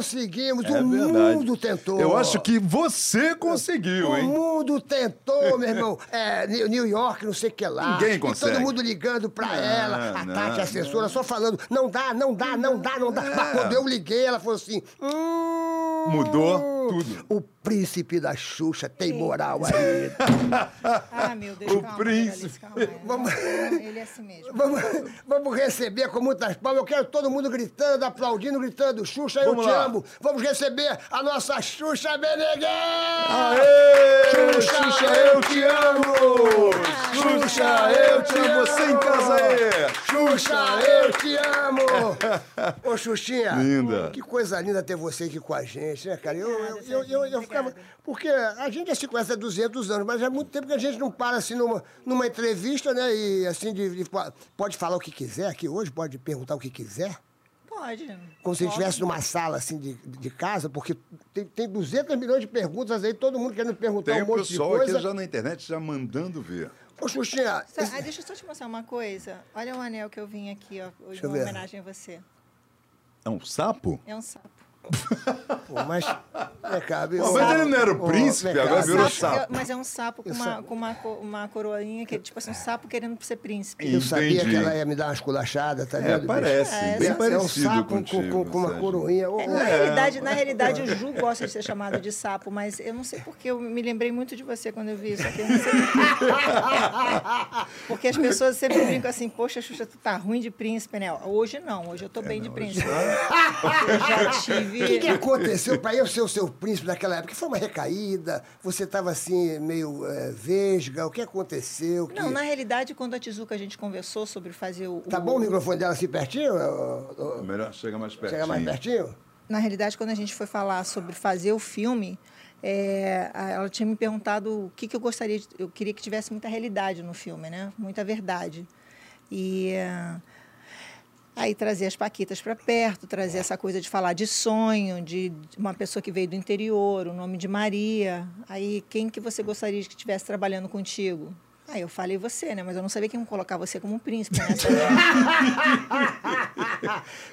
conseguimos, É o verdade. mundo tentou. Eu acho que você conseguiu, O hein? mundo tentou, meu irmão. É, New York, não sei o que lá. Ninguém E consegue. todo mundo ligando pra Não, ela. A não, Tati, a assessora, não. só falando, não dá, não dá, não dá, não dá. Mas quando eu liguei, ela falou assim... Hum, Mudou tudo. O príncipe da Xuxa tem moral aí. Ah, meu Deus, O calma, príncipe. Doralice, calma. Vamos- Ele é assim mesmo. Vamos, vamos receber com muitas palmas. Eu quero todo mundo gritando, aplaudindo, gritando. Xuxa, eu Vamos te lá. amo. Vamos receber a nossa Xuxa Meneghel! Aê! Xuxa, Xuxa, eu te amo! Xuxa, Xuxa, eu te amo! Você em casa aí! Xuxa, eu te amo! Ô, Xuxinha. Linda. Que coisa linda ter você aqui com a gente, né, cara? Eu, eu, eu, eu, eu ficava... Porque a gente já se conhece há 200 anos, mas é muito tempo que a gente não para assim numa, numa entrevista, né? E assim, de, de- pode falar o que quiser aqui hoje, pode perguntar o que quiser. Pode. Como se estivesse numa sala assim de, de casa, porque tem, tem 200 milhões de perguntas aí, todo mundo querendo perguntar Tem um monte de pessoal coisa. aqui já na internet já mandando ver. Ô, Xuxinha, Só- esse- ah, deixa eu só te mostrar uma coisa. Olha o anel que eu vim aqui, ó, em homenagem a você. É um sapo? É um sapo. Pô, mas. É, viu? Pô, mas ele não era o príncipe, cá, agora virou sapo. sapo. É- mas é um sapo com, uma, com uma, uma coroinha, que, tipo assim, um sapo querendo ser príncipe. Eu sabia Entendi. que ela ia me dar uma esculachada, tá É, vendo? bicho? parece. É, bem é um parecido é um sapo com, contigo, com, com uma coroinha. É, na, realidade, na realidade, o Ju gosta de ser chamado de sapo, mas eu não sei porque eu me lembrei muito de você quando eu vi isso aqui. Não porque as pessoas sempre brincam assim, poxa, Xuxa, tu tá ruim de príncipe, né? Hoje não, hoje eu tô bem de príncipe. Eu já tive... O que, que aconteceu pra eu ser o seu príncipe naquela época? Foi uma recaída? Você estava assim, meio é, vesga? O que aconteceu? Que... Não, na realidade, quando a Tizuca a gente conversou sobre fazer o. Tá bom o microfone dela assim pertinho? Melhor chega mais perto. Chega mais pertinho? Na realidade, quando a gente foi falar sobre fazer o filme, é, ela tinha me perguntado o que, que eu gostaria. De, eu queria que tivesse muita realidade no filme, né? Muita verdade. E. é, Aí trazer as Paquitas para perto, trazer essa coisa de falar de sonho, de uma pessoa que veio do interior, o nome de Maria. Aí, quem que você gostaria de que estivesse trabalhando contigo? Aí eu falei você, né? Mas eu não sabia quem colocar você como um príncipe nessa.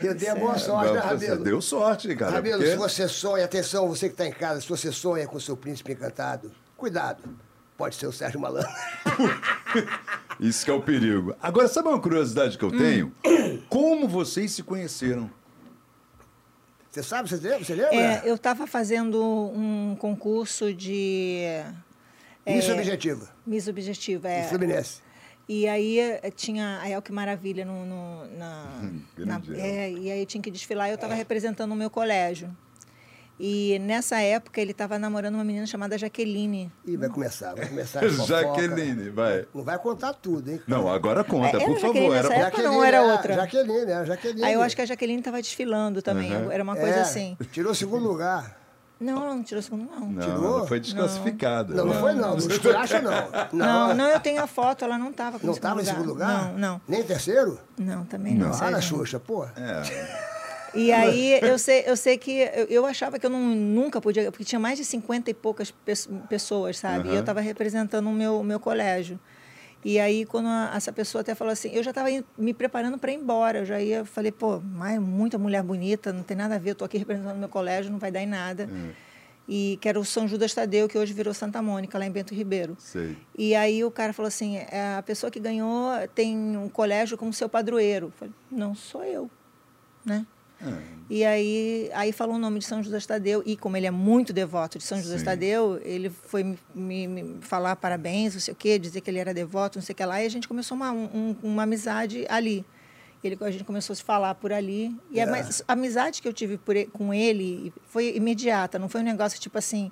Eu dei a boa sorte, né, Você Rabelo? deu sorte, cara. Rabelo, porque- se você sonha, atenção, você que está em casa, se você sonha com o seu príncipe encantado, cuidado. Pode ser o Sérgio Malandro. Isso que é o perigo. Agora, sabe uma curiosidade que Hum. eu tenho? Como vocês se conheceram? Você sabe, você lembra? Você lembra? É, eu estava fazendo um concurso de. Miss é, Objetiva, Miss Objetiva, é. Fluminense. E aí eh, tinha a El Que Maravilha no, no- na, na- é, E aí tinha que desfilar e eu estava representando o meu colégio. E nessa época ele estava namorando uma menina chamada Jaqueline. Ih, vai começar, vai começar. Jaqueline, vai. Não vai contar tudo, hein? Não, agora conta, É, por era favor. Jaqueline Era época? não era é, outra? Jaqueline, é, Jaqueline. Aí eu acho que a Jaqueline estava desfilando também. Uhum. Era uma coisa É, assim. Tirou o segundo lugar. Não, ela não tirou segundo, não. Não, Tirou? ela foi desclassificada. Não, não foi não, não esculacha não. Não, não, eu tenho a foto, ela não estava Não estava em segundo lugar? Não, não. Nem em terceiro? Não, também não. Para, Sérgio. Xuxa, pô. É. E aí eu sei, eu sei que eu, eu achava que eu não, nunca podia, porque tinha mais de 50 e poucas pe- pessoas, sabe? E eu estava representando o meu, meu colégio. E aí, quando a- essa pessoa até falou assim, eu já estava me preparando para ir embora. Eu já ia, falei, pô, mas muita mulher bonita, não tem nada a ver, eu estou aqui representando o meu colégio, não vai dar em nada. E que era o São Judas Tadeu, que hoje virou Santa Mônica, lá em Bento Ribeiro. Sei. E aí o cara falou assim, "É, a pessoa que ganhou tem um colégio como seu padroeiro. Eu falei, não, sou eu, né? E aí, aí falou o nome de São José Tadeu, e como ele é muito devoto de São José Sim. Tadeu, ele foi me, me- me falar parabéns, não sei o quê, dizer que ele era devoto, não sei o que lá, e a gente começou uma, um- uma amizade ali. Ele, a gente começou a se falar por ali. E É. a, a amizade que eu tive por com ele foi imediata, não foi um negócio tipo assim.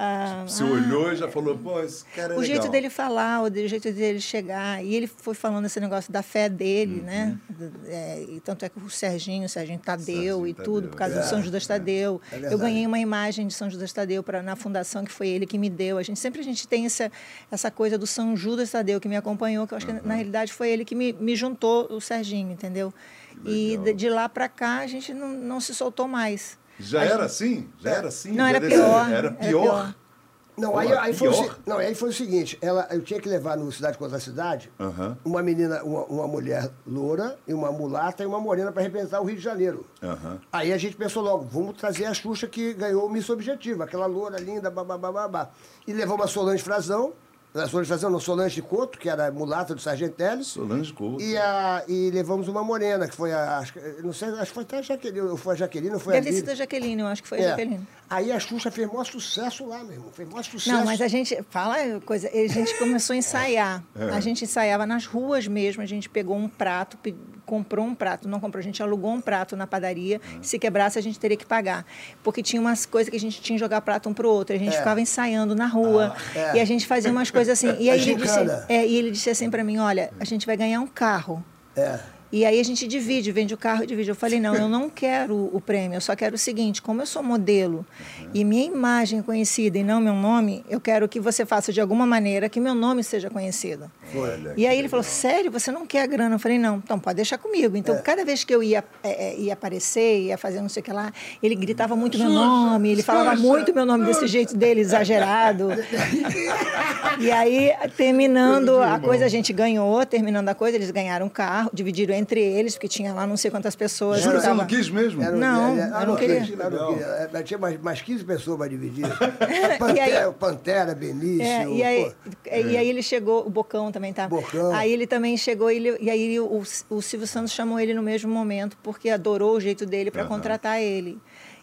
Ah, Você ah, olhou e já falou, pô, esse cara é o legal. jeito dele falar, o jeito dele chegar. E ele foi falando esse negócio da fé dele, né? D- é, e tanto é que o Serginho, o Serginho Tadeu Serginho e Tadeu, tudo, por causa é, do São Judas Tadeu. é eu ganhei uma imagem de São Judas Tadeu pra, na fundação, que foi ele que me deu. A gente sempre a gente tem essa, essa coisa do São Judas Tadeu que me acompanhou, que eu acho que na realidade foi ele que me, me juntou, o Serginho, entendeu? E de, de lá para cá a gente não, não se soltou mais. Já A era assim? Já era assim? Não, Já era desse- pior. Era pior? Não, Pô, aí, aí foi o, pior. não, aí foi o seguinte, ela, eu tinha que levar no Cidade contra Cidade Aham. uma menina, uma, uma mulher loura, e uma mulata e uma morena para representar o Rio de Janeiro. Aí a gente pensou logo, vamos trazer a Xuxa que ganhou o Miss Objetivo, aquela loura linda, babá, babá. E levamos a Solange Frazão, a Solange Frazão, não, Solange Couto, que era mulata do Sargento Teles. Solange Couto. E, a, e levamos uma morena, que foi a. Acho, não sei, acho que foi até a Jaqueline, ou foi a Jaqueline, ou foi Deve a ter Lívia. sido a Jaqueline, eu acho que foi a É. Jaqueline. Aí a Xuxa fez maior sucesso lá, meu irmão. Fez maior sucesso. Não, mas a gente, fala coisa, a gente começou a ensaiar. É. A gente ensaiava nas ruas mesmo, a gente pegou um prato, comprou um prato, não comprou, a gente alugou um prato na padaria, É. se quebrasse a gente teria que pagar. Porque tinha umas coisas que a gente tinha que jogar prato um pro outro, a gente É. ficava ensaiando na rua, é. e a gente fazia umas coisas assim. E A aí ele disse, é, e ele disse assim para mim, olha, a gente vai ganhar um carro. É. E aí a gente divide, vende o carro e divide. Eu falei, não, eu não quero o prêmio, eu só quero o seguinte, como eu sou modelo e minha imagem é conhecida e não meu nome, eu quero que você faça de alguma maneira que meu nome seja conhecido. Olha, E aí ele falou, sério, você não quer a grana? Eu falei, não, então pode deixar comigo. Então, cada vez que eu ia, é, é, ia aparecer, ia fazer não sei o que lá, ele gritava muito meu nome, ele falava muito meu nome desse jeito dele, exagerado. E aí, terminando a coisa, a gente ganhou, terminando a coisa, eles ganharam um carro, dividiram entre eles, porque tinha lá não sei quantas pessoas. Jura que você tava- não quis mesmo? Era- Não, era- eu era não queria. quê? Era o quê? Era- Tinha mais, mais 15 pessoas para dividir. Pantera, E aí- Pantera Benício. É, e, aí, pô. e aí ele chegou, o Bocão também tá. Bocão. Aí ele também chegou, ele, e aí o, o Silvio Santos chamou ele no mesmo momento, porque adorou o jeito dele para contratar ele.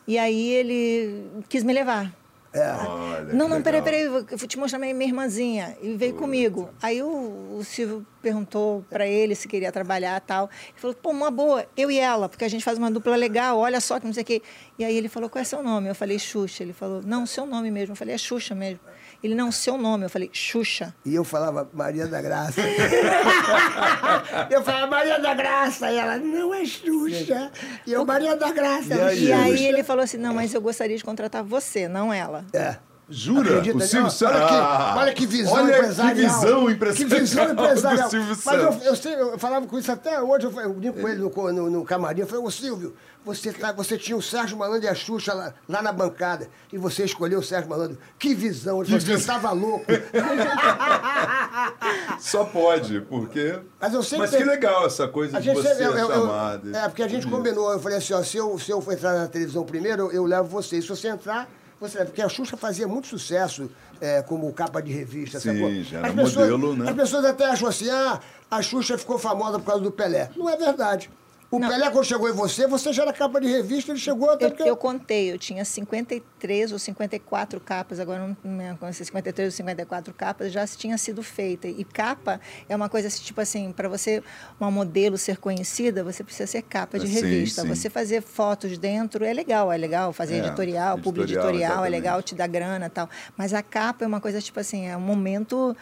E aí ele quis me levar. É. Olha, não, não, peraí, peraí, eu vou te mostrar minha, minha irmãzinha. E veio comigo. Aí o, o Silvio perguntou para ele se queria trabalhar e tal. Ele falou, pô, uma boa, eu e ela, porque a gente faz uma dupla legal, olha só que não sei o quê. E aí ele falou, qual é seu nome? Eu falei, Xuxa. Ele falou, não, seu nome mesmo. Eu falei, é Xuxa mesmo. Ele, não, seu nome. Eu falei, Xuxa. E eu falava Maria da Graça. eu falava Maria da Graça. E ela, não é Xuxa. E eu, Maria da Graça. E aí? E aí ele falou assim, não, mas eu gostaria de contratar você, não ela. É. Jura? Acredita? O Silvio Não, Santos. olha, que, Ah, olha que visão olha empresarial. Que visão empresarial. Que visão empresarial. Silvio Mas eu, eu, sei, eu falava com isso até hoje. Eu, brinco com ele no, no, no camarim. Eu falei, ô Silvio, você, tá, você tinha o Sérgio Malandro e a Xuxa lá, lá na bancada. E você escolheu o Sérgio Malandro. Que visão. Ele Que falou, estava louco. Só pode, porque. Mas eu sempre Mas que legal essa coisa de você eu- eu- de- É, porque a gente combinou. Eu falei assim, ó, se eu, se eu for entrar na televisão primeiro, eu, eu levo você. E se você entrar, você leva. Porque a Xuxa fazia muito sucesso é, como capa de revista. Sim, já era As pessoas- modelo, né? As pessoas até acham assim, ah, a Xuxa ficou famosa por causa do Pelé. Não é verdade. O Pelé, quando chegou em você, você já era capa de revista, ele chegou até Eu, porque... eu contei, eu tinha 53 ou 54 capas, agora não me lembro se 53 ou 54 capas já tinha sido feita. E capa é uma coisa assim, tipo assim, para você, uma modelo ser conhecida, você precisa ser capa de Sim, revista. sim. Você fazer fotos dentro é legal, é legal fazer É, editorial, publi editorial, editorial, é legal, te dá grana e tal. Mas a capa é uma coisa tipo assim, é um momento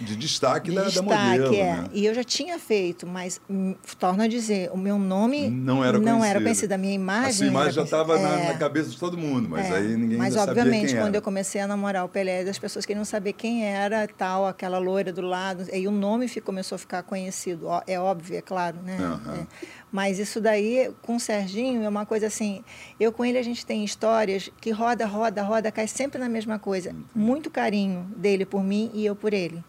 De destaque, de da, da destaque, modelo. é. Né? E eu já tinha feito, mas hum, torno a dizer, o meu nome Não era não conhecido. era conhecido, a minha imagem A sua imagem já estava conhecida. na, É. na cabeça de todo mundo, mas É, aí ninguém Mas, obviamente, quando eu comecei a namorar o Pelé, as pessoas queriam saber quem era tal, aquela loira do lado. E o nome começou a ficar conhecido. É óbvio, é claro, né? É. Mas isso daí, com o Serginho, é uma coisa assim. Eu com ele, a gente tem histórias que roda, roda, roda, cai sempre na mesma coisa. Muito carinho dele por mim e eu por ele.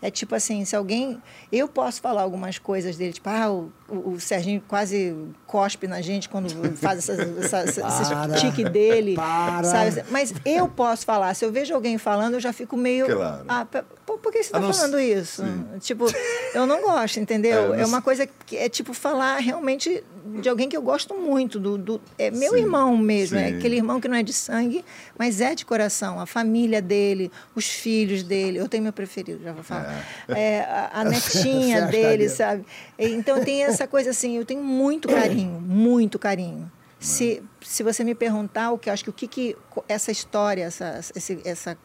É tipo assim, se alguém. Eu posso falar algumas coisas dele, tipo, ah, o, o, o Serginho quase cospe na gente quando faz essa, essa, Para. esse tique dele. Para. Sabe? Mas eu posso falar. Se eu vejo alguém falando, eu já fico meio. Claro. Ah, p- pô, por que você A está não falando isso? sim. Tipo, eu não gosto, entendeu? É, É, uma coisa que é tipo falar realmente de alguém que eu gosto muito. Do, do- é meu Sim, irmão mesmo. É sim. aquele irmão que não é de sangue, mas é de coração. A família dele, os filhos dele. Eu tenho meu preferido, já vou falar. É, a, a netinha dele, sabe? Então tem essa coisa assim, eu tenho muito carinho, muito carinho. Se, se você me perguntar o que acho que o que, que essa história, essa, esse, essa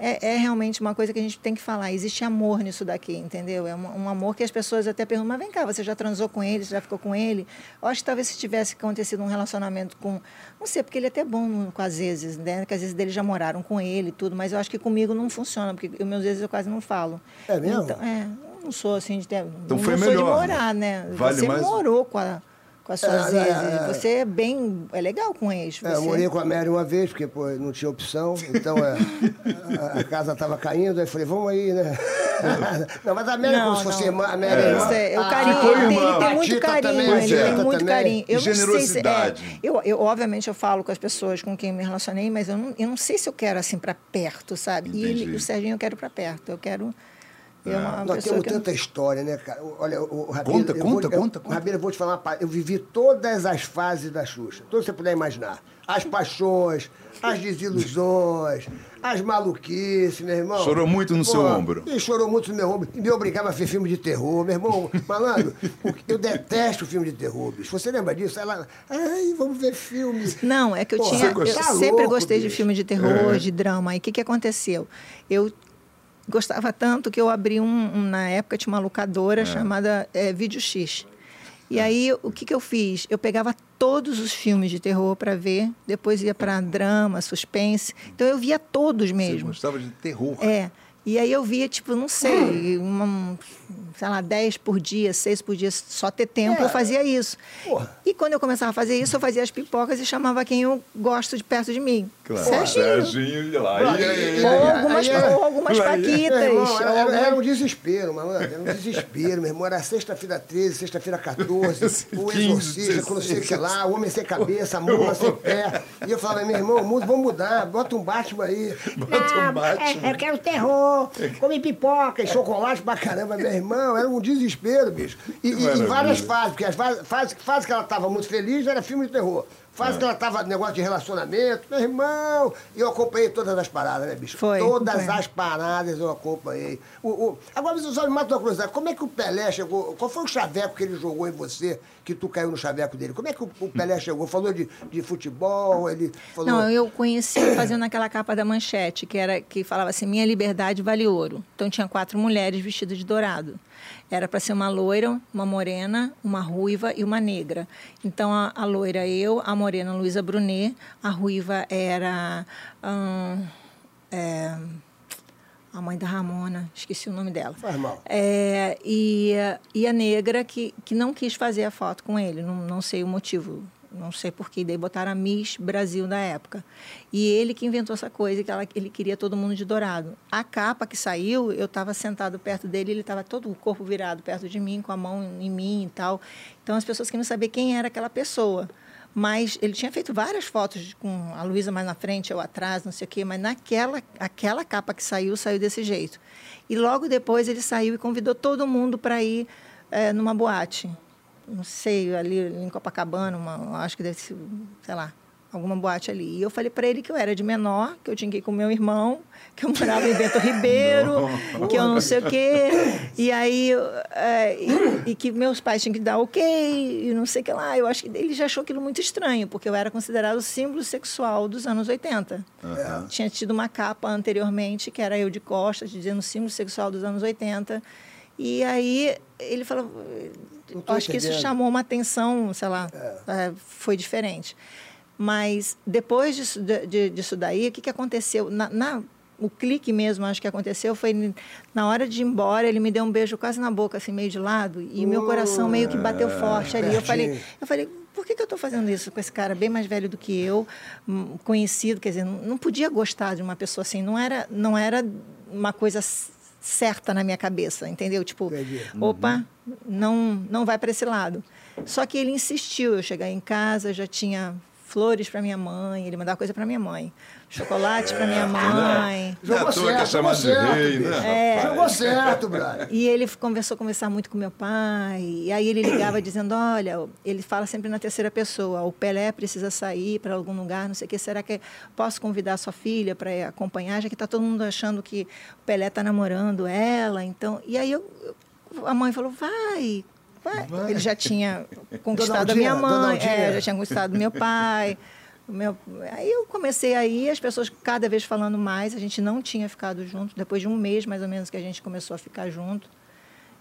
é, é realmente uma coisa que a gente tem que falar. Existe amor nisso daqui, entendeu? É um, um amor que as pessoas até perguntam, mas vem cá, você já transou com ele, você já ficou com ele? Eu acho que talvez se tivesse acontecido um relacionamento com. Não sei, porque ele é até bom com as vezes, né? Que às vezes deles já moraram com ele e tudo, mas eu acho que comigo não funciona, porque eu, meus vezes eu quase não falo. É mesmo? Então, é, não sou assim de ter. Então não foi sou de melhor, morar, né? Vale você mais- morou com a, com as suas É, ex. é, é. Você é bem. É legal com ex. Você... É, eu morei com a Mary uma vez, porque pô, não tinha opção, então é, a, a casa estava caindo, aí eu falei, vamos aí, né? não, mas a Mary é como se fosse irmã, a Mary é, irmã. Isso é, o A- carinho, ficou ele tem, irmã. ele tem A muito carinho, também, ele a tem muito também. carinho. Eu não sei se, é, eu, eu, obviamente, eu falo com as pessoas com quem me relacionei, mas eu não, eu não sei se eu quero assim para perto, sabe? E ele, Entendi. o Serginho eu quero para perto. Eu quero. Eu, uma Nós temos que eu- tanta história, né, cara? Olha, o, o Conta, eu conta, vou, eu, conta, conta. Rabino, eu vou te falar uma parada. Eu vivi todas as fases da Xuxa. Tudo que você puder imaginar. As paixões, as desilusões, as maluquices, meu irmão. Chorou muito no seu ombro. E chorou muito no meu ombro. E me obrigava a ver filme de terror. Meu irmão, malandro, eu detesto filme de terror, bicho. Você lembra disso? Ela, ai, vamos ver filme. Não, é que eu Porra, tinha. Eu tá sempre louco, gostei de bicho. filme de terror, de drama. E o que, que aconteceu? Eu gostava tanto que eu abri um. um- na época tinha uma locadora chamada é, Vídeo X. E aí, o que, que eu fiz? Eu pegava todos os filmes de terror para ver, depois ia para drama, suspense. Então eu via todos Você mesmo. gostava de terror. É. E aí eu via, tipo, não sei, uma, sei lá, 10 por dia, 6 por dia, só ter tempo, É. eu fazia isso. Porra. E quando eu começava a fazer isso, eu fazia as pipocas e chamava quem eu gosto de perto de mim. Claro. Serginho. Serginho de lá. E aí? Ou algumas, é- ou algumas é- paquitas. Irmão, era, era- um desespero, malandro. Era um desespero, meu irmão. Era sexta-feira 13, sexta-feira 14, o 15, exorcista, não sei o que lá, o homem sem cabeça, a mula sem pé. E eu falava, meu irmão, muda, vamos mudar, bota um Batman aí. Bota um Não, Batman. é, eu quero terror, come pipoca e chocolate pra caramba, meu irmão. Era um desespero, bicho. E, e- várias fases, porque as fase, fase, que ela tava muito feliz era filme de terror. Fase que ela tava negócio de relacionamento, meu irmão. E eu acompanhei todas as paradas, né, bicho? Foi, Todas foi. as paradas eu acompanhei. O, o- Agora, você só me mata uma curiosidade. Como é que o Pelé chegou? Qual foi o chaveco que ele jogou em você, que tu caiu no chaveco dele? Como é que o, o Pelé chegou? Falou de, de futebol, ele falou... Não, eu conheci fazendo aquela capa da manchete, que era que falava assim: minha liberdade vale ouro. Então tinha quatro mulheres vestidas de dourado. Era para ser uma loira, uma morena, uma ruiva e uma negra. Então a, a loira eu, a morena Luísa Brunet, a ruiva era hum, é, a mãe da Ramona, esqueci o nome dela. Faz mal. É, e, e a negra que, que não quis fazer a foto com ele, não, não sei o motivo, não sei porquê. Daí botaram a Miss Brasil da época. E ele que inventou essa coisa, que ela, ele queria todo mundo de dourado. A capa que saiu, eu estava sentado perto dele, ele estava todo o corpo virado perto de mim, com a mão em mim e tal. Então as pessoas queriam saber quem era aquela pessoa. Mas ele tinha feito várias fotos com a Luísa mais na frente, eu atrás, não sei o quê, mas naquela aquela capa que saiu, saiu desse jeito. E logo depois ele saiu e convidou todo mundo para ir eh, numa boate. Não sei, ali em Copacabana, uma, acho que deve ser, sei lá, alguma boate ali. E eu falei para ele que eu era de menor, que eu tinha que ir com meu irmão, que eu morava em Bento Ribeiro, que eu não sei o quê. E aí, eh, e, e que meus pais tinham que dar ok, e não sei o que lá. Eu acho que ele já achou aquilo muito estranho, porque eu era considerado o símbolo sexual dos anos 80. Tinha tido uma capa anteriormente, que era eu de costas, dizendo símbolo sexual dos anos 80. E aí ele falou. Acho que isso chamou uma atenção, sei lá, é, foi diferente. Mas depois disso, de- disso daí, o que, que aconteceu? Na, na- o clique mesmo, acho que aconteceu, foi na hora de ir embora, ele me deu um beijo quase na boca, assim, meio de lado, e meu coração meio que bateu forte ali. Eu falei, eu falei, por que, que eu estou fazendo isso com esse cara bem mais velho do que eu, hum, conhecido, quer dizer, não, não podia gostar de uma pessoa assim, não era, não era uma coisa certa na minha cabeça, entendeu? Tipo, Entendi. opa, não, não vai para esse lado. Só que ele insistiu, eu chegar em casa, já tinha flores para minha mãe, ele mandava coisa para minha mãe, chocolate para minha mãe. É à Jogou que é certo, jogou de certo, rei, né? É. Jogou certo, brother. E ele conversou, conversar muito com meu pai. E aí ele ligava dizendo: Olha, ele fala sempre na terceira pessoa: o Pelé precisa sair para algum lugar, não sei o que. Será que posso convidar sua filha para acompanhar? Já que está todo mundo achando que o Pelé está namorando ela. Então, e aí eu, eu- a mãe falou: Vai. Vai. Vai. Ele já tinha conquistado a minha mãe, é, já tinha conquistado meu pai. Meu, aí eu comecei aí, as pessoas cada vez falando mais. A gente não tinha ficado junto. Depois de um mês, mais ou menos, que a gente começou a ficar junto.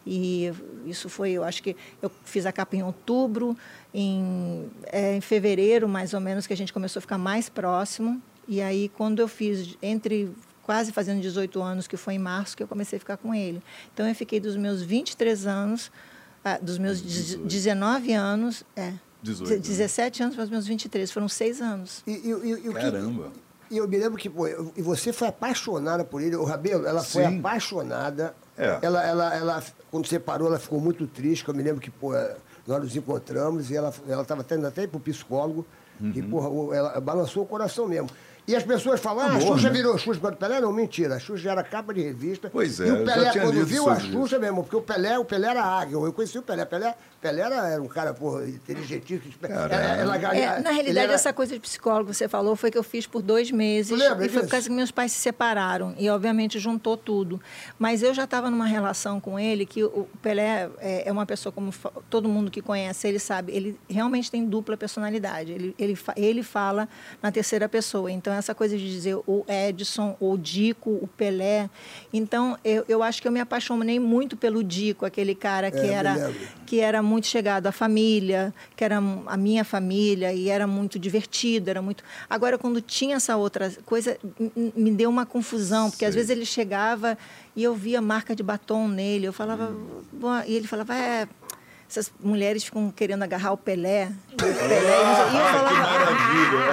E isso foi, eu acho que eu fiz a capa em outubro, em, é, em fevereiro, mais ou menos, que a gente começou a ficar mais próximo. E aí, quando eu fiz, entre quase fazendo 18 anos, que foi em março, que eu comecei a ficar com ele. Então, eu fiquei dos meus 23 anos, ah, dos meus 19 anos, é, 18. 17 anos para os meus 23. Foram seis anos. E, e, e, e o que- Caramba. E eu me lembro que, pô, e você foi apaixonada por ele. O Rabelo, ela foi Sim. apaixonada. É. Ela, ela, ela, quando separou, ela ficou muito triste, que eu me lembro que, pô, nós nos encontramos e ela ela estava tendo até ir pro psicólogo. E, Uhum. porra, o- ela balançou o coração mesmo. E as pessoas falam, ah, a Amor, Xuxa né? virou Xuxa quando Pelé? Não, mentira. A Xuxa era capa de revista. Pois é, E o já Pelé, quando viu a Xuxa mesmo, porque o Pelé, o Pelé era águia. Eu conheci o Pelé. Pelé, Pelé era, era um cara, porra, inteligentíssimo. Caramba. Ela- ela- É, na ele realidade, era- essa coisa de psicólogo que você falou foi que eu fiz por dois meses. Lembra e foi por disso? causa que meus pais se separaram. E, obviamente, juntou tudo. Mas eu já estava numa relação com ele que o Pelé é, é uma pessoa, como todo mundo que conhece, ele sabe, ele realmente tem dupla personalidade. Ele, ele, ele fala na terceira pessoa. Então, essa coisa de dizer o Edson, o Dico, o Pelé. Então, eu, eu acho que eu me apaixonei muito pelo Dico, aquele cara que É, era que era muito chegado à família, que era a minha família e era muito divertido, era muito. Agora quando tinha essa outra coisa, me deu uma confusão, porque às Sei. vezes ele chegava e eu via marca de batom nele, eu falava, Hum. E ele falava, é, essas mulheres ficam querendo agarrar o Pelé, e o Pelé, e eu falava,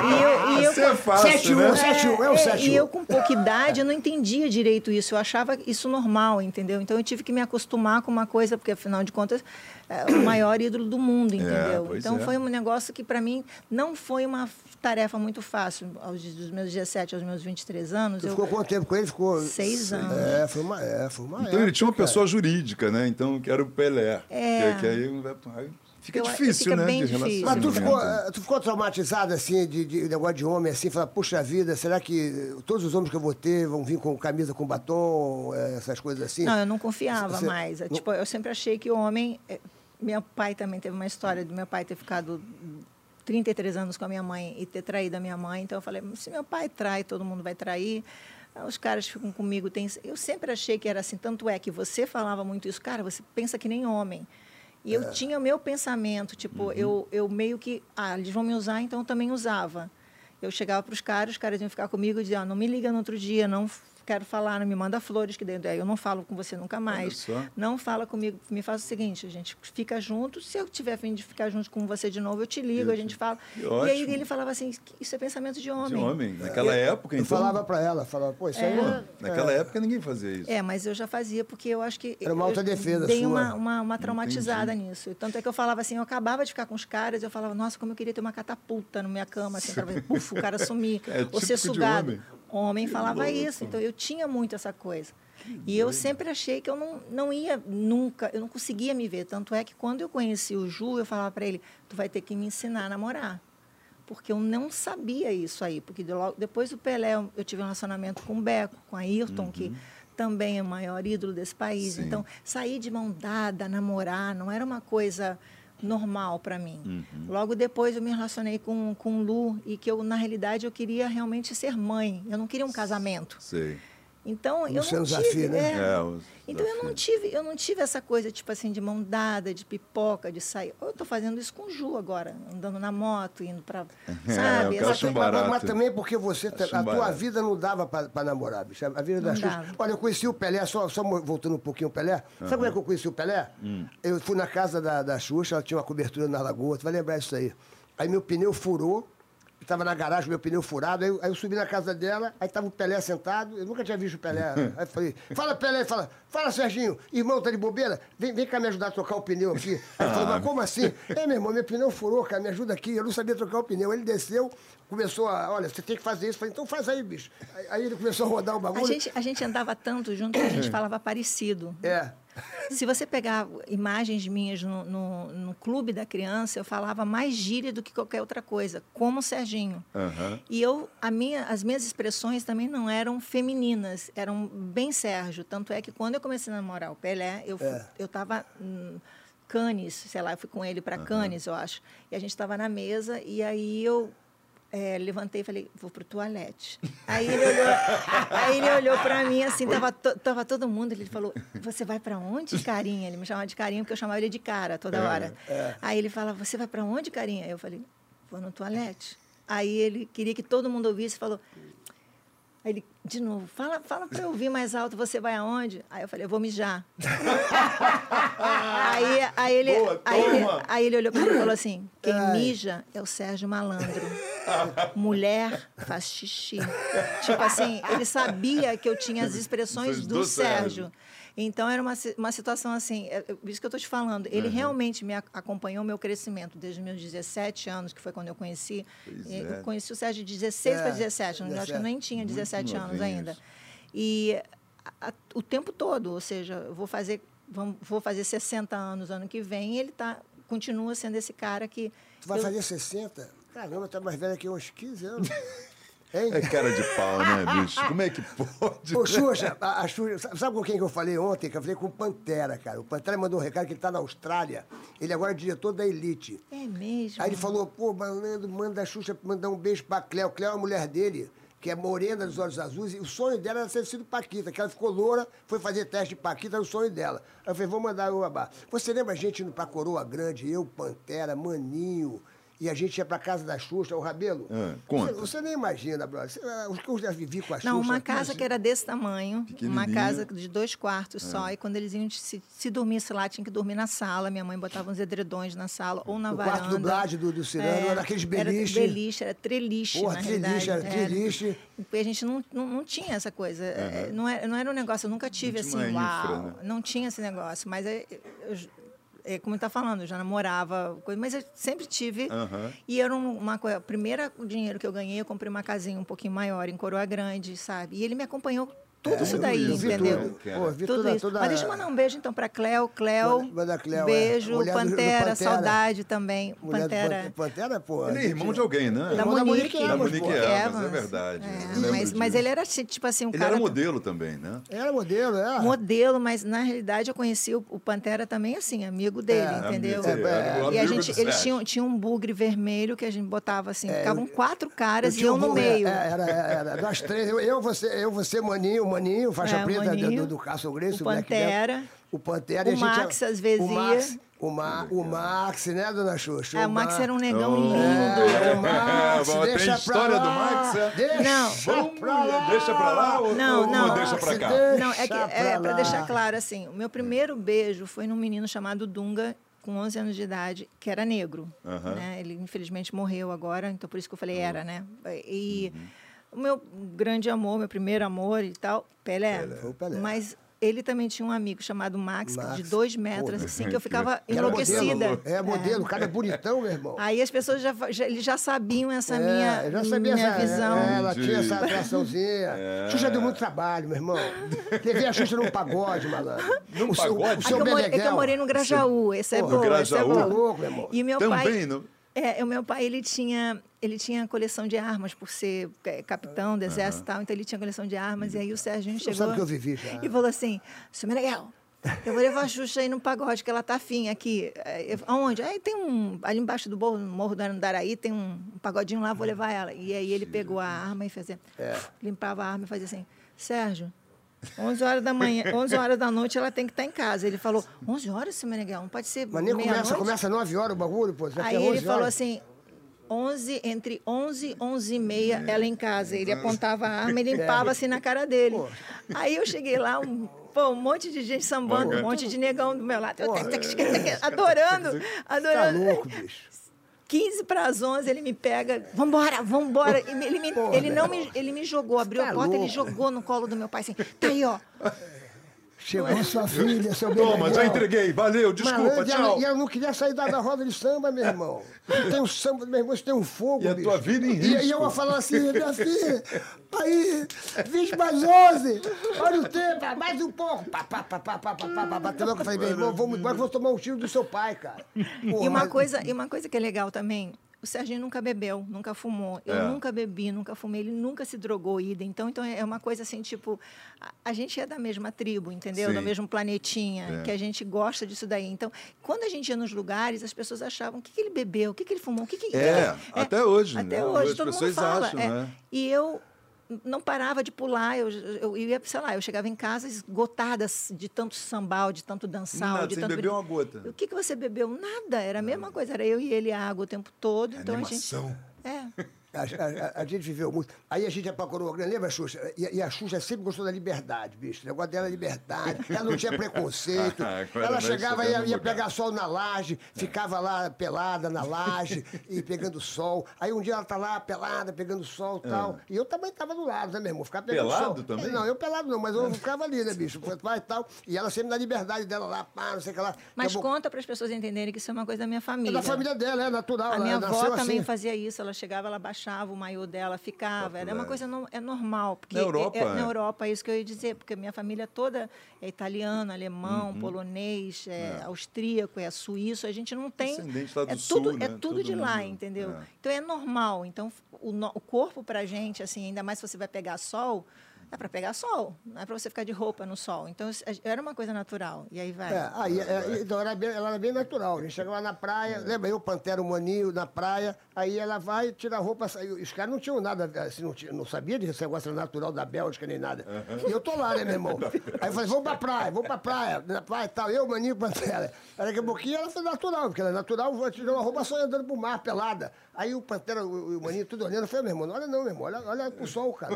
e eu, e eu Você é fácil, 7-1, né? 7-1, é o é, 7-1. E eu, com pouca idade, eu não entendia direito isso. Eu achava isso normal, entendeu? Então, eu tive que me acostumar com uma coisa, porque, afinal de contas, é o maior ídolo do mundo, entendeu? pois então, é. foi um negócio que, para mim, não foi uma tarefa muito fácil. Aos, dos meus 17 aos meus 23 anos, Tu eu... ficou quanto tempo com ele? Ficou... Seis anos. É, foi uma, é, foi uma Então ele tinha uma época, pessoa jurídica, né? Então que era o Pelé. É. Que, que aí, aí fica Eu- difícil, fica né? bem de difícil. Mas tu ficou, tu ficou traumatizado, assim, de, de negócio de homem, assim, falar, puxa vida, será que todos os homens que eu vou ter vão vir com camisa com batom, eh, essas coisas assim? Não, eu não confiava Você- mais. É, não- Tipo, eu sempre achei que o homem. é, Meu pai também teve uma história do meu pai ter ficado 33 anos com a minha mãe e ter traído a minha mãe. Então eu falei, se meu pai trai, todo mundo vai trair. Os caras ficam comigo. Tem... Eu sempre achei que era assim. Tanto é que você falava muito isso, cara, você pensa que nem homem. E É. eu tinha o meu pensamento, tipo, Uhum. eu, eu meio que, ah, eles vão me usar, então eu também usava. Eu chegava para os caras, os caras iam ficar comigo e diziam, ah, não me liga no outro dia, não quero falar, não me manda flores, que daí eu não falo com você nunca mais. Não fala comigo, me faz o seguinte, a gente fica junto, se eu tiver fim de ficar junto com você de novo, eu te ligo, a gente fala. Que E aí ele falava assim, isso é pensamento de homem. De homem. Naquela época, eu então. falava pra ela, falava, pô, isso aí... Pô, é- naquela época ninguém fazia isso. É, mas eu já fazia porque eu acho que. Era uma eu autodefesa Dei sua. uma, uma, uma traumatizada nisso. Tanto é que eu falava assim, eu acabava de ficar com os caras, eu falava, nossa, como eu queria ter uma catapulta na minha cama, assim, pra ver, puf, o cara sumir, É ou ser sugado. Homem. Homem Que falava louco. isso. Então eu tinha muito essa coisa. E eu sempre achei que eu não, não ia nunca, eu não conseguia me ver. Tanto é que quando eu conheci o Ju, eu falava para ele, tu vai ter que me ensinar a namorar. Porque eu não sabia isso aí. Porque depois do Pelé, eu tive um relacionamento com o Beco, com a Ayrton, que também é o maior ídolo desse país. Sim. Então, sair de mão dada, namorar, não era uma coisa normal para mim. Logo depois eu me relacionei com, com o Lu e que eu, na realidade, eu queria realmente ser mãe. Eu não queria um casamento. Sei. Então, eu não tive... Zafir, né? é. É, Então, eu não, tive, eu não tive essa coisa, tipo assim, de mão dada, de pipoca, de sair. Eu estou fazendo isso com o Ju agora, andando na moto, indo para... É, Sabe? eu acho coisa- barato. Mas também porque você, Acho a tua barato. vida não dava para namorar, bicho. A vida da Não Xuxa. dava. Olha, eu conheci o Pelé, só, só voltando um pouquinho o Pelé. Sabe como é que eu conheci o Pelé? Hum. Eu fui na casa da, da Xuxa, ela tinha uma cobertura na lagoa, tu vai lembrar isso aí. Aí meu pneu furou, estava na garagem, meu pneu furado, aí, eu- aí eu subi na casa dela, aí estava o Pelé sentado, eu nunca tinha visto o Pelé. Aí eu falei, fala Pelé, fala, fala Serginho, irmão, tá de bobeira? Vem, vem cá me ajudar a trocar o pneu aqui. Aí eu falei, mas como assim? É, meu irmão, meu pneu furou, cara, me ajuda aqui. Eu não sabia trocar o pneu. Ele desceu, começou a, olha, você tem que fazer isso. Eu falei, então faz aí, bicho. Aí, aí ele começou a rodar o bagulho. A gente, a gente andava tanto junto que a gente falava parecido. É. Se você pegar imagens minhas no, no, no clube da criança, eu falava mais gíria do que qualquer outra coisa, como o Serginho. Aham. E eu, a minha, as minhas expressões também não eram femininas, eram bem Sérgio. Tanto é que quando eu comecei a namorar o Pelé, eu É. eu estava em Cannes, sei lá, eu fui com ele para Cannes, eu acho. E a gente estava na mesa e aí eu é, levantei e falei, vou pro toalete. Aí ele olhou, aí ele olhou para mim assim, tava, to- tava todo mundo, ele falou, você vai para onde, carinha? Ele me chamava de carinha porque eu chamava ele de cara toda hora. Aí ele fala, você vai para onde, carinha? Eu falei, vou no toalete. Aí ele queria que todo mundo ouvisse e falou, Aí ele, de novo, fala, fala para eu ouvir mais alto, você vai aonde? Aí eu falei, eu vou mijar. aí, aí, ele, Boa, aí, ele, aí ele olhou para mim e falou assim: quem mija é o Sérgio Malandro. Mulher faz xixi. Tipo assim, ele sabia que eu tinha as expressões do, Do Sérgio. Sérgio. Então era uma, uma situação assim, é, é isso que eu estou te falando. Ele realmente me acompanhou meu crescimento desde meus 17 anos, que foi quando eu conheci. Pois Eu é. conheci o Sérgio de 16 para É, 17, eu acho que eu 17. nem tinha 17 anos novinho ainda. E a- a- o tempo todo, ou seja, eu vou fazer, vamos- vou fazer 60 anos ano que vem, e ele tá, continua sendo esse cara que. Tu vai eu- fazer 60? Caramba, tá mais velho que uns 15 anos. Hein? É cara de pau, né, bicho? Como é que pode? Ô, Xuxa, a, a Xuxa, sa- sabe com quem que eu falei ontem? Que eu falei com o Pantera, cara. O Pantera mandou um recado que ele tá na Austrália. Ele agora é diretor da Elite. É mesmo. Aí ele falou, pô, malandro, manda a Xuxa mandar um beijo pra Cléo. Cléo é a mulher dele, que é morena dos olhos azuis. E o sonho dela era ter sido Paquita, que ela ficou loura, foi fazer teste de Paquita, era o sonho dela. Aí eu falei, vou mandar o babá. Você lembra a gente indo pra Coroa Grande, eu, Pantera, Maninho, e a gente ia pra casa da Xuxa, o Rabelo? Ah, conta. Você, você nem imagina, brother. Ah, Os que eu já vivi com a Xuxa... Não, uma casa imagina. que era desse tamanho, uma casa de dois quartos só, e quando eles iam se, se dormisse lá, tinha que dormir na sala. Minha mãe botava uns edredões na sala ou na O varanda. quarto do Blade, do- do Cirano, era aqueles beliche. Era beliche, era treliche, Porra, na treliche, era treliche. E a gente não, não, não tinha essa coisa. é, Não, era, não era um negócio, eu nunca tive assim, uma uau. infra, né? Não tinha esse negócio. Mas é, eu, é, como está falando, eu já namorava, coisa, mas eu sempre tive. Aham. E era um- uma coisa. O primeiro dinheiro que eu ganhei, eu comprei uma casinha um pouquinho maior, em Coroa Grande, sabe? E ele me acompanhou tudo isso daí, isso, Eu vi entendeu? tudo. Vi Tudo toda, isso. toda... Mas deixa eu mandar um beijo então para Cleo. Cleo, Manda- é. beijo. Mulher do- do Pantera, Pantera. saudade também. Mulher Pantera. Pante- Pantera, pô. Ele é irmão de alguém, né? Da da Monique. Da Monique. Evans, é verdade. É, Eu lembro mas, mas ele era assim, tipo assim, um Ele cara. era modelo também, né? Era modelo, é. modelo, mas na realidade eu conheci o, o Pantera também assim, amigo dele, É, entendeu? amigo, é, e a gente, eles tinham, tinham um bugre vermelho que a gente botava assim, ficavam quatro caras e eu no meio. É, era, era, nós três, eu, eu, você, eu, você, Maninho, Maninho, faixa É, preta do- do, do Cássio Grace, o Black Pantera, o Pantera. o a gente Max, às vezes, O Max, ia. o, Ma, o Max, né, dona Xuxa? Ah, o Max Ma- era um negão Oh. lindo. É, o Max, Bom, tem deixa pra história lá, do Max, é? Deixa Não. pra lá. Deixa pra lá ou, Não, ou não. deixa pra cá? Deixa Não, é que pra é lá. para deixar claro assim, o meu primeiro beijo foi num menino chamado Dunga, com 11 anos de idade, que era negro. Aham. né? Ele infelizmente morreu agora, então por isso que eu falei era, né? E Uhum. O meu grande amor, meu primeiro amor e tal, Pelé. Foi o Pelé. Mas ele também tinha um amigo chamado Max, Max. de dois metros, Pô, assim, que eu ficava Que enlouquecida. modelo, é, modelo, o cara é bonitão, meu irmão. Aí as pessoas já, já, eles já sabiam essa É, minha, já sabia minha essa, visão. é, ela tinha essa atraçãozinha. Xuxa deu muito trabalho, meu irmão. Levei a Xuxa num pagode, malandro. Num o seu, pagode? O seu eu morei, é que eu morei no Grajaú, esse é Porra, bom, esse é Grajaú? bom. Tá louco, meu irmão. E meu Também, pai, não? é, o meu pai ele tinha ele tinha coleção de armas por ser é, capitão do exército e tal, então ele tinha coleção de armas e aí o Serginho chegou sabe que eu vivi já. e falou assim, seu Meneghel, eu vou levar a Xuxa aí no pagode, que ela tá afim aqui. Eu- Aonde? Aí tem um, ali embaixo do morro, no Morro do Andaraí, tem um, um pagodinho lá, vou levar ela. E aí ele pegou a arma e fazia, É. limpava a arma e fazia assim, Sérgio, 11 horas da manhã, 11 horas da noite ela tem que estar em casa. Ele falou, 11 horas, seu Meneghel, não pode ser Mas nem começa, meia-noite?" começa 9 horas o bagulho, pô. Aí tem 11 ele falou horas. assim, 11, entre 11 e 11 e meia, ela em casa. Ele apontava a arma e limpava assim na cara dele. Aí eu cheguei lá, um, pô, um monte de gente sambando, um monte de negão do meu lado. Tac, adorando, Tá adorando. louco, bicho. 15 para as 11, ele me pega, vambora, vambora. Ele, me, ele não me, ele me jogou, abriu Tá a porta, ele jogou no colo do meu pai assim, tá aí, ó. Chegou sua filha, seu Toma, Beneguel. já entreguei. Valeu, desculpa, Malandro, e tchau. E ela não queria sair da, da roda de samba, meu irmão. Tem um samba, meu irmão, você tem um fogo, E a bicho. tua vida em E, e risco. eu falando assim, minha filha, aí, 20 mais 11, olha o tempo, mais um pouco. Pá, pá, pá, pá, pá, pá, pá, pá, eu falei, meu irmão, vamos embora que eu vou tomar um tiro do seu pai, cara. Pô, E uma, mas- coisa, e uma coisa que é legal também, o Serginho nunca bebeu, nunca fumou. Eu É. nunca bebi, nunca fumei. Ele nunca se drogou, ida. Então, então é uma coisa assim, tipo, a, a gente é da mesma tribo, entendeu? Sim. Do mesmo planetinha, É. que a gente gosta disso daí. Então, quando a gente ia nos lugares, as pessoas achavam, o que, que ele bebeu? O que, que ele fumou? O que, que, É, até hoje, Até né? hoje, As todo pessoas mundo fala. acham, é. né? E eu não parava de pular, eu, eu ia, sei lá, eu chegava em casa esgotada de tanto sambal, de tanto dançar, Nada, de sem tanto beber uma gota. o que, que você bebeu? Nada, era a mesma coisa, era eu e ele a água o tempo todo. Então Animação. a gente. É. A, a, a, gente viveu muito. Aí a gente procurou, lembra, Xuxa? E, e, a Xuxa sempre gostou da liberdade, bicho. O negócio dela é liberdade. Ela não tinha preconceito. ela chegava e ia, ia pegar sol na laje, ficava lá pelada na laje e pegando sol. Aí um dia ela tá lá pelada, pegando sol e tal. E eu também tava do lado, né, meu irmão? Ficava pegando pelado sol. também? Não, eu pelado não, mas eu ficava ali, né, bicho? Vai e tal. E ela sempre na liberdade dela lá, pá, não sei o que lá. Mas conta para as pessoas entenderem que isso é uma coisa da minha família. É da família dela, é natural. A minha avó também assim. fazia isso. Ela chegava, ela baixava o maiô dela, ficava. Era uma coisa no, é normal. Porque na Europa, é, é, na Europa, é isso que eu ia dizer. Porque minha família toda é italiano, alemão, uhum. polonês, é, é, austríaco, é suíço. A gente não tem... Descendente lá do é sul, tudo, né? É tudo de lá, entendeu? É. Então é normal. Então o, o corpo pra gente, assim, ainda mais se você vai pegar sol é para pegar sol, não é para você ficar de roupa no sol. Então, era uma coisa natural. E aí vai. É, aí, é, então era bem, ela era bem natural. A gente chegava na praia, é. lembra eu, Pantera Maninho, na praia, aí ela vai, tira a roupa, sai. Os caras não tinham nada, assim, não, tinha, não sabia desse negócio natural da Bélgica nem nada. Uhum. E eu tô lá, né, meu irmão? Aí eu falei, vamos pra praia, vamos pra praia, na praia e tal, eu, Maninho, Pantera. Aí daqui a pouquinho ela foi natural, porque ela é natural, tirou a roupa só andando pro mar, pelada. Aí o Pantera, o, o Maninho, tudo olhando, eu falei, meu irmão, olha não, meu irmão, olha, olha pro sol, cara.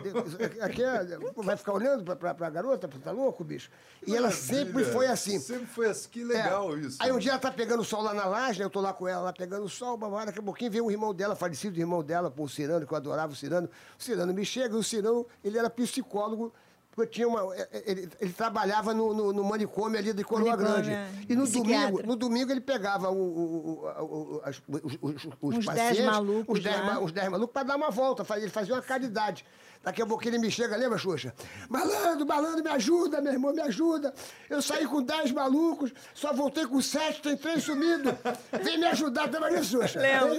Aqui é, vai ficar olhando pra, pra, pra garota, tá louco, bicho? E ela sempre foi assim. Sempre foi assim, que legal é. isso. Aí um dia ela tá pegando sol lá na laje, eu tô lá com ela, lá pegando sol, babá, daqui a pouquinho vem um irmão dela, falecido irmão dela, pô, o Cirano, que eu adorava o Cirano. O Cirano me chega, o Cirano, ele era psicólogo, porque tinha uma. É, é, ele, ele trabalhava no, no, no, manicômio ali de Coroa Grande. É. E no domingo, no domingo ele pegava o, o, o, os, os, os, os pacientes. Dez malucos os 10 os dez malucos para dar uma volta. Ele fazia uma caridade. Daqui a pouco ele me chega, lembra, Xuxa? Malandro, malandro, me ajuda, meu irmão, me ajuda. Eu saí com 10 malucos, só voltei com 7, tem três sumidos. Vem me ajudar, lembra disso, Xuxa? Lembro.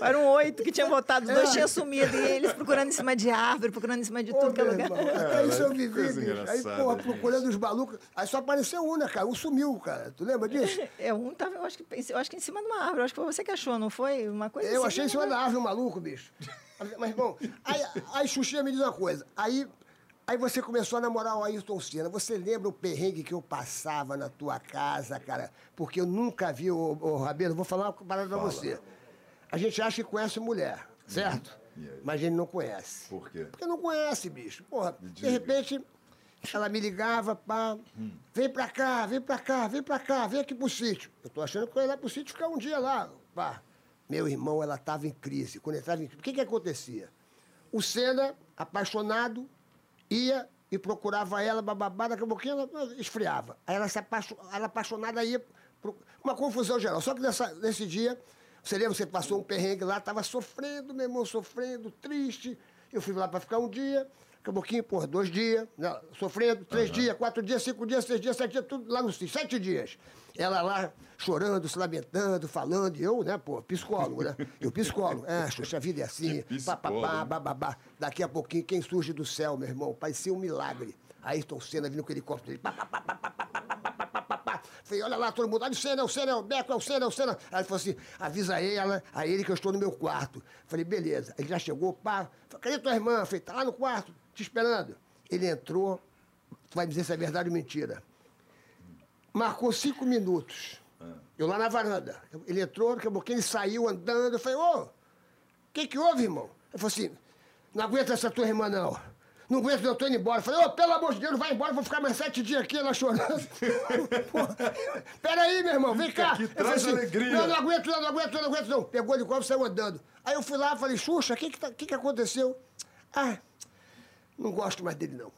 Eram oito que tinham voltado, é. dois tinham sumido. E eles procurando em cima de árvore, procurando em cima de tudo que é lugar. É, isso eu vivi, bicho. Aí, porra, procurando os malucos. Aí só apareceu um, né, cara? Um sumiu, cara. Tu lembra disso? É, um tava, eu acho que, eu acho que em cima de uma árvore. Eu acho que foi você que achou, não foi? Uma coisa Eu assim, achei em cima da árvore um maluco, bicho. Mas, bom, aí, aí Xuxinha me diz uma coisa. Aí, aí você começou a namorar o Ayrton Senna. Você lembra o perrengue que eu passava na tua casa, cara? Porque eu nunca vi o, o Rabelo. Vou falar uma parada pra você. A gente acha que conhece mulher, certo? Uhum. Mas a gente não conhece. Por quê? Porque não conhece, bicho. Porra, de repente, ela me ligava, pá, hum. vem pra cá, vem pra cá, vem pra cá, vem aqui pro sítio. Eu tô achando que eu ia lá pro sítio ficar um dia lá, pá. Meu irmão, ela estava em crise. Quando entrava em crise, o que, que acontecia? O Senna, apaixonado, ia e procurava ela, bababá, daqui a pouquinho ela esfriava. Aí ela, se apaixon... ela apaixonada ia. Pro... Uma confusão geral. Só que nessa, nesse dia, você lembra, você passou um perrengue lá, estava sofrendo, meu irmão, sofrendo, triste. Eu fui lá para ficar um dia, daqui a pouquinho, por dois dias, não, sofrendo, três uhum. dias, quatro dias, cinco dias, seis dias, sete dias, tudo lá no sete dias. Ela lá chorando, se lamentando, falando, e eu, né, pô, psicólogo, né? Eu psicólogo. É, Xuxa, a vida é assim, papapá, bababá. Daqui a pouquinho, quem surge do céu, meu irmão? Parecia um milagre. Ayrton Senna vindo com o helicóptero dele, Falei, olha lá, todo mundo, olha o Senna, é o Senna, é o Beco, é o Senna, é o Senna. Aí ele falou assim, avisa ela, a ele que eu estou no meu quarto. Falei, beleza. Ele já chegou, pá. Falei, cadê tua irmã? Falei, tá lá no quarto, te esperando. Ele entrou, tu vai dizer se é verdade ou mentira. Marcou cinco minutos. Eu lá na varanda. Ele entrou, daqui a ele saiu andando. Eu falei, ô, o que que houve, irmão? Ele falou assim, não aguenta essa tua irmã, não. Não aguento, eu tô indo embora. Eu falei, ô, pelo amor de Deus, vai embora, vou ficar mais sete dias aqui, ela chorando. Peraí, meu irmão, vem cá. Aqui traz assim, alegria. Não, não aguento, não, não aguento, não aguento, não. Pegou de copo e saiu andando. Aí eu fui lá falei, Xuxa, o que que, tá, que que aconteceu? Ah, não gosto mais dele, não.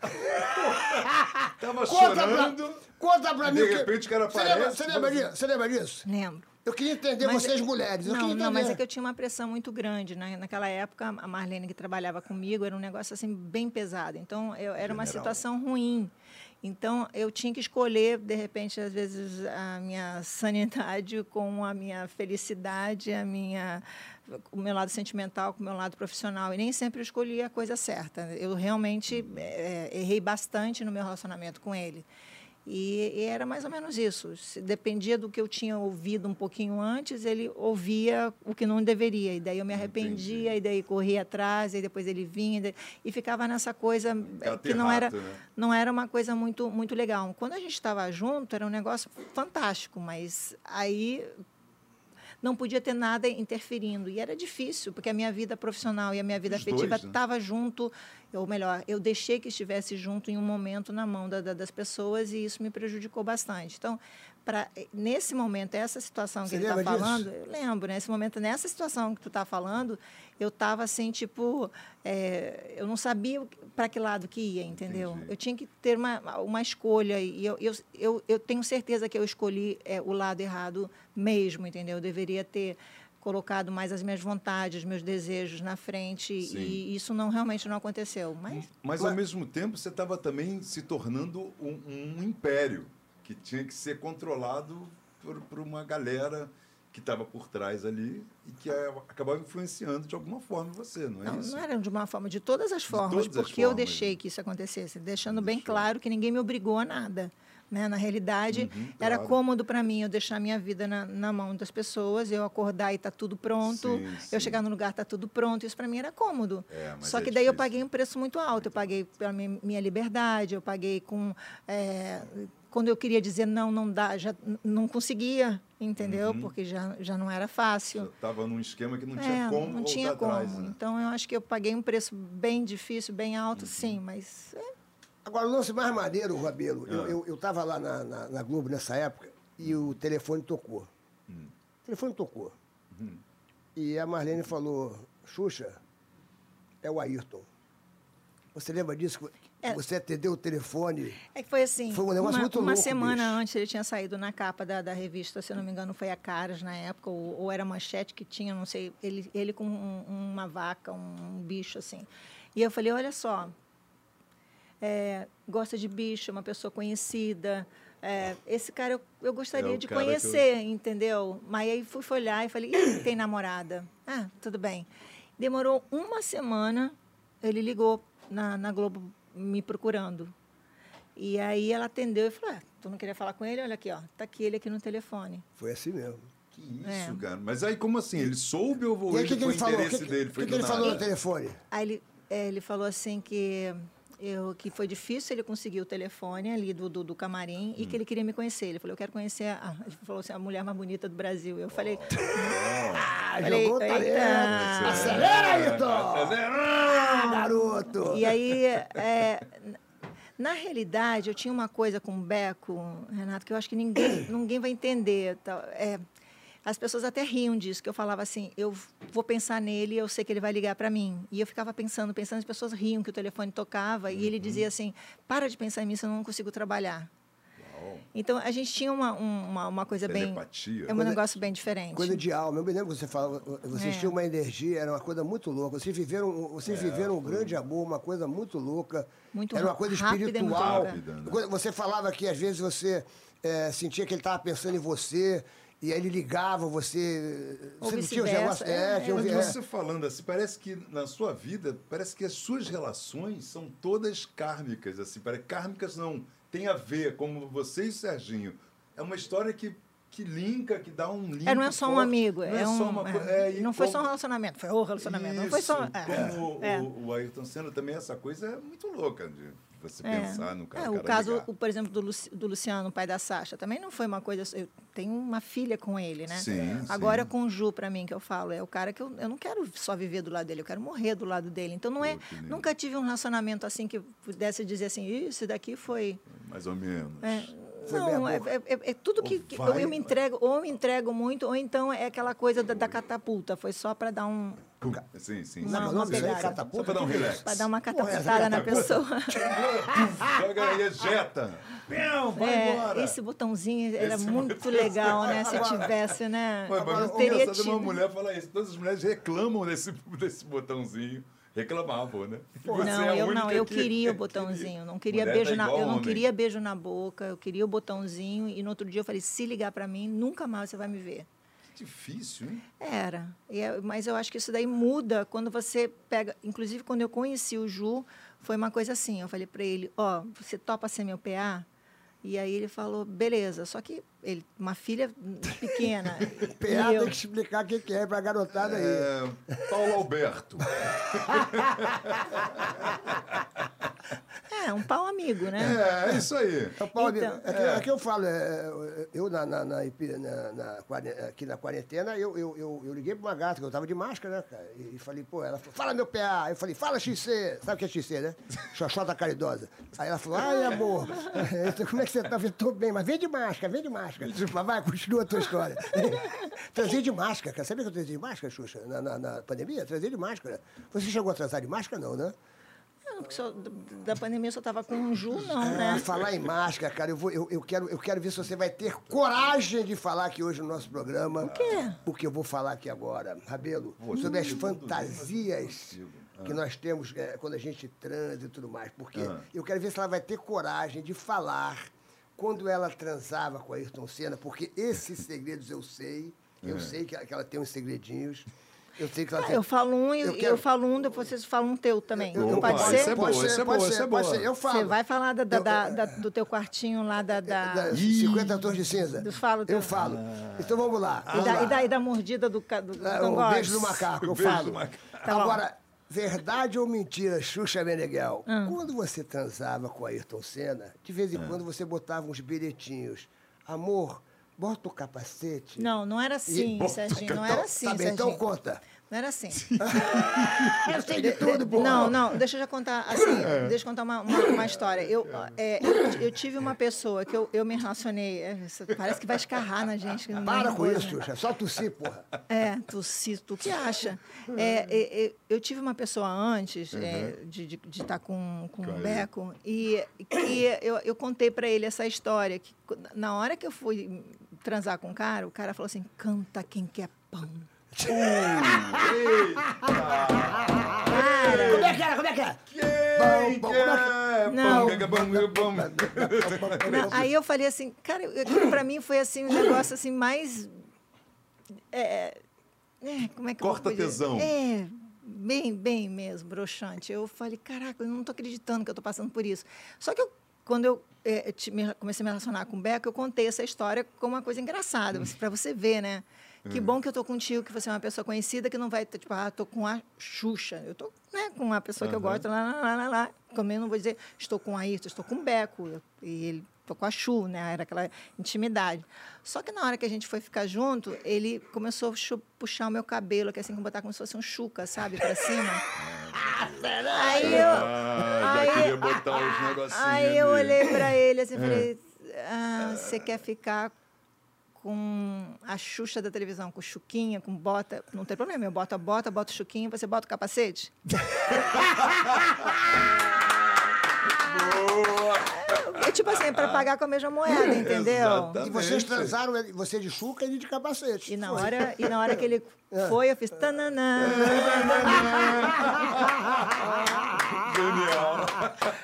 Tava conta chorando. Pra, conta pra mim. De repente o cara aparece. Você lembra, disso? Você lembra disso? Lembro. Eu queria entender mas vocês, mulheres. Eu não, não, mas é que eu tinha uma pressão muito grande. Né? Naquela época, a Marlene que trabalhava comigo era um negócio assim bem pesado. Então, eu, era uma situação ruim. Então, eu tinha que escolher, de repente, às vezes, a minha sanidade com a minha felicidade, a minha, o meu lado sentimental com o meu lado profissional. E nem sempre eu escolhi a coisa certa. Eu realmente é, errei bastante no meu relacionamento com ele. E, e, era mais ou menos isso. Se dependia do que eu tinha ouvido um pouquinho antes, ele ouvia o que não deveria. E daí eu me arrependia, Entendi. e daí corria atrás, e depois ele vinha. E ficava nessa coisa é que não era, né? não era uma coisa muito, muito legal. Quando a gente estava junto, era um negócio fantástico, mas aí não podia ter nada interferindo. E era difícil, porque a minha vida profissional e a minha vida Os afetiva estavam né? junto, ou melhor, eu deixei que estivesse junto em um momento na mão da, da, das pessoas e isso me prejudicou bastante. Então, para nesse momento, essa situação que Você ele está falando, eu lembro, nesse momento, nessa situação que tu está falando, eu estava assim, tipo, é, eu não sabia para que lado que ia, entendeu? Entendi. Eu tinha que ter uma, uma escolha e eu, eu, eu, eu tenho certeza que eu escolhi é, o lado errado mesmo, entendeu? Eu deveria ter colocado mais as minhas vontades, meus desejos na frente Sim. e isso não realmente não aconteceu. Mas, mas ao mesmo tempo você estava também se tornando um, um império que tinha que ser controlado por, por uma galera que estava por trás ali e que é, acabava influenciando de alguma forma você, não é não, isso? Não era de uma forma, de todas as formas, todas porque as eu deixei que isso acontecesse, deixando bem claro que ninguém me obrigou a nada. Né? Na realidade, uhum, era cômodo para mim eu deixar minha vida na, na, mão das pessoas, eu acordar e tá tudo pronto, sim, sim. eu chegar no lugar tá tudo pronto, isso para mim era cômodo. É, Só é que daí difícil. eu paguei um preço muito alto, eu paguei pela minha, liberdade, eu paguei com é, quando eu queria dizer não, não dá, já não conseguia, entendeu? Uhum. Porque já, já não era fácil. Estava num esquema que não tinha é, como não tinha como. Atrás, né? Então eu acho que eu paguei um preço bem difícil, bem alto, uhum. sim, mas. Agora, o lance mais maneiro, Rabelo, ah. eu estava lá na, na, na, Globo nessa época e o telefone tocou. Hum. O telefone tocou. Hum. E a Marlene falou, Xuxa, é o Ayrton. Você lembra disso? É, você atendeu o telefone. É que foi assim. Foi um negócio uma, muito louco. Uma semana bicho. antes ele tinha saído na capa da, da revista, se não me engano, foi a Caras na época, ou, ou era manchete que tinha, não sei, ele, ele com um, uma vaca, um, um, bicho assim. E eu falei: olha só, é, gosta de bicho, uma pessoa conhecida. É, esse cara eu, eu gostaria é de conhecer, eu... entendeu? Mas aí fui olhar e falei: tem namorada? Ah, tudo bem. Demorou uma semana, ele ligou na, na Globo me procurando. E aí ela atendeu e falou: ah, tu não queria falar com ele? Olha aqui, ó, tá aqui ele aqui no telefone. Foi assim mesmo. Que isso, é. cara. Mas aí como assim? Ele soube ou ele, que que ele falou? interesse que, dele? O que, que ele nada? falou no telefone? Aí ele, é, ele falou assim que eu, que foi difícil ele conseguir o telefone ali do, do, do camarim hum. e que ele queria me conhecer. Ele falou, eu quero conhecer a, ele falou assim, a mulher mais bonita do Brasil. Eu falei, oh. ah, falei, jogou talento. Acelera, Ayrton! Acelera, garoto! E aí, é, na realidade, eu tinha uma coisa com o Beco, Renato, que eu acho que ninguém, ninguém vai entender. É, as pessoas até riam disso, que eu falava assim, eu vou pensar nele, eu sei que ele vai ligar para mim. E eu ficava pensando, pensando, as pessoas riam que o telefone tocava uhum. e ele uhum. dizia assim, para de pensar em mim, senão eu não consigo trabalhar. Então a gente tinha uma, uma, uma coisa Telepatia. bem. É um negócio bem diferente. Coisa de alma. Eu me lembro que você falava, vocês é. tinham uma energia, era uma coisa muito louca. Vocês viveram, vocês é, viveram um grande amor, uma coisa muito louca. Muito era uma coisa espiritual. Rápida, né? Você falava que às vezes você é, sentia que ele estava pensando em você. E aí ele ligava, você. Ou você tinha os negócios. É, é, tinha Mas é. você falando assim, parece que na sua vida, parece que as suas relações são todas kármicas, assim, parece kármicas não, tem a ver, como você e Serginho. É uma história que que linka, que dá um link. É, não é só forte. um amigo, não é, é um, uma, é, é, não foi como, só um relacionamento, foi o relacionamento. Isso, não foi só. Como é. o, o Ayrton Senna também, essa coisa é muito louca de você é. pensar no cara. É, o caso, o, por exemplo, do, Luci, do Luciano, pai da Sasha, também não foi uma coisa. Eu tenho uma filha com ele, né? Sim, Agora sim. com o Ju, para mim, que eu falo, é o cara que eu, eu não quero só viver do lado dele, eu quero morrer do lado dele. Então não é. Nunca tive um relacionamento assim que pudesse dizer assim, isso daqui foi. Mais ou menos. É, não, é, é, é, é, tudo que, que vai, eu me entrego, ou eu me entrego muito, ou então é aquela coisa da, da catapulta. Foi só para dar um. Sim, sim. Não, uma pegada. Só para dar um relax. Para dar uma catapultada na pessoa. Joga e ejeta. Vai é, embora. Esse botãozinho era esse muito legal, né? Se tivesse, né? Mas, mas, teria tido. uma mulher falar isso. Todas as mulheres reclamam desse, desse botãozinho reclamavam, né? não, é eu não, eu que, queria o botãozinho, não queria Mulher beijo tá na, eu não homem. queria beijo na boca, eu queria o botãozinho e no outro dia eu falei, se ligar para mim, nunca mais você vai me ver. Que difícil, hein? Era, é, mas eu acho que isso daí muda quando você pega, inclusive quando eu conheci o Ju, foi uma coisa assim, eu falei para ele, ó, oh, você topa ser meu PA? E aí ele falou, beleza, só que ele, uma filha pequena. PA eu... tem que explicar o que é para a garotada aí. É, Paulo Alberto. é, um pau amigo. né? É, é isso aí. É o Paulo Então, Amigo. é, que, é que eu falo, é, eu na, na, na, na- aqui na quarentena, eu, eu, eu, eu liguei pra uma gata, que eu tava de máscara, né, cara? E, e falei, pô, ela falou, fala meu PA. Eu falei, fala XC. Sabe o que é XC, né? Xoxota caridosa. Aí ela falou, ai, amor, então, como é que você tá? Eu tô bem, mas vem de máscara, vem de máscara. Vai, continua a tua história. Transei de máscara, cara. Sabia que eu transei de máscara, Xuxa? Na, na, na pandemia? Transei de máscara. Você chegou a transar de máscara, não, né? Não, porque só- da pandemia eu só tava com um Ju, não, Ah, né? falar em máscara, cara, eu, vou, eu, eu quero, eu quero ver se você vai ter coragem de falar aqui hoje no nosso programa. O quê? Porque eu vou falar aqui agora, Rabelo, sobre as fantasias que nós temos é, quando a gente transa e tudo mais. Porque Ah. eu quero ver se ela vai ter coragem de falar quando ela transava com a Ayrton Senna, porque esses segredos eu sei. Eu sei que ela, que ela tem uns segredinhos. Eu sei que ela Ah, eu falo um e Eu eu, quero- falo um, depois vocês falam um teu também. Eu- eu- Opa, Pode isso ser? é boa, isso é boa, pode isso ser, é pode boa. ser. Eu falo. Você vai falar da, da- Eu- da- da- do teu quartinho lá da. da- Da 50 tons de cinza. Eu falo, Eu falo. Então vamos lá. e, vamos da, lá. e, da, e da mordida do, do, do É, o beijo do macaco, eu falo. do macaco. Tá. Agora, verdade ou mentira, Xuxa Meneghel? Hum. Quando você transava com a Ayrton Senna, de vez em Ah. quando você botava uns bilhetinhos. Amor, bota o capacete. Não, não era assim, E- Serginho. Não Então, era assim, tá bem, Serginho. então conta. Não era assim. Eu sei de tudo, porra. Não, não, deixa eu já contar, assim, deixa eu contar uma, uma, uma história. Eu, é, eu, eu tive uma pessoa que eu, eu me relacionei, é, parece que vai escarrar na gente. Para é com isso, Xuxa. Só tossir, porra. É, se, tu que acha? É, é, é, eu tive uma pessoa antes é, de estar estar com, com ele. Beco e que eu, eu contei para ele essa história. Que na hora que eu fui transar com o cara, o cara falou assim: canta quem quer pão. Como é que era? Como é que era? Quem Bom, bom? Não. Aí eu falei assim, cara, eu- aquilo pra mim foi assim um negócio assim mais é, é, como é que eu Corta dizer? tesão. É, bem, bem mesmo, broxante. Eu falei, caraca, eu não tô acreditando que eu tô passando por isso. Só que eu, quando eu é, te- me- comecei a me relacionar com o Beco, eu contei essa história como uma coisa engraçada, para você ver, né? Que bom que eu tô contigo, que você é uma pessoa conhecida, que não vai, tipo, ah, tô com a Xuxa. Eu tô né, com uma pessoa que eu gosto, lá, lá, lá, lá, lá. Como eu não vou dizer, estou com a Ayrton, estou com o Beco. Eu- e ele, tô com a Chu, né? Era aquela intimidade. Só que na hora que a gente foi ficar junto, ele começou a puxar o meu cabelo, que é assim, que botar como se fosse um chuca, sabe? Pra cima. Aí eu... Ah, já aí- queria botar os negocinhos Aí eu olhei pra ele assim e falei, ah, você quer ficar com a Xuxa da televisão, com chuquinha, com bota, não tem problema, eu boto a bota, boto o chuquinho, você bota o capacete? É tipo assim, para pagar com a mesma moeda, entendeu? Exatamente. E vocês transaram, você de chuca e ele de capacete. E na Foi. hora, e na hora que ele foi, eu fiz tananã. Genial.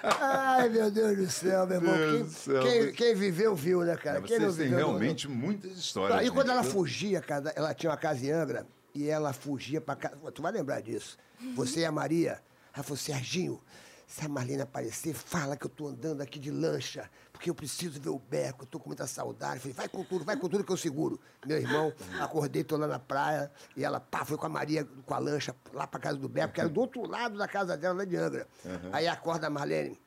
Ai, meu Deus do céu, meu irmão. Quem, céu. quem- quem viveu, viu, né, cara? Quem não Vocês têm viveu, não- realmente muitas histórias. Aí quando gente. ela fugia, cara, ela tinha uma casa em Angra e ela fugia pra casa. Tu vai lembrar disso. Você e a Maria. Ela falou, Serginho, se a Marlene aparecer, fala que eu tô andando aqui de lancha, porque eu preciso ver o Beco, eu tô com muita saudade. Eu falei, vai com tudo, vai com tudo que eu seguro. Meu irmão, acordei, tô lá na praia, e ela, pá, foi com a Maria, com a lancha, lá pra casa do Beco, que era do outro lado da casa dela, lá de Angra. Aí acorda a Marlene.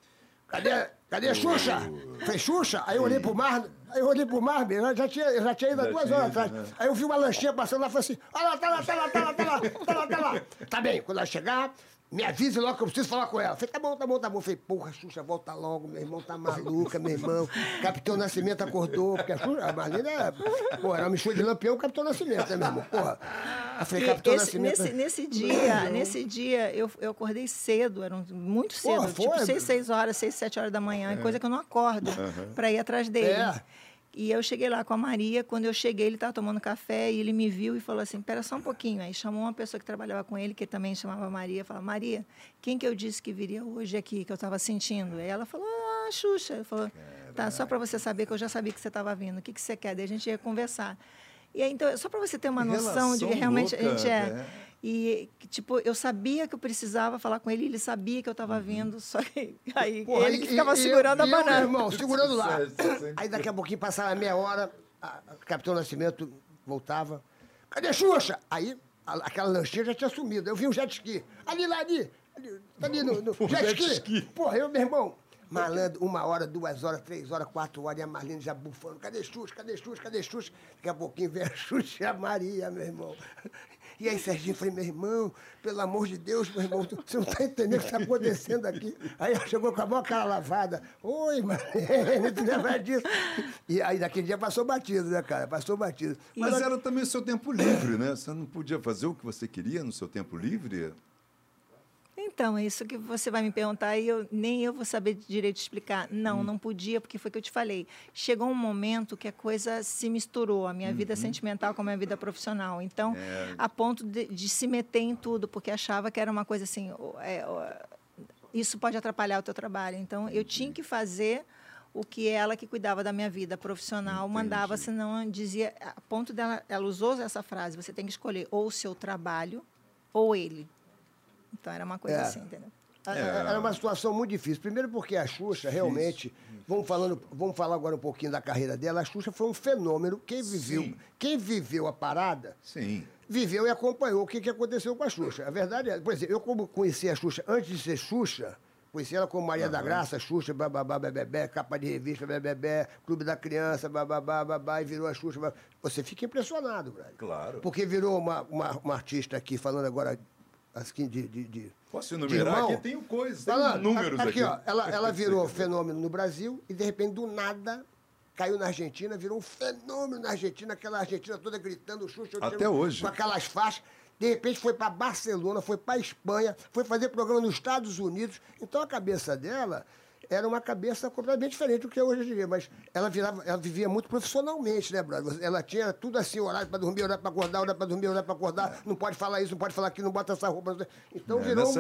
Cadê, cadê a Xuxa? Falei, Xuxa? Aí eu olhei pro mar, aí eu olhei pro mar, eu já tinha, eu já tinha ido há duas horas atrás. né? Aí eu vi uma lanchinha passando lá e falei assim: olha lá, tá lá, tá lá, tá lá, tá lá, tá lá, tá lá. Tá bem, quando ela chegar, me avise logo que eu preciso falar com ela. Falei, tá bom, tá bom, tá bom. Falei, porra, Xuxa, volta logo, meu irmão tá maluca, meu irmão. Capitão Nascimento acordou, porque a, Xuxa, a Marlene é, porra, era uma mistura de lampião com Capitão Nascimento, né, meu irmão? Porra. Aí falei, Capitão esse- Nascimento. nesse, nesse dia, nesse dia eu, eu acordei cedo, era um- muito cedo, Porra, tipo? 6, 6 horas, 6, 7 horas da manhã, coisa que eu não acordo para ir atrás dele. É. E eu cheguei lá com a Maria, quando eu cheguei, ele estava tomando café e ele me viu e falou assim: "Pera só um pouquinho". Aí chamou uma pessoa que trabalhava com ele, que também chamava Maria, falou: "Maria, quem que eu disse que viria hoje aqui, que eu estava sentindo?". Aí ela falou: "Ah, Xuxa". Ele falou: "Tá, só para você saber que eu já sabia que você estava vindo. O que que você quer?". Daí a gente ia conversar. E aí, então, só para você ter uma noção de que realmente a louca, gente é. né? E, tipo, eu sabia que eu precisava falar com ele, ele sabia que eu estava vindo, só que aí Porra, ele que ficava e- segurando e a banana. irmão, segurando lá. Aí daqui a pouquinho passava meia hora, a, a Capitão Nascimento voltava. Cadê Xuxa? Aí a- aquela lanchinha já tinha sumido. Eu vi um jet ski. Ali, lá, ali. ali, ali no, no O jet, jet ski. ski. Porra, eu, meu irmão. Malandro, uma hora, duas horas, três horas, quatro horas, e a Marlene já bufando. Cadê Xuxa? Cadê Xuxa? Cadê Xuxa? Daqui a pouquinho vem a Xuxa e a Maria, meu irmão. E aí, Serginho, falei, meu irmão, pelo amor de Deus, meu irmão, você não está entendendo o que está acontecendo aqui. Aí ela chegou com a mão cara lavada. Oi, Marlene, tu lembra disso? E aí, naquele dia, passou batido, né, cara? Passou batido. Mas, Mas era também o seu tempo livre, né? Você não podia fazer o que você queria no seu tempo livre? Então, é isso que você vai me perguntar e eu, nem eu vou saber direito explicar. Não, hum. não podia, porque foi o que eu te falei. Chegou um momento que a coisa se misturou, a minha uhum. vida sentimental com a minha vida profissional. Então, é. a ponto de, de, se meter em tudo, porque achava que era uma coisa assim, é, isso pode atrapalhar o teu trabalho. Então, eu tinha que fazer o que ela que cuidava da minha vida profissional Entendi. mandava, senão dizia, a ponto dela, ela usou essa frase, você tem que escolher ou o seu trabalho ou ele. Então era uma coisa é. assim, entendeu? É, é. Era uma situação muito difícil. Primeiro porque a Xuxa, realmente, vamos, falando, vamos falar agora um pouquinho da carreira dela, a Xuxa foi um fenômeno. Quem viveu, quem viveu a parada, Sim. viveu e acompanhou o que, que aconteceu com a Xuxa. A verdade é, por exemplo, eu como conheci a Xuxa antes de ser Xuxa, conheci ela como Maria uhum. da Graça, Xuxa, bababá, bebê, capa de revista, bebê, Clube da Criança, bababá, babá, e virou a Xuxa. Babá. Você fica impressionado, velho. Claro. Porque virou uma, uma, uma artista aqui, falando agora assim, de, de, de Posso enumerar aqui? Tenho coisas, Fala, números aqui. aqui. Ó, ela, ela virou fenômeno no Brasil e, de repente, do nada, caiu na Argentina, virou um fenômeno na Argentina, aquela Argentina toda gritando, Xuxa. Até hoje. Com aquelas faixas. De repente foi para Barcelona, foi para Espanha, foi fazer programa nos Estados Unidos. Então a cabeça dela era uma cabeça completamente diferente do que é hoje em dia. Mas ela, virava, ela vivia muito profissionalmente, né, brother? Ela tinha tudo assim, horário para dormir, horário para acordar, horário para dormir, horário para acordar. Não pode falar isso, não pode falar aquilo, não bota essa roupa. Então é, virou,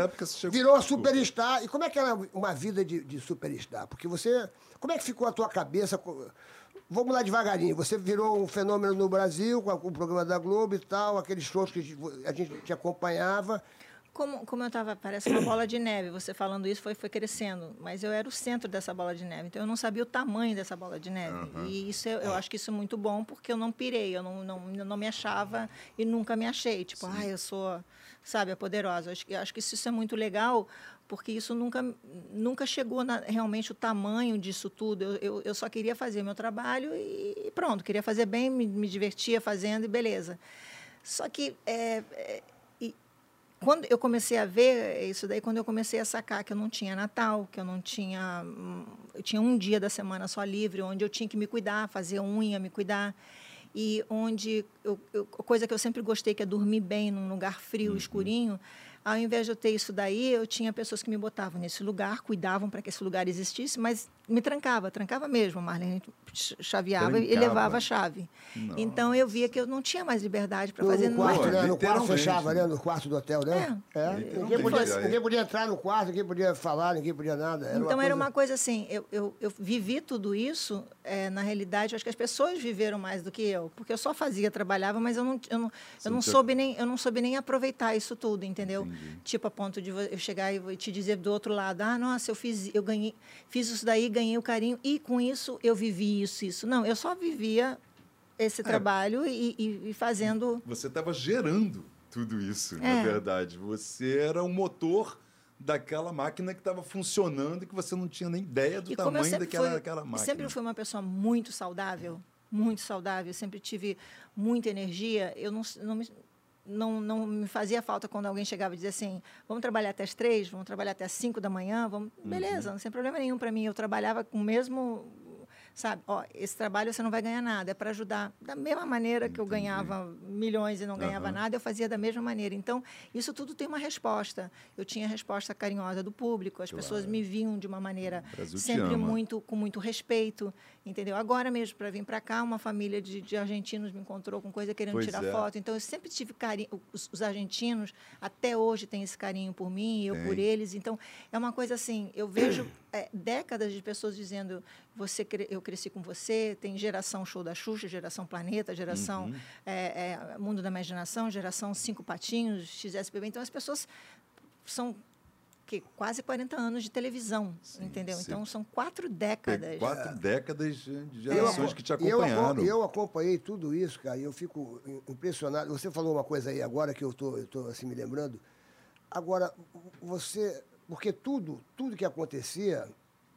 virou a superstar. E como é que era uma vida de, de superstar? Porque você... Como é que ficou a tua cabeça... Vamos lá devagarinho. Você virou um fenômeno no Brasil com, o programa da Globo e tal, aqueles shows que a gente te acompanhava. Como, como eu estava, parece uma bola de neve, você falando isso foi, foi crescendo, mas eu era o centro dessa bola de neve, então eu não sabia o tamanho dessa bola de neve. Uhum. E isso eu, eu, acho que isso é muito bom, porque eu não pirei, eu não, não, não me achava e nunca me achei. Tipo, ah, eu sou, sabe, a poderosa. Eu acho, eu acho que isso, isso é muito legal, porque isso nunca, nunca chegou na, realmente o tamanho disso tudo. Eu, eu, eu, só queria fazer meu trabalho e pronto, queria fazer bem, me, me divertia fazendo e beleza. Só que é, é quando eu comecei a ver isso daí, quando eu comecei a sacar que eu não tinha Natal, que eu não tinha. Eu tinha um dia da semana só livre, onde eu tinha que me cuidar, fazer unha, me cuidar. E onde. Eu, eu, coisa que eu sempre gostei, que é dormir bem num lugar frio, uhum. escurinho ao invés de eu ter isso daí, eu tinha pessoas que me botavam nesse lugar, cuidavam para que esse lugar existisse, mas me trancava, trancava mesmo. Marlene chaveava Trancava. e levava a chave. Nossa. Então eu via que eu não tinha mais liberdade para fazer no quarto, nada. Né? No quarto fechava, né? No quarto do hotel, né? É. é. Ninguém, podia, ninguém, podia, entrar no quarto, ninguém podia falar, ninguém podia nada. Era então uma era uma coisa assim, eu, eu, eu vivi tudo isso, é, na realidade, acho que as pessoas viveram mais do que eu, porque eu só fazia, trabalhava, mas eu não, eu não, eu não, soube, nem, eu não soube nem aproveitar isso tudo, entendeu? Entendi. Tipo, a ponto de eu chegar e te dizer do outro lado, ah, nossa, eu fiz, eu ganhei, fiz isso daí, ganhei o carinho, e com isso eu vivi isso, isso. Não, eu só vivia esse é. trabalho e, e, e, fazendo. Você estava gerando tudo isso, é. na verdade. Você era o motor daquela máquina que estava funcionando e que você não tinha nem ideia do e tamanho daquela, fui, daquela máquina. Sempre fui uma pessoa muito saudável, muito saudável, sempre tive muita energia. Eu não, não me não, não me fazia falta quando alguém chegava e dizia assim: vamos trabalhar até as três, vamos trabalhar até as cinco da manhã, vamos. Uhum. Beleza, não tem problema nenhum para mim. Eu trabalhava com o mesmo sabe? Ó, esse trabalho você não vai ganhar nada, é para ajudar. Da mesma maneira Entendi. que eu ganhava milhões e não ganhava uhum. nada, eu fazia da mesma maneira. Então, isso tudo tem uma resposta. Eu tinha resposta carinhosa do público, as claro. pessoas me viam de uma maneira sempre muito com muito respeito, entendeu? Agora mesmo para vir para cá, uma família de, de, argentinos me encontrou com coisa querendo pois tirar é. foto. Então, eu sempre tive carinho, os, os, argentinos até hoje têm esse carinho por mim, eu tem. por eles. Então, é uma coisa assim, eu vejo é, décadas de pessoas dizendo você eu cresci com você tem geração show da Xuxa geração Planeta geração uhum. é, é, Mundo da Imaginação geração Cinco Patinhos XSPB então as pessoas são que quase 40 anos de televisão, sim, entendeu? Sim. Então são quatro décadas. Quatro décadas de gerações eu, que te acompanharam. Eu, eu acompanhei tudo isso, cara, e eu fico impressionado. Você falou uma coisa aí agora que eu tô, estou tô, assim me lembrando. Agora, você porque tudo, tudo que acontecia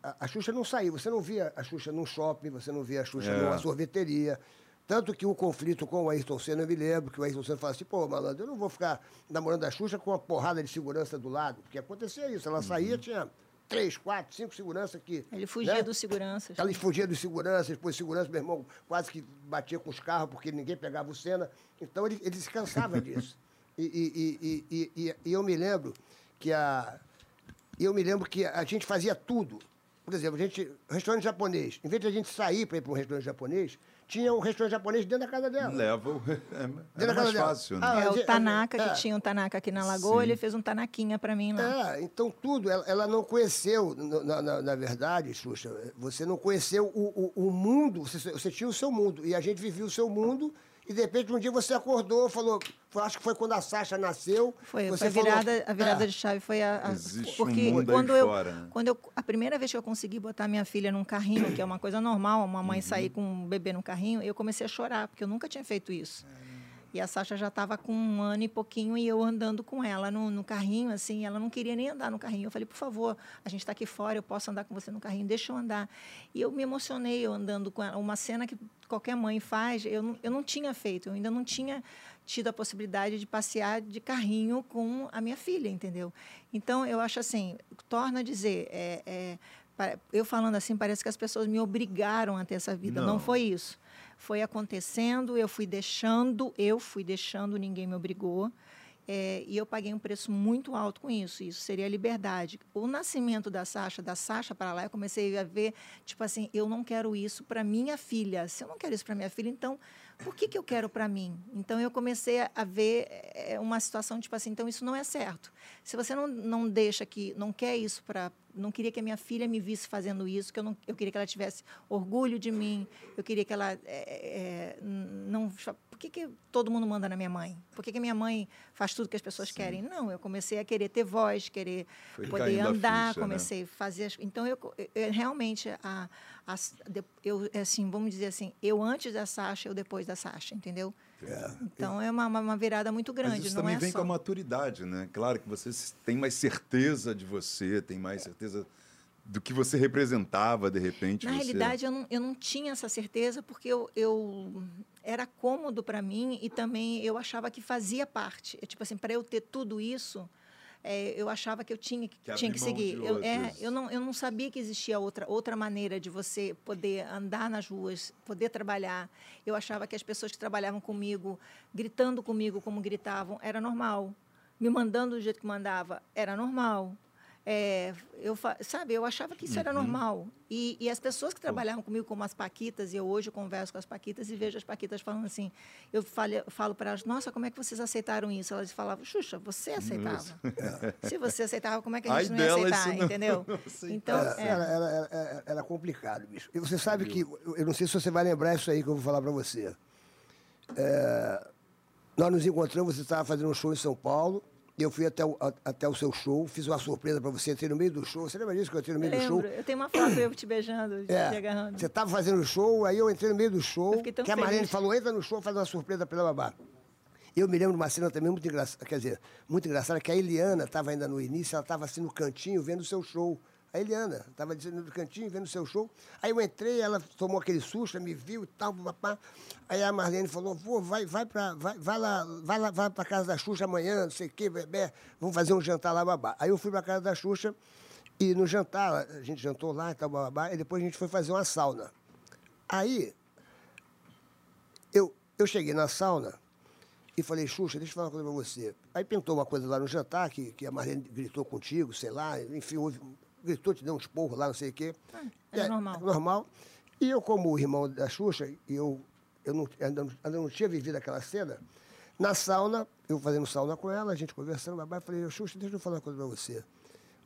a, a Xuxa não saía. Você não via a Xuxa num shopping, você não via a Xuxa É. numa sorveteria. Tanto que o conflito com o Ayrton Senna, eu me lembro que o Ayrton Senna falava assim, pô, malandro, eu não vou ficar namorando a Xuxa com uma porrada de segurança do lado. Porque acontecia isso. Ela saía, tinha três, quatro, cinco seguranças que... Ele fugia né? dos seguranças. Ela fugia dos seguranças, depois segurança, meu irmão, quase que batia com os carros porque ninguém pegava o Senna. Então ele, ele se cansava disso. E, e- e- e- e- e eu me lembro que a. Eu me lembro que a gente fazia tudo. Por exemplo, a gente, restaurante japonês, em vez de a gente sair para ir para um restaurante japonês, tinha um restaurante japonês dentro da casa dela. Leva o. É, Dentro é da mais casa dela. fácil, né? Ah, É, o gente- Tanaka, é. que tinha um Tanaka aqui na Lagoa, Sim. ele fez um Tanaquinha pra mim lá. É, então tudo, ela, ela não conheceu, na, na- na- na verdade, Xuxa, você não conheceu o, o, o mundo, você, você tinha o seu mundo, e a gente vivia o seu mundo, e de repente um dia você acordou, falou, foi- acho que foi quando a Sasha nasceu. Foi, você foi a falou, virada, a virada é, de chave foi a, a- Existe porque um mundo aí quando eu fora, né? quando eu a primeira vez que eu consegui botar minha filha num carrinho, que é uma coisa normal, uma Uhum. mãe sair com um bebê no carrinho, eu comecei a chorar porque eu nunca tinha feito isso. E a Sasha já estava com um ano e pouquinho e eu andando com ela no, no carrinho, assim, ela não queria nem andar no carrinho. Eu falei, por favor, a gente está aqui fora, eu posso andar com você no carrinho, deixa eu andar. E eu me emocionei eu andando com ela. Uma cena que qualquer mãe faz, eu não, eu não tinha feito, eu ainda não tinha tido a possibilidade de passear de carrinho com a minha filha, entendeu? Então, eu acho assim, torna a dizer, é, é, eu falando assim, parece que as pessoas me obrigaram a ter essa vida. Não, Não. foi isso. Foi acontecendo, eu fui deixando, eu fui deixando, ninguém me obrigou. É, e eu paguei um preço muito alto com isso. Isso seria a liberdade. O nascimento da Sasha, da Sasha para lá, eu comecei a ver, tipo assim, eu não quero isso para minha filha. Se eu não quero isso para minha filha, então por que, que eu quero para mim? Então eu comecei a- ver é, uma situação tipo assim, então isso não é certo. Se você não, não deixa que, não quer isso para, não queria que a minha filha me visse fazendo isso, que eu não, eu queria que ela tivesse orgulho de mim, eu queria que ela é, é, não, por que, que todo mundo manda na minha mãe? Por que, que a minha mãe faz tudo que as pessoas querem? Não, eu comecei a querer ter voz, querer Foi poder a andar, ficha, né? comecei a fazer as, então eu, eu- realmente a, de- eu assim vamos dizer assim eu antes da Sasha eu depois da Sasha entendeu então é uma, uma- virada muito grande Mas isso também é vem só com a maturidade, né? Claro que você tem mais certeza de você, tem mais certeza do que você representava, de repente. na você... realidade eu não, eu não tinha essa certeza porque eu, eu era cômodo para mim e também eu achava que fazia parte É tipo assim para eu ter tudo isso é, eu achava que eu tinha que, Que tinha que seguir. Eu, é, eu, não, eu não sabia que existia outra, outra maneira de você poder andar nas ruas, poder trabalhar. Eu achava que as pessoas que trabalhavam comigo, gritando comigo como gritavam, era normal. Me mandando do jeito que mandava, era normal. É, eu, sabe, eu achava que isso Uhum. era normal. E, e as pessoas que trabalhavam comigo, como as Paquitas, e eu hoje converso com as Paquitas e vejo as Paquitas falando assim, eu falo, falo para elas, nossa, como é que vocês aceitaram isso? Elas falavam, Xuxa, você aceitava. Se você aceitava, como é que a Ai gente não ia delas, aceitar, não- entendeu? não. Então, Era, é, era, era, era- era complicado, bicho. E você sabe que, eu eu não sei se você vai lembrar isso aí que eu vou falar para você. É, nós nos encontramos, você estava fazendo um show em São Paulo, eu fui até o, a- até o seu show, fiz uma surpresa para você, entrei no meio do show. Você lembra disso que eu entrei no meio do lembro, show? eu tenho uma foto eu te beijando, te É, agarrando. você estava fazendo show, aí eu entrei no meio do show, Eu que a Marlene falou, entra no show, faz uma surpresa para ela babá. Eu me lembro de uma cena também muito engraçada, quer dizer, muito engraçada, que a Eliana estava ainda no início, ela estava assim no cantinho, vendo o seu show. A Eliana estava no cantinho, vendo o seu show. Aí eu entrei, ela tomou aquele susto, me viu e tal, papá. Aí a Marlene falou, vô, vai, vai, pra, vai, vai lá, vai lá, vai pra casa da Xuxa amanhã, não sei o quê, bebê, vamos fazer um jantar lá, babá. Aí eu fui pra casa da Xuxa, e no jantar, a gente jantou lá e tal, babá, e depois a gente foi fazer uma sauna. Aí, eu, eu cheguei na sauna e falei, Xuxa, deixa eu falar uma coisa pra você. Aí pintou uma coisa lá no jantar, que, que a Marlene gritou contigo, sei lá, enfim, houve, gritou, te deu um esporro lá, não sei o quê. é normal. normal. E eu, como irmão da Xuxa, e eu, eu não, ainda, não- ainda não tinha vivido aquela cena, na sauna, eu fazendo sauna com ela, a gente conversando, babá, eu falei, Xuxa, deixa eu falar uma coisa pra você.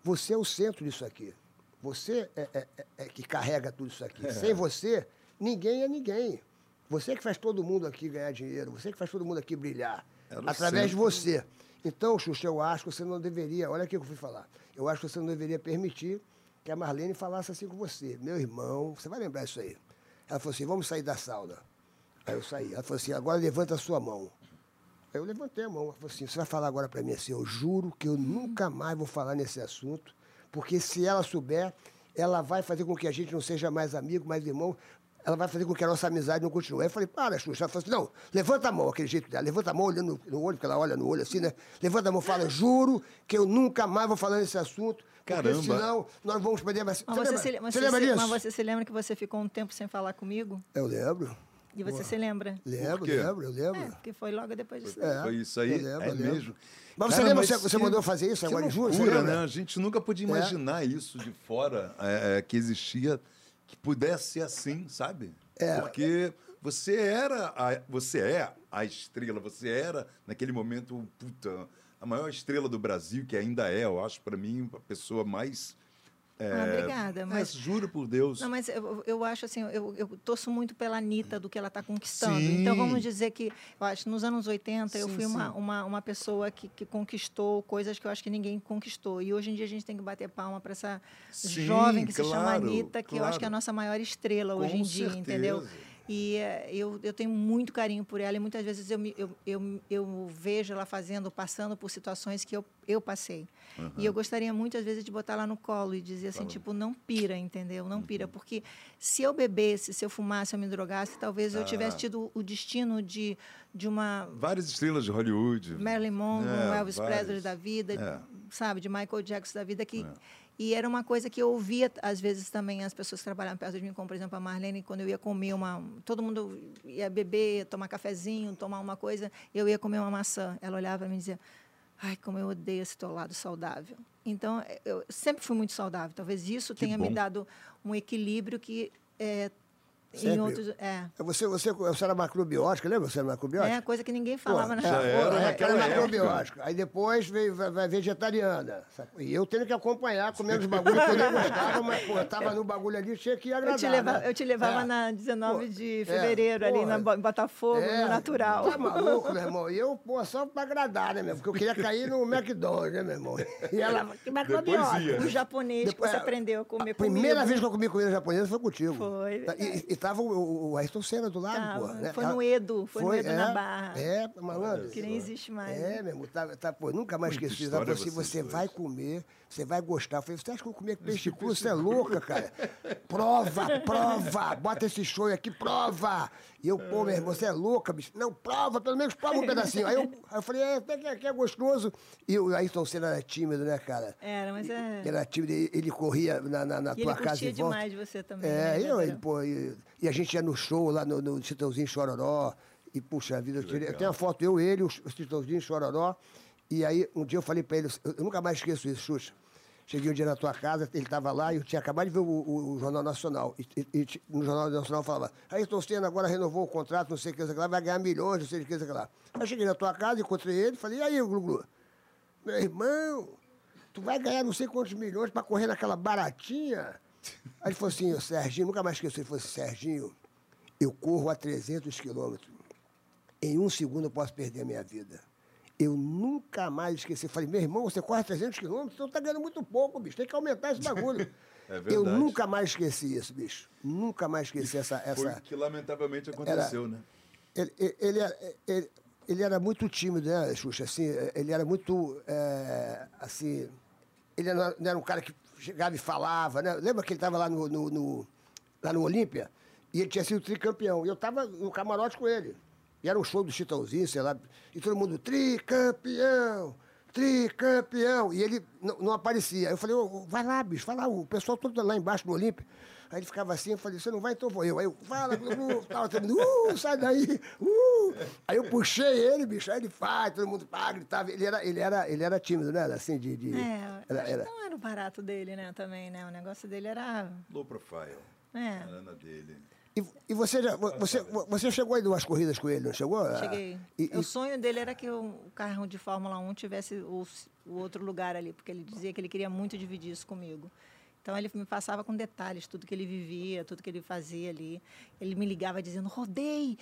Você é o centro disso aqui. Você é, é- é- é que carrega tudo isso aqui. Sem você, ninguém é ninguém. Você que faz todo mundo aqui ganhar dinheiro, você que faz todo mundo aqui brilhar. Através de centro. você. Então, Xuxa, eu acho que você não deveria, olha o que eu fui falar. Eu acho que você não deveria permitir que a Marlene falasse assim com você. Meu irmão, você vai lembrar isso aí. Ela falou assim, vamos sair da sauna. Aí eu saí. Ela falou assim, agora levanta a sua mão. Aí eu levantei a mão. Ela falou assim, você vai falar agora para mim assim, eu juro que eu nunca mais vou falar nesse assunto, porque se ela souber, ela vai fazer com que a gente não seja mais amigo, mais irmão. Ela vai fazer com que a nossa amizade não continue. Aí eu falei, para, Xuxa. Ela falou assim, não, levanta a mão, aquele jeito dela. Levanta a mão olhando no olho, porque ela olha no olho assim, né? Levanta a mão, fala, juro que eu nunca mais vou falar nesse assunto. Caramba. Porque senão nós vamos perder mais. Mas você, você, lembra, você, você lembra disso? Mas você se lembra que você ficou um tempo sem falar comigo? Eu lembro. E você se lembra? Lembro, lembro, eu lembro. É, porque foi logo depois disso. É, foi isso aí, lembro, é mesmo. Mas você Cara, lembra, mas você, que, mandou fazer isso agora em julho? né? A gente nunca podia é. imaginar é. isso de fora, é, é, que existia, que pudesse ser assim, sabe? É. Porque você era, a, você é a estrela, você era, naquele momento, puta, a maior estrela do Brasil, que ainda é, eu acho, para mim, a pessoa mais é, ah, obrigada. Mas, mas, juro por Deus. Não, mas eu, eu acho assim, eu, eu torço muito pela Anitta do que ela está conquistando. Sim. Então vamos dizer que, eu acho, nos anos 80 sim, eu fui uma, uma, uma pessoa que, que conquistou coisas que eu acho que ninguém conquistou. E hoje em dia a gente tem que bater palma para essa sim, jovem que claro, se chama Anitta, que claro. eu acho que é a nossa maior estrela hoje Com em dia, certeza. entendeu? E uh, eu, eu tenho muito carinho por ela e muitas vezes eu, eu, eu, eu vejo ela fazendo, passando por situações que eu, eu passei. Uhum. E eu gostaria muitas vezes de botar ela no colo e dizer assim, Fala. tipo, não pira, entendeu? Não pira. Uhum. Porque se eu bebesse, se eu fumasse, se eu me drogasse, talvez eu tivesse ah. tido o destino de, de uma... Várias estrelas de Hollywood. Marilyn Monroe, é, Elvis Presley da vida, é. sabe? De Michael Jackson da vida, que... É e era uma coisa que eu ouvia, às vezes, também as pessoas que trabalhavam perto de mim, como, por exemplo, a Marlene, quando eu ia comer uma... Todo mundo ia beber, tomar cafezinho, tomar uma coisa, eu ia comer uma maçã. Ela olhava para mim e dizia, ai, como eu odeio esse teu lado saudável. Então, eu sempre fui muito saudável. Talvez isso que tenha bom. me dado um equilíbrio que é, Sempre. Em outros, é. Você, você, você era macrobiótica, lembra? Você era macrobiótica? É, coisa que ninguém falava Pô, na já era, é, era macrobiótica. Aí depois veio vai, vegetariana. E eu tendo que acompanhar, comendo os bagulhos que eu nem gostava, mas, pô, eu tava no bagulho ali, tinha que agradar. Eu te, leva, né? eu te levava é. na 19 pô, de fevereiro, é, ali pô, na Botafogo, é, no natural. Tá maluco, meu irmão? E eu, pô, só pra agradar, né, meu? Porque eu queria cair no McDonald's, né, meu irmão? E ela, que macrobiótica. O japonês depois, que você aprendeu a comer A primeira vez que eu comi comida japonesa foi contigo. Foi. E, e tava o, o Ayrton Senna do lado, pô. Né? Foi no Edo, foi, foi no Edo é, na Barra. É, malandro. Que nem existe mais. É, né? meu irmão, tá, tá, pô, nunca mais esqueci. Ela falou assim, você vai comer, você vai gostar. Eu falei, você acha que eu comer peixe cru? Você é louca, cara. Prova, prova, bota esse show aqui, prova. E eu, pô, meu irmão, você é louca, bicho. Não, prova, pelo menos prova um pedacinho. Aí eu, aí eu falei, é, até que, que é gostoso. E o Ayrton Senna era tímido, né, cara? Era, mas é... Ele era tímido, ele corria na, na, na tua casa e volta. demais de você também. É, né, eu, ele, pô, e, e, a gente ia no show lá no, no Chitãozinho Chororó. E, puxa vida, eu, tirei, eu tenho uma foto, eu, ele, o Chitãozinho Chororó. E aí, um dia eu falei pra ele, eu, eu nunca mais esqueço isso, Xuxa. Cheguei um dia na tua casa, ele estava lá e eu tinha acabado de ver o, o, o Jornal Nacional. E, e, e, no Jornal Nacional falava, aí Tosteno agora renovou o contrato, não sei o que, lá, vai ganhar milhões, não sei o que, lá. Aí cheguei na tua casa, encontrei ele, falei, e aí, Glu Meu irmão, tu vai ganhar não sei quantos milhões para correr naquela baratinha? Aí ele falou assim, Serginho, nunca mais esqueci, ele falou assim, Serginho, eu corro a 300 quilômetros. Em um segundo eu posso perder a minha vida. Eu nunca mais esqueci. Falei, meu irmão, você corre 300 quilômetros, então tá ganhando muito pouco, bicho. Tem que aumentar esse bagulho. É eu nunca mais esqueci isso, bicho. Nunca mais esqueci essa, essa. Foi que lamentavelmente aconteceu, era, né? Ele, ele, ele, ele, ele, era muito tímido, né, Xuxa? Assim, ele era muito. É, assim. Ele não era um cara que chegava e falava, né? Lembra que ele estava lá no, no, no, lá no Olímpia? E ele tinha sido tricampeão. E eu estava no camarote com ele. E era um show do Chitãozinho, sei lá. E todo mundo, tricampeão, tricampeão. E ele não, aparecia. Aí eu falei, oh, vai lá, bicho, vai lá. O pessoal todo lá embaixo no Olímpio. Aí ele ficava assim, eu falei, você não vai, então vou eu. Aí eu, fala, uh, tava todo mundo, uh, sai daí, uh. Aí eu puxei ele, bicho, aí ele faz, todo mundo pá, gritava. Ele era, ele era, ele era tímido, né? Assim, de... de é, era, era... não era o barato dele, né, também, né? O negócio dele era... Low profile. É. A dele. E, e, você, já, você, você chegou aí duas corridas com ele, não chegou? Cheguei. E, o sonho dele era que o carro de Fórmula 1 tivesse o, o outro lugar ali, porque ele dizia que ele queria muito dividir isso comigo. Então ele me passava com detalhes, tudo que ele vivia, tudo que ele fazia ali. Ele me ligava dizendo: rodei,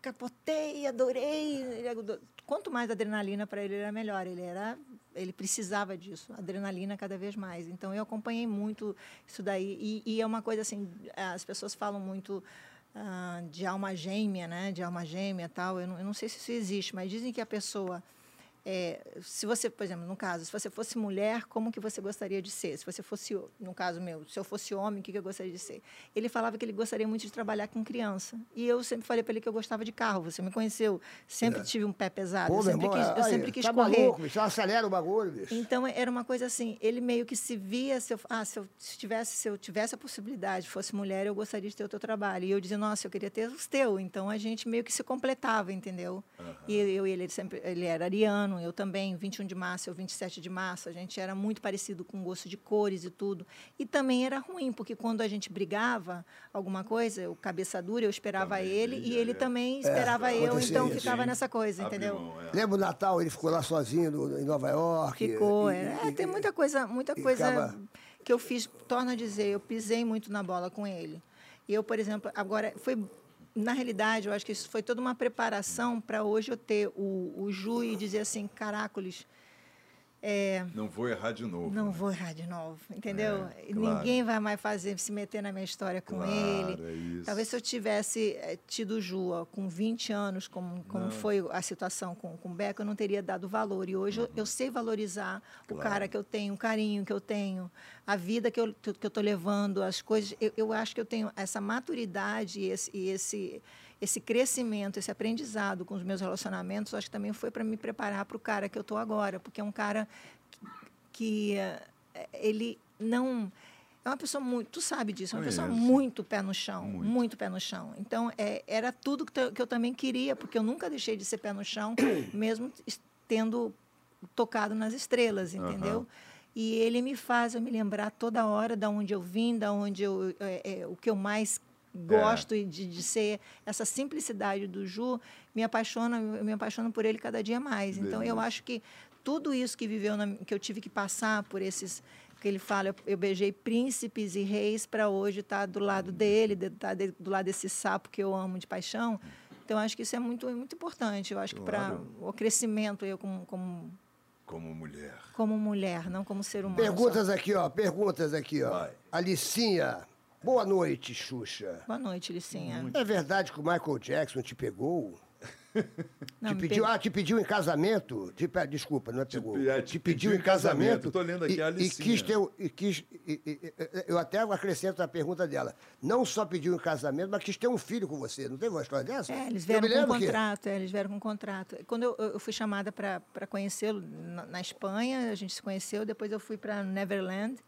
capotei, adorei. Quanto mais adrenalina para ele era melhor. Ele era, ele precisava disso, adrenalina cada vez mais. Então eu acompanhei muito isso daí e, e é uma coisa assim, as pessoas falam muito ah, de alma gêmea, né? De alma gêmea, tal. Eu não, eu não sei se isso existe, mas dizem que a pessoa é, se você, por exemplo, no caso, se você fosse mulher, como que você gostaria de ser? Se você fosse, no caso meu, se eu fosse homem, o que, que eu gostaria de ser? Ele falava que ele gostaria muito de trabalhar com criança. E eu sempre falei para ele que eu gostava de carro. Você me conheceu. Sempre é. tive um pé pesado. Pô, eu sempre irmão, quis, eu sempre quis tá correr. Maluco, bicho, acelera o bagulho, bicho. Então, era uma coisa assim, ele meio que se via, se eu, ah, se eu, tivesse, se eu tivesse a possibilidade, fosse mulher, eu gostaria de ter o teu trabalho. E eu dizia, nossa, eu queria ter os teus. Então, a gente meio que se completava, entendeu? Uhum. E eu e ele, ele, sempre, ele era ariano, eu também, 21 de março ou 27 de março, a gente era muito parecido com gosto de cores e tudo. E também era ruim, porque quando a gente brigava alguma coisa, o cabeça dura, eu esperava também, ele e ele é. também esperava é, eu, então isso. ficava nessa coisa, entendeu? é. Lembra o Natal, ele ficou lá sozinho no, em Nova York? Ficou, e, é. E, tem muita coisa, muita coisa ficava... que eu fiz, torno a dizer, eu pisei muito na bola com ele. E eu, por exemplo, agora foi na realidade, eu acho que isso foi toda uma preparação para hoje eu ter o, o Ju e dizer assim, caracoles, é, não vou errar de novo. Não né? vou errar de novo, entendeu? É, claro. Ninguém vai mais fazer, se meter na minha história com claro, ele. É Talvez se eu tivesse é, tido Ju ó, com 20 anos, como, como foi a situação com, com o Beco, eu não teria dado valor. E hoje uhum. eu, eu, sei valorizar claro. o cara que eu tenho, o carinho que eu tenho, a vida que eu estou que eu levando, as coisas. Eu, eu acho que eu tenho essa maturidade e esse, e esse esse crescimento, esse aprendizado com os meus relacionamentos, acho que também foi para me preparar para o cara que eu estou agora, porque é um cara que, que eh, ele não é uma pessoa muito, tu sabe disso, é uma pessoa muito pé no chão, muito, muito pé no chão. Então, é, era tudo que, que eu também queria, porque eu nunca deixei de ser pé no chão, mesmo tendo tocado nas estrelas, entendeu? Uhum. E ele me faz eu me lembrar toda hora da onde eu vim, da onde eu, é, é, o que eu mais gosto é. de, de ser essa simplicidade do Ju me apaixona me apaixono por ele cada dia mais Beleza. então eu acho que tudo isso que viveu na, que eu tive que passar por esses que ele fala eu, eu beijei príncipes e reis para hoje estar tá do lado dele estar tá de, do lado desse sapo que eu amo de paixão então acho que isso é muito muito importante eu acho claro. que para o crescimento eu como, como como mulher como mulher não como ser humano perguntas só. aqui ó perguntas aqui ó Vai. Alicinha Boa noite, Xuxa. Boa noite, Licinha. É verdade que o Michael Jackson te pegou? Não, te pediu, ah, te pediu em casamento? Te, desculpa, não é pegou. Te, é, te, te pediu, pediu, em casamento. Estou lendo aqui e, a Alicinha. E quis ter, e quis, e, eu até acrescento a pergunta dela. Não só pediu em casamento, mas quis ter um filho com você. Não teve uma história dessa? É, eles vieram com um contrato. É, eles vieram com um contrato. Quando eu, eu fui chamada para conhecê-lo na, na Espanha, a gente se conheceu. Depois eu fui para Neverland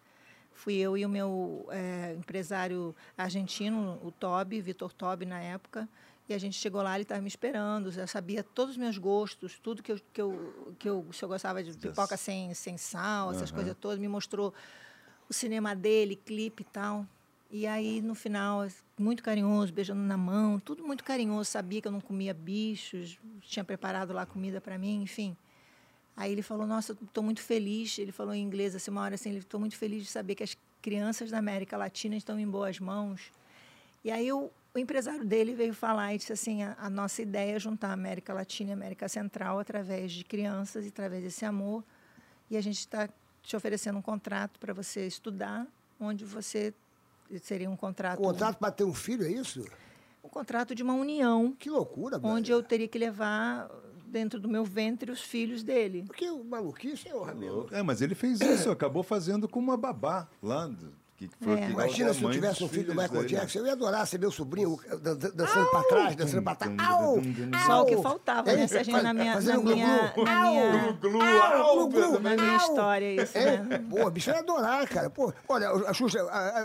Fui eu e o meu é, empresário argentino, o Toby, Vitor Toby, na época. E a gente chegou lá, ele estava me esperando, já sabia todos os meus gostos, tudo que eu, que eu, que eu se eu gostava de pipoca sem, sem sal, essas uhum. coisas todas, me mostrou o cinema dele, clipe e tal. E aí, no final, muito carinhoso, beijando na mão, tudo muito carinhoso. Sabia que eu não comia bichos, tinha preparado lá comida para mim, enfim. Aí ele falou: Nossa, estou muito feliz. Ele falou em inglês assim, uma hora assim: Estou muito feliz de saber que as crianças da América Latina estão em boas mãos. E aí o, o empresário dele veio falar e disse assim: a, a, nossa ideia é juntar a América Latina e a América Central através de crianças e através desse amor. E a gente está te oferecendo um contrato para você estudar, onde você seria um contrato. Contrato para ter um filho, é isso? Um contrato de uma união. Que loucura, Onde eu teria que levar dentro do meu ventre os filhos dele. Porque o maluquice é horrível. É, mas ele fez isso, acabou fazendo com uma babá lá que foi é. Imagina se eu tivesse um filho do Michael Jackson, eu ia adorar ser meu sobrinho dançando para trás, dançando para trás. Au! Só o que faltava, né, Serginho, na minha, na minha, na minha, glu, au, glu, na minha história isso, é, né? Pô, bicho, eu ia adorar, cara. Pô, olha, a Xuxa,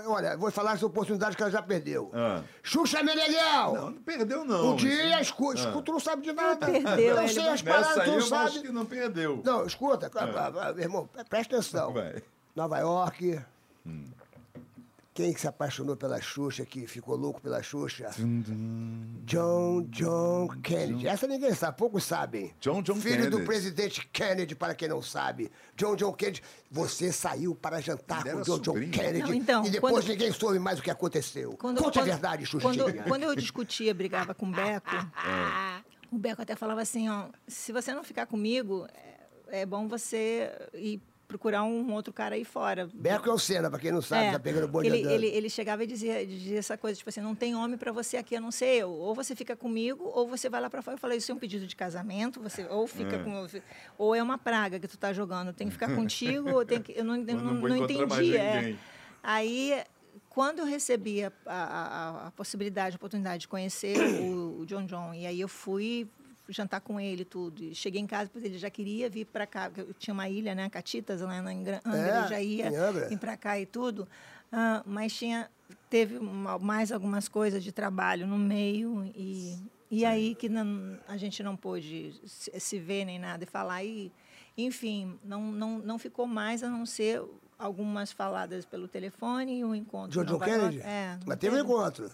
olha, vou falar essa oportunidade que ela já perdeu. Ah. Xuxa Meneghel! Não, não perdeu não. Um dia, escuta, ah. tu não sabe de nada. Perdeu. Eu sei as palavras, tu não sabe. acho que não perdeu. Não, escuta, ah. meu irmão, presta atenção. Vai. Nova York... Hum. Quem que se apaixonou pela Xuxa, que ficou louco pela Xuxa? John John Kennedy. Essa ninguém sabe, poucos sabem. John John Filho Kennedy. do presidente Kennedy, para quem não sabe. John John Kennedy. Você saiu para jantar com John John Kennedy. Não, então, e depois quando... ninguém soube mais o que aconteceu. Quando, Conte quando, a verdade, Xuxa. Quando, quando eu discutia, brigava com o Beco, é. o Beco até falava assim, ó, se você não ficar comigo, é, é bom você ir procurar um outro cara aí fora. Beco é o Senna, pra quem não sabe, É, tá pegando bonde ele, ele, ele chegava e dizia, dizia essa coisa, tipo assim, não tem homem para você aqui, a não ser eu. Ou você fica comigo, ou você vai lá para fora. Eu falei, isso é um pedido de casamento, você ou fica com... Ou é uma praga que tu tá jogando, tem que ficar contigo, ou tem que... Eu não, eu não, não não entendi. é. Aí, quando eu recebi a, a, a- a possibilidade, a oportunidade de conhecer o, o John John, e aí eu fui jantar com ele tudo. E cheguei em casa, porque ele já queria vir para cá, eu tinha uma ilha, né, Catitas, lá em Gra- Angra, É, ele já ia vir para cá e tudo. Ah, mas tinha, teve uma- mais algumas coisas de trabalho no meio e, e aí que não, a gente não pôde se, se ver nem nada e falar. E, enfim, não, não, não ficou mais a não ser algumas faladas pelo telefone e um encontro. Jojo Nova Kennedy? É, Mas teve um encontro.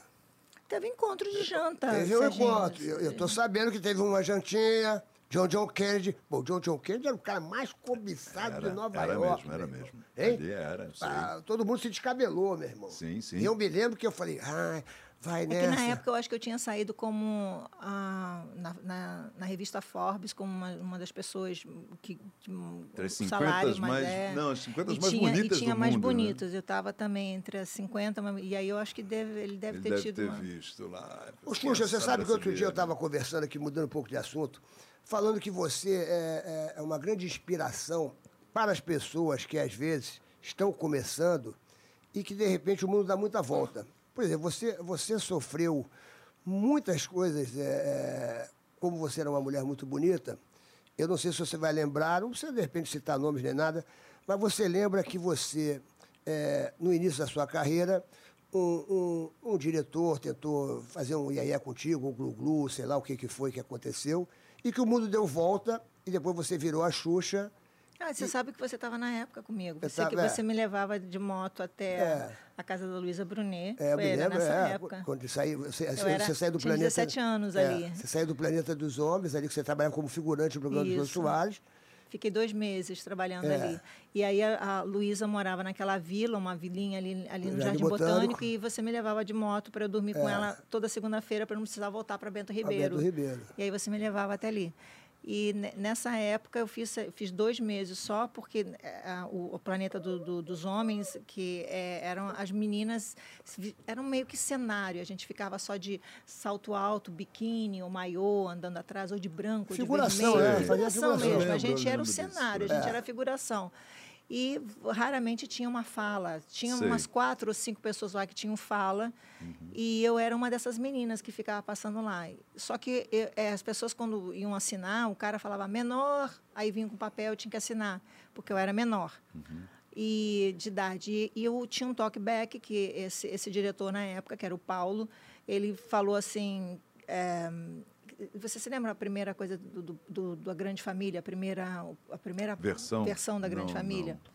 Teve encontro de janta. Teve um encontro. Eu, eu tô sabendo que teve uma jantinha. John John Kennedy. O John John Kennedy era o cara mais cobiçado de Nova era York. mesmo, era meu irmão. mesmo. Hein? Ali era. Ah, todo mundo se descabelou, meu irmão. Sim, sim. E eu me lembro que eu falei, ai, vai É que nessa. na época eu acho que eu tinha saído como ah, na, na, na revista Forbes como uma, uma das pessoas que que, Entre as o 50 salário mais- é, não, as 50 e mais tinha, bonitas e tinha do mais mundo, né? bonitas. Eu estava também entre as 50, mas- e aí eu acho que deve, ele deve Ele ter deve tido ter uma... visto lá. Ô, Xuxa, você sabe que outro dia eu estava conversando aqui, mudando um pouco de assunto, falando que você é, é- é uma grande inspiração para as pessoas que às vezes estão começando e que de repente o mundo dá muita volta. Por exemplo, você, você sofreu muitas coisas, é, é, como você era uma mulher muito bonita. Eu não sei se você vai lembrar, não precisa de repente citar nomes nem nada, mas você lembra que você, é, no início da sua carreira, um, um- um diretor tentou fazer um iaié contigo, um glu-glu, sei lá o que, que foi que aconteceu, e que o mundo deu volta e depois você virou a Xuxa. Ah, você sabe que você estava na época comigo. Você, tava- que é. você me levava de moto até É. a casa da Luísa Brunet. É, Foi me lembro, nessa é, época. quando saiu, você, você, era- saiu do tinha planeta. 17 anos é, ali. Você saiu do planeta dos homens, ali que você trabalhava como figurante no programa do Jô Isso. Soares. Fiquei dois meses trabalhando É. ali. E aí a, a Luísa morava naquela vila, uma vilinha ali, ali no Jardim Jardim Botânico. Botânico, e você me levava de moto para eu dormir com ela toda segunda-feira para não precisar voltar para Bento Ribeiro. Bento Ribeiro. E aí você me levava até ali. E ne- nessa época eu fiz, fiz dois meses só, porque eh, a- o, o planeta do- do- dos homens, que eh, eram as meninas, eram meio que cenário. A gente ficava só de salto alto, biquíni ou maiô andando atrás, ou de branco, Figuração, de é, vermelho. fazia figuração figuração. mesmo. A gente era o cenário, a gente era a figuração. E raramente tinha uma fala. Tinha Sei. umas quatro ou cinco pessoas lá que tinham fala. E eu era uma dessas meninas que ficava passando lá. Só que eu- eh, as pessoas, quando iam assinar, o cara falava menor, aí vinha com papel, eu tinha que assinar, porque eu era menor. E de idade. E, eu tinha um talkback que esse, esse diretor na época, que era o Paulo, ele falou assim. eh, você se lembra a primeira coisa do, do, do- da Grande Família, a primeira, a primeira Versão? versão da Grande Não, Família? não.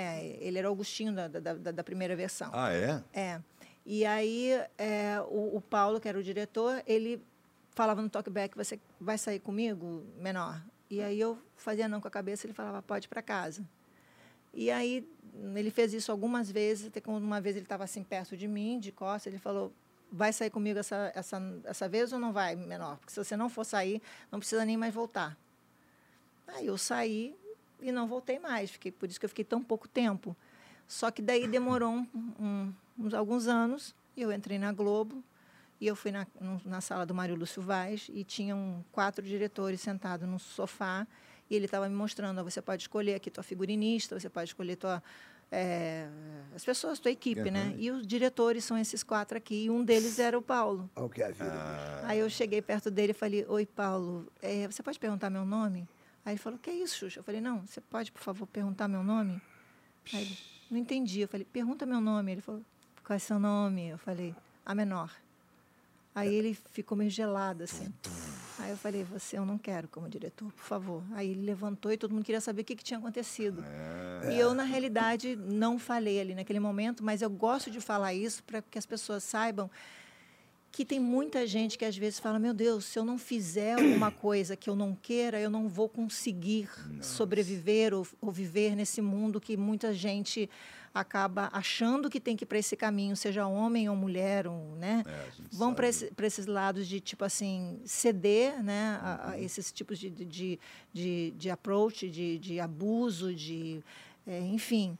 É, ele era Augustinho da, da, da, da primeira versão. Ah, é? É. E aí, é, o, o Paulo, que era o diretor, ele falava no talkback, você vai sair comigo, menor? E aí eu fazia não com a cabeça, ele falava, pode ir para casa. E aí, ele fez isso algumas vezes, até que uma vez ele estava assim perto de mim, de costas, ele falou, vai sair comigo essa, essa, essa vez ou não vai, menor? Porque se você não for sair, não precisa nem mais voltar. Aí eu saí e não voltei mais, fiquei, por isso que eu fiquei tão pouco tempo. Só que daí demorou um- um- uns alguns anos, e eu entrei na Globo, e eu fui na, na sala do Mário Lúcio Vaz, e tinham quatro diretores sentados num sofá, e ele estava me mostrando, você pode escolher aqui tua figurinista, você pode escolher tua... é, as pessoas, tua equipe, né? E os diretores são esses quatro aqui, e um deles era o Paulo. Olha que é a vida. Ah. Aí eu cheguei perto dele e falei, oi, Paulo, é, você pode perguntar meu nome? Aí ele falou, que é isso, Xuxa? Eu falei, não, você pode, por favor, perguntar meu nome? Aí ele, não entendi. Eu falei, pergunta meu nome. Ele falou, qual é seu nome? Eu falei, a menor. Aí ele ficou meio gelado, assim. Aí eu falei, você eu não quero como diretor, por favor. Aí ele levantou e todo mundo queria saber o que, que tinha acontecido. É. E eu, na realidade, não falei ali naquele momento, mas eu gosto de falar isso para que as pessoas saibam que tem muita gente que às vezes fala: meu Deus, se eu não fizer alguma coisa que eu não queira, eu não vou conseguir sobreviver ou, ou viver nesse mundo que muita gente acaba achando que tem que ir para esse caminho, seja homem ou mulher, ou, né? É, Vão para esse, esses lados de tipo assim ceder, né? A, a esses tipos de, de, de, de approach, de, de abuso, de É, enfim,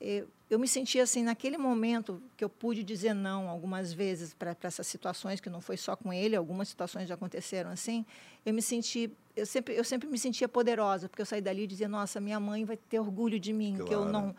eu, eu me senti assim, naquele momento que eu pude dizer não algumas vezes para essas situações, que não foi só com ele, algumas situações já aconteceram assim, eu me senti, eu sempre, eu sempre me sentia poderosa, porque eu saí dali e dizia, nossa, minha mãe vai ter orgulho de mim, claro. que eu não...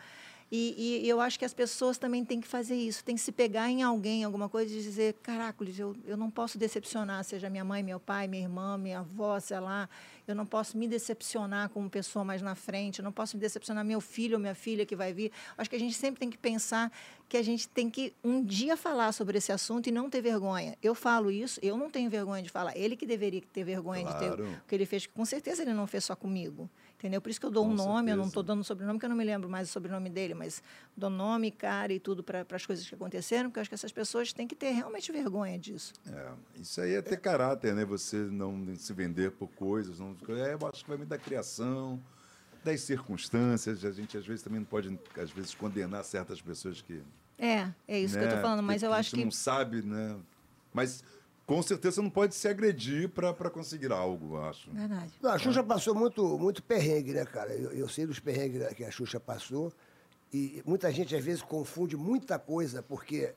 E, e, eu acho que as pessoas também têm que fazer isso, têm que se pegar em alguém, alguma coisa, e dizer: caracoles, eu, eu não posso decepcionar, seja minha mãe, meu pai, minha irmã, minha avó, sei lá. Eu não posso me decepcionar como pessoa mais na frente, eu não posso me decepcionar meu filho ou minha filha que vai vir. Acho que a gente sempre tem que pensar que a gente tem que um dia falar sobre esse assunto e não ter vergonha. Eu falo isso, eu não tenho vergonha de falar. Ele que deveria ter vergonha claro. de ter o que ele fez, com certeza ele não fez só comigo. Entendeu? Por isso que eu dou Com um nome, certeza. eu não estou dando sobrenome, porque eu não me lembro mais o sobrenome dele, mas dou nome, cara e tudo para as coisas que aconteceram, porque eu acho que essas pessoas têm que ter realmente vergonha disso. É, isso aí é ter caráter, né? Você não se vender por coisas. Não, é, eu acho que vai me dar criação, das circunstâncias. A gente, às vezes, também não pode, às vezes, condenar certas pessoas que. É, é isso né? que eu estou falando, mas que, eu acho que. A gente não sabe, né? Mas com certeza você não pode se agredir para conseguir algo, acho. Verdade. Não, a Xuxa passou muito, muito perrengue, né, cara? Eu, eu sei dos perrengues que a Xuxa passou. E muita gente, às vezes, confunde muita coisa, porque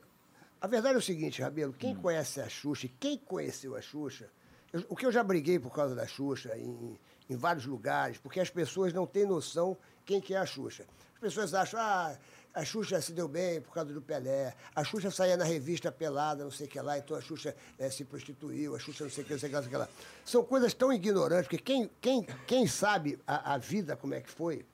a verdade é o seguinte, Rabelo, quem hum. conhece a Xuxa, quem conheceu a Xuxa, eu, o que eu já briguei por causa da Xuxa em, em vários lugares, porque as pessoas não têm noção quem que é a Xuxa. As pessoas acham, ah, a Xuxa se deu bem por causa do Pelé. A Xuxa saía na revista pelada, não sei o que lá, então a Xuxa é, se prostituiu, a Xuxa não sei o que, não sei o que, não sei o que lá. São coisas tão ignorantes, porque quem, quem, quem sabe a, a vida como é que foi,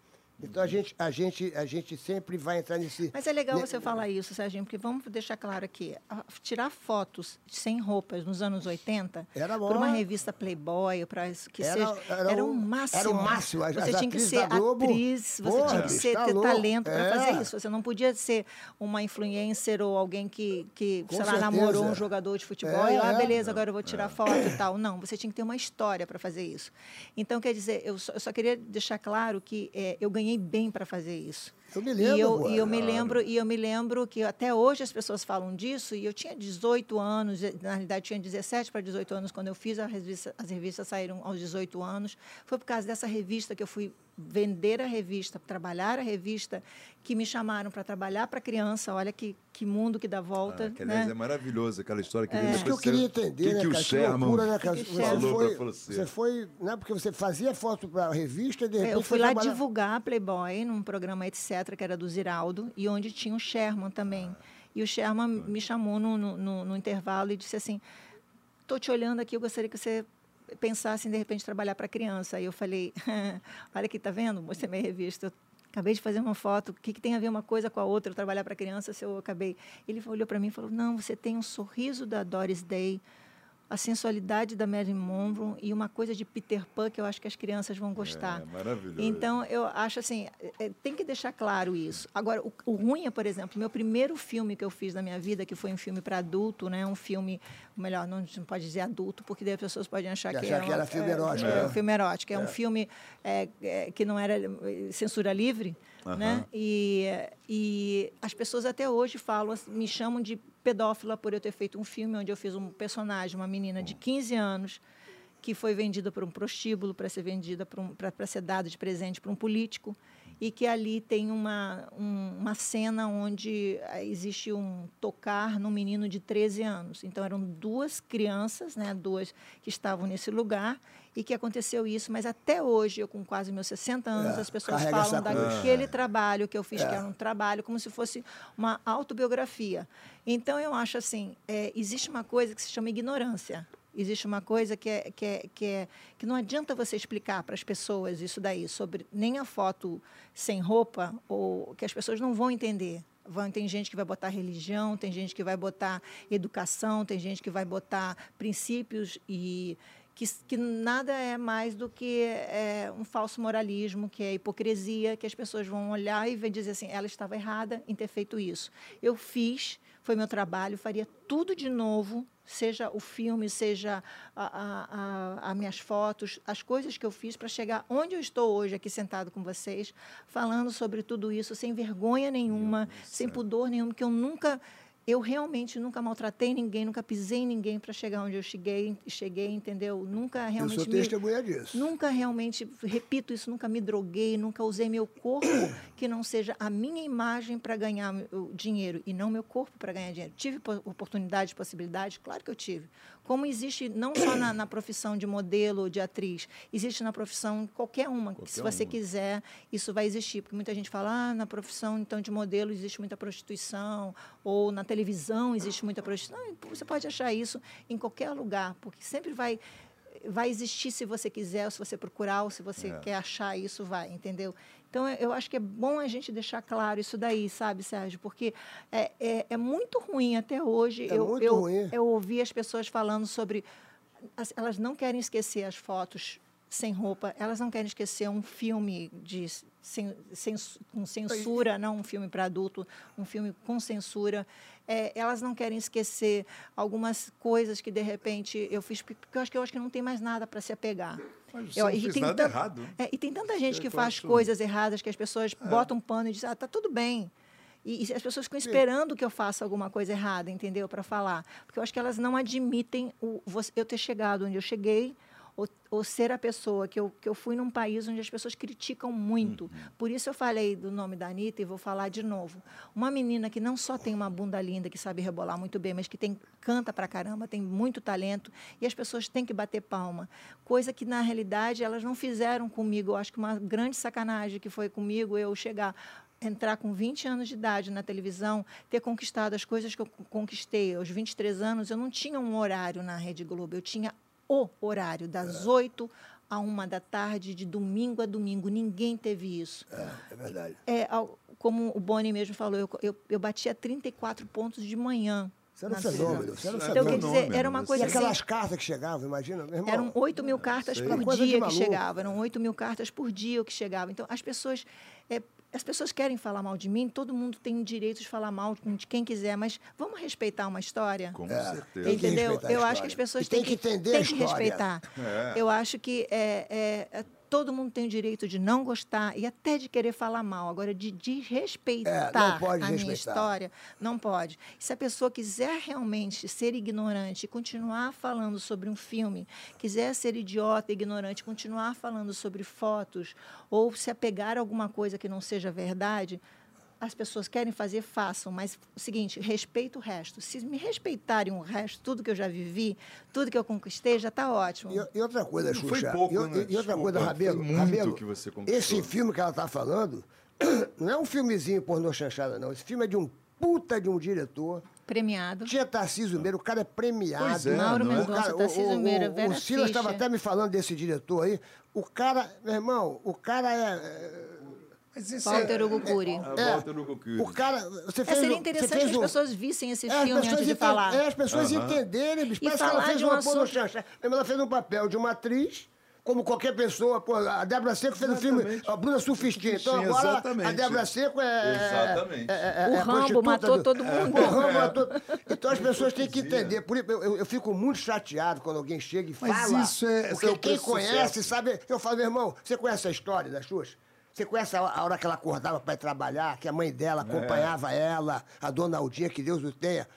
então a gente, a gente, a gente sempre vai entrar nesse. Mas é legal você falar isso, Serginho, porque vamos deixar claro aqui: tirar fotos sem roupas nos anos 80 era para uma revista Playboy, para que era, seja, era, era o máximo. Era o máximo. As, você as tinha que ser Globo, atriz, você porra, tinha que ser, tá ter louco. talento para é. fazer isso. Você não podia ser uma influencer ou alguém que, que sei lá, namorou um jogador de futebol é, e, ah, beleza, agora eu vou tirar é. foto e tal. Não, você tinha que ter uma história para fazer isso. Então, quer dizer, eu só, eu só queria deixar claro que é, eu ganhei bem para fazer isso. Eu me lembro. E eu, e eu me lembro, e eu me lembro que até hoje as pessoas falam disso, e eu tinha 18 anos, na realidade tinha 17 para 18 anos quando eu fiz a revista, as revistas saíram aos 18 anos. Foi por causa dessa revista que eu fui vender a revista, trabalhar a revista, que me chamaram para trabalhar para criança. Olha que, que mundo que dá volta. Ah, que, aliás, né? é maravilhoso aquela história que é. Isso que eu queria entender, que, né, que cara? o Sherman loucura, né, cara? Você foi, você. você foi, né, porque você fazia foto para a revista e de repente. Eu fui lá trabalhar... divulgar Playboy num programa etc, que era do Ziraldo, e onde tinha o Sherman também. E o Sherman ah. me chamou no, no, no, no intervalo e disse assim: estou te olhando aqui, eu gostaria que você pensasse em, de repente, trabalhar para criança. Aí eu falei, olha aqui, tá vendo? Mostrei minha revista. Eu acabei de fazer uma foto. O que, que tem a ver uma coisa com a outra? Eu trabalhar para criança, se eu acabei... Ele olhou para mim e falou, não, você tem um sorriso da Doris Day, a sensualidade da Marilyn Monroe e uma coisa de Peter Pan que eu acho que as crianças vão gostar. É, maravilhoso. Então, eu acho assim, é, tem que deixar claro isso. Agora, o, o, ruim é, por exemplo, meu primeiro filme que eu fiz na minha vida, que foi um filme para adulto, né? um filme, melhor, não, não pode dizer adulto, porque daí as pessoas podem achar que, achar é que era filme erótico. É, é um filme erótico. É, um filme é, é, que não era censura livre, Uhum. Né? E, e as pessoas até hoje falam, me chamam de pedófila por eu ter feito um filme onde eu fiz um personagem, uma menina de 15 anos, que foi vendida por um prostíbulo para ser vendida para um, ser dado de presente para um político e que ali tem uma, um, uma cena onde eh, existe um tocar num menino de 13 anos. Então, eram duas crianças, né, duas que estavam nesse lugar, e que aconteceu isso, mas até hoje, eu com quase meus 60 anos, é, as pessoas falam daquele trabalho que eu fiz, é. que era um trabalho, como se fosse uma autobiografia. Então, eu acho assim, é, existe uma coisa que se chama ignorância. Existe uma coisa que, é, que, é, que, é, que não adianta você explicar para as pessoas isso daí, sobre nem a foto sem roupa, ou que as pessoas não vão entender. Vão, tem gente que vai botar religião, tem gente que vai botar educação, tem gente que vai botar princípios e que, que nada é mais do que é, um falso moralismo, que é hipocrisia, que as pessoas vão olhar e dizer assim, ela estava errada em ter feito isso. Eu fiz, foi meu trabalho, faria tudo de novo, seja o filme, seja as minhas fotos, as coisas que eu fiz para chegar onde eu estou hoje aqui sentado com vocês, falando sobre tudo isso sem vergonha nenhuma, sem pudor nenhum, que eu nunca eu realmente nunca maltratei ninguém, nunca pisei em ninguém para chegar onde eu cheguei, cheguei, entendeu? Nunca realmente. Eu sou testemunha me, disso. Nunca realmente, repito isso, nunca me droguei, nunca usei meu corpo que não seja a minha imagem para ganhar dinheiro e não meu corpo para ganhar dinheiro. Tive oportunidade, possibilidade? Claro que eu tive. Como existe não só na, na profissão de modelo, de atriz, existe na profissão qualquer uma, qualquer que se você uma. quiser, isso vai existir. Porque muita gente fala, ah, na profissão então de modelo existe muita prostituição, ou na televisão existe muita prostituição. Não, você pode achar isso em qualquer lugar, porque sempre vai vai existir se você quiser, ou se você procurar, ou se você é. quer achar isso, vai, entendeu? Então, eu acho que é bom a gente deixar claro isso daí, sabe, Sérgio? Porque é, é, é muito ruim até hoje. É eu, muito eu, ruim. Eu ouvi as pessoas falando sobre. Elas não querem esquecer as fotos sem roupa, elas não querem esquecer um filme de sem, sem, com censura, não um filme para adulto, um filme com censura. É, elas não querem esquecer algumas coisas que de repente eu fiz porque eu acho que eu acho que não tem mais nada para se apegar. Mas eu, e, tem nada errado. É, e tem tanta gente que faz coisas erradas que as pessoas é. botam um pano e dizem, ah, tá tudo bem. E, e, as pessoas ficam esperando que eu faça alguma coisa errada, entendeu? Para falar. Porque eu acho que elas não admitem o, eu ter chegado onde eu cheguei, ou, ou, ser a pessoa que eu, que eu fui num país onde as pessoas criticam muito. Uhum. Por isso eu falei do nome da Anitta e vou falar de novo. Uma menina que não só tem uma bunda linda, que sabe rebolar muito bem, mas que tem canta pra caramba, tem muito talento, e as pessoas têm que bater palma. Coisa que, na realidade, elas não fizeram comigo. Eu acho que uma grande sacanagem que foi comigo eu chegar entrar com 20 anos de idade na televisão, ter conquistado as coisas que eu conquistei aos 23 anos, eu não tinha um horário na Rede Globo, eu tinha o horário, das é. 8 a uma da tarde, de domingo a domingo. Ninguém teve isso. É, é verdade. É, como o Boni mesmo falou, eu, eu, eu batia 34 pontos de manhã. Você era um fenômeno. Você era um então, quer dizer, era uma coisa E aquelas assim, cartas que chegavam, imagina, meu irmão. Eram 8 mil cartas por dia que chegavam. Eram 8 mil cartas por dia que chegavam. Então, as pessoas é, as pessoas querem falar mal de mim, todo mundo tem o direito de falar mal de quem quiser, mas vamos respeitar uma história? Com é, certeza. Entendeu? Eu acho que as pessoas têm que, entender têm que respeitar. É. Eu acho que é, é todo mundo tem o direito de não gostar e até de querer falar mal. Agora, de desrespeitar é, a respeitar. minha história, não pode. Se a pessoa quiser realmente ser ignorante e continuar falando sobre um filme, quiser ser idiota, ignorante, continuar falando sobre fotos, ou se apegar a alguma coisa que não seja verdade, as pessoas querem fazer, façam, mas o seguinte, respeito o resto. Se me respeitarem o resto, tudo que eu já vivi, tudo que eu conquistei, já está ótimo. E, e, outra coisa, Xuxa, foi pouco, e, né? e, outra coisa, Rabelo, muito Rabelo, que você conquistou. esse filme que ela está falando não é um filmezinho pornô chanchada, não. Esse filme é de um puta de um diretor. Premiado. Tinha Tarcísio Meira, o cara é premiado. Pois é, Mauro é? Mendonça, Tarcísio Meira, O, o Silas estava até me falando desse diretor aí. O cara, meu irmão, o cara é Walter Hugo Cury. É, é, Walter Hugo Cury. O cara, você fez é, seria interessante que as pessoas vissem esse é, filme antes de falar. É, as pessoas uh -huh. entenderem, bicho. Parece que ela fez uma assunto... chancha. Ela fez um papel de uma atriz como qualquer pessoa. Pô, a Débora Seco fez exatamente. o filme A Bruna Surfistinha. Então agora exatamente. a Débora Seco é. Exatamente. É, é, o Rambo matou do... todo mundo. O Rambo matou. Então as pessoas têm que entender. Por isso, eu, eu, fico muito chateado quando alguém chega e Mas fala. Isso é, porque quem conhece sabe. Eu falo, meu irmão, você conhece a história das suas? Você conhece a hora que ela acordava para ir trabalhar, que a mãe dela acompanhava é. ela, a dona Aldinha, que Deus o tenha,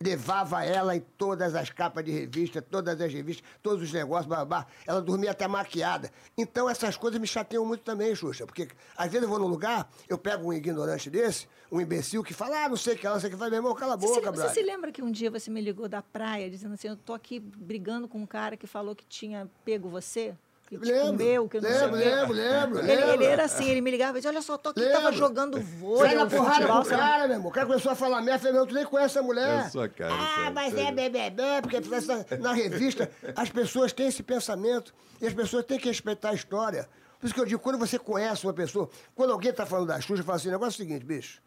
levava ela em todas as capas de revista, todas as revistas, todos os negócios, babá. Ela dormia até maquiada. Então essas coisas me chateiam muito também, Xuxa, porque às vezes eu vou num lugar, eu pego um ignorante desse, um imbecil que fala, ah, não sei o que ela, não sei o que faz, meu irmão, cala a boca, Você, você se lembra que um dia você me ligou da praia dizendo assim, eu tô aqui brigando com um cara que falou que tinha pego você? Que te lembro, comeu, que não lembro, sei lembro, lembro, ele, ele, era assim, ele me ligava e dizia, olha só, tô aqui, lembro. tava jogando vôlei. Sai na porrada com o cara, meu irmão. O cara começou a falar merda, falei, meu, tu nem conhece a mulher. É sua cara, ah, mas é bebê, porque na, na revista as pessoas têm esse pensamento e as pessoas têm que respeitar a história. Por isso que eu digo, quando você conhece uma pessoa, quando alguém tá falando da Xuxa, fala assim, o negócio é o seguinte, bicho,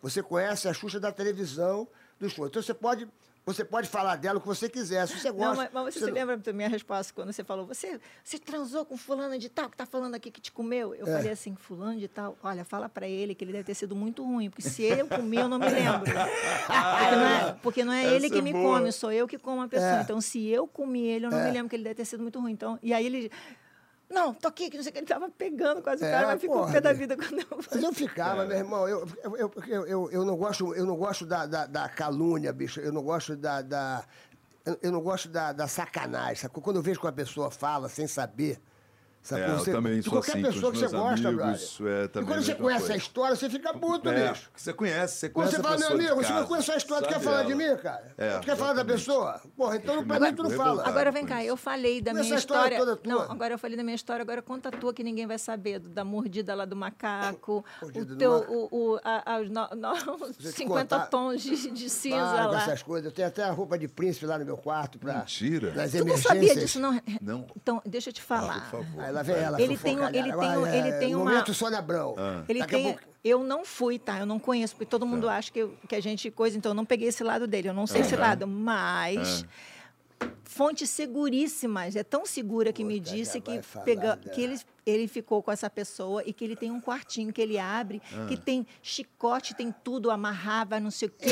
você conhece a Xuxa da televisão, dos shows. Então você pode você pode falar dela o que você quiser, se você gosta. Não, mas, mas você, você se lembra da minha resposta quando você falou, você, você transou com fulano de tal, que está falando aqui que te comeu? Eu é. falei assim, fulano de tal, olha, fala para ele que ele deve ter sido muito ruim, porque se ele comer, eu não me lembro. porque não é, porque não é ele que é me boa. come, sou eu que como a pessoa. É. Então, se eu comi ele, eu não é. me lembro que ele deve ter sido muito ruim. Então, e aí ele Não, tô aqui, que não sei o que. Ele tava pegando quase o cara, mas ficou porra, pé da vida quando eu Mas eu ficava, meu irmão, eu, eu, eu, eu, eu, eu não gosto, eu não gosto da, da, da calúnia, bicho. Eu não gosto da. da eu, eu não gosto da, da sacanagem. Sacou? Quando eu vejo que uma pessoa fala sem saber. Sacou? É, eu Você- também de sou qualquer assim pessoa que você gosta, amigos, é, também e quando a você conhece coisa. a história, você fica puto, É, bicho. você conhece, você Quando conhece você a fala, meu amigo, você não conhece a história, tu quer sabe falar de ela. mim, cara? É, tu quer falar da pessoa? Porra, então pra mim tu não fala. Agora vem cá, eu falei da minha história história. toda tua? Não, agora eu falei da minha história, agora conta a tua que ninguém vai saber, do- da mordida lá do macaco, o teu, o, o, a, a, os no, no, te 50 contar- tons de, de cinza lá. essas coisas. Eu tenho até a roupa de príncipe lá no meu quarto pra. Mentira. Tu não sabia disso, não? Não. Então, deixa eu te falar. Por favor. Lá vem ela. Ele tem um- ele tem um- Agora, ele é, tem uma- Momento Sônia Abrão. Ele Daqui tem. pouco- Eu não fui, tá? Eu não conheço, porque todo mundo acha que, eu- que a gente coisa, então eu não peguei esse lado dele. Eu não sei esse lado, mas. Fontes seguríssimas, é tão segura que me disse que, pega, que ele, ele ficou com essa pessoa e que ele tem um quartinho que ele abre, que tem chicote, tem tudo, amarrava, não sei o quê,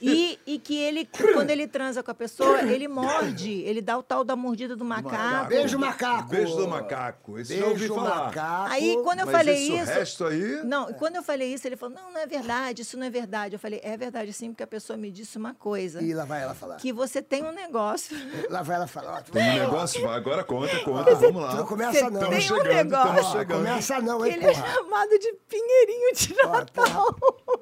e, e que ele, quando ele transa com a pessoa, ele morde, ele dá o tal da mordida do macaco. Beijo, macaco. Beijo do macaco. Esse já ouvi Beijo, falar. macaco. Aí, quando eu Mas falei isso. resto aí- Não, quando eu falei isso, ele falou: não, não é verdade, isso não é verdade. Eu falei: é verdade sim, porque a pessoa me disse uma coisa. E lá vai ela falar. Que você tem um negócio. Lá vai ela falar. ó, Tem um negócio, vai, agora conta, conta, vamos lá. Não começa não. tem um chegando, negócio. Ó, chegando. começa não, Que hein, ele é porra. chamado de Pinheirinho de Ó, Natal.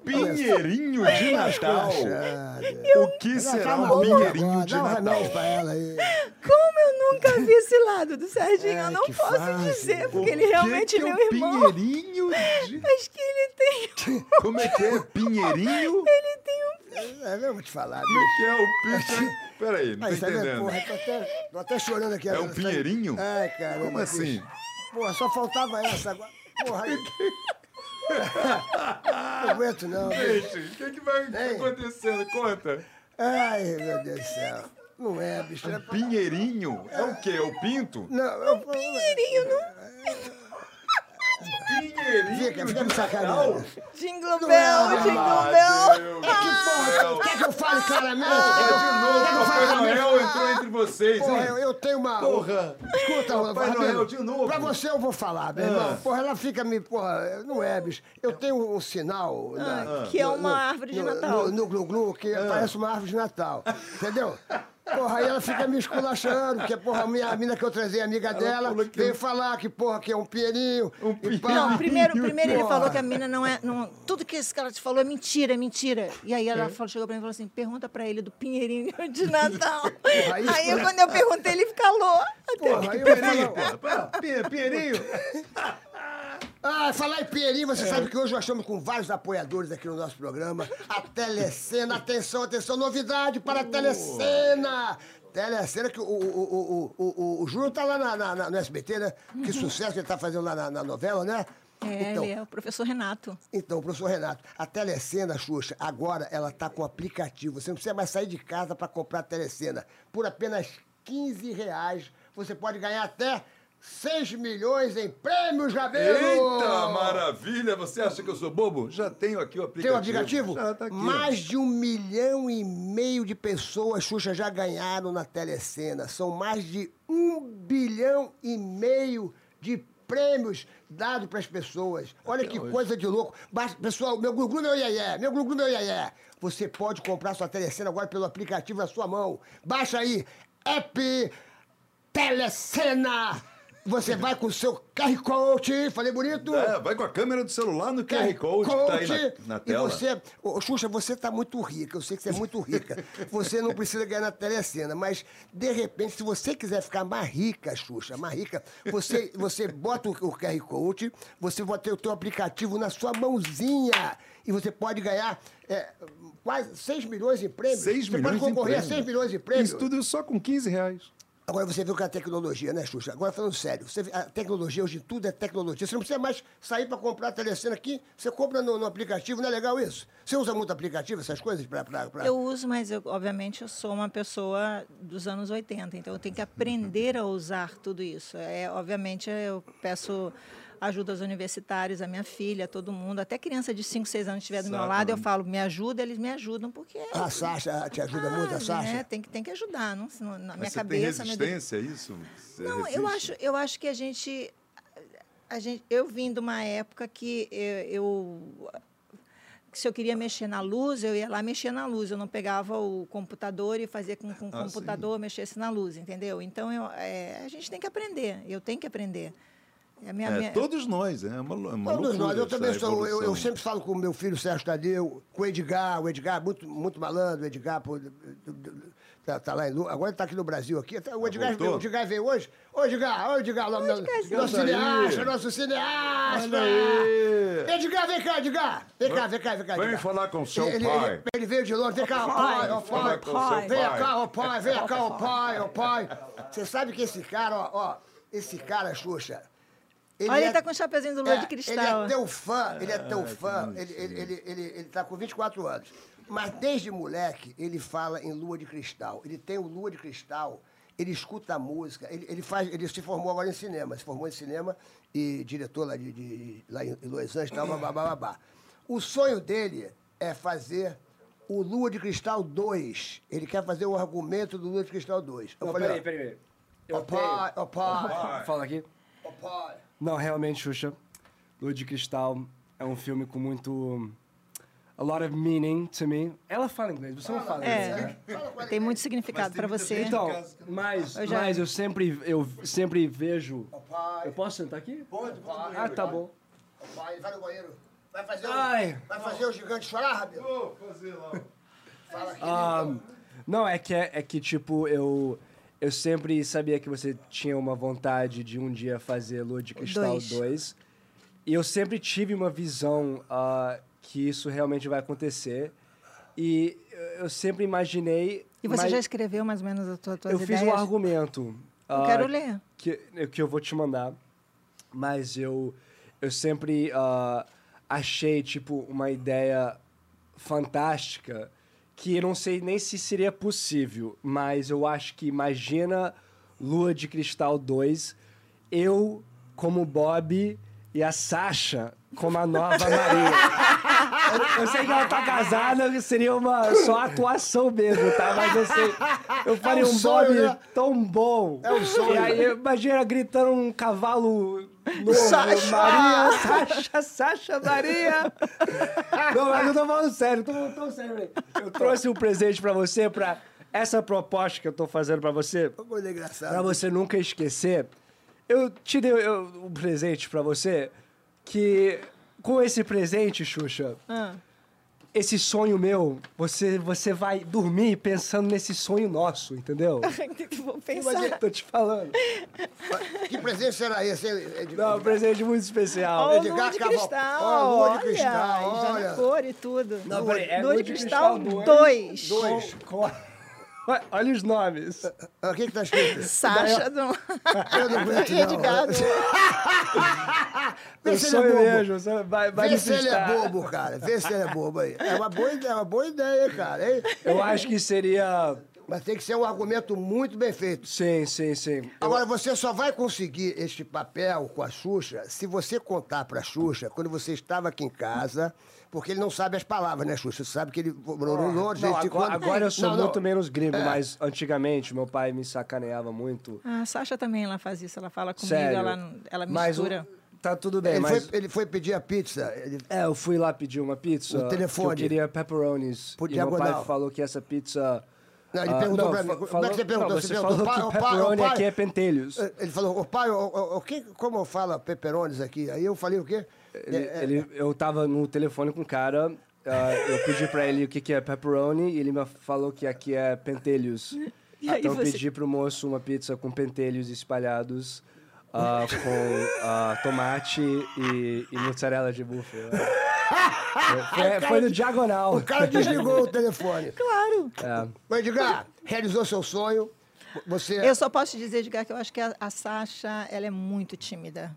Pinheirinho de Natal. Esculachada. O que será tá um pinheirinho de um Natal? pra ela aí. Como eu nunca vi esse lado do Serginho, eu não posso fácil. dizer, O porque ele que realmente é é meu um irmão. Pinheirinho de... Mas que ele tem. Como é que é? Pinheirinho? Ele tem um. É, eu vou te falar, Como bicho. é que é o? Peraí, não tô vendo? entendendo. Porra, tô até, tô até chorando aqui. É um pinheirinho? Ai, caramba. Como assim? Porra, só faltava essa agora. Porra, aí. Não aguento não, bicho. Gente, o que, que vai Ei. acontecendo? Conta. Ai, meu Deus do céu. Não é, bicho. É... Pinheirinho? É o quê? É o pinto? Não, eu... Pinheirinho, não. Pinheirinho Fica, fica me de sacaneando. Jingle Não Bell, é, Jingle Ah, Bell. Deus Que porra, quer que eu fale claramente? Ah, eu- de novo, Papai Noel entrou entre vocês, Porra, hein? eu, eu tenho uma. Porra. Escuta, Papai Noel, de novo. Pra você eu vou falar, meu Ah. irmão. Porra, ela fica me. Porra, não é, bicho. Eu tenho um sinal. na- que é uma árvore de no- Natal. No, no Glu Glu, que Ah. parece uma árvore de Natal. Entendeu? Porra, aí ela fica me esculachando, porque, porra, a minha a mina que eu trazei, amiga dela, que- veio falar que, porra, que é um pinheirinho. Um pá. Não, primeiro, primeiro ele Porra. falou que a mina não é. Não, tudo que esse cara te falou é mentira, é mentira. E aí ela falou, chegou pra mim e falou assim: pergunta pra ele do Pinheirinho de Natal. aí- aí quando eu perguntei, ele calou. Porra, aí eu vou Pinheirinho, Ah, falar em Pinheirinho, É. você sabe que hoje nós estamos com vários apoiadores aqui no nosso programa. A Telecena, atenção, atenção, novidade para a Telecena! Telecena, que o, o, o, o, o, o Júnior tá lá na, na- na- no SBT, né? Que sucesso que ele tá fazendo lá na, na novela, né? É, então, ele é o professor Renato. então, professor Renato, a Telecena, Xuxa, agora ela tá com aplicativo. Você não precisa mais sair de casa para comprar a Telecena. Por apenas 15 reais, você pode ganhar até 6 milhões em prêmios, Rabelo! Eita, maravilha! Você acha que eu sou bobo? Já tenho aqui o aplicativo. Tem o aplicativo? Já tá aqui. Mais de um milhão e meio de pessoas, Xuxa, já ganharam na Telecena. São mais de um bilhão e meio de prêmios dados para as pessoas. Olha que coisa de louco. Basta- pessoal, meu glu-glu, meu iaié, meu glu-glu, meu iaié. Você pode comprar sua Telecena agora pelo aplicativo na sua mão. Baixa aí, app Telecena. Você vai com o seu QR Code, falei bonito? É, vai com a câmera do celular no QR Code, que tá aí na, na E tela. você, ô, Xuxa, você tá muito rica, eu sei que você é muito rica. Você não precisa ganhar na telecena, mas de repente, se você quiser ficar mais rica, Xuxa, mais rica, você, você bota o, o QR Code, você vai ter o teu aplicativo na sua mãozinha e você pode ganhar é, quase 6 milhões em prêmios. 6 você milhões pode concorrer a 6 prêmio. milhões em prêmios. Isso tudo só com 15 reais. Agora você viu que a tecnologia, né, Xuxa? Agora falando sério, você, vê- a tecnologia, hoje tudo é tecnologia. Você não precisa mais sair para comprar a telecena aqui, você compra no, no aplicativo, não é legal isso? Você usa muito aplicativo, essas coisas? Pra, pra, pra... Eu uso, mas eu, obviamente eu sou uma pessoa dos anos 80, então eu tenho que aprender a usar tudo isso. É, obviamente eu peço ajudo aos universitários, a minha filha, todo mundo. Até criança de 5, 6 anos estiver do meu lado, eu né? falo, me ajuda, eles me ajudam, porque... A Sasha te ajuda muito, a Ah, Sasha? né, tem, que, tem que ajudar, não, na minha Mas você cabeça... tem meu- resistência a isso? Você Não, eu acho, eu acho que a gente, a gente, eu vim de uma época que eu, eu- se eu queria mexer na luz, eu ia lá mexer na luz. Eu não pegava o computador e fazia com que o Ah, computador mexesse na luz, entendeu? Então eu, é, a gente tem que aprender. Eu tenho que aprender. É a minha, É, minha- todos nós, é uma, é uma Todos loucura nós. Eu também sou. Eu, eu sempre falo com o meu filho Sérgio Tadeu, com o Edgar. O Edgar, muito, muito malandro. O Edgar, pô, tá, tá lá em Lu- Agora ele tá aqui no Brasil. Aqui. Até O Edgar, voltou? o Edgar veio hoje. Ô, Edgar, ô, Edgar, nosso, Edgarzinho. nosso Olha cineasta, nosso cineasta. Edgar, vem cá, Edgar. Vem cá, vem cá, vem cá. Vem Edgar. falar com seu ele, pai. Ele, ele veio de longe. Vem cá, ó, pai, ó, Fala pai. seu Vem pai. cá, ó, pai, vem cá, ó, pai, ó, pai. Você sabe que esse cara, ó, ó, esse cara, Xuxa. Olha, ele é- tá com um chapeuzinho do Lua de é, Cristal. Ele é teu fã, ele é teu fã, ele, ele, ele, ele, ele tá com 24 anos. Mas desde moleque, ele fala em Lua de Cristal. Ele tem o Lua de Cristal, ele escuta a música, ele, ele faz, ele se formou agora em cinema, se formou em cinema e diretor lá, de, de- lá em Los Angeles, tal, babá, babá. O sonho dele é fazer o Lua de Cristal 2. Ele quer fazer o argumento do Lua de Cristal 2. Eu Não, falei, peraí, peraí. ó, Eu ó pai, ó pai. Fala aqui. ó pai. Não, realmente, Xuxa, Lua de Cristal é um filme com muito... A lot of meaning to me. Ela fala inglês, você não fala inglês, É, né? tem muito significado para você. Então, mas, Eu já- mas eu sempre, eu sempre vejo... Eu posso sentar aqui? Pode, pode. Ah, tá bom. Vai, vai no banheiro. Vai fazer, Ai. o, vai fazer o gigante chorar, Rabelo? Vou fazer lá. Fala aqui. Ah, não, é que, é que tipo, eu, eu sempre sabia que você tinha uma vontade de um dia fazer Lua de Cristal Dois. 2. E eu sempre tive uma visão ah, que isso realmente vai acontecer. E eu sempre imaginei... E você mas já escreveu mais ou menos as tuas, tuas Eu fiz ideias? um argumento. Eu ah, quero ler. que, que eu vou te mandar. Mas eu, eu sempre ah, achei, tipo, uma ideia fantástica que eu não sei nem se seria possível, mas eu acho que imagina Lua de Cristal 2, eu como Bob e a Sasha como a nova Maria. eu, eu sei que ela tá casada, seria uma só atuação mesmo, tá? Mas eu sei, eu faria um um sonho, Bob né? tão bom. É um sonho. E aí, imagina gritando um cavalo novo, Sasha! Maria, Sasha, Sasha, Maria. Não, mas eu tô falando sério, tô falando tão sério. Eu trouxe um presente pra você, pra essa proposta que eu tô fazendo pra você, Uma coisa engraçada. pra você nunca esquecer. Eu te dei eu- um presente pra você que, com esse presente, Xuxa, Ah esse sonho meu, você, você vai dormir pensando nesse sonho nosso, entendeu? Vou pensar. Mas eu tô te falando. Que presente será esse? Edgar? Não, um presente muito especial. Oh, Edgar lua de cristal. Oh, lua de cristal, olha. Já na cor e tudo. Não, peraí, é lua, de cristal 2. 2. Olha os nomes. O que que tá escrito? Sasha do... Eu não aguento, não. Edgar do... Vê se ele é bobo. mesmo. Vai, vai Vê se ele é bobo, cara. Vê se ele é bobo aí. É uma boa ideia, é uma boa ideia, cara. Hein? Eu acho que seria... Mas tem que ser um argumento muito bem feito. Sim, sim, sim. Agora, você só vai conseguir este papel com a Xuxa se você contar pra Xuxa quando você estava aqui em casa, porque ele não sabe as palavras, né, Xuxa? Você sabe que ele. Não, agora, agora eu sou Não, não. muito menos gringo, mas antigamente meu pai me sacaneava muito. A Sasha também, ela faz isso. Ela fala comigo, Sério. ela, não- ela Mas o- mistura. tá tudo bem, Ele, mas... foi, ele foi pedir a pizza. Ele, É, eu fui lá pedir uma pizza. O telefone. Que eu queria pepperonis. Por e meu pai falou que essa pizza... Não, ele ah, perguntou não, pra mim. fa- Como é falou- que você perguntou? Não, Você você perguntou, falou pai, que pai, ô, pepperoni pai. aqui é pentelhos. Ele falou, ô pai, o, o, o que, como fala peperones aqui? Aí eu falei o quê? Ele, É, é, ele- eu tava no telefone com o cara, ah, eu pedi pra ele o que, que é pepperoni e ele me falou que aqui é pentelhos. E aí então eu você- pedi pro moço uma pizza com pentelhos espalhados, ah, com ah, tomate e, e mussarela de búfalo. Foi, foi no diagonal. O cara desligou o telefone. Claro. É. Mas, Edgar, realizou seu sonho. Você... Eu só posso te dizer, Edgar, que eu acho que a, a Sasha, ela é muito tímida.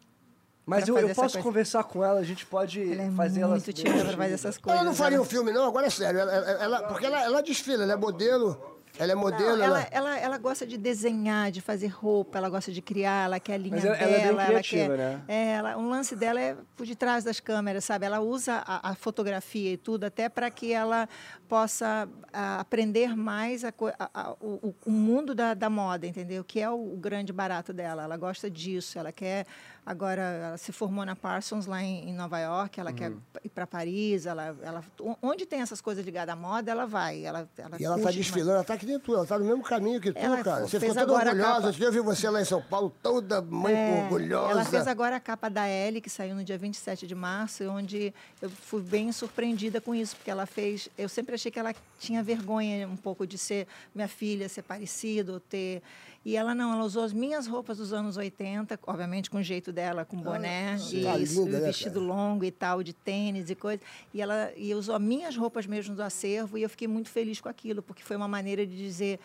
Mas eu, eu posso coisa. conversar com ela, a gente pode Ela é fazer ela. muito tímida para fazer essas coisas. Ela não faria ela- um filme, não? Agora é sério. Ela, ela- ela- porque ela, ela desfila, ela é modelo. Ela é modelo, Não, ela, ela- ela, ela gosta de desenhar, de fazer roupa, ela gosta de criar, ela quer a linha Mas ela- dela. ela é bem criativa, quer, né? É, ela, um lance dela é por detrás das câmeras, sabe? Ela usa a, a fotografia e tudo até para que ela possa a, aprender mais a- o, o mundo da, da moda, entendeu? Que é o, o grande barato dela. Ela gosta disso, ela quer... Agora, ela se formou na Parsons, lá em, em Nova York, ela Uhum. quer ir para Paris, ela, ela, onde tem essas coisas ligadas à moda, ela vai. Ela, ela E ela tá demais. desfilando, ela tá aqui dentro, ela tá no mesmo caminho que tu, Ela cara. Você ficou toda orgulhosa. Eu vi você lá em São Paulo, toda mãe É, orgulhosa. Ela fez agora a capa da Ellie, que saiu no dia 27 de março, onde eu fui bem surpreendida com isso, porque ela fez. Eu sempre achei que ela tinha vergonha um pouco de ser minha filha, ser parecida, ou ter. E ela não, ela usou as minhas roupas dos anos 80, obviamente com o jeito dela, com boné, e, tá isso, linda, né, vestido longo e tal, de tênis e coisa. E ela e usou as minhas roupas mesmo do acervo, e eu fiquei muito feliz com aquilo, porque foi uma maneira de dizer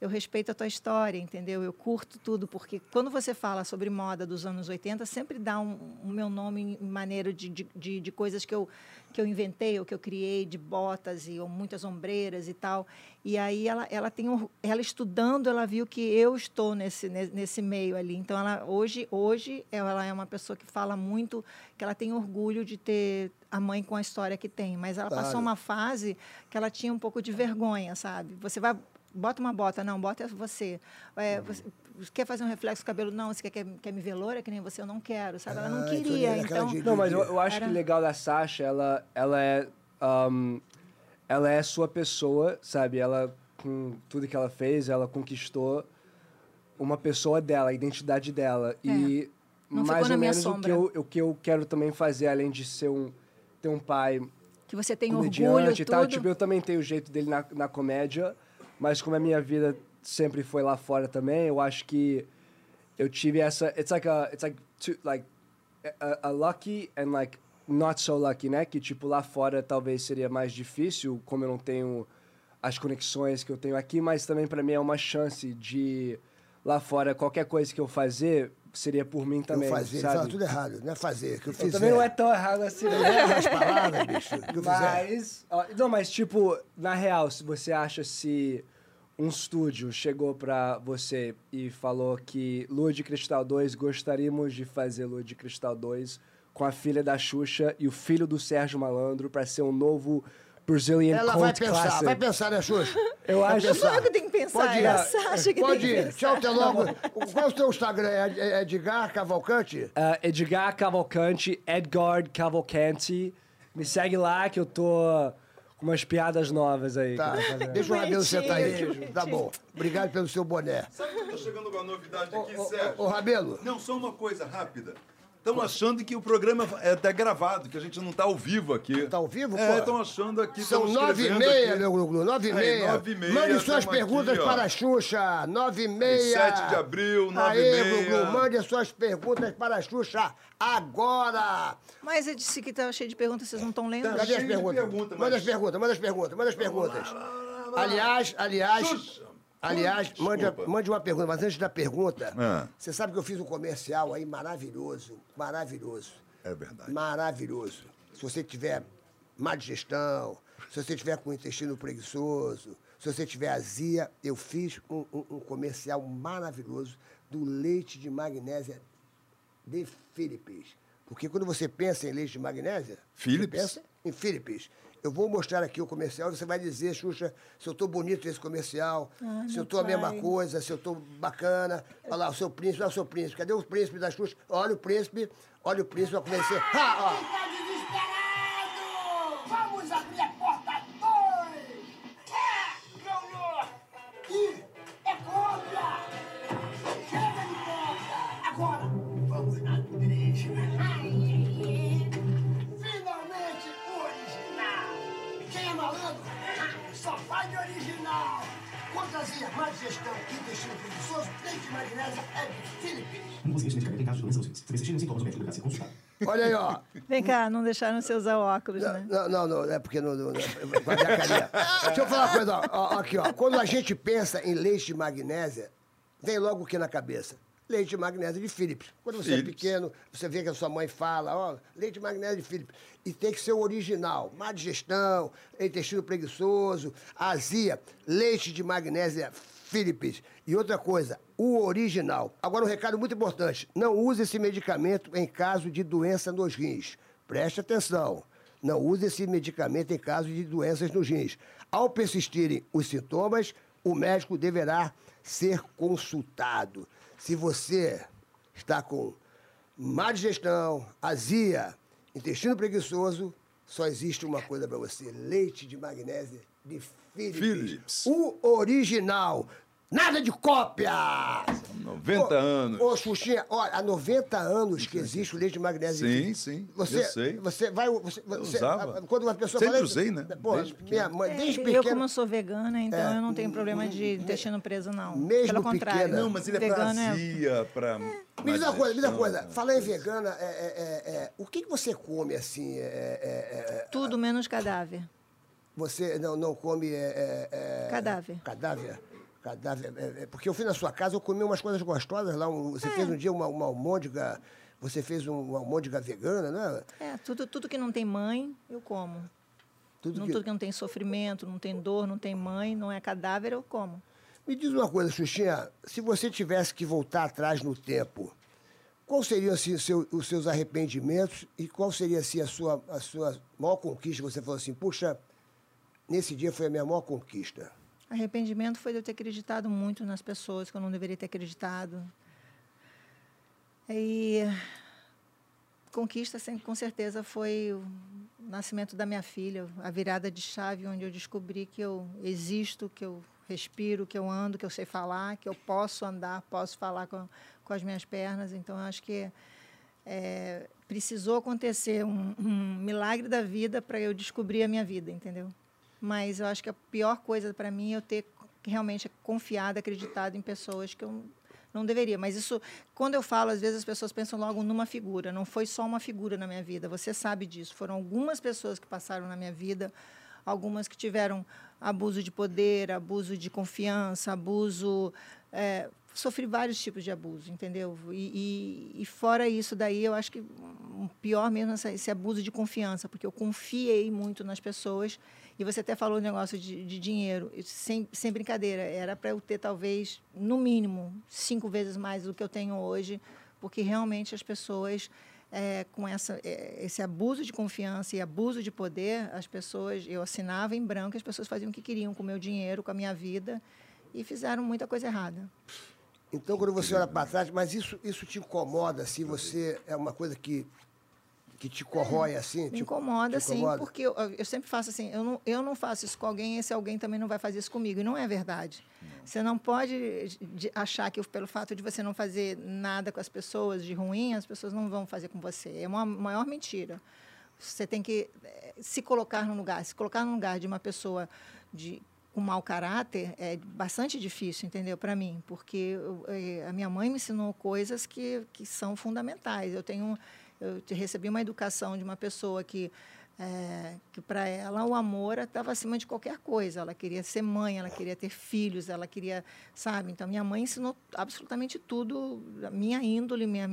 eu respeito a tua história, entendeu? Eu curto tudo, porque quando você fala sobre moda dos anos 80, sempre dá um, um meu nome em maneira de, de, de, de coisas que eu, que eu inventei ou que eu criei, de botas e ou muitas ombreiras e tal. E aí ela, ela tem um, ela estudando, ela viu que eu estou nesse, ne- nesse meio ali. Então ela hoje, hoje ela é uma pessoa que fala muito, que ela tem orgulho de ter a mãe com a história que tem, mas ela Claro. passou uma fase que ela tinha um pouco de vergonha, sabe? Você vai bota uma bota, não, bota você. É, você quer fazer um reflexo no cabelo? Não, você quer, quer, quer me ver loura, que nem você? Eu não quero, sabe? Ela não Ah, queria, aquela então... de- Não, mas eu, eu acho Era- que legal da Sasha, ela, ela é. um, ela é sua pessoa, sabe? Ela, com tudo que ela fez, ela conquistou uma pessoa dela, a identidade dela. E É. Não ficou mais ou menos o que, eu, o que eu quero também fazer, além de ser um, ter um pai Que você tem orgulho, e tal. tudo. Tipo, eu também tenho o jeito dele na, na comédia, mas como a minha vida sempre foi lá fora também, eu acho que eu tive essa. It's like a. It's like, two, like a, a lucky and like not so lucky, né? Que tipo, lá fora talvez seria mais difícil, como eu não tenho as conexões que eu tenho aqui, mas também para mim é uma chance de lá fora qualquer coisa que eu fazer seria por mim também, eu fazer, ele sabe? fala tudo errado, não é fazer, que eu fizer. também não é tão errado assim, né? as palavras, bicho, que eu. Mas, ó, não, mas tipo, na real, se você acha se um estúdio chegou pra você e falou que Lua de Cristal 2, gostaríamos de fazer Lua de Cristal 2 com a filha da Xuxa e o filho do Sérgio Malandro pra ser um novo Brazilian Ela vai cult pensar, classic. vai pensar, né, Xuxa? Eu Vai acho- pensar. Que tem que pensar, Pode ir. é a Sasha que Pode ir. Tchau, até logo. Qual é o teu Instagram? É é Edgar Cavalcante? Ah, Edgar Cavalcante, Edgard Cavalcante. Me segue lá que eu tô com umas piadas novas aí. Tá. Deixa o Rabelo sentar aí. Tá bom. Obrigado pelo seu boné. Sabe que eu tô chegando com uma novidade aqui, Sérgio? ô, Rabelo. Não, só uma coisa rápida. Estão achando que o programa é até gravado, que a gente não está ao vivo aqui. Tá ao vivo, É, estão achando aqui. São nove e meia, aqui. meu Glu-Glu, nove e Aí, meia. nove e meia, Mande suas perguntas aqui, para a Xuxa, nove e meia. 7 de abril, nove Aê, e meia. Glu-Glu, mande suas perguntas para a Xuxa agora. Mas eu disse que estava cheio de perguntas, vocês não estão lendo? Tá Cadê as de perguntas? pergunta, Manda mas- as perguntas, manda as perguntas, manda as perguntas. Aliás, aliás, Xuxa. Aliás, mande, Desculpa. mande uma pergunta, mas antes da pergunta, Ah. você sabe que eu fiz um comercial aí maravilhoso, maravilhoso. É verdade. Maravilhoso. Se você tiver má digestão, se você tiver com o intestino preguiçoso, se você tiver azia, eu fiz um, um- um comercial maravilhoso do leite de magnésia de Philips. Porque quando você pensa em leite de magnésia, Philips? você pensa em Philips. Eu vou mostrar aqui o comercial e você vai dizer, Xuxa, se eu estou bonito nesse comercial, Ah, se eu estou a mesma coisa, se eu estou bacana. Olha lá, o seu príncipe, olha o seu príncipe. Cadê o príncipe da Xuxa? Olha o príncipe, olha o príncipe, vai convencer. Ha, ó. Má e intestino preguiçoso, leite é de Philips. No conseguinte medicamento em caso de doença ou Se você existirem sintomas, o médico deverá ser consultado. Olha aí, ó. Vem cá, não deixaram você usar óculos, né? Não, não, não, é porque não. não, não a carinha. Deixa eu falar uma coisa, ó, ó, aqui, ó. Quando a gente pensa em leite de magnésia, vem logo o que na cabeça? Leite de magnésio de Philips. Quando você é Philips. pequeno, você vê que a sua mãe fala, ó, leite de magnésio de Philips. E tem que ser o original. Má digestão, intestino preguiçoso, azia, leite de magnésio Philips. E outra coisa, o original. Agora um recado muito importante. Não use esse medicamento em caso de doença nos rins. Preste atenção. Não use esse medicamento em caso de doenças nos rins. Ao persistirem os sintomas, o médico deverá ser consultado. Se você está com má digestão, azia, intestino preguiçoso, só existe uma coisa para você: leite de magnésio de Philips. Philips. O original. Nada de cópia! 90 anos. Ô, Xuxinha, olha, há 90 anos que existe o leite de magnésio. Sim, sim, Você, eu sei. Você vai. Você, você- usava. Quando uma pessoa Sempre fala. usei, né? Pô, Desde minha mãe, desde É, pequeno. eu, como eu sou vegana, então É, eu não tenho problema de intestino preso, não. mesmo Pelo contrário. pequena. Não, mas ele é pra vegano é- azia, pra... Me diz uma coisa, me diz uma coisa. Falar em vegana, é, é, é, é, o que, que você come assim? É, é, é, Tudo menos cadáver. você não, não come. É, é, é, Cadáver. Cadáver. Cadáver. é, é, porque eu fui na sua casa, eu comi umas coisas gostosas lá. um- É. você fez um dia uma, uma almôndega. Você fez um- uma almôndega vegana, né? É, tudo, tudo que não tem mãe, eu como. Tudo não, que- Tudo que não tem sofrimento, não tem dor, não tem mãe, não é cadáver, eu como. Me diz uma coisa, Xuxinha, se você tivesse que voltar atrás no tempo, qual seriam assim, seu- os seus arrependimentos e qual seria assim, a, sua, a sua maior conquista? Você falou assim, puxa, nesse dia foi a minha maior conquista. Arrependimento foi de eu ter acreditado muito nas pessoas que eu não deveria ter acreditado. E conquista, sem- com certeza, foi o nascimento da minha filha, a virada de chave onde eu descobri que eu existo, que eu respiro, que eu ando, que eu sei falar, que eu posso andar, posso falar com, com as minhas pernas. Então, acho que é, precisou acontecer um, um milagre da vida para eu descobrir a minha vida, entendeu? Mas eu acho que a pior coisa para mim é eu ter realmente confiado, acreditado em pessoas que eu não deveria. Mas isso, quando eu falo, às vezes as pessoas pensam logo numa figura. Não foi só uma figura na minha vida. Você sabe disso. Foram algumas pessoas que passaram na minha vida, algumas que tiveram abuso de poder, abuso de confiança, abuso. é, sofri vários tipos de abuso, entendeu? E, e, e fora isso daí, eu acho que o pior mesmo é esse abuso de confiança, porque eu confiei muito nas pessoas. E você até falou o negócio de, de dinheiro, sem, sem brincadeira. Era para eu ter, talvez, no mínimo, cinco vezes mais do que eu tenho hoje, porque realmente as pessoas, é, com essa, é, esse abuso de confiança e abuso de poder, as pessoas, eu assinava em branco, as pessoas faziam o que queriam com o meu dinheiro, com a minha vida, e fizeram muita coisa errada. Então, quando você olha para trás, mas isso, isso te incomoda, assim, você é uma coisa que, que te corrói, assim? Me te- incomoda, te sim, incomoda? porque eu, eu sempre faço assim, eu não, eu não faço isso com alguém, esse alguém também não vai fazer isso comigo. E não é verdade. Você não pode de- achar que pelo fato de você não fazer nada com as pessoas de ruim, as pessoas não vão fazer com você. É uma maior mentira. Você tem que eh, se colocar no lugar, se colocar no lugar de uma pessoa de com mau caráter é bastante difícil, entendeu? Para mim, porque eu, eh, a minha mãe me ensinou coisas que, que são fundamentais. Eu tenho, eu recebi uma educação de uma pessoa que eh, que para ela o amor estava acima de qualquer coisa. Ela queria ser mãe, ela queria ter filhos, ela queria, sabe? Então minha mãe ensinou absolutamente tudo, a minha índole, minha,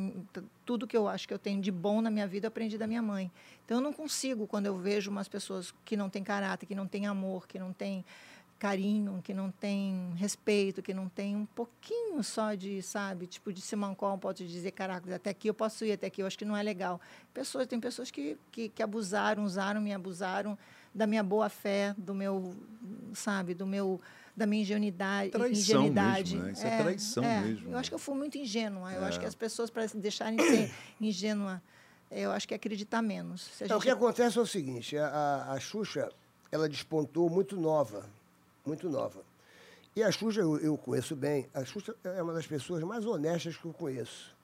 tudo que eu acho que eu tenho de bom na minha vida eu aprendi da minha mãe. Então eu não consigo quando eu vejo umas pessoas que não têm caráter, que não têm amor, que não têm carinho, que não tem respeito, que não tem um pouquinho só de, sabe, tipo de se mancar, pode dizer, caraca, até aqui eu posso ir, até aqui eu acho que não é legal. Pessoas, tem pessoas que, que, que abusaram, usaram, me abusaram da minha boa fé, do meu, sabe, do meu da minha ingenuidade, Traição ingenuidade. mesmo, né? Isso é traição mesmo, Eu acho que eu fui muito ingênua. Eu acho É. que as pessoas para deixarem de ser ingênua, eu acho que é acreditar menos. Se a É, o gente- que acontece é o seguinte, a, a, a Xuxa, ela despontou muito nova, muito nova. E a Xuxa, eu, eu conheço bem, a Xuxa é uma das pessoas mais honestas que eu conheço.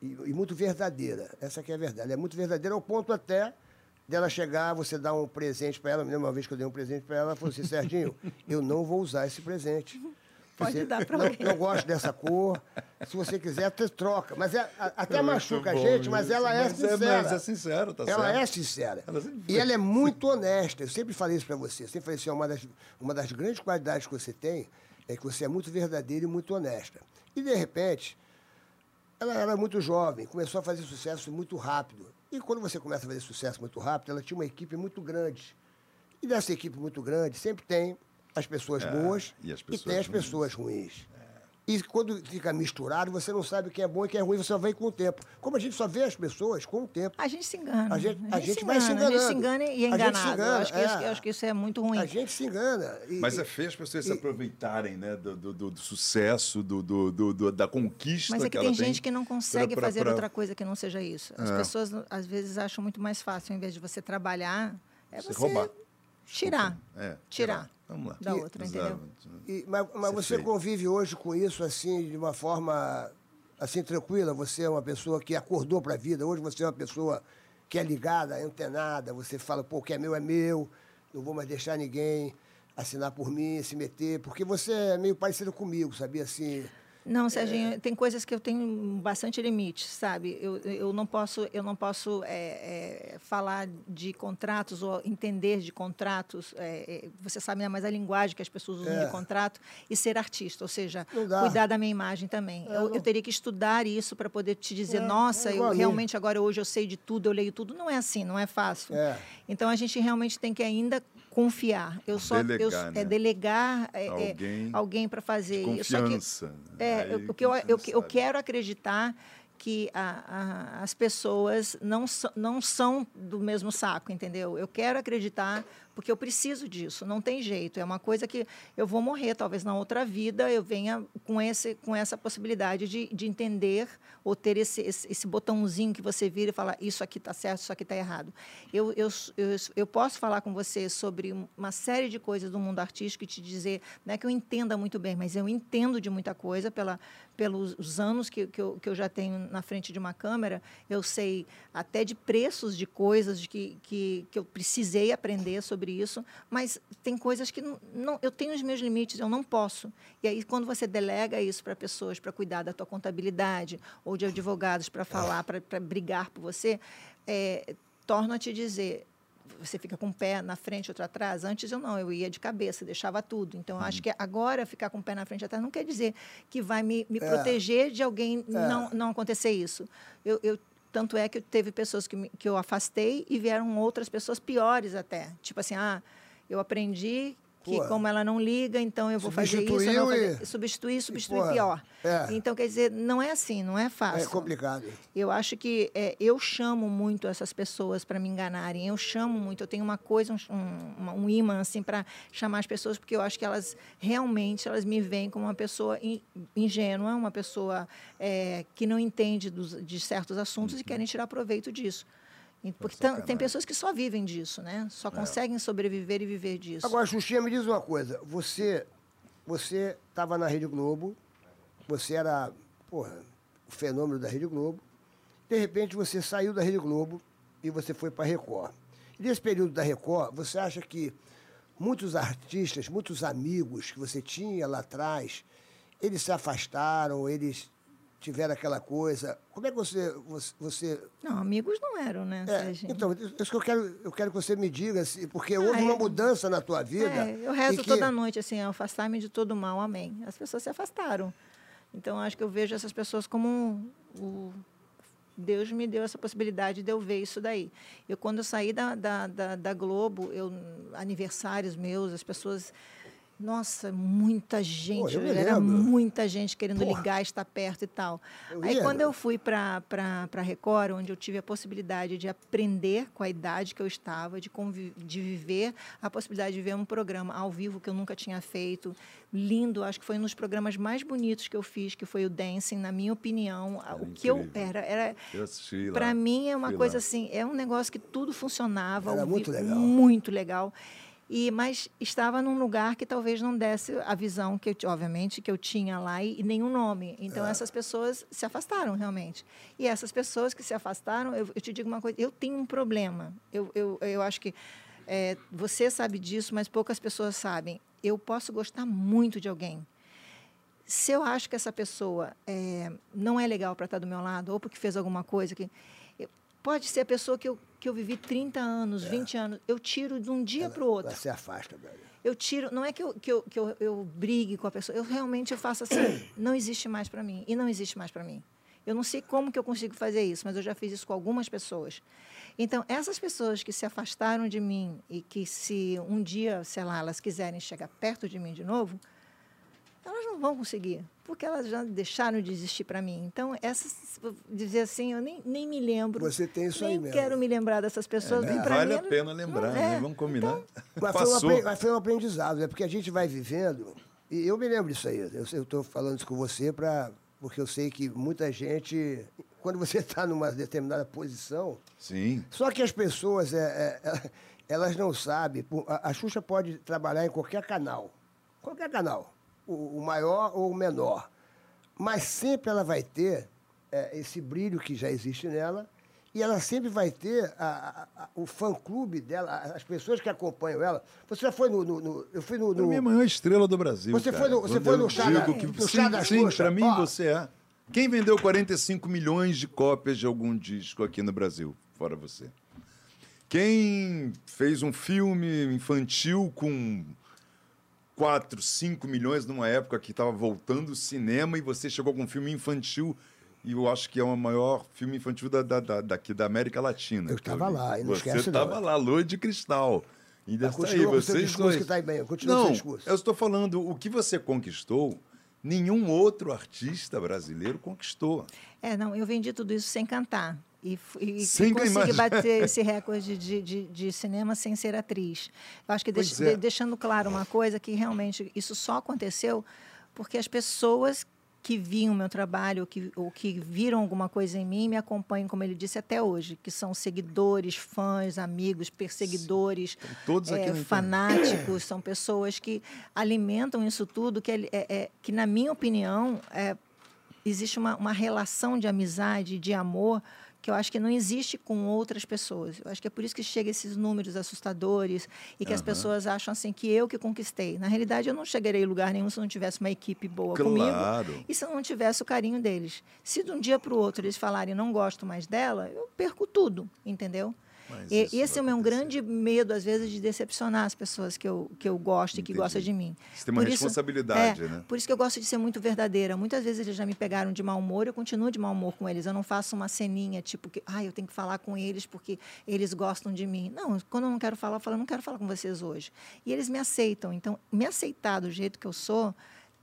E, e muito verdadeira, essa que é a verdade. Ela é muito verdadeira ao ponto até dela chegar, você dar um presente para ela. Eu me lembro uma vez que eu dei um presente para ela, ela falou assim, Serginho, eu não vou usar esse presente. Pode Você- dar pra não, alguém. não gosto dessa cor. Se você quiser, até troca. Mas é, até É machuca a gente, mas ela é Mas é- sincera. mas é sincero, tá ela certo. é sincera. Ela sempre E foi. ela é muito honesta. Eu sempre falei isso para você. Eu sempre falei assim, uma das, uma das grandes qualidades que você tem é que você é muito verdadeira e muito honesta. E, de repente, ela era muito jovem, começou a fazer sucesso muito rápido. E quando você começa a fazer sucesso muito rápido, ela tinha uma equipe muito grande. E dessa equipe muito grande, sempre tem as pessoas É, boas e as tem pessoas as ruins. pessoas ruins. E quando fica misturado, você não sabe o que é bom e o que é ruim, você só vê com o tempo. Como a gente só vê as pessoas com o tempo. A gente se engana. A gente- a gente se vai se engana, A gente se enganando. engana e é A gente se enganado. engana, eu, acho que isso, é. eu acho que isso é muito ruim. A gente se engana. E- Mas e- é feio as pessoas se e- aproveitarem né, do, do- do- do sucesso, do, do- do- do- da conquista Mas é que ela tem gente que não consegue pra- pra- fazer pra- outra coisa que não seja isso. As É. pessoas, às vezes, acham muito mais fácil, ao invés de você trabalhar, é Você você, roubar. tirar. É, Tirar. Vamos lá. Da outra, entendeu? E- mas mas você convive hoje com isso assim de uma forma assim tranquila. Você é uma pessoa que acordou para a vida. Hoje você é uma pessoa que é ligada, antenada. Você fala, pô, o que é meu é meu. Não vou mais deixar ninguém assinar por mim, se meter, porque você é meio parecido comigo, sabia assim. Não, Serginho, tem coisas que eu tenho bastante limite, sabe? Eu, eu não posso, eu não posso é, é, falar de contratos ou entender de contratos. é, é, você sabe né, mais a linguagem que as pessoas usam É. de contrato e ser artista, ou seja, cuidar da minha imagem também. É, eu, não- eu teria que estudar isso para poder te dizer, É, nossa, é eu realmente agora hoje eu sei de tudo, eu leio tudo. Não é assim, não é fácil. É. Então a gente realmente tem que ainda confiar. Eu só eu, Delegar, né? é delegar é, é, Alguém alguém para fazer. que- confiança. né? é, Aí eu, o que que eu, eu, eu sabe. quero acreditar que a- a- as pessoas não, so- não são do mesmo saco, entendeu? Eu quero acreditar porque eu preciso disso, não tem jeito. É uma coisa que eu vou morrer, talvez na outra vida eu venha com, esse, com essa possibilidade de, de entender ou ter esse, esse, esse botãozinho que você vira e fala isso aqui está certo, isso aqui está errado. Eu, eu, eu, eu posso falar com você sobre uma série de coisas do mundo artístico e te dizer, não é que eu entenda muito bem, mas eu entendo de muita coisa pela, pelos os anos que, que, eu, que eu já tenho na frente de uma câmera, eu sei até de preços de coisas de que, que, que eu precisei aprender sobre isso, mas tem coisas que não, não, eu tenho os meus limites, eu não posso. E aí, quando você delega isso para pessoas para cuidar da tua contabilidade ou de advogados para falar, para brigar por você, é, torno a te dizer, você fica com um pé na frente, outro atrás. Antes eu não, eu ia de cabeça, deixava tudo. Então, acho que agora ficar com o pé na frente atrás não quer dizer que vai me, me É. proteger de alguém não, não acontecer isso. Eu, eu- tanto é que teve pessoas que, me- que eu afastei e vieram outras pessoas piores até. Tipo assim, ah, eu aprendi que Pô. como ela não liga, então eu vou fazer isso, eu fazer, e- substituir, substituir porra, pior. é. Então, quer dizer, não é assim, não é fácil. É complicado. Eu acho que é, eu chamo muito essas pessoas para me enganarem. Eu chamo muito. Eu tenho uma coisa, um, um, um imã assim para chamar as pessoas, porque eu acho que elas realmente elas me veem como uma pessoa in- ingênua, uma pessoa é, que não entende dos, de certos assuntos e querem tirar proveito disso. Porque tem pessoas que só vivem disso, né? Só conseguem sobreviver e viver disso. Agora, Xuxinha, me diz uma coisa. Você você estava na Rede Globo, você era, porra, o fenômeno da Rede Globo. De repente, você saiu da Rede Globo e você foi para a Record. E nesse período da Record, você acha que muitos artistas, muitos amigos que você tinha lá atrás, eles se afastaram, eles tiveram aquela coisa. Como é que você. você, você Não, amigos não eram, né, é, então, isso que eu quero, eu quero que você me diga, assim, porque houve Ah, uma é. mudança na tua vida. É, eu rezo que- toda noite, assim, afastar-me de todo mal, amém. As pessoas se afastaram. Então, acho que eu vejo essas pessoas como o Deus me deu essa possibilidade de eu ver isso daí. Eu, quando eu saí da, da, da, da Globo, eu, aniversários meus, as pessoas... Nossa, muita gente, me era muita gente querendo Porra. ligar, estar perto e tal. Eu Aí, quando eu fui para a Record, onde eu tive a possibilidade de aprender com a idade que eu estava, de, de viver a possibilidade de ver um programa ao vivo que eu nunca tinha feito, lindo, acho que foi um dos programas mais bonitos que eu fiz, que foi o Dancing, na minha opinião. a- o que eu incrível. era, era para mim é uma coisa assim, é um negócio que tudo funcionava, Era ao muito vivo, legal. muito legal. E mas estava num lugar que talvez não desse a visão que eu, obviamente que eu tinha lá e, e nenhum nome. É. Então essas pessoas se afastaram realmente. E essas pessoas que se afastaram, eu, eu te digo uma coisa, eu tenho um problema. Eu, eu, eu acho que é, você sabe disso, mas poucas pessoas sabem. Eu posso gostar muito de alguém, se eu acho que essa pessoa é, não é legal para estar do meu lado, ou porque fez alguma coisa que. Pode ser a pessoa que eu, que eu vivi 30 anos, 20 anos, eu tiro de um dia para o outro. Se afasta, velho. Eu tiro, não é que, eu, que, eu, que eu, eu brigue com a pessoa, eu realmente eu faço assim, não existe mais para mim, e não existe mais para mim. Eu não sei como que eu consigo fazer isso, mas eu já fiz isso com algumas pessoas. Então, essas pessoas que se afastaram de mim e que se um dia, sei lá, elas quiserem chegar perto de mim de novo, elas não vão conseguir, porque elas já deixaram de existir para mim. Então, essas, dizer assim, eu nem, nem me lembro. Você tem isso nem aí mesmo. quero me lembrar dessas pessoas. e pra Vale mim, a pena lembrar, não né? é. Vamos combinar. Mas foi, um mas foi um aprendizado, é porque a gente vai vivendo, e eu me lembro disso aí, eu estou falando isso com você pra, porque eu sei que muita gente, quando você está numa determinada posição, Sim. só que as pessoas, é, é, é, elas não sabem, a Xuxa pode trabalhar em qualquer canal, qualquer canal, o, maior ou o menor, mas sempre ela vai ter é, esse brilho que já existe nela, e ela sempre vai ter a- a- a- o fã-clube dela, as pessoas que acompanham ela. Você já foi no... no- no- eu fui no... No- mim é estrela do Brasil. Você cara. foi no- você Quando foi no chá da- que, no sim, chá sim, pra mim Ó. você é. Quem vendeu 45 milhões de cópias de algum disco aqui no Brasil, fora você? Quem fez um filme infantil com 4, 5 milhões numa época que estava voltando o cinema e você chegou com um filme infantil e eu acho que é o maior filme infantil da, da, da- daqui da América Latina. Eu estava lá, e não Você estava lá, Lua de Cristal. Ainda Mas está aí, continua com vocês discurso dois. que tá aí bem, continua Não, com o seu discurso. eu estou falando, o que você conquistou, nenhum outro artista brasileiro conquistou. É, não, eu vendi tudo isso sem cantar. E, e Sem consegui imagem. bater esse recorde de, de, de cinema sem ser atriz. Eu acho que deix- é. de- deixando claro uma coisa, que realmente isso só aconteceu porque as pessoas que viam meu trabalho, ou que, ou que viram alguma coisa em mim, me acompanham, como ele disse, até hoje, que são seguidores, fãs, amigos, perseguidores, todos é, fanáticos, são pessoas que alimentam isso tudo, que, é- é- que na minha opinião, é, existe uma, uma relação de amizade, de amor, que eu acho que não existe com outras pessoas. Eu acho que é por isso que chega esses números assustadores e que as pessoas acham assim que eu que conquistei. Na realidade, eu não chegaria em lugar nenhum se não tivesse uma equipe boa Claro. comigo e se eu não tivesse o carinho deles. Se de um dia para o outro eles falarem não gosto mais dela, eu perco tudo, entendeu? E, isso esse é o meu grande medo, às vezes, de decepcionar as pessoas que eu, que eu gosto e que Entendi. gostam de mim. Você tem uma Por isso- responsabilidade, é, né? Por isso que eu gosto de ser muito verdadeira. Muitas vezes eles já me pegaram de mau humor, eu continuo de mau humor com eles. Eu não faço uma ceninha tipo que, ah, eu tenho que falar com eles porque eles gostam de mim. Não, quando eu não quero falar, eu falo, eu não quero falar com vocês hoje. E eles me aceitam. Então, me aceitar do jeito que eu sou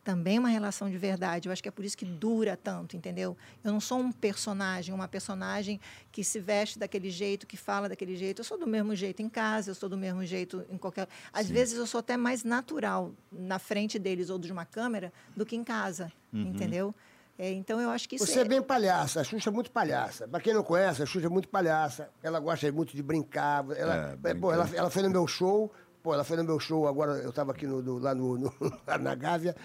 também é uma relação de verdade. Eu acho que é por isso que dura tanto, entendeu? Eu não sou um personagem, uma personagem que se veste daquele jeito, que fala daquele jeito. Eu sou do mesmo jeito em casa, eu sou do mesmo jeito em qualquer. Às vezes eu sou até mais natural na frente deles ou de uma câmera do que em casa, entendeu? É, então eu acho que isso Você é bem palhaça, a Xuxa é muito palhaça. Pra quem não conhece, a Xuxa é muito palhaça. Ela gosta muito de brincar. Ela, É, é, pô, ela, ela foi no meu show, pô, ela foi no meu show, agora eu estava aqui no, no- lá no, no- lá na Gávea.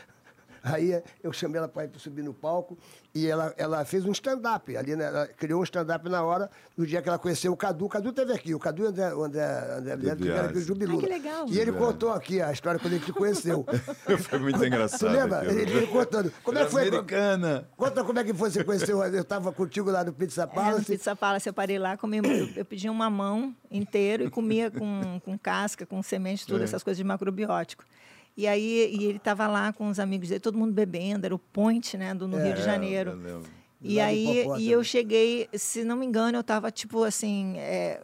Aí eu chamei ela para ir subir no palco e ela, ela fez um stand-up. Ali, né, ela criou um stand-up na hora, no dia que ela conheceu o Cadu. O Cadu esteve aqui, o Cadu e o André, o André, André que era aqui o. Jubilu. Ah, que legal. E ele contou aqui a história quando ele te conheceu. Foi muito engraçado. Tu lembra? aquilo. Ele, ele contando. Como é que foi? Americana. Conta como é que foi você conheceu. Eu estava contigo lá no Pizza É, no Palace. Pizza Palace eu parei lá, comi, eu, eu pedia um mamão inteiro e comia com, com casca, com semente, tudo, essas coisas de macrobiótico. E aí e ele estava lá com os amigos dele, todo mundo bebendo, era o point, né, do, no Rio de É, Janeiro. eu. E aí e eu cheguei, se não me engano, eu estava tipo assim, é,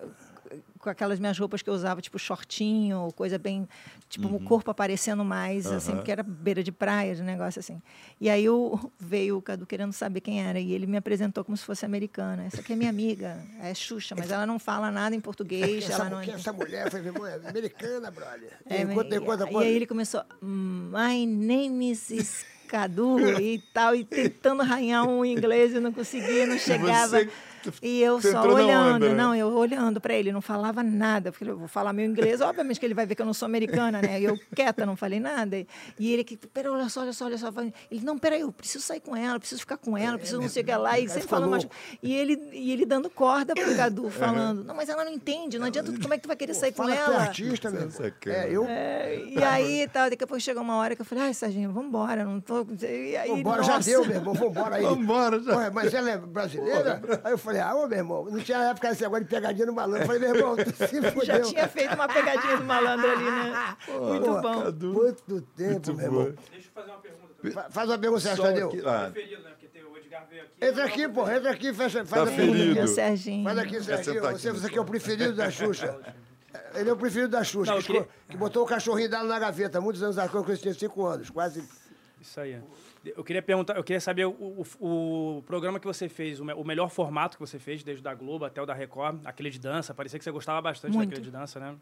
com aquelas minhas roupas que eu usava, tipo shortinho, coisa bem, tipo Uhum. o corpo aparecendo mais, assim, porque era beira de praia, de negócio assim. E aí eu, veio o Cadu querendo saber quem era, e ele me apresentou como se fosse americana. Essa aqui é minha amiga, é Xuxa, mas ela não fala nada em português, Essa, ela não... essa mulher foi é americana, brother. É, E conta, e, e aí ele começou, My name is Cadu e tal, e tentando arranhar um inglês e não conseguia, não chegava. você E eu só olhando, onda, né? não, eu olhando para ele, não falava nada, porque eu vou falar meu inglês, obviamente que ele vai ver que eu não sou americana, né? E eu quieta, não falei nada. E ele que, peraí, olha só, olha só, olha só. Ele, não, peraí, eu preciso sair com ela, preciso ficar com ela, preciso não sei o que lá. E sempre falando mais. E ele, e ele dando corda pro Cadu, falando, não, mas ela não entende, não adianta, como é que tu vai querer sair com é ela? artista, irmão. Sacana. É, eu. É, e aí, tal, daqui a pouco chegou uma hora que eu falei, ai, Serginho, vambora, não tô. E aí, Vambora, já deu, meu irmão, vambora aí. Vambora, já. Ué, mas ela é brasileira? Aí eu falei, ah, ô, meu irmão, não tinha época esse negócio de pegadinha no malandro. Eu falei, meu irmão, tu se fudeu. Já tinha feito uma pegadinha do malandro ali, né? Muito Pô, bom. Muito tempo, meu irmão. Deixa eu fazer uma pergunta também. Fa- Faz uma pergunta, Sérgio Tadeu. ah, Preferido, né? Porque tem o Edgar Edgar veio aqui. Entra aqui, pô, entra aqui, fecha, faz Tá a pergunta. ferido. Meu Serginho. Faz aqui, Serginho. Você, no você que é o preferido da Xuxa. Ele é o preferido da Xuxa, Não, que, que botou o cachorrinho dela na gaveta muitos anos atrás, quando eu tinha cinco anos, quase. Isso aí. Eu queria perguntar, eu queria saber o, o, o programa que você fez, o, me- o melhor formato que você fez, desde o da Globo até o da Record, aquele de dança. Parecia que você gostava bastante Muito. daquele de dança, né?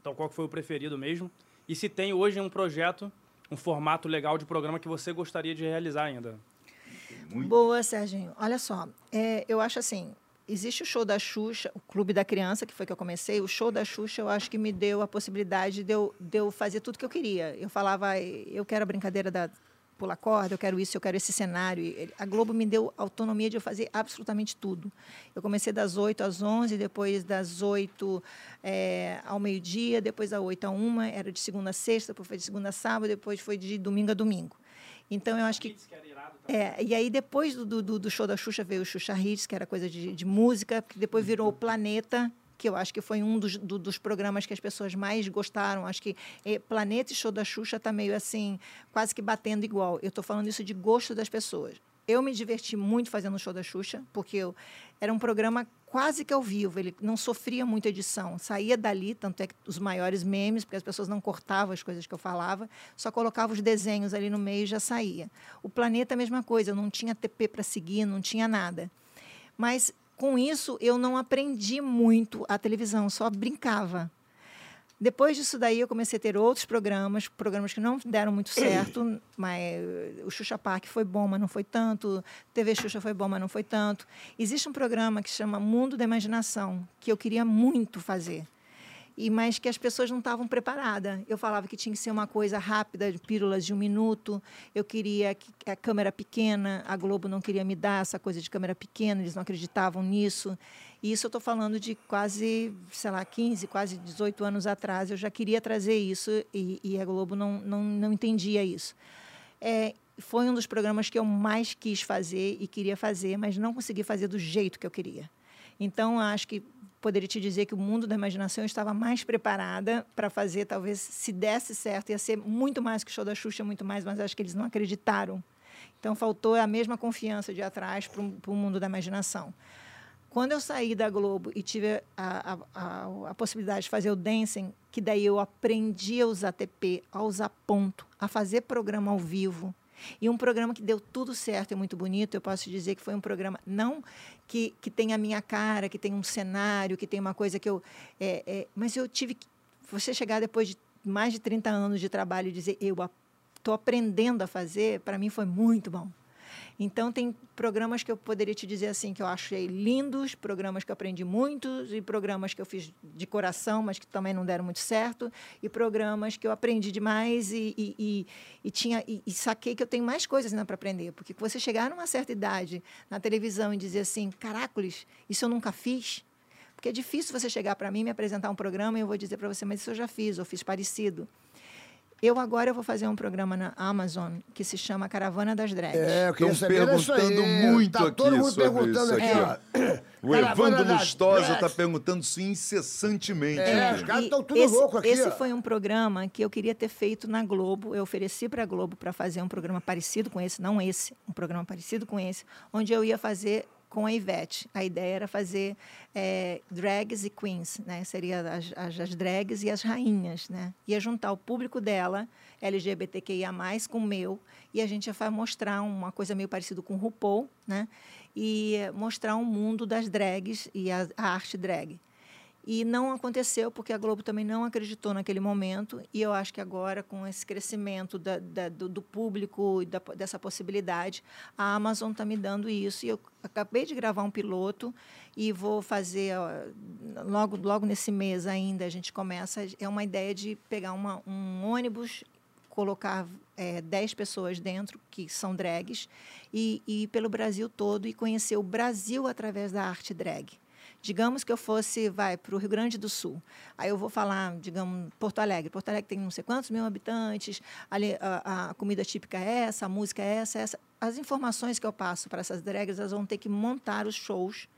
Então, qual que foi o preferido mesmo? E se tem hoje um projeto, um formato legal de programa que você gostaria de realizar ainda? Boa, Serginho. Olha só, é, eu acho assim, existe o show da Xuxa, o Clube da Criança, que foi que eu comecei. O show da Xuxa, eu acho que me deu a possibilidade de eu, de eu fazer tudo que eu queria. Eu falava, eu quero a brincadeira da pular corda, eu quero isso, eu quero esse cenário. A Globo me deu autonomia de eu fazer absolutamente tudo. Eu comecei das 8 às 11, depois das 8 é, ao meio-dia, depois da 8 à 1, era de segunda a sexta, depois foi de segunda a sábado, depois foi de domingo a domingo. Então, eu acho que é, e aí depois do, do, do show da Xuxa veio o Xuxa Hits, que era coisa de, de música, que depois virou o Planeta, que eu acho que foi um dos, do- dos programas que as pessoas mais gostaram. Acho que eh, Planeta e show da Xuxa tá meio assim, quase que batendo igual. Eu estou falando isso de gosto das pessoas. Eu me diverti muito fazendo o show da Xuxa, porque eu, era um programa quase que ao vivo, ele não sofria muita edição, saía dali, tanto é que os maiores memes, porque as pessoas não cortavam as coisas que eu falava, só colocava os desenhos ali no meio e já saía. O Planeta, a mesma coisa, não tinha TP para seguir, não tinha nada. Mas com isso eu não aprendi muito a televisão, só brincava. Depois disso daí eu comecei a ter outros programas, programas que não deram muito certo, mas o Xuxa Park foi bom, mas não foi tanto, TV Xuxa foi bom, mas não foi tanto. Existe um programa que chama Mundo da Imaginação, que eu queria muito fazer. E mas que as pessoas não estavam preparadas. Eu falava que tinha que ser uma coisa rápida, pílulas de um minuto. Eu queria que a câmera pequena, a Globo não queria me dar essa coisa de câmera pequena, eles não acreditavam nisso. E isso eu estou falando de quase, sei lá, 15, quase 18 anos atrás. Eu já queria trazer isso e, e a Globo não, não, não entendia isso. É, foi um dos programas que eu mais quis fazer e queria fazer, mas não consegui fazer do jeito que eu queria. Então, acho que poderia te dizer que o mundo da imaginação estava mais preparada para fazer, talvez, se desse certo, ia ser muito mais que o show da Xuxa, muito mais, mas acho que eles não acreditaram. Então, faltou a mesma confiança de atrás para o mundo da imaginação. Quando eu saí da Globo e tive a, a, a, a possibilidade de fazer o dancing, que daí eu aprendi a usar TP, a usar ponto, a fazer programa ao vivo, e um programa que deu tudo certo e muito bonito, eu posso dizer que foi um programa, não que, que tem a minha cara, que tem um cenário, que tem uma coisa que eu. É, é, mas eu tive que. Você chegar depois de mais de 30 anos de trabalho e dizer, eu estou aprendendo a fazer, para mim foi muito bom. Então, tem programas que eu poderia te dizer assim, que eu achei lindos, programas que eu aprendi muito, e programas que eu fiz de coração, mas que também não deram muito certo, e programas que eu aprendi demais e, e, e, e tinha, e, e saquei que eu tenho mais coisas ainda para aprender. Porque você chegar numa certa idade na televisão e dizer assim, caracoles, isso eu nunca fiz, porque é difícil você chegar para mim me apresentar um programa e eu vou dizer para você, mas isso eu já fiz, ou fiz parecido. Eu agora eu vou fazer um programa na Amazon que se chama Caravana das Drags. É, eu queria Estão perguntando muito tá aqui todo mundo sobre perguntando isso aqui, aqui, ó. O Caravana Evandro Lustosa está perguntando isso incessantemente. É, os caras estão tudo esse, louco aqui, Esse ó. foi um programa que eu queria ter feito na Globo. Eu ofereci para a Globo para fazer um programa parecido com esse, não esse, um programa parecido com esse, onde eu ia fazer com a Ivete. A ideia era fazer é, drags e queens, né? Seria as, as, as drags e as rainhas, né? Ia juntar o público dela, LGBTQIA+, com o meu, e a gente ia mostrar uma coisa meio parecida com o RuPaul, né? E mostrar um mundo das drags e a, a arte drag. E não aconteceu porque a Globo também não acreditou naquele momento. E eu acho que agora, com esse crescimento da, da- do, do público e da, dessa possibilidade, a Amazon está me dando isso. E eu acabei de gravar um piloto e vou fazer, logo, logo nesse mês ainda, a gente começa. É uma ideia de pegar uma, um ônibus colocar é, 10 pessoas dentro, que são drags, e, e ir pelo Brasil todo e conhecer o Brasil através da arte drag. Digamos que eu fosse, vai, para o Rio Grande do Sul. Aí eu vou falar, digamos, Porto Alegre. Porto Alegre tem não sei quantos mil habitantes, ali, a, a comida típica é essa, a música é essa, essa. As informações que eu passo para essas drags, elas vão ter que montar os shows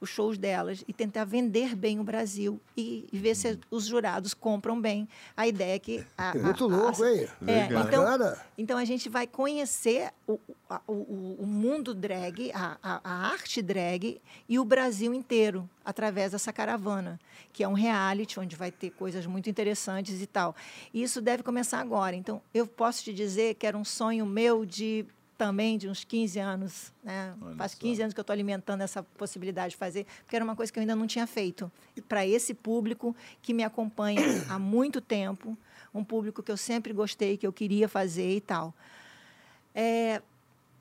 os shows delas e tentar vender bem o Brasil e, e ver se os jurados compram bem a ideia que a, Muito a- a- louco, hein? É, então, então a gente vai conhecer o, o- o, o mundo drag, a, a- a arte drag e o Brasil inteiro através dessa caravana, que é um reality onde vai ter coisas muito interessantes e tal. E isso deve começar agora. Então, eu posso te dizer que era um sonho meu de também de uns 15 anos, né? Olha Faz só. 15 anos que eu estou alimentando essa possibilidade de fazer, porque era uma coisa que eu ainda não tinha feito. E para esse público que me acompanha há muito tempo, um público que eu sempre gostei, que eu queria fazer e tal. É,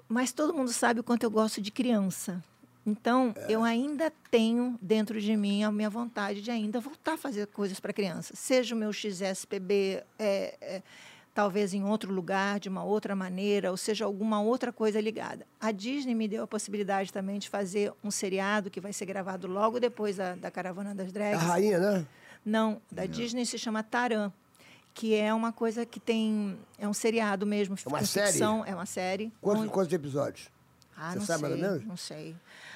mas todo mundo sabe o quanto eu gosto de criança. Então, eu ainda tenho dentro de mim a minha vontade de ainda voltar a fazer coisas para criança. Seja o meu XSPB, é, é, talvez em outro lugar, de uma outra maneira, ou seja, alguma outra coisa ligada. A Disney me deu a possibilidade também de fazer um seriado que vai ser gravado logo depois da, da Caravana das A Drags. rainha, né? Não, da Disney se chama Taran, que é uma coisa que tem. É um seriado mesmo. É uma com série? ficção, é uma série. Quantos, onde- quantos episódios? ah, Você não sabe sei, mais ou menos? não sei.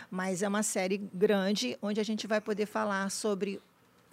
Mas é uma série grande onde a gente vai poder falar sobre.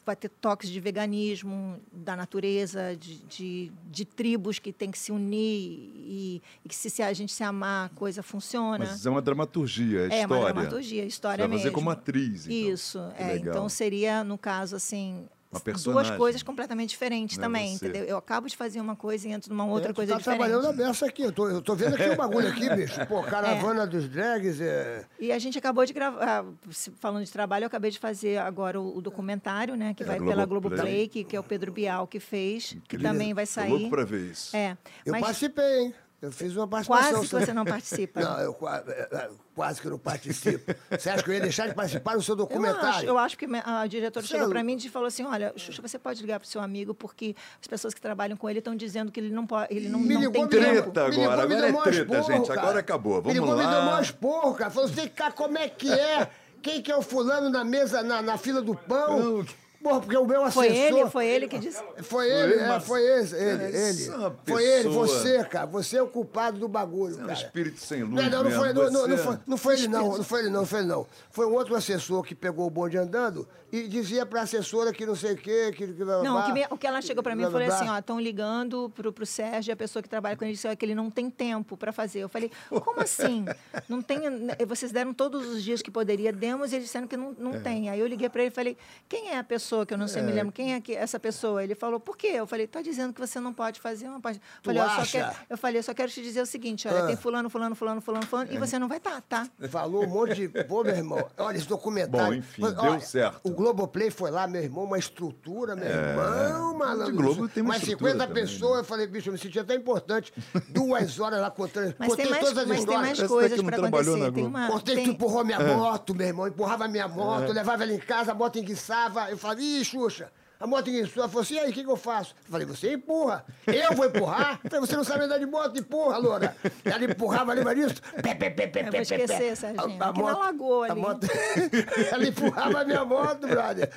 Vai ter toques de veganismo, da natureza, de, de, de tribos que tem que se unir e, e que se, se a gente se amar, a coisa funciona. Mas é uma dramaturgia, é É uma história. dramaturgia, história Você vai fazer mesmo. como atriz, então. Isso, é. Então seria, no caso, assim, Uma duas personagem. coisas completamente diferentes Não é também, você. entendeu? Eu acabo de fazer uma coisa e entro numa outra É, coisa tá diferente. trabalhando a beça aqui. Eu tô, eu tô vendo aqui o bagulho aqui, bicho. Pô, caravana dos drags. É... E a gente acabou de gravar, se- falando de trabalho, eu acabei de fazer agora o, o documentário, né, que É, vai pela Globoplay. Globoplay, que, que é o Pedro Bial que fez, que Incrível. também vai sair. louco pra ver isso. É, Eu mas participei, hein? Eu fiz uma participação. quase que você não participa. Não, eu é, é, quase que não participo. Você acha que eu ia deixar de participar do seu Eu acho, documentário? eu acho que me- a diretora Você chegou é para mim e falou assim: olha, Xuxa, você pode ligar para o seu amigo, porque as pessoas que trabalham com ele estão dizendo que ele não pode, ele não, Me não ligou, tem me tempo. Treta ligou, me ligou, agora, me agora deu é treta, esporro, gente, cara. agora acabou, Me vamos ligou, me deu lá. mó esporro, cara. Falou, vem cá, como é que é? Quem que é o fulano na mesa, na, na fila do pão? Não. Porra, porque o meu assessor... Foi ele, foi ele que disse. Foi ele, é, mas- foi esse, ele, Cara, ele. é uma Foi ele, pessoa- você, cara. Você é o culpado do bagulho, Você é um cara. espírito sem luz Não, não, não, foi, não, não, não você- foi, não foi ele não, não foi ele não, não foi ele não. Foi um outro assessor que pegou o bonde andando e dizia pra assessora que não sei o quê, que... que blá, blá, Não, o que, me- o que ela chegou para mim e Blá, blá, falou assim, blá. ó, estão ligando pro, pro Sérgio, a pessoa que trabalha com ele disse ó, que ele não tem tempo para fazer. Eu falei, como assim? Não tem, né, vocês deram todos os dias que poderia, demos e eles disseram que não, não É. tem. Aí eu liguei para ele e falei, quem é a pessoa que eu não sei, me lembro, quem é que, essa pessoa? Ele falou, por quê? Eu falei, tá dizendo que você não pode fazer uma parte. Eu falei, eu quero, eu falei, eu só quero te dizer o seguinte, olha, Ah. tem fulano, fulano, fulano, fulano, fulano, e você não vai estar, tá? Falou um monte de. Pô, meu irmão, olha esse documentário. Bom, enfim, Olha, deu certo. O Globoplay foi lá, meu irmão, uma estrutura, meu irmão, malandro. Globo tem uma Mais estrutura 50 também, pessoas, né? eu falei, bicho, eu me senti até importante. Duas horas lá contando. Mas contei tem mais, todas as mas tem histórias. mais Parece coisas que não para trabalhou acontecer. Tem uma, Contei que tem- tu empurrou minha moto, meu irmão. Empurrava minha moto, eu levava ela em casa, a moto enguiçava. Eu falava, ih, Xuxa, a moto enguiçou. Ela falou assim, e aí, o que, que eu faço? Eu falei, você empurra. Eu vou empurrar? Eu falei, você não sabe andar de moto? Empurra, loura. Ela empurrava, lembra disso? Pé, pé, pé, pé, Eu vou pé, pé, esquecer, pé. Serginho. Aqui na Lagoa a ali. moto- ela empurrava a minha moto, brother.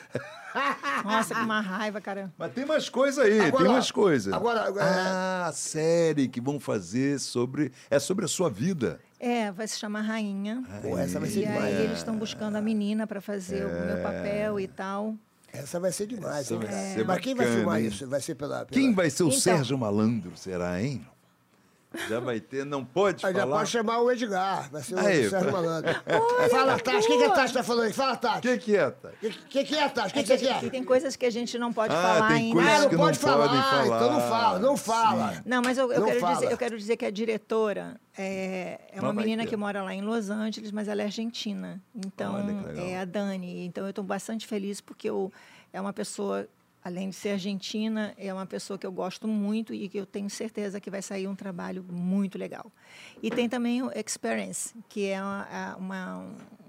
Nossa, que uma raiva, cara. Mas tem mais coisa aí, Agora, tem mais coisas. agora, agora- Ah, a série que vão fazer sobre... É sobre a sua vida. É, vai se chamar Rainha. Pô, essa vai ser E aí demais. eles estão buscando a menina para fazer o meu papel e tal. Essa vai ser demais, Essa vai cara? ser Mas quem vai bacana, filmar hein? isso? Vai ser pela... pela... Quem vai ser o Então- Sérgio Malandro, será, hein? Já vai ter, não pode Ah, já falar? pode chamar o Edgar, vai ser o Aí, Sérgio pá. Malandro. Fala, Tati, o que, que a Tati tá falando aí? Fala, O Tati. que que é, Tati? O que, que, que é, Tati? O que, É que você que quer? tem coisas que a gente não pode Ah, falar tem ainda. coisas Ah, não que pode não falar, falar. então não fala, não fala. Não, mas eu, eu Não quero fala. dizer, eu quero dizer que a diretora é, é uma menina ter. que mora lá em Los Angeles, mas ela é argentina. Então, Olha é a Dani. Então, eu estou bastante feliz porque eu, é uma pessoa, além de ser argentina, é uma pessoa que eu gosto muito e que eu tenho certeza que vai sair um trabalho muito legal. E tem também o Experience, que é uma, uma,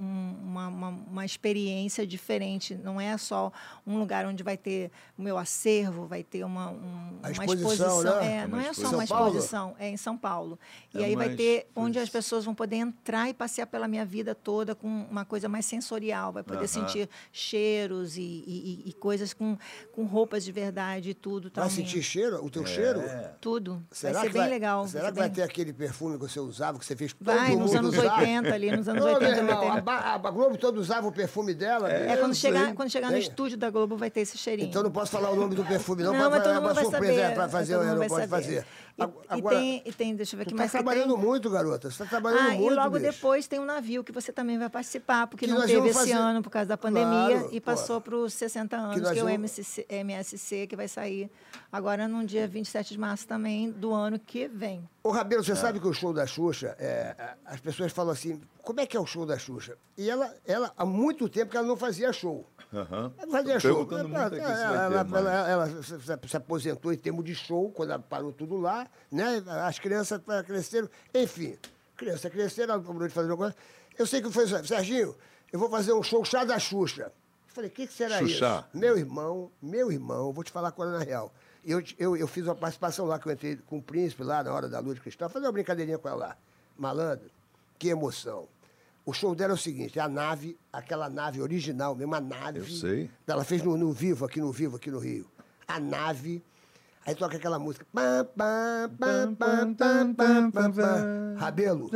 um- uma, uma, uma experiência diferente. Não é só um lugar onde vai ter o meu acervo, vai ter uma, um- A uma exposição, exposição. né? É, não é só exposição. uma São Paulo? exposição, é em São Paulo. E É aí vai ter onde as pessoas vão poder entrar e passear pela minha vida toda com uma coisa mais sensorial, vai poder Aham. sentir cheiros e, e- e- e coisas com, com com roupas de verdade e tudo Vai também. sentir cheiro, o É. teu cheiro? Tudo. Será vai ser que bem legal. Será vai que ser vai bem- ter aquele perfume que você usava, que você fez todo Vai, nos mundo anos usar? 80 ali, nos anos meu 80 vai irmão, ter. a, a Globo toda usava o perfume dela. É, quando eu chegar, sei. quando chegar no Tem. estúdio da Globo vai ter esse cheirinho. Então não posso falar o nome do perfume, não, Não, pra- mas todo é mundo vai surpresa saber. para fazer, todo mundo não vai pode saber. fazer. E, Agora, e, tem, e tem, deixa eu ver aqui tá mais que trabalhando tem. muito, garota. Você tá trabalhando Ah, muito, e logo bicho. depois tem um navio que você também vai participar, porque Que não nós teve esse fazer- ano por causa da pandemia Claro, e passou para os 60 anos, nós que, é o vamos- MSC, MSC, que vai sair agora no dia 27 de março também do ano que vem. Ô, Rabelo, você sabe que o show da Xuxa, é, as pessoas falam assim, como é que é o show da Xuxa? E ela, ela há muito tempo que ela não fazia show. Ela não fazia show. Ela, ela- ela- ela- se aposentou em termos de show, quando ela parou tudo lá, né? As crianças cresceram, enfim, crianças cresceram, cobrou de fazer uma coisa. Eu sei que foi, Serginho, eu vou fazer um show chá da Xuxa. Eu falei, o que, que será Xuxa. isso? Meu irmão, meu irmão, vou te falar é na real. Eu, eu, eu fiz uma participação lá, que eu entrei com o príncipe lá na hora da lua de cristal, fazer uma brincadeirinha com ela lá. Malandro, que emoção. O show dela é o seguinte, é a nave, aquela nave original mesmo, a nave. Eu sei. Ela fez no, no Vivo, aqui no Vivo, aqui no Rio. A nave. Aí toca aquela música. Pam, pam, pam, pam, pam, pam, pam, pam. Rabelo.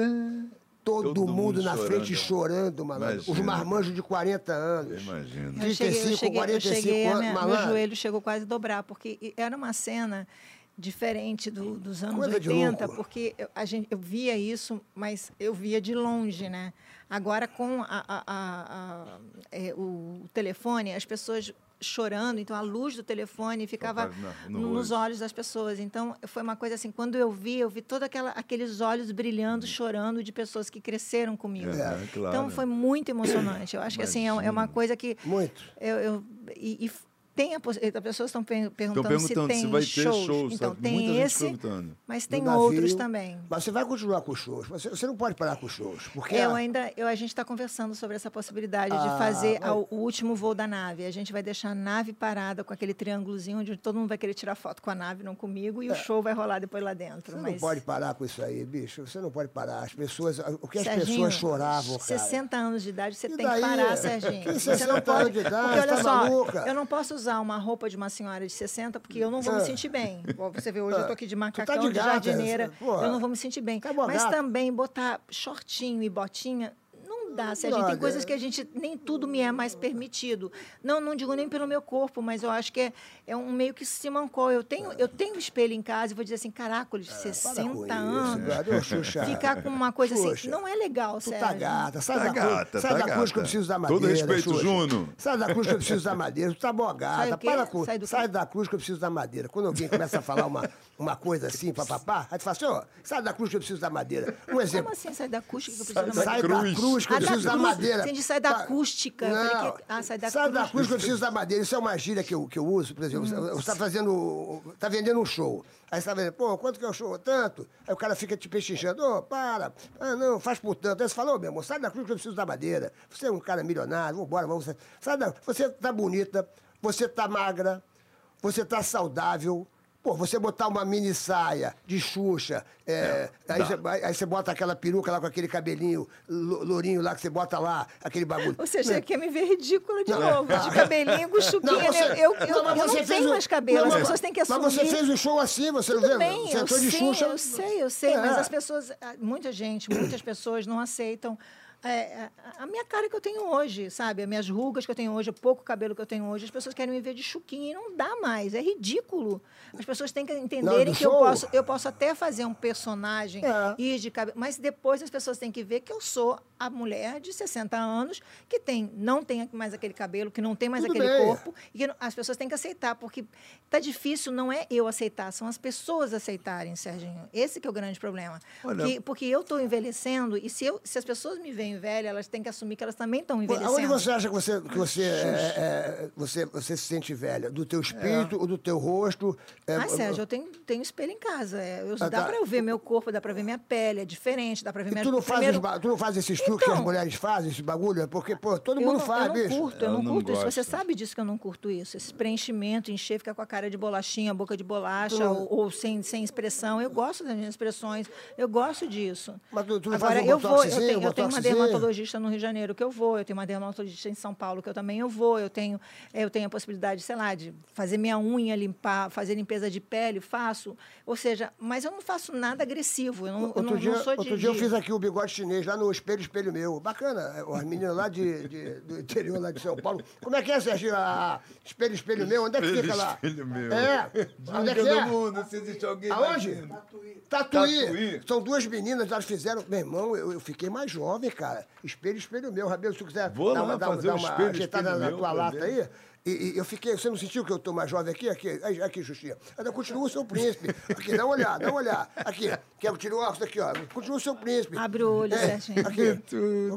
Todo, Todo mundo, mundo na chorando. frente chorando, malandro. Os Imagina. marmanjos de 40 anos. Eu imagino. Eu cheguei, eu 35, cheguei, eu 45 cheguei a anos, minha- meu joelho chegou quase a dobrar, porque era uma cena diferente do- dos anos Coisa de 80, louco. porque eu, a gente, eu via isso, mas eu via de longe, né? Agora, com a- a- a- a- é, o telefone, as pessoas chorando, então a luz do telefone ficava na- no nos olhos das pessoas. Então, foi uma coisa assim, quando eu vi, eu vi todos aqueles olhos brilhando, chorando de pessoas que cresceram comigo. É, claro. Então, foi muito emocionante. Eu acho que assim, é, é uma coisa que Muito. eu, eu- e, e tem a possi- as pessoas estão per- perguntando, perguntando se tem se vai ter shows. shows, Então sabe? tem Muita esse, mas tem navio. outros também. Mas você vai continuar com os shows. Você, você não pode parar com os shows. Porque Eu a- ainda, eu, a gente está conversando sobre essa possibilidade Ah, de fazer vai. ao- o último voo da nave. A gente vai deixar a nave parada com aquele triângulozinho onde todo mundo vai querer tirar foto com a nave, não comigo, e o show vai rolar depois lá dentro. É. Você mas não pode parar com isso aí, bicho. Você não pode parar. As pessoas. O que as Serginho, pessoas choravam, cara. 60 anos de idade, você E tem que daí? parar, Serginho. Que Você 60 não pode. anos de idade, porque olha tá só, maluca? eu não posso usar uma roupa de uma senhora de 60 porque eu não vou Ah. me sentir bem. Você vê, hoje eu tô aqui de macacão, de de, gata, jardineira, eu não vou me sentir bem. Mas também botar shortinho e botinha não dá, Serginho. Tem Brother. coisas que a gente nem tudo me é mais permitido. Não, não digo nem pelo meu corpo, mas eu acho que é, é um meio que se mancou. Eu tenho, eu tenho um espelho em casa e vou dizer assim, caracoles, É, Para com 60 isso, anos. Xuxa. Ficar com uma coisa assim, Xuxa. não é legal, Tu Sérgio. tá gata, sai Tá da gata, cruz, sai tá da cruz que eu preciso da Todo madeira. respeito, Xuxa. Juno. Sai da cruz que eu preciso da madeira. Tu tá boa Sai gata. quê? Para com, Sai sai da cruz que eu preciso da madeira. Quando alguém começa a falar uma, uma coisa assim, papapá, aí tu fala assim, ó, sai da cruz que eu preciso da madeira. Um exemplo. Como assim sai da acústica que eu Sai preciso da da Sai madeira? da cruz. cruz que eu Ah, preciso da cruz. madeira. Entendi, sai da Tá. acústica. Não. que- ah, sai da Sai da cruz. cruz que eu preciso da madeira. Isso é uma gíria que eu, que eu uso, por exemplo. Hum. Você está fazendo. Está vendendo um show. Aí você está vendendo, pô, quanto que é o show? Tanto. Aí o cara fica te pechinchando, ô, para. Ah, não, faz por tanto. Aí você fala, ô, meu amor, sai da cruz que eu preciso da madeira. Você é um cara milionário, vambora, vamos. Sai da... Você tá bonita, você tá magra, você tá saudável. Pô, você botar uma mini saia de Xuxa, é, aí, você, aí você bota aquela peruca lá com aquele cabelinho lo- lourinho lá que você bota lá, aquele bagulho. Ou seja, você quer me ver ridícula de Não. novo, de cabelinho com chuquinha. Não, você- eu eu, eu, mas eu você não fez tenho o- mais cabelo, Não, as mas- pessoas têm que assumir. Mas você fez o show assim, você não Tudo vê? bem, Você eu entrou de sei, Xuxa. eu sei, eu sei, É. mas as pessoas, ah, muita gente, muitas pessoas não aceitam é, a, a minha cara que eu tenho hoje, sabe? As minhas rugas que eu tenho hoje, o pouco cabelo que eu tenho hoje, as pessoas querem me ver de chuquinha e não dá mais, é ridículo. As pessoas têm que entenderem que eu posso, eu posso até fazer um personagem É. ir de cabelo, mas depois as pessoas têm que ver que eu sou a mulher de 60 anos que tem, não tem mais aquele cabelo, que não tem mais Tudo aquele bem. corpo, e que as pessoas têm que aceitar, porque tá difícil, não é eu aceitar, são as pessoas aceitarem, Serginho. Esse que é o grande problema. Olha- Porque, porque eu estou envelhecendo, e se, eu, se as pessoas me veem velha, elas têm que assumir que elas também estão envelhecendo. Aonde você acha que você, que você, é, é, você, você se sente velha? Do teu espírito ou do teu rosto? É, Ah, Sérgio, eu tenho, tenho espelho em casa. É, eu- Ah, dá tá. para eu ver meu corpo, dá para ver minha pele, é diferente, dá para ver E minha tu não, faz primeiro- os tu não faz esse truques que as Então. mulheres fazem, esse bagulho? É Porque, pô, todo Eu mundo não, faz, eu não bicho. curto, eu Ela não, não curto isso. Você sabe disso que eu não curto isso. Esse preenchimento, encher, ficar com a cara de bolachinha, boca de bolacha, Tu- ou, ou sem, sem expressão. Eu gosto das minhas expressões, eu gosto disso. Mas tu- tu Agora, faz um eu vou, eu tenho, eu tenho uma dermatologista no Rio de Janeiro que eu vou, eu tenho uma dermatologista em São Paulo que eu também eu vou, eu tenho, eu tenho a possibilidade, sei lá, de fazer minha unha, limpar, fazer limpeza de pele, faço. Ou seja, mas eu não faço nada agressivo, eu não, eu Outro, não, dia, não sou de... outro dia eu fiz aqui o bigode chinês lá no espelho, espelho meu. Bacana. As meninas lá de, de- do interior lá de São Paulo. Como é que é, Serginho? A espelho, espelho meu? Onde é que Espelho, fica lá? espelho meu. É. Onde é que Todo é? mundo, se existe alguém Aonde? batendo. Tatuí. Tatuí. São duas meninas, elas fizeram. Meu irmão, eu, eu fiquei mais jovem, cara. Espelho, espelho meu. Rabelo, se tu quiser Vou dar lá uma, dar, fazer dar um uma espelho, ajeitada espelho na meu tua lata ver. aí. E, e eu fiquei. Você não sentiu que eu tô mais jovem aqui? Aqui, aí, aqui, Xuxinha. Ainda continua o seu príncipe. Aqui, dá uma olhada, dá uma olhada. Aqui, quer tire o óculos aqui, ó. Continua o seu príncipe. Abre o olho, Serginho. Aqui.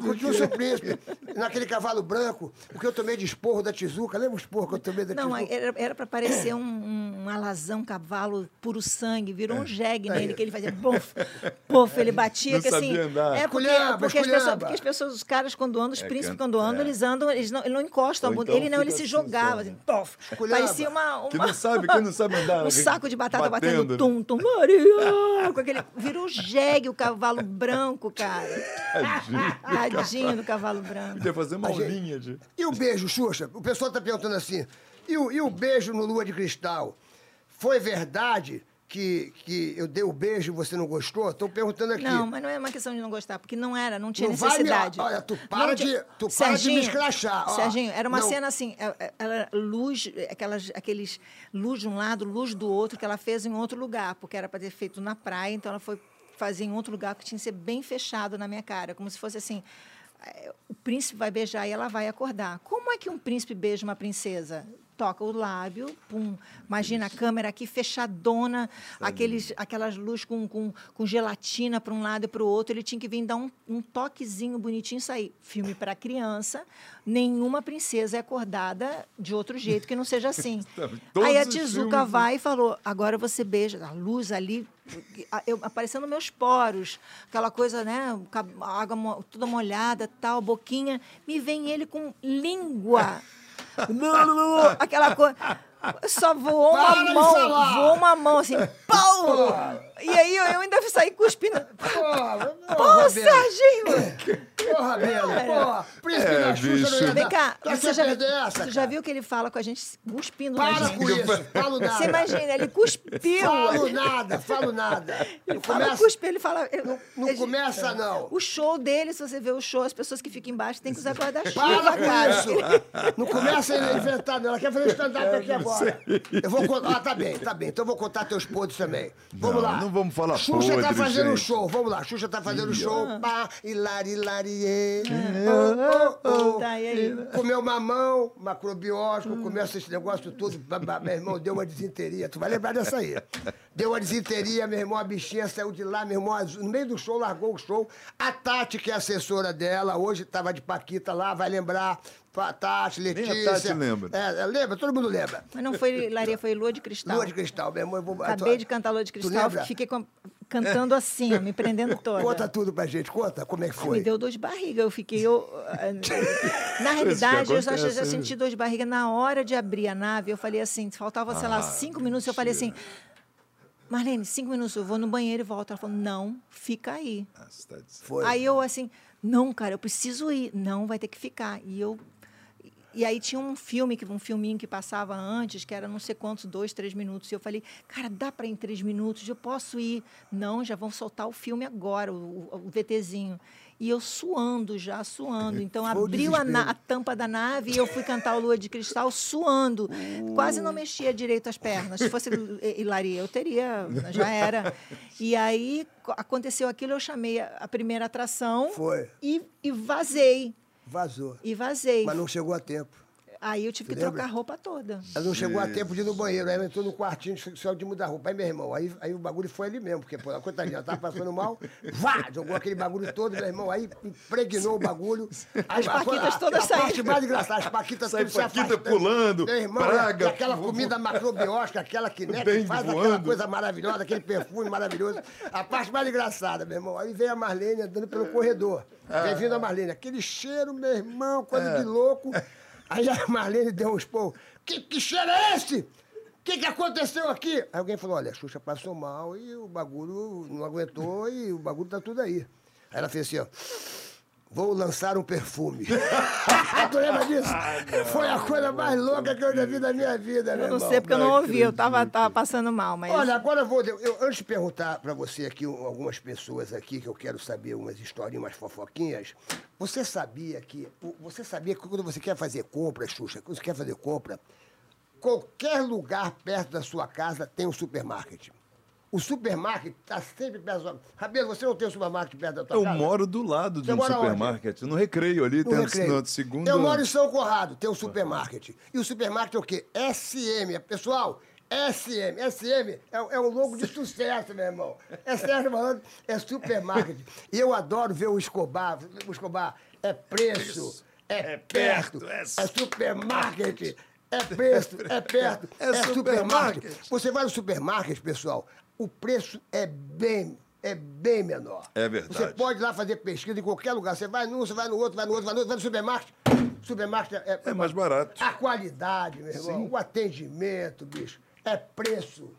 Continua o seu príncipe. Naquele cavalo branco, o que eu tomei de esporro da Tizuca. Lembra o esporro que eu tomei da Não, Tizuca? era, era para parecer um, um, um alazão, um cavalo puro sangue, virou um jegue nele, que ele fazia pof, pof, ele batia, Não que assim. sabia andar. É porque, Esculhamba, porque, as pessoas, porque as pessoas, os caras, quando andam, os É, príncipes, quando andam, é. eles andam, eles não, ele não encostam a bunda. então ele não, ele se assim, jogava, só. assim. Esculhamba. Parecia uma, uma. Que não sabe, que não sabe andar. Um saco de batata batendo, né? tum, tum, Maria! Com aquele, virou jegue o cavalo branco, cara. Tadinho do cavalo branco. Podia fazer uma aulinha de... E o beijo, Xuxa? O pessoal está perguntando assim. E o, e o beijo no Lua de Cristal? Foi verdade que, que eu dei o beijo e você não gostou? Estão perguntando aqui. Não, mas não é uma questão de não gostar, porque não era, não tinha Não vai me- necessidade. olha, tu para Não de- tu para de me Serginho, escrachar, ó. Serginho, era uma Não. cena assim, é- é- ela, luz, aquelas, aqueles luz de um lado, luz do outro, que ela fez em outro lugar, porque era para ter feito na praia, então ela foi fazer em outro lugar que tinha que ser bem fechado na minha cara, como se fosse assim. eh, O príncipe vai beijar e ela vai acordar. Como é que um príncipe beija uma princesa? Toca o lábio, pum. Imagina a câmera aqui fechadona, aqueles, aquelas luzes com, com, com gelatina para um lado e para o outro. Ele tinha que vir dar um, um toquezinho bonitinho e sair. Filme para criança. Nenhuma princesa é acordada de outro jeito que não seja assim. Todos Aí a Tizuka filmes- vai e falou: agora você beija. A luz ali, eu, aparecendo meus poros, aquela coisa, né? Água toda molhada, tal, boquinha. Me vem ele com língua. Aquela coisa. Só voou Para uma mão, voou uma mão assim, pau! E aí eu, eu ainda saí cuspindo. Porra, porra. Serginho! Porra, Belo. Porra, príncipe É, da Xuxa não Vem cá, acha você que já, essa, você já viu que ele fala com a gente cuspindo na Para gente? com isso. Falo nada. Você imagina, ele cuspiu. Falo nada, falo nada. Ele Não fala começa, cuspir, ele fala. eu- não eu- começa, não. O show dele, se você vê o show, as pessoas que ficam embaixo têm que usar guarda-chuva, Para com cara. isso! Não começa a inventar, não. Ela quer fazer stand-up aqui agora. Eu vou contar. Ah, tá bem, tá bem. Então eu vou contar teus podres também. Vamos Não, lá. não vamos falar Xuxa tá fazendo gente. show. Vamos lá. Xuxa tá fazendo um show. Ah. Pá, hilari, hilari, ê. Oh, oh, oh. Tá, aí? Comeu mamão, macrobiótico, começa esse negócio ba- Meu irmão, deu uma desinteria. Tu vai lembrar dessa aí. Deu uma desinteria, meu irmão, a bichinha saiu de lá, meu irmão, no meio do show, largou o show. A Tati, que é assessora dela, hoje tava de Paquita lá, vai lembrar. Pa- Tati, Nem a Letícia. Tati lembra. É, é, lembra? Todo mundo lembra. Mas não foi Laria, foi Lua de Cristal. Lua de cristal, meu irmão. Eu vou, Acabei de cantar Lua de Cristal, fiquei com- cantando assim, me prendendo toda. Conta tudo pra gente, conta como é que Me foi. deu dor de barriga. Eu fiquei. Eu, na realidade, eu só acontece, já né? senti dor de barriga na hora de abrir a nave. Eu falei assim: faltava, sei Ah, lá, cinco minutos. Eu falei assim: Marlene, cinco minutos, eu vou no banheiro e volto. Ela falou: não, fica aí. Ah, você tá. Aí eu assim, não, cara, eu preciso ir. Não, vai ter que ficar. E eu. E aí tinha um filme, que- um filminho que passava antes, que era não sei quantos, dois, três minutos. E eu falei, cara, dá para ir em três minutos? Eu posso ir? Não, já vão soltar o filme agora, o, o, VTzinho. E eu suando já, suando. Então Foi abriu a, na- a tampa da nave e eu fui cantar o Lua de Cristal suando. Quase não mexia direito as pernas. Se fosse Hilaria, eu teria, já era. E aí co- aconteceu aquilo, eu chamei a, a primeira atração Foi. e, e vazei. Vazou. E vazei. Mas não chegou a tempo. Aí eu tive que lembra? trocar a roupa toda. Ela não chegou a tempo de ir no banheiro, aí ela entrou no quartinho, só de mudar a roupa. Aí, meu irmão, aí, aí o bagulho foi ali mesmo, porque, pô, a coitadinha ela tava passando mal, vá, jogou aquele bagulho todo, meu irmão, aí impregnou o bagulho. As paquitas todas A parte saíram. mais engraçada, as paquitas Sai paquita pulando, Meu irmão, praga, aquela comida macrobiótica, aquela que, né, que faz aquela voando. coisa maravilhosa, aquele perfume maravilhoso. A parte mais engraçada, meu irmão, aí veio a Marlene andando pelo corredor. Ah. Vem vindo a Marlene, aquele cheiro, meu irmão, coisa É. de louco. Aí a Marlene deu um esporro. Que, que cheiro é esse? O que, que aconteceu aqui? Aí alguém falou, olha, a Xuxa passou mal e o bagulho não aguentou e o bagulho tá tudo aí. Aí ela fez assim, ó. Vou lançar um perfume. tu lembra disso? Foi a coisa mais louca que eu já vi na minha vida, meu Eu não irmão. sei porque eu não ouvi, eu tava, tava passando mal, mas. Olha, agora eu vou. Eu, antes de perguntar para você aqui, um- algumas pessoas aqui, que eu quero saber umas historinhas, umas fofoquinhas. Você sabia que. Você sabia que quando você quer fazer compra, Xuxa, quando você quer fazer compra, qualquer lugar perto da sua casa tem um supermarket. O supermarket está sempre perto da sua Rabelo, você não tem um supermarket perto da tua Eu casa? moro do lado de Você um mora onde? supermarket, no recreio ali, No tem recreio. no segundo. Eu moro em São Conrado, tem um supermarket. E o supermarket é o quê? SM. Pessoal, SM. SM é, é um logo de sucesso, meu irmão. É Sérgio Malandro, é supermarket. E eu adoro ver o Escobar. O Escobar é preço, é, perto, é é, supermarket. É preço, é perto, É é, supermarket. supermarket. Você vai no supermarket, pessoal, o preço é bem, é bem menor. É verdade. Você pode ir lá fazer pesquisa em qualquer lugar. Você vai num, você vai no outro, vai no outro, vai no outro, vai no supermarket. Supermarket é, É mais barato. A qualidade, meu irmão. Sim. O atendimento, bicho. É preço.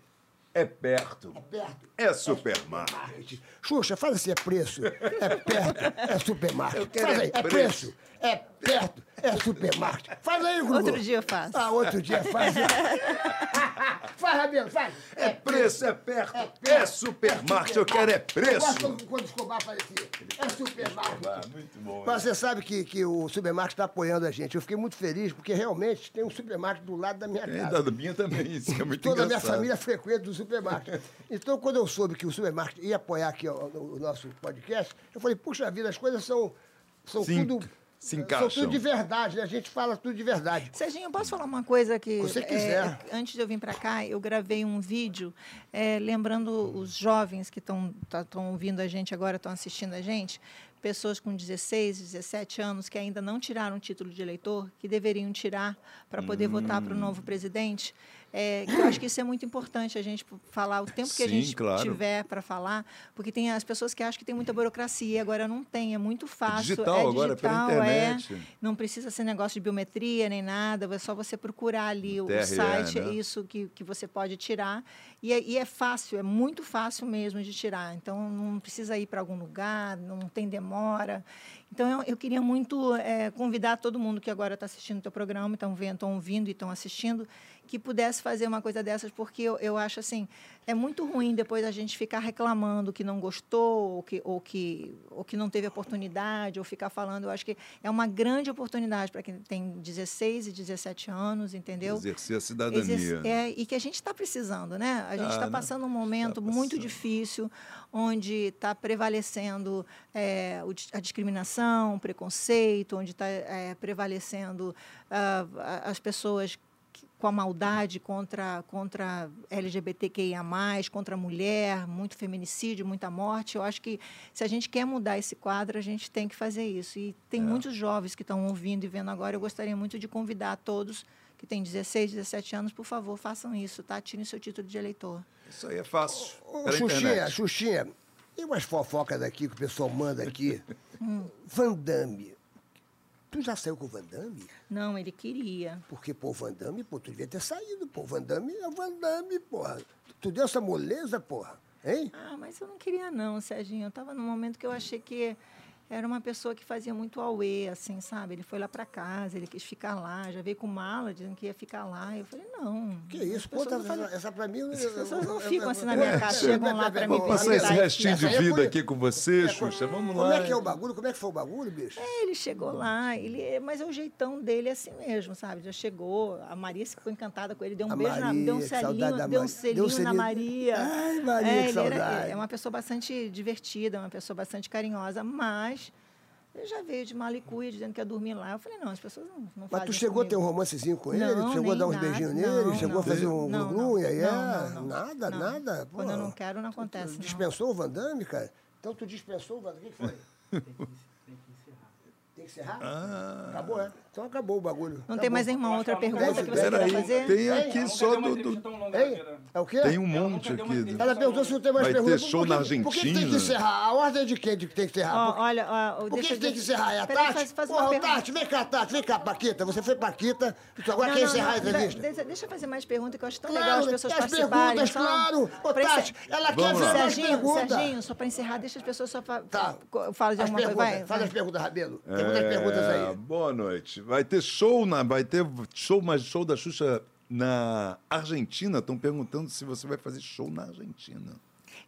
É perto. É perto. É supermarket. Market. Xuxa, faz assim, é preço. É perto. É supermarket. Faz é aí, é preço. preço. É perto. É supermarket. Faz aí, Gugu. Outro dia eu faço. Ah, outro dia faz. faz, Rabelo, faz. É preço, é perto. É É, supermarket. Eu quero é Eu preço. gosto quando- o Escobar faz assim. É supermarket. Ah, muito bom. Mas você sabe que, que o supermarket está apoiando a gente. Eu fiquei muito feliz, porque realmente tem um supermarket do lado da minha É, casa. da minha também, isso é muito Toda a minha família frequenta do supermarket. Então, quando eu soube que o supermarket ia apoiar aqui ó, o, o nosso podcast, eu falei, puxa vida, as coisas são, são tudo. Se São encaixam. tudo de verdade, né? A gente fala tudo de verdade. Serginho, eu posso falar uma coisa que. Se você é, quiser. antes de eu vir para cá, eu gravei um vídeo é, lembrando os jovens que estão ouvindo a gente agora, estão assistindo a gente, pessoas com 16, 17 anos que ainda não tiraram o título de eleitor, que deveriam tirar para poder votar para o Hum. novo presidente. É, eu acho que isso é muito importante a gente falar o tempo que a Sim, gente claro. tiver para falar, porque tem as pessoas que acham que tem muita burocracia, agora não tem, é muito fácil. digital é agora, pela digital, é. internet. Não precisa ser negócio de biometria nem nada, é só você procurar ali o TRE, site, né? é isso que, que você pode tirar. E é, e é fácil, é muito fácil mesmo de tirar. Então, não precisa ir para algum lugar, não tem demora. Então, eu, eu queria muito eh, convidar todo mundo que agora está assistindo o teu programa, estão vendo, estão ouvindo e estão assistindo, que pudesse fazer uma coisa dessas, porque eu, eu acho assim, é muito ruim depois a gente ficar reclamando que não gostou, ou que, ou, que, ou que não teve oportunidade, ou ficar falando. Eu acho que é uma grande oportunidade para quem tem 16 e 17 anos, entendeu? Exercer a cidadania. Exerce- é, e que a gente está precisando, né? A gente Ah, está né? passando um momento muito passando. difícil, onde está prevalecendo é, a discriminação, o preconceito, onde está prevalecendo ah, a- as pessoas com a maldade contra, contra LGBTQIA+, contra a mulher, muito feminicídio, muita morte. Eu acho que se a gente quer mudar esse quadro, a gente tem que fazer isso. E tem É. muitos jovens que estão ouvindo e vendo agora. Eu gostaria muito de convidar todos que têm 16, 17 anos, por favor, façam isso, tá? Tirem seu título de eleitor. Isso aí é fácil. Ô, Pela Xuxinha, internet. Xuxinha, tem umas fofocas daqui que o pessoal manda aqui. Hum. Van Damme. Tu já saiu com o Van Damme? Não, ele queria. Porque, pô, o Van Damme, pô, tu devia ter saído, pô. O Van Damme é o Van Damme, porra. Tu deu essa moleza, porra, hein? Ah, mas eu não queria não, Serginho. Eu estava num momento que eu achei que era uma pessoa que fazia muito auê, assim, sabe? Ele foi lá para casa, ele quis ficar lá, já veio com mala, dizendo que ia ficar lá. Eu falei, não. Que isso, tá, não essa, essa pra mim... As pessoas não ficam assim na minha casa, chegam lá pra me Vamos passar esse restinho de é vida aqui com você, Xuxa. Vamos lá. Como é que é o bagulho? Como é que foi o bagulho, bicho? É, ele chegou lá, ele, mas é o jeitão dele é assim mesmo, sabe? Já chegou, a Maria ficou encantada com ele, deu um A beijo, na, Maria, deu um que saudade selinho, deu um selinho, Deu na. Maria. Ai, Maria, é, que ele era- saudade. é uma pessoa bastante divertida, uma pessoa bastante carinhosa, mas Ele já veio de malicuia, dizendo que ia dormir lá. Eu falei, não, as pessoas não, não Mas tu chegou a ter um comigo. romancezinho com ele? Não, Tu chegou a dar uns nada. beijinhos nele? Não, chegou a fazer um glu e aí? É? não. Nada, nada. Quando pô. eu não quero, não acontece. não. Dispensou o Van Damme, cara? Então tu dispensou o Van Damme? O que que foi? Tem que encerrar? Acabou, é? Então acabou o bagulho. Não tem mais nenhuma outra pergunta que você queira aí, fazer? Tem aqui nunca só do. do- vida. É o quê? Tem um monte aqui. Ela perguntou se não tem mais Vai ter perguntas. show Por que- na Por que, que tem que Argentina? encerrar? A ordem de quem que tem que encerrar? Por- olha, ó, Por que, que tem que encerrar? É a Tati? faz, faz Porra. Tati, vem cá, Tati, vem cá, Paquita. Você foi Paquita, tu agora Não, quer não, encerrar a não, entrevista? Deixa, eu fazer mais perguntas, que eu acho tão Claro, legal as pessoas as perguntas, claro. Ô, Tati, encer- ela quer as Serginho, perguntas. Serginho, só para encerrar, deixa as pessoas só Tá. fa- falam de alguma coisa. perguntas, faz as perguntas, Rabelo. Tem muitas perguntas É, aí. Boa noite. Vai ter show na, vai ter show, mas show da Xuxa na Argentina. Estão perguntando se você vai fazer show na Argentina.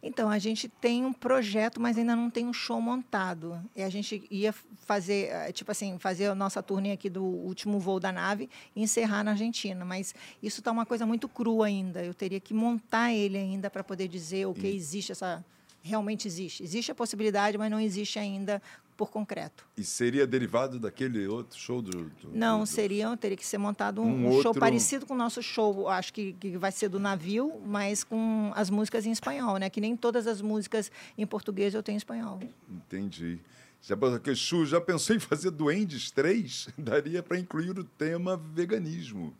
Então, a gente tem um projeto, mas ainda não tem um show montado. E a gente ia fazer, eh, tipo assim, fazer a nossa turnê aqui do último voo da nave e encerrar na Argentina. Mas isso está uma coisa muito crua ainda. Eu teria que montar ele ainda para poder dizer o que existe, essa realmente existe. Existe a possibilidade, mas não existe ainda por concreto. E seria derivado daquele outro show do. do- Não, do- seria, teria que ser montado um, Um um show outro- parecido com o nosso show, acho que, que vai ser do navio, mas com as músicas em espanhol, né? Que nem todas as músicas em português eu tenho em espanhol. Entendi. Já, Chu, já pensou em fazer Duendes 3? Daria para incluir o tema veganismo.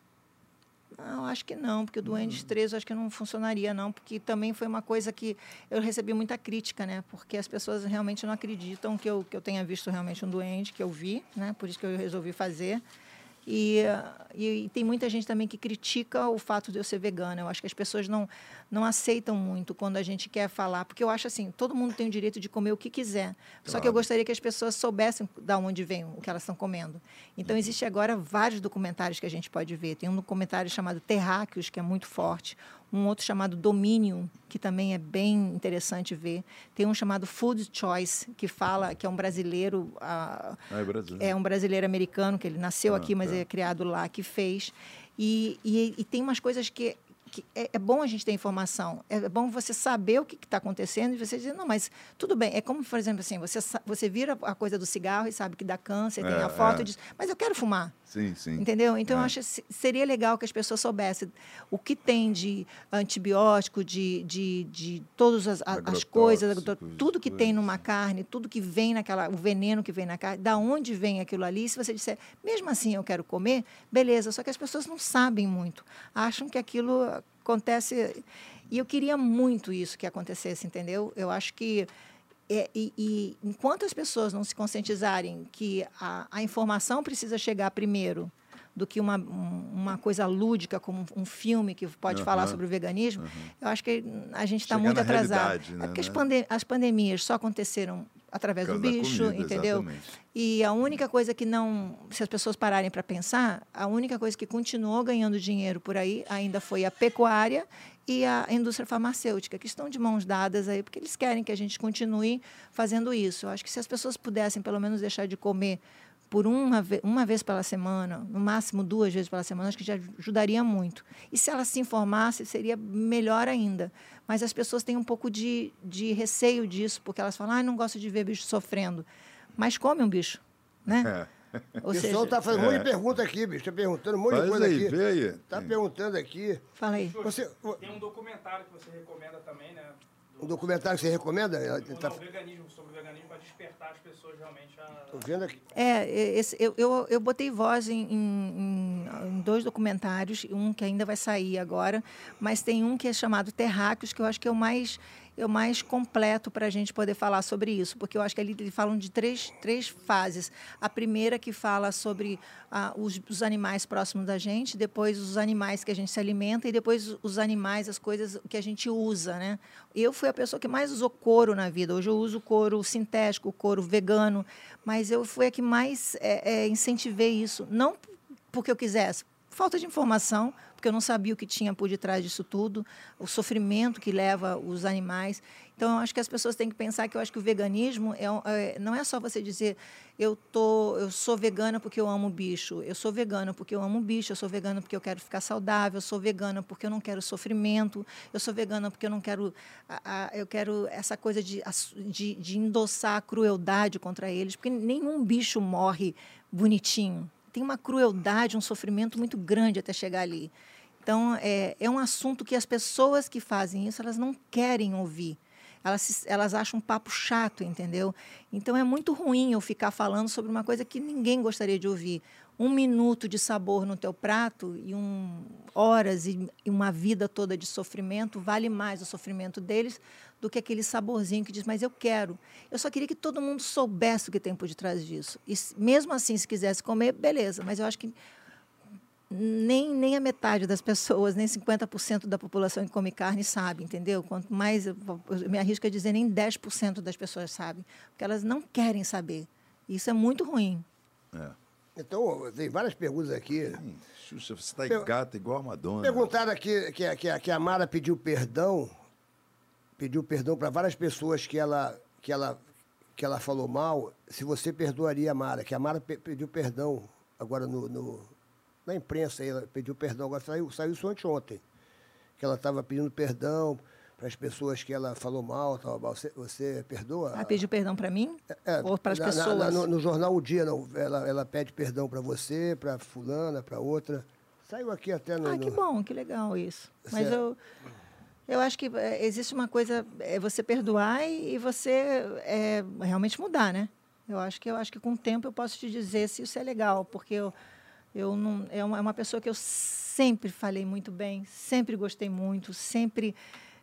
Não, acho que não, porque o Duendes Hum. 3 eu acho que não funcionaria, não, porque também foi uma coisa que eu recebi muita crítica, né? Porque as pessoas realmente não acreditam que eu, que eu tenha visto realmente um duende, que eu vi, né? Por isso que eu resolvi fazer. E, e, e tem muita gente também que critica o fato de eu ser vegana. Eu acho que as pessoas não, não aceitam muito quando a gente quer falar, porque eu acho assim, todo mundo tem o direito de comer o que quiser. Só que eu Claro. gostaria que as pessoas soubessem da onde vem o que elas estão comendo. Então existe agora vários documentários que a gente pode ver. Tem um documentário chamado Terráqueos, que é muito forte, um outro chamado Dominion, que também é bem interessante ver. Tem um chamado Food Choice, que fala que é um brasileiro, ah, é brasileiro. é um brasileiro americano, que ele nasceu Ah, aqui, mas tá. é criado lá, que fez. E, e, e tem umas coisas que, que é, é bom a gente ter informação. É bom você saber o que está acontecendo e você dizer, não, mas tudo bem. É como, por exemplo, assim, você, você vira a coisa do cigarro e sabe que dá câncer, tem É, a foto é. e diz, mas eu quero fumar. Sim, sim. Entendeu? Então, É. eu acho que se- seria legal que as pessoas soubessem o que tem de antibiótico, de, de, de todas as, as coisas, tudo que tem numa carne, tudo que vem naquela, o veneno que vem na carne, da onde vem aquilo ali. Se você disser, mesmo assim eu quero comer, beleza. Só que as pessoas não sabem muito. Acham que aquilo acontece. E eu queria muito isso que acontecesse, entendeu? Eu acho que é, e, e enquanto as pessoas não se conscientizarem que a, a informação precisa chegar primeiro do que uma, um- uma coisa lúdica, como um filme que pode falar Aham, sobre o veganismo, eu acho que a gente está muito atrasado. realidade, né, é porque as, né? pande as pandemias só aconteceram através do bicho, comida, entendeu? exatamente. E a única coisa que não, se as pessoas pararem para pensar, a única coisa que continuou ganhando dinheiro por aí ainda foi a pecuária e a indústria farmacêutica, que estão de mãos dadas aí, porque eles querem que a gente continue fazendo isso. Eu acho que se as pessoas pudessem pelo menos deixar de comer por uma, ve uma vez pela semana, no máximo duas vezes pela semana, acho que já ajudaria muito. E se elas se informassem, seria melhor ainda. Mas as pessoas têm um pouco de, de receio disso, porque elas falam, ah, não gosto de ver bicho sofrendo. Mas come um bicho, né? Ou O seja, pessoal tá fazendo um monte de pergunta aqui, bicho. Tá perguntando um monte de Faz coisa aí, aqui. vê aí. Tá perguntando aqui. fala aí. Você, Tem um documentário que você recomenda também, né? Um documentário que você recomenda? Do, Tá, não, veganismo, sobre o veganismo, para despertar as pessoas realmente a... tô vendo aqui. É, esse, eu, eu, eu botei voz em, em- em dois documentários, um que ainda vai sair agora, mas tem um que é chamado Terráqueos, que eu acho que é o mais, o mais completo para a gente poder falar sobre isso, porque eu acho que ali eles falam de três, três fases. A primeira que fala sobre ah, os, os animais próximos da gente, depois os animais que a gente se alimenta e depois os animais, as coisas que a gente usa, né? Eu fui a pessoa que mais usou couro na vida. Hoje eu uso couro sintético, couro vegano, mas eu fui a que mais é, é, incentivei isso, não porque eu quisesse, falta de informação, porque eu não sabia o que tinha por detrás disso tudo, o sofrimento que leva os animais. Então, eu acho que as pessoas têm que pensar que eu acho que o veganismo é, é- não é só você dizer eu, tô, eu sou vegana porque eu amo bicho, eu sou vegana porque eu amo bicho, eu sou vegana porque eu quero ficar saudável, eu sou vegana porque eu não quero sofrimento, eu sou vegana porque eu não quero, a- a- eu quero essa coisa de, de, de endossar a crueldade contra eles, porque nenhum bicho morre bonitinho. Tem uma crueldade, um sofrimento muito grande até chegar ali. Então, é, é um assunto que as pessoas que fazem isso, elas não querem ouvir. Elas, elas acham um papo chato, entendeu? Então, é muito ruim eu ficar falando sobre uma coisa que ninguém gostaria de ouvir. Um minuto de sabor no teu prato e um, horas e, e uma vida toda de sofrimento vale mais o sofrimento deles do que aquele saborzinho que diz, mas eu quero. Eu só queria que todo mundo soubesse o que tem por detrás disso. E mesmo assim, se quisesse comer, beleza. Mas eu acho que nem, nem a metade das pessoas, nem 50% da população que come carne sabe, entendeu? Quanto mais, eu me arrisco a dizer, nem 10% das pessoas sabem, porque elas não querem saber. Isso é muito ruim. É. Então, tem várias perguntas aqui. Hum, Xuxa, você tá Per- gata igual a Madonna. Perguntaram aqui que, a- que, que a Mara pediu perdão, pediu perdão para várias pessoas que ela, que, ela, que ela falou mal. Se você perdoaria a Mara, que a Mara pe- pediu perdão agora no, no- na imprensa, ela pediu perdão, agora saiu, saiu isso anteontem. Que ela estava pedindo perdão para as pessoas que ela falou mal. Tal. Você, você perdoa? Ela pediu perdão para mim? É, Ou para as na- pessoas? na- no, no jornal O Dia, não. Ela, ela pede perdão para você, para fulana, para outra. Saiu aqui até no. Ah, que bom, que legal isso. Mas Certo. eu, eu acho que é, existe uma coisa, é você perdoar e, e você é, realmente mudar, né? Eu acho que eu acho que com o tempo eu posso te dizer se isso é legal, porque eu, eu não é uma, é uma pessoa que eu sempre falei muito bem, sempre gostei muito, sempre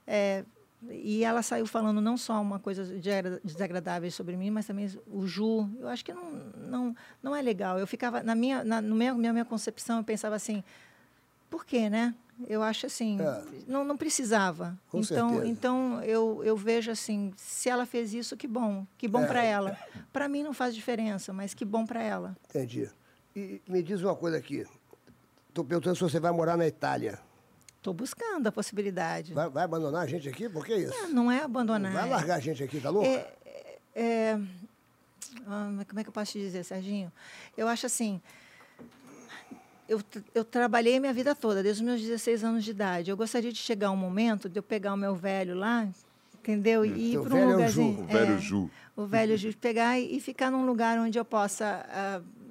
é, e ela saiu falando não só uma coisa de agra- desagradável sobre mim, mas também o Ju. Eu acho que não, não, não é legal. Eu ficava na minha na no meu, minha minha concepção eu pensava assim, por quê, né? Eu acho assim, É. não, não precisava. Com então, certeza. então eu, eu vejo assim, se ela fez isso, que bom, que bom É. para ela. Para mim não faz diferença, mas que bom para ela. Entendi. E me diz uma coisa aqui. Estou perguntando se você vai morar na Itália. Estou buscando a possibilidade. Vai, vai abandonar a gente aqui? Por que isso? É, não é abandonar. Vai largar a gente aqui, tá louco? É, é, ah, mas como é que eu posso te dizer, Serginho? Eu acho assim. Eu, eu trabalhei a minha vida toda, desde os meus 16 anos de idade. Eu gostaria de chegar um momento de eu pegar o meu velho lá, entendeu? E ir Teu para velho é um o lugarzinho. Ju, o velho Ju. O velho Ju, pegar e, e ficar num lugar onde eu possa. ah, é,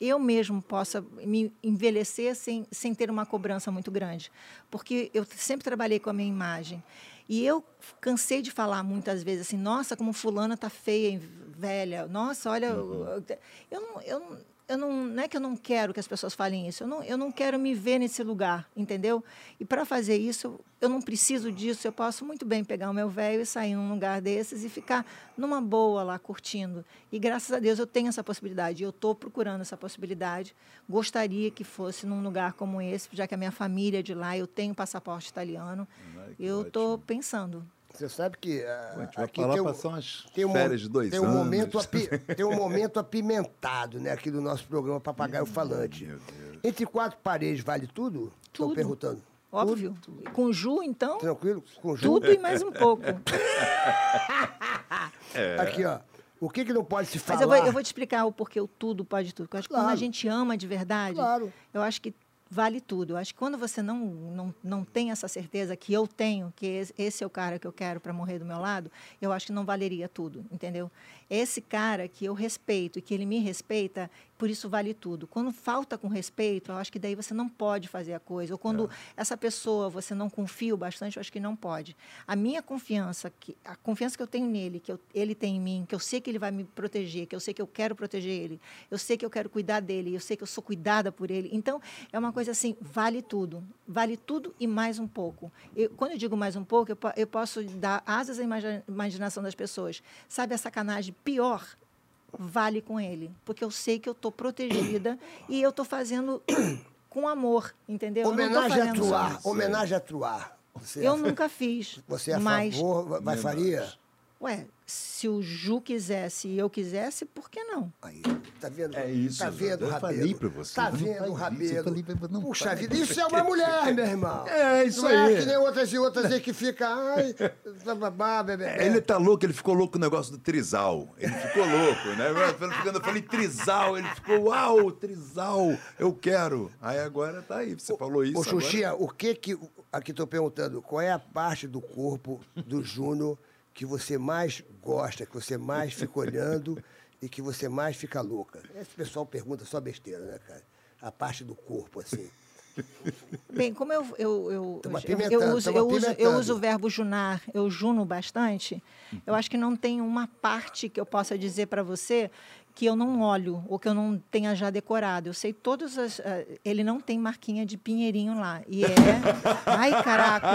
eu mesmo possa me envelhecer sem, sem ter uma cobrança muito grande. Porque eu sempre trabalhei com a minha imagem. E eu cansei de falar muitas vezes assim, nossa, como fulana tá feia, e velha. Nossa, olha, eu, eu não, eu, eu não, não é que eu não quero que as pessoas falem isso. Eu não, eu não quero me ver nesse lugar, entendeu? E para fazer isso, eu, não preciso disso. Eu posso muito bem pegar o meu velho e sair num lugar desses e ficar numa boa lá curtindo. E graças a Deus eu tenho essa possibilidade. Eu estou procurando essa possibilidade. Gostaria que fosse num lugar como esse, já que a minha família é de lá, eu tenho passaporte italiano. Ai, Eu estou pensando. Você sabe que ah, Pô, a gente vai aqui tem um, tem um, férias de dois tem um anos. momento api- tem um momento apimentado, né, aqui do nosso programa Papagaio Falante. Meu. Entre quatro paredes vale tudo? Estou Tudo. perguntando. Óbvio. Com Ju, então, Tranquilo? Com tudo e mais um pouco. Aqui, ó. O que, que não pode se falar? Mas eu vou, eu vou te explicar o porquê o tudo pode tudo. Porque eu acho que quando a Claro. gente ama de verdade, Claro. eu acho que vale tudo. Acho que quando você não, não, não tem essa certeza que eu tenho, que esse é o cara que eu quero para morrer do meu lado, eu acho que não valeria tudo, entendeu? Esse cara que eu respeito e que ele me respeita, por isso vale tudo. Quando falta com respeito, eu acho que daí você não pode fazer a coisa. Ou quando essa pessoa você não confia o bastante, eu acho que não pode. A minha confiança, que, a confiança que eu tenho nele, que eu- ele tem em mim, que eu sei que ele vai me proteger, que eu sei que eu quero proteger ele, eu sei que eu quero cuidar dele, eu sei que eu sou cuidada por ele. Então, é uma coisa assim, vale tudo. Vale tudo e mais um pouco. Eu- quando eu digo mais um pouco, eu, eu posso dar asas à imagi- imaginação das pessoas. Sabe a sacanagem pior? Vale com ele. Porque eu sei que eu estou protegida e eu estou fazendo com amor, entendeu? Homenagem a Truar. isso. Homenagem a Truar. Você, Eu é, nunca fiz. você é a mas, favor? Vai- Vai faria? Ué, se o Ju quisesse e eu quisesse, por que não? Aí, tá vendo? É isso, Tá vendo, eu Rabelo? falei pra você, Tá não vendo, isso, Rabelo? falei pra- não Puxa vida, isso é uma mulher, meu irmão. É, isso não aí. é que nem outras e outras aí que fica, ai, babá, bebê. Ele tá louco, ele ficou louco com o negócio do trisal. Ele ficou louco, né? Eu falei trisal, ele ficou, uau, trisal, eu quero. Aí agora tá aí, você falou isso. Ô, agora- Xuxinha, o que que. Aqui tô perguntando, qual é a parte do corpo do Juno que você mais gosta, que você mais fica olhando e que você mais fica louca? Esse pessoal pergunta só besteira, né, cara? A parte do corpo, assim. Bem, como eu, eu, eu, eu, uso, eu, uso, eu uso o verbo junar, eu juno bastante, eu acho que não tem uma parte que eu possa dizer para você que eu não olho ou que eu não tenha já decorado. Eu sei todas as. eh, ele não tem marquinha de pinheirinho lá. E é. Ai, caraca!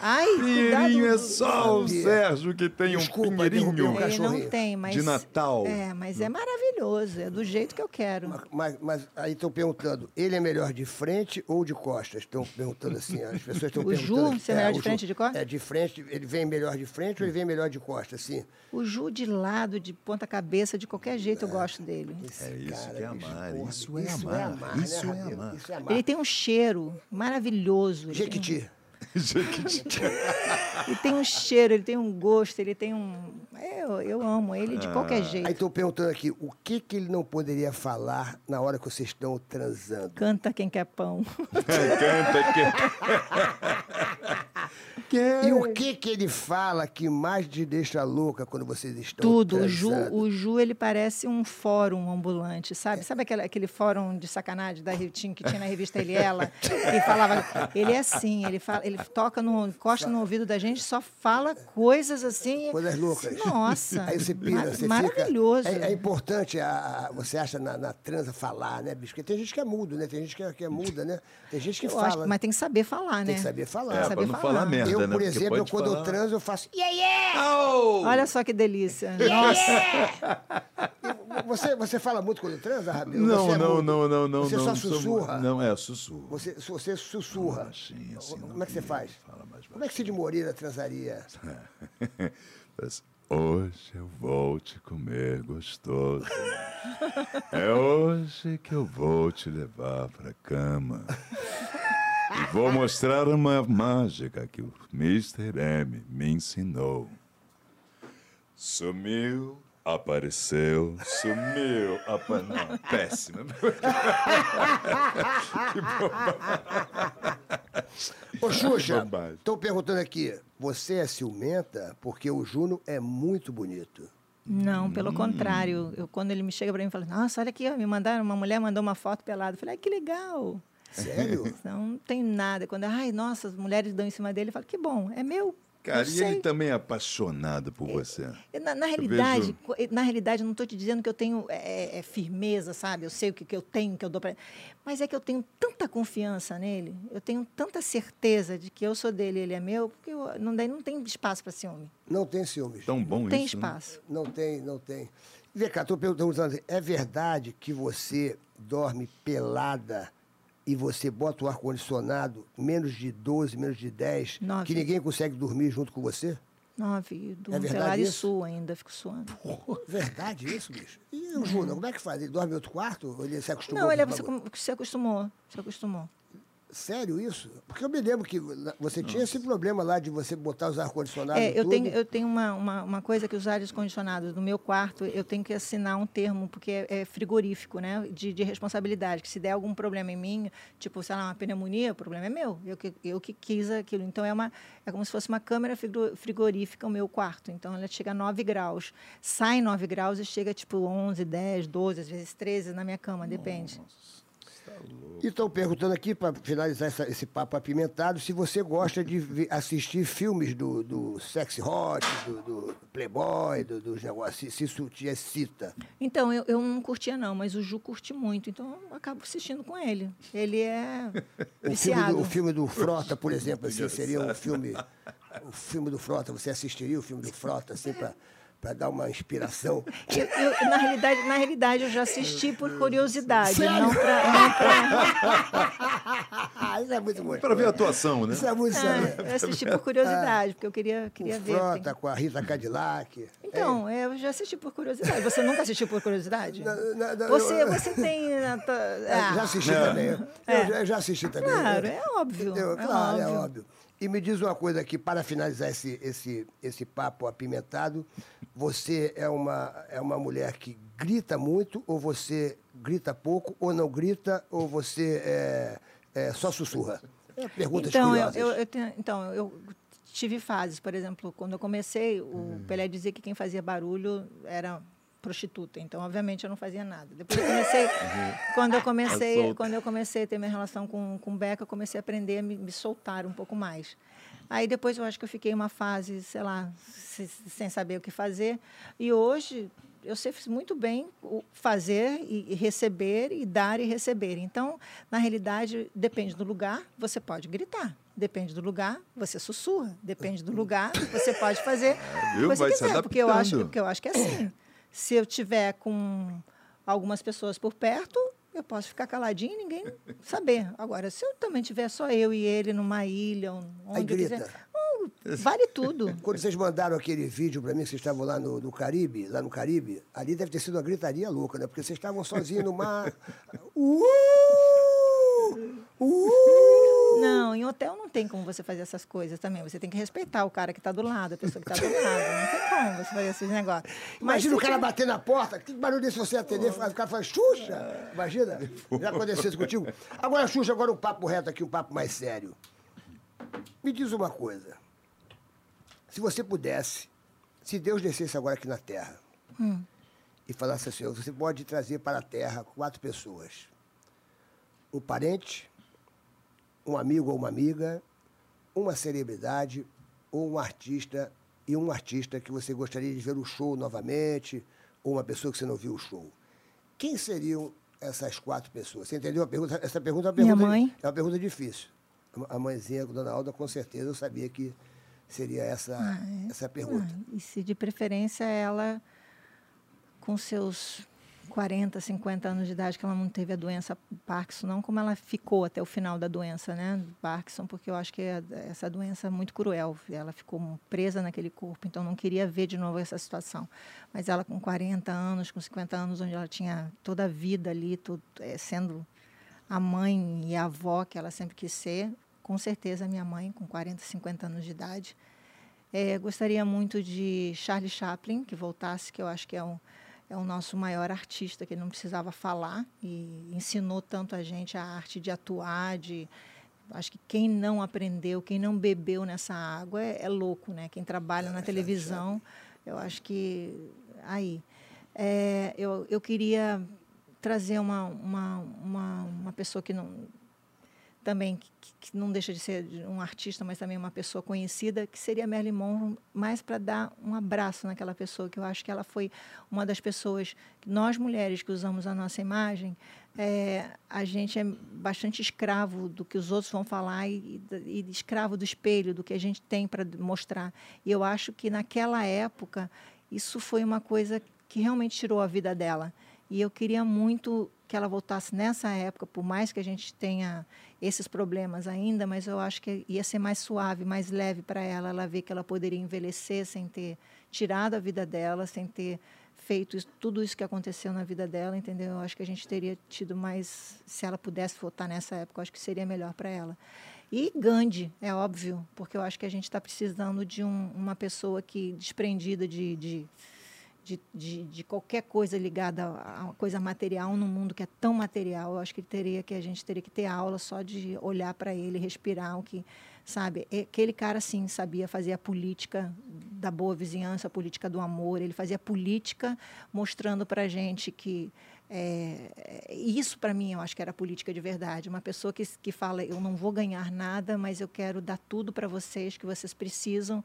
Ai, Pinheirinho é cuidado. só o. Sérgio que tem um Desculpa, derrubei pinheirinho. um Ele não cachorrinho. tem, mas. De Natal. É, mas é maravilhoso. É do jeito que eu quero. Mas, mas, mas aí estão perguntando, ele é melhor de frente ou de costas? Estão perguntando assim, as pessoas estão O perguntando. Ju, aqui. você é melhor o de frente ou de costas? É, de frente, ele vem melhor de frente ou ele vem melhor de costas, assim? O Ju de lado, de ponta cabeça, de qualquer jeito eu gosto dele. Esse É isso cara, que é amar, porra, isso é isso amar, é amar, isso né, é amar. Isso é amar. Ele tem um cheiro maravilhoso. Ele tem, Jequiti. ele tem um cheiro, ele tem um gosto, ele tem um. Eu, eu amo ele de qualquer jeito. Aí estão perguntando aqui, o que que ele não poderia falar na hora que vocês estão transando? Canta quem quer pão. Canta que. E o que que ele fala que mais te deixa louca quando vocês estão Tudo. O? Ju, o Ju, ele parece um fórum ambulante, sabe? Sabe aquele, aquele fórum de sacanagem da Ritinho que tinha na revista Ele e Ela? Ele falava. Ele é assim, ele, fala, ele toca no. encosta no ouvido da gente, só fala coisas assim. Coisas loucas. Nossa. Aí você pira, mar- você Maravilhoso. fica... É, é importante, a, a- você acha, na, na transa falar, né, bicho? Porque tem gente que é mudo, né? Tem gente que é, que é muda, né? Tem gente que Eu fala. acho, mas tem que saber falar, né? Tem que saber falar. Tem É, que pra saber não falar merda, eu, né? por Porque exemplo, pode quando eu falar- transo, eu faço... Yeah, yeah! Olha só que delícia. Nossa. Você, você fala muito quando transa, Rabelo? Não, é não, não, não, não. Você não, só sou- sussurra? Não, é, sussurro. Você, você sussurra. Baixinho, assim, Como é que você faz? Fala mais Como é que Cid Moreira transaria? Hoje eu vou te comer gostoso. É hoje que eu vou te levar pra cama. E vou mostrar uma mágica que o Mr. M me ensinou. Sumiu, apareceu, sumiu, apa... Não, péssima. Ô, Xuxa, Bobagem. estão perguntando aqui, você é ciumenta? Porque o Juno é muito bonito. Não, pelo contrário. Eu, quando ele me chega para mim e fala, nossa, olha aqui, ó, me mandaram, uma mulher mandou uma foto pelada. Eu falei, ai, que legal. Sério? Não, não tem nada. Quando, ai, nossa, as mulheres dão em cima dele, eu falo, que bom, é meu. Cara, e ele também é apaixonado por você. Na, na realidade, vejo- na realidade, eu não estou te dizendo que eu tenho é, é, firmeza, sabe? Eu sei o que, que eu tenho, que eu dou para Mas é que eu tenho tanta confiança nele, eu tenho tanta certeza de que eu sou dele e ele é meu, porque eu, não, daí não tem espaço para ciúme. Não tem ciúmes. Tão bom Não tem isso, né? espaço. Não tem, não tem. Vem cá, estou perguntando, assim, é verdade que você dorme pelada e você bota o ar-condicionado menos de 12, menos de 10, Nove. que ninguém consegue dormir junto com você? Nove, do É verdade e isso? suo ainda, fico suando. Verdade isso, bicho? E o Júnior, como é que faz? Ele dorme em outro quarto? Ou ele se acostumou? Não, ele é, se acostumou, se acostumou. Sério isso? Porque eu me lembro que você tinha esse problema lá de você botar os ar-condicionados É, eu tudo. tenho, eu tenho uma, uma, uma coisa que os ares condicionados no meu quarto, eu tenho que assinar um termo, porque é, é frigorífico, né? De, de responsabilidade. Que se der algum problema em mim, tipo, sei lá, uma pneumonia, o problema é meu. Eu que, eu que quis aquilo. Então, é, uma, é como se fosse uma câmera frigo- frigorífica o meu quarto. Então, ela chega a 9 graus. Sai 9 graus e chega, tipo, 11, 10, 12, às vezes 13 na minha cama, depende. E estão perguntando aqui, para finalizar essa- esse papo apimentado, se você gosta de assistir filmes do, do Sexy Hot, do, do Playboy, do- dos negócios, se, se isso te excita. Então, eu, eu não curtia, não, mas o Ju curte muito. Então, eu acabo assistindo com ele. Ele é O filme, do, o filme do Frota, por exemplo, assim, seria um filme. O filme do Frota, você assistiria o filme do Frota, assim, para para dar uma inspiração. Eu, eu, na, realidade, na realidade, eu já assisti por curiosidade, não para. Isso é muito bom. Para ver a atuação, né? Isso é muito É, eu assisti por curiosidade, porque eu queria, queria O ver. Frota tem- com a Rita Cadillac. Então, é, eu já assisti por curiosidade. Você nunca assistiu por curiosidade? Não, não, não, Você, eu- você tem. É, ah, já assisti também. Eu, já- já assisti também. Claro, é óbvio. eu- é claro, é óbvio. óbvio. E me diz uma coisa aqui, para finalizar esse, esse, esse papo apimentado, você é uma, é uma mulher que grita muito, ou você grita pouco, ou não grita, ou você é, é, só sussurra? É perguntas Então, eu, curiosas. eu, eu tenho- então, eu tive fases, por exemplo, quando eu comecei, o Hum. Pelé dizia que quem fazia barulho era prostituta. Então, obviamente, eu não fazia nada. Depois eu comecei, quando eu comecei, solta. quando eu comecei a ter minha relação com com Beca, eu comecei a aprender a me, me soltar um pouco mais. Aí depois eu acho que eu fiquei uma fase, sei lá, se- sem saber o que fazer. E hoje eu sei muito bem o fazer e receber e dar e receber. Então, na realidade, depende do lugar, você pode gritar. Depende do lugar, você sussurra. Depende do lugar, você pode fazer o que viu? você quiser. Porque eu acho, porque eu acho que é assim. Se eu tiver com algumas pessoas por perto, eu posso ficar caladinho e ninguém saber. Agora, se eu também tiver só eu e ele numa ilha, onde Aí grita. quiser, oh, vale tudo. Quando vocês mandaram aquele vídeo para mim, que vocês estavam lá no, no Caribe, lá no Caribe, ali deve ter sido uma gritaria louca, né? Porque vocês estavam sozinhos no mar. Uh! Uh! Não, em hotel não tem como você fazer essas coisas também. Você tem que respeitar o cara que está do lado, a pessoa que está do lado. Não tem como você fazer esses negócios. Imagina o cara bater na porta, que barulho desse você atender, o cara fala, Xuxa! Imagina? Já aconteceu isso contigo? Agora, Xuxa, agora um papo reto aqui, um papo mais sério. Me diz uma coisa. Se você pudesse, se Deus descesse agora aqui na Terra e falasse assim, você pode trazer para a Terra quatro pessoas. Um parente, um amigo ou uma amiga, uma celebridade ou um artista e um artista que você gostaria de ver o show novamente ou uma pessoa que você não viu o show. Quem seriam essas quatro pessoas? Você entendeu a pergunta? Essa pergunta é uma Minha pergunta, mãe. é uma pergunta difícil. A mãezinha, a dona Alda, com certeza eu sabia que seria essa, essa pergunta. Ah, e se de preferência ela, com seus 40, 50 anos de idade, que ela não teve a doença Parkinson, não como ela ficou até o final da doença, né? Parkinson, porque eu acho que é- essa doença é muito cruel. Ela ficou presa naquele corpo, então não queria ver de novo essa situação. Mas ela com 40 anos, com 50 anos, onde ela tinha toda a vida ali, tudo, eh, sendo a mãe e a avó que ela sempre quis ser, com certeza minha mãe, com 40, 50 anos de idade. É, gostaria muito de Charlie Chaplin, que voltasse, que eu acho que é o, é o nosso maior artista, que ele não precisava falar e ensinou tanto a gente a arte de atuar, de... Acho que quem não aprendeu, quem não bebeu nessa água é, é louco, né? Quem trabalha na televisão, eu acho que... Aí, é, eu, eu queria trazer uma, uma, uma, uma pessoa que não também que, que não deixa de ser um artista, mas também uma pessoa conhecida, que seria Marilyn Monroe, mais para dar um abraço naquela pessoa, que eu acho que ela foi uma das pessoas, nós mulheres que usamos a nossa imagem, é, a gente é bastante escravo do que os outros vão falar e, e escravo do espelho, do que a gente tem para mostrar. E eu acho que naquela época, isso foi uma coisa que realmente tirou a vida dela. E eu queria muito que ela voltasse nessa época, por mais que a gente tenha esses problemas ainda, mas eu acho que ia ser mais suave, mais leve para ela. Ela ver que ela poderia envelhecer sem ter tirado a vida dela, sem ter feito isso, tudo isso que aconteceu na vida dela, entendeu? Eu acho que a gente teria tido mais, se ela pudesse voltar nessa época, eu acho que seria melhor para ela. E Gandhi, é óbvio, porque eu acho que a gente está precisando de um, uma pessoa que desprendida de, de de, de, de, qualquer coisa ligada a uma coisa material num mundo que é tão material, eu acho que teria que a gente teria que ter aula só de olhar para ele, respirar o que, sabe? Aquele cara sim sabia fazer a política da boa vizinhança, a política do amor. Ele fazia política mostrando para gente que é, isso para mim eu acho que era política de verdade. Uma pessoa que, que fala eu não vou ganhar nada, mas eu quero dar tudo para vocês que vocês precisam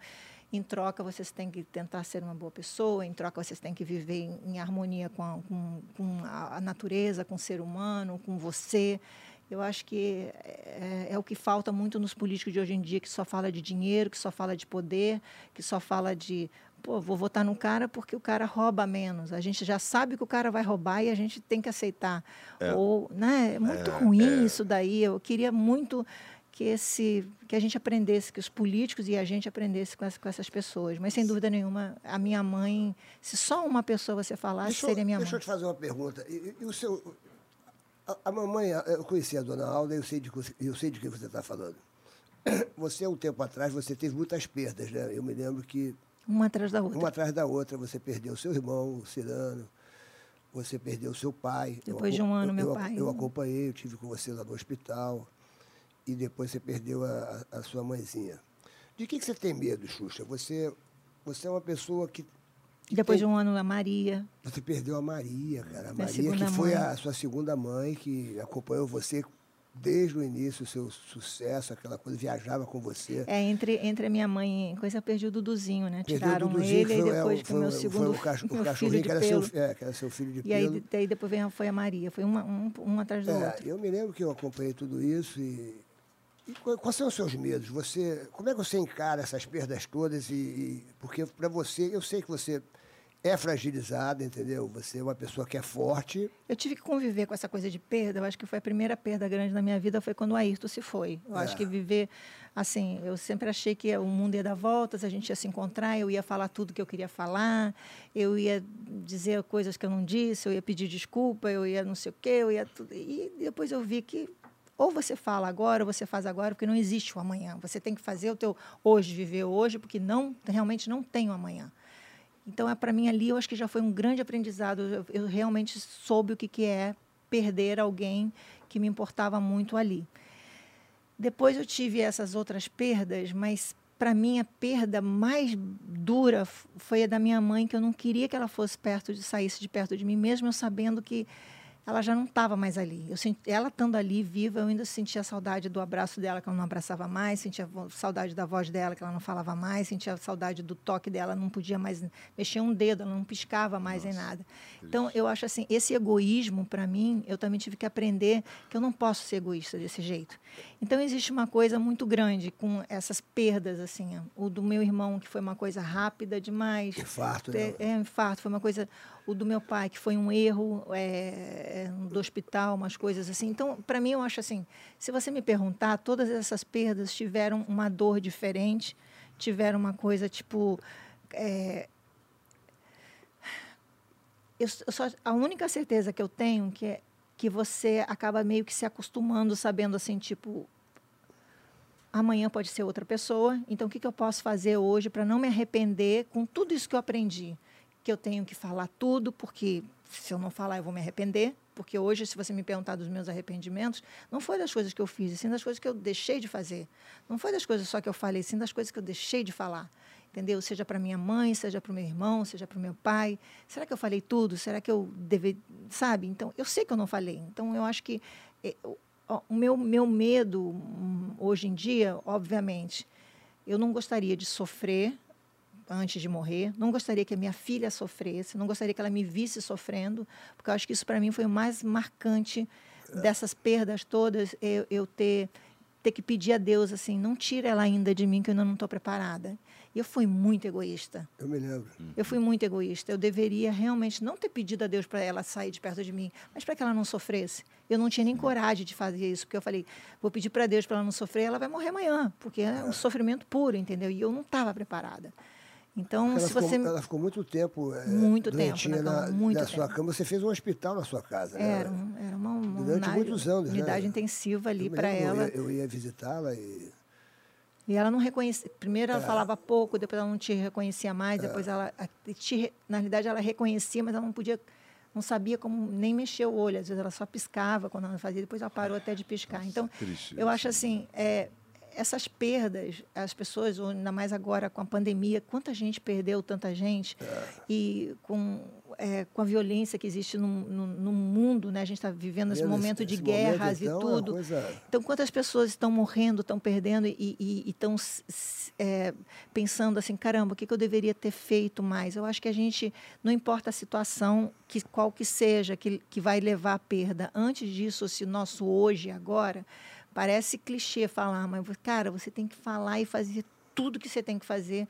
em troca, vocês têm que tentar ser uma boa pessoa, em troca, vocês têm que viver em, em harmonia com a, com, com a, natureza, com o ser humano, com você. Eu acho que é, é, o que falta muito nos políticos de hoje em dia, que só fala de dinheiro, que só fala de poder, que só fala de pô, vou votar no cara porque o cara rouba menos. A gente já sabe que o cara vai roubar e a gente tem que aceitar. Ou, né? É muito ruim isso daí. Eu queria muito que esse que a gente aprendesse, que os políticos e a gente aprendesse com, essa- com essas pessoas. Mas sem dúvida nenhuma, a minha mãe, se só uma pessoa você falasse, Deixa, eu- seria minha deixa eu mãe. te fazer uma pergunta. E, e- o seu. A, a mamãe, eu conheci a dona Alda, eu sei de, eu sei de que você está falando. Você, um tempo atrás, você teve muitas perdas, né? Eu me lembro que Uma atrás da outra. uma atrás da outra, você perdeu seu irmão, o Cirano, você perdeu seu pai. Eu Depois de um ano, eu- meu eu- pai. Eu acompanhei, eu tive com você lá no hospital. E depois você perdeu a, a- sua mãezinha. De que, que você tem medo, Xuxa? Você, você é uma pessoa que. que Depois de tem- um ano, a Maria. Você perdeu a Maria, cara. A Minha Maria, que foi mãe. a sua segunda mãe, que acompanhou você desde o início, o seu sucesso, aquela coisa, viajava com você. É, entre, entre a minha mãe e coisa, eu perdi o Duduzinho, né? Perdeu o Tiraram Duduzinho, ele e foi, é, depois o- que o meu foi, segundo foi o, cach- o meu cachorrinho que de era, seu, é, que era seu filho de E aí, pelo. daí depois veio, foi a Maria. Foi uma, um, um atrás do É, outro. eu me lembro que eu acompanhei tudo isso e, e qu- quais são os seus medos? Você, como é que você encara essas perdas todas? E, e- porque para você, eu sei que você é fragilizada, entendeu? Você é uma pessoa que é forte. Eu tive que conviver com essa coisa de perda. Eu acho que foi a primeira perda grande na minha vida foi quando o Ayrton se foi. Eu acho É. que viver assim, eu sempre achei que o mundo ia dar voltas, a gente ia se encontrar, eu ia falar tudo que eu queria falar, eu ia dizer coisas que eu não disse, eu ia pedir desculpa, eu ia não sei o quê, eu ia tudo. E depois eu vi que ou você fala agora, ou você faz agora, porque não existe o amanhã. Você tem que fazer o teu hoje, viver hoje, porque não realmente não tem o amanhã. Então, é para mim ali, eu acho que já foi um grande aprendizado. Eu, eu realmente soube o que, que é perder alguém que me importava muito ali. Depois eu tive essas outras perdas, mas para mim a perda mais dura foi a da minha mãe, que eu não queria que ela fosse perto de saísse de perto de mim, mesmo eu sabendo que ela já não estava mais ali. Eu senti, ela estando ali viva, eu ainda sentia saudade do abraço dela, que ela não abraçava mais, sentia saudade da voz dela, que ela não falava mais, sentia saudade do toque dela, não podia mais mexer um dedo, ela não piscava mais em nada. Então, eu acho assim, esse egoísmo, para mim, eu também tive que aprender que eu não posso ser egoísta desse jeito. Então, existe uma coisa muito grande com essas perdas, assim, o do meu irmão, que foi uma coisa rápida demais. Infarto, né? É, é, infarto, foi uma coisa. O do meu pai, que foi um erro é, do hospital, umas coisas assim. Então, para mim, eu acho assim: se você me perguntar, todas essas perdas tiveram uma dor diferente, tiveram uma coisa tipo. é, eu, eu só, a única certeza que eu tenho que é que você acaba meio que se acostumando, sabendo assim, tipo, amanhã pode ser outra pessoa. Então, o que, que eu posso fazer hoje para não me arrepender com tudo isso que eu aprendi? Que eu tenho que falar tudo, porque se eu não falar, eu vou me arrepender. Porque hoje, se você me perguntar dos meus arrependimentos, não foi das coisas que eu fiz, sim das coisas que eu deixei de fazer. Não foi das coisas só que eu falei, sim das coisas que eu deixei de falar. Entendeu? Seja para minha mãe, seja para o meu irmão, seja para o meu pai. Será que eu falei tudo? Será que eu deve, sabe? Então, eu sei que eu não falei. Então, eu acho que o- ó, o meu, meu medo hum, hoje em dia, obviamente, eu não gostaria de sofrer antes de morrer, não gostaria que a minha filha sofresse, não gostaria que ela me visse sofrendo, porque eu acho que isso para mim foi o mais marcante dessas perdas todas, eu, eu ter ter que pedir a Deus assim, não tira ela ainda de mim que eu ainda não estou preparada. E eu fui muito egoísta. Eu me lembro. Eu fui muito egoísta. Eu deveria realmente não ter pedido a Deus para ela sair de perto de mim, mas para que ela não sofresse. Eu não tinha nem coragem de fazer isso, porque eu falei, vou pedir para Deus para ela não sofrer, ela vai morrer amanhã, porque é um sofrimento puro, entendeu? E eu não estava preparada. Então, Ela se ficou, você ela ficou muito tempo. é, Muito tempo na cama, na, muito na sua tempo. cama. Você fez um hospital na sua casa, né? era, um- era uma, uma Durante unidade- muitos anos, né? unidade intensiva ali para ela. Eu ia, ia visitá-la e. E ela não reconhecia. Primeiro É. ela falava pouco, depois ela não te reconhecia mais, depois ela. Te, na realidade, ela reconhecia, mas ela não podia. Não sabia como nem mexer o olho. Às vezes ela só piscava quando ela fazia, depois ela parou até de piscar. Então, triste eu acho assim. É, essas perdas, as pessoas, ainda mais agora com a pandemia, quanta gente perdeu tanta gente, e com, é, com a violência que existe no, no, no mundo, né? a gente está vivendo esse Vendo momento de esse momento, guerras então, é e uma tudo. coisa- Então, quantas pessoas estão morrendo, estão perdendo e estão é, pensando assim, caramba, o que, que eu deveria ter feito mais? Eu acho que a gente, não importa a situação, que, qual que seja, que, que vai levar à perda. Antes disso, se nosso hoje, agora, parece clichê falar, mas, cara, você tem que falar e fazer tudo que você tem que fazer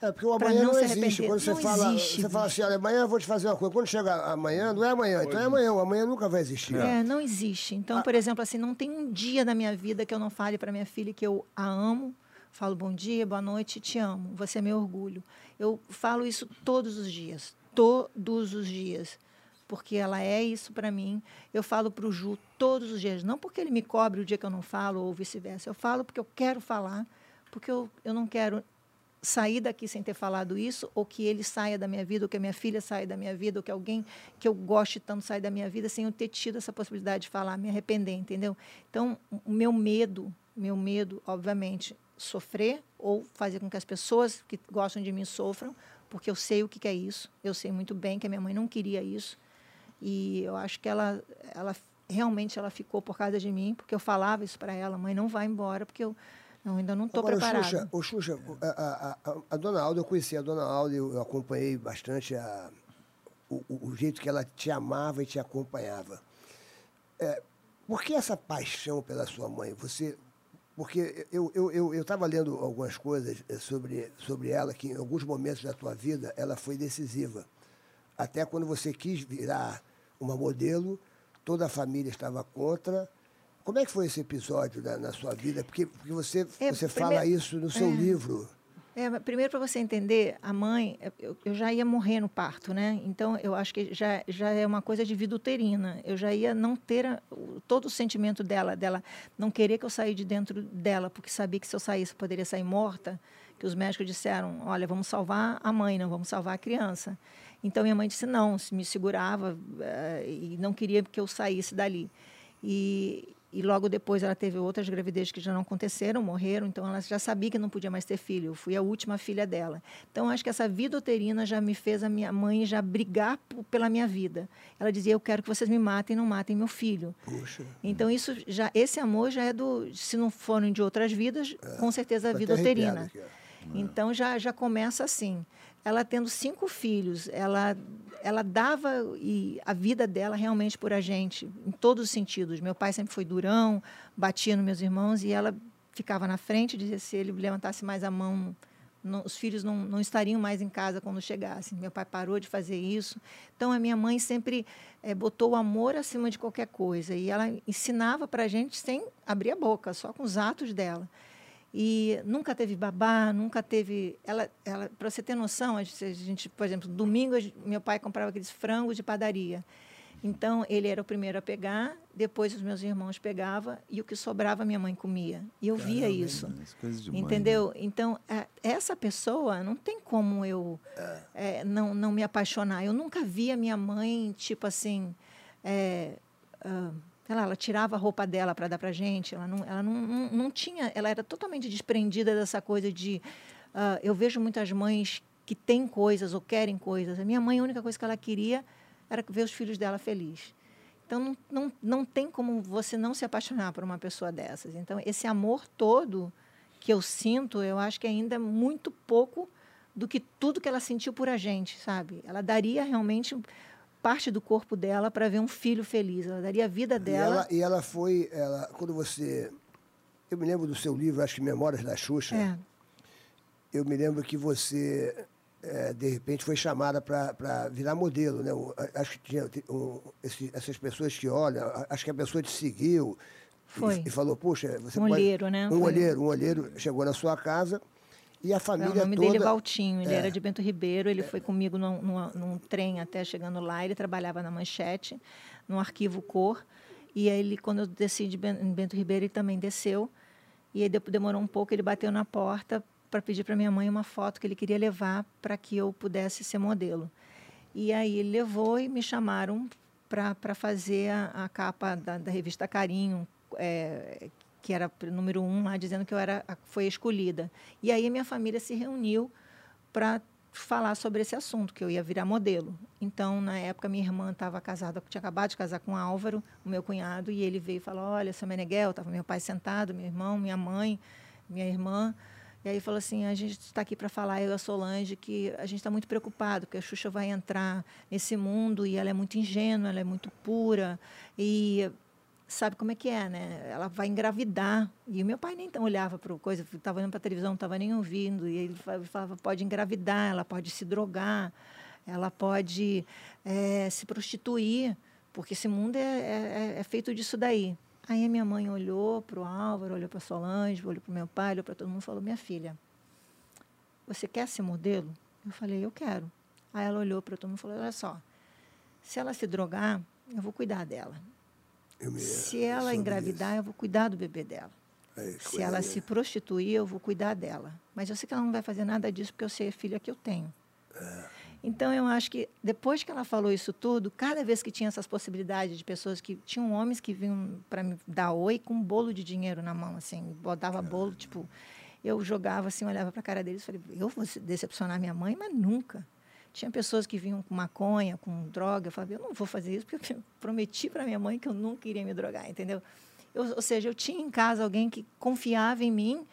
É, porque o amanhã não, se existe. arrepender. Quando você Não fala, existe, você fala assim, olha, amanhã eu vou te fazer uma coisa. Quando chega amanhã, não é amanhã, então é amanhã. O amanhã nunca vai existir. É, não existe. Então, por exemplo, assim, não tem um dia da minha vida que eu não fale para minha filha que eu a amo, falo bom dia, boa noite, te amo, você é meu orgulho. Eu falo isso todos os dias, todos os dias, porque ela é isso para mim. Eu falo para o Ju todos os dias, não porque ele me cobre o dia que eu não falo ou vice-versa. Eu falo porque eu quero falar, porque eu, eu não quero sair daqui sem ter falado isso, ou que ele saia da minha vida, ou que a minha filha saia da minha vida, ou que alguém que eu goste tanto saia da minha vida, sem eu ter tido essa possibilidade de falar, me arrepender, entendeu? Então, o meu medo, meu medo, obviamente, sofrer ou fazer com que as pessoas que gostam de mim sofram, porque eu sei o que é isso, eu sei muito bem que a minha mãe não queria isso, e eu acho que ela, ela realmente ela ficou por causa de mim, porque eu falava isso para ela, mãe, não vai embora, porque eu não, ainda não estou preparada. Xuxa, o Xuxa, a, a, a, a dona Alda, eu conheci a dona Alda, eu, eu acompanhei bastante a, o, o- jeito que ela te amava e te acompanhava. É, por que essa paixão pela sua mãe? Você, porque eu estava eu, eu, estava lendo algumas coisas eh, sobre, sobre ela, que em alguns momentos da tua vida ela foi decisiva. Até quando você quis virar uma modelo, toda a família estava contra. Como é que foi esse episódio na, na sua vida? Porque, porque você, É, você primeiro- fala isso no seu é. livro. É, primeiro para você entender, a mãe, eu, eu já ia morrer no parto, né? Então eu acho que já, já é uma coisa de vida uterina. Eu já ia não ter a- todo o sentimento dela, dela não querer que eu saísse de dentro dela, porque sabia que se eu saísse eu poderia sair morta. Que os médicos disseram, olha, vamos salvar a mãe, não vamos salvar a criança. Então minha mãe disse não, se me segurava eh, e não queria que eu saísse dali. E, e logo depois ela teve outras gravidezes que já não aconteceram, morreram, então ela já sabia que não podia mais ter filho. Eu fui a última filha dela. Então acho que essa vida uterina já me fez a minha mãe já brigar pela minha vida. Ela dizia: "Eu quero que vocês me matem, não matem meu filho". Puxa. Então isso já esse amor já é do, se não forem de outras vidas, com certeza a vida uterina. aqui. Então já já começa assim. Ela tendo cinco filhos, ela ela dava e a vida dela realmente por a gente em todos os sentidos. Meu pai sempre foi durão, batia nos meus irmãos e ela ficava na frente, dizia se ele levantasse mais a mão, não- os filhos não, não estariam mais em casa quando chegassem. Meu pai parou de fazer isso. Então a minha mãe sempre eh, botou o amor acima de qualquer coisa e ela ensinava para a gente sem abrir a boca, só com os atos dela. E nunca teve babá, nunca teve. Ela, ela, para você ter noção, a gente, a gente, por exemplo, domingo meu pai comprava aqueles frangos de padaria. Então ele era o primeiro a pegar, depois os meus irmãos pegavam e o que sobrava minha mãe comia. E eu via isso. Mãe, Entendeu? Então, a- essa pessoa não tem como eu é, não, não me apaixonar. Eu nunca vi a minha mãe, tipo assim. é, ah, sei lá, ela tirava a roupa dela para dar para gente. Ela, não, ela não, não, não tinha. Ela era totalmente desprendida dessa coisa de. ah, eu vejo muitas mães que têm coisas ou querem coisas. A minha mãe, a única coisa que ela queria era ver os filhos dela felizes. Então, não, não, não tem como você não se apaixonar por uma pessoa dessas. Então, esse amor todo que eu sinto, eu acho que ainda é muito pouco do que tudo que ela sentiu por a gente, sabe? Ela daria realmente parte do corpo dela para ver um filho feliz. Ela daria a vida E dela. ela, e ela foi, ela, quando você. Eu me lembro do seu livro, acho que Memórias da Xuxa. É, Eu me lembro que você, eh, de repente, foi chamada para virar modelo. Né? O- Acho que tinha um, esse- essas pessoas que olham, acho que a pessoa te seguiu e- Foi. E, falou, puxa, você Um pode... olheiro, né? Um Foi. olheiro, um olheiro chegou na sua casa e a o família nome toda... dele é Valtinho, ele É. era de Bento Ribeiro, ele foi comigo num, num- num trem até chegando lá, ele trabalhava na Manchete, no arquivo Cor, e aí ele, quando eu desci de Bento Ribeiro, ele também desceu, e aí demorou um pouco, ele bateu na porta para pedir para minha mãe uma foto que ele queria levar para que eu pudesse ser modelo. E aí ele levou e me chamaram para fazer a, a capa da, da revista Carinho, é, que era número um lá, dizendo que eu era, foi escolhida. E aí minha família se reuniu para falar sobre esse assunto, que eu ia virar modelo. Então, na época, minha irmã estava casada, tinha acabado de casar com o Álvaro, o meu cunhado, e ele veio e falou, olha, seu Meneghel, estava meu pai sentado, meu irmão, minha mãe, minha irmã, e aí falou assim, a gente está aqui para falar, eu e a Solange, que a gente está muito preocupado, porque a Xuxa vai entrar nesse mundo e ela é muito ingênua, ela é muito pura, e sabe como é que é, né? Ela vai engravidar. E o meu pai nem tão olhava para coisa, estava olhando para a televisão, não estava nem ouvindo. E ele fa- falava, pode engravidar, ela pode se drogar, ela pode eh, se prostituir, porque esse mundo é, é- é feito disso daí. Aí a minha mãe olhou para o Álvaro, olhou para a Solange, olhou para o meu pai, olhou para todo mundo e falou, minha filha, você quer ser modelo? Eu falei, eu quero. Aí ela olhou para todo mundo e falou, olha só, se ela se drogar, eu vou cuidar dela. Se ela engravidar, eu vou cuidar do bebê dela. isso. Aí, Se ela se prostituir, eu vou cuidar dela. Mas eu sei que ela não vai fazer nada disso porque eu sei a filha que eu tenho. Então, eu acho que depois que ela falou isso tudo, cada vez que tinha essas possibilidades de pessoas que tinham homens que vinham para me dar oi com um bolo de dinheiro na mão, assim, botava bolo, tipo, eu jogava assim, olhava para a cara deles e falei, eu vou decepcionar minha mãe, mas nunca. Tinha pessoas que vinham com maconha, com droga, eu falava, eu não vou fazer isso porque eu prometi para minha mãe que eu nunca iria me drogar, entendeu? Eu- ou seja, eu tinha em casa alguém que confiava em mim,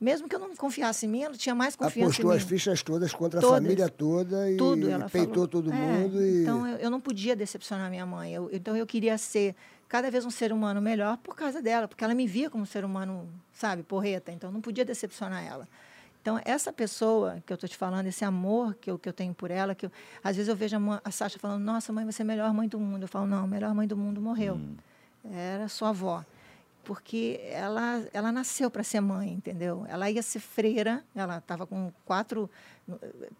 mesmo que eu não confiasse em mim, ela tinha mais confiança Apostou em as mim. fichas todas contra Todas. a família toda e Tudo, ela peitou falou. todo É, mundo. E... Então eu, eu não podia decepcionar minha mãe. Eu- então eu queria ser cada vez um ser humano melhor por causa dela, porque ela me via como um ser humano, sabe, porreta. Então eu não podia decepcionar ela. Então essa pessoa que eu estou te falando, esse amor que eu, que eu tenho por ela, que eu, às vezes eu vejo a, mãe- a Sasha falando: Nossa, mãe, você é a melhor mãe do mundo. Eu falo: Não, a melhor mãe do mundo morreu. Era sua avó porque ela, ela nasceu para ser mãe, entendeu? Ela ia ser freira, ela estava com quatro,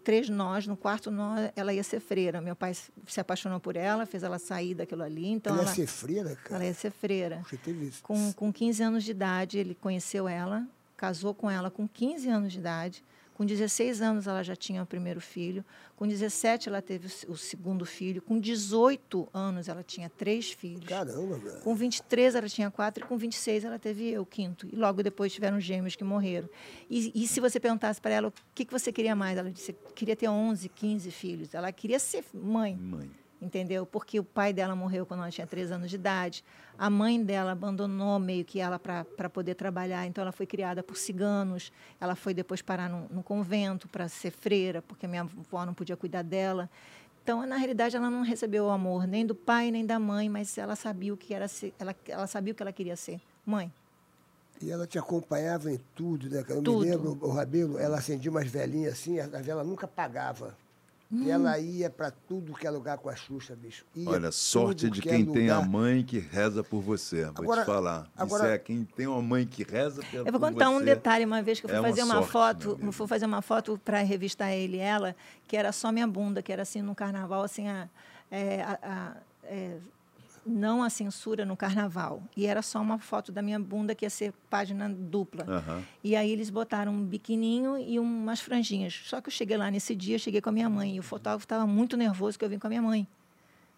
três nós, no quarto nó ela ia ser freira. Meu pai se- apaixonou por ela, fez ela sair daquilo ali, então ela ela, ia ser freira, cara. ela ia ser freira. Com, com 15 anos de idade, ele conheceu ela, casou com ela com 15 anos de idade. Com 16 anos, ela já tinha o primeiro filho. Com 17, ela teve o se- o segundo filho. Com 18 anos, ela tinha três filhos. Caramba, velho. Com 23 ela tinha quatro e com 26 ela teve eu, o quinto. E logo depois tiveram gêmeos que morreram. E, e se você perguntasse para ela o que, que você queria mais, ela disse que queria ter 11, 15 filhos. Ela queria ser mãe, Mãe. Entendeu? Porque o pai dela morreu quando ela tinha 3 anos de idade. A mãe dela abandonou meio que ela para poder trabalhar. Então ela foi criada por ciganos. Ela foi depois parar no, no convento para ser freira, porque minha avó não podia cuidar dela. Então, na realidade, ela não recebeu o amor nem do pai nem da mãe, mas ela sabia o que era ser, ela, ela sabia o que ela queria ser, mãe. E ela te acompanhava em tudo, né? Eu Tudo. me lembro, o Rabelo, ela acendia umas velhinhas assim, a vela nunca apagava. Hum. E ela ia para tudo que é lugar com a Xuxa, bicho. Ia Olha, sorte de que é quem tem a mãe que reza por você. Vou Agora- te falar. agora- Isso é quem tem uma mãe que reza pela Eu vou contar um detalhe, uma vez que eu fui é uma fazer uma, sorte, meu foto, fui fazer uma foto para revistar ele e ela, que era só minha bunda, que era assim no carnaval, assim, a, é, a- a- é, não a censura no carnaval. E era só uma foto da minha bunda que ia ser página dupla. Aham. E aí eles botaram um biquininho e umas franjinhas. Só que eu cheguei lá nesse dia, cheguei com a minha mãe. E o fotógrafo estava muito nervoso que eu vim com a minha mãe.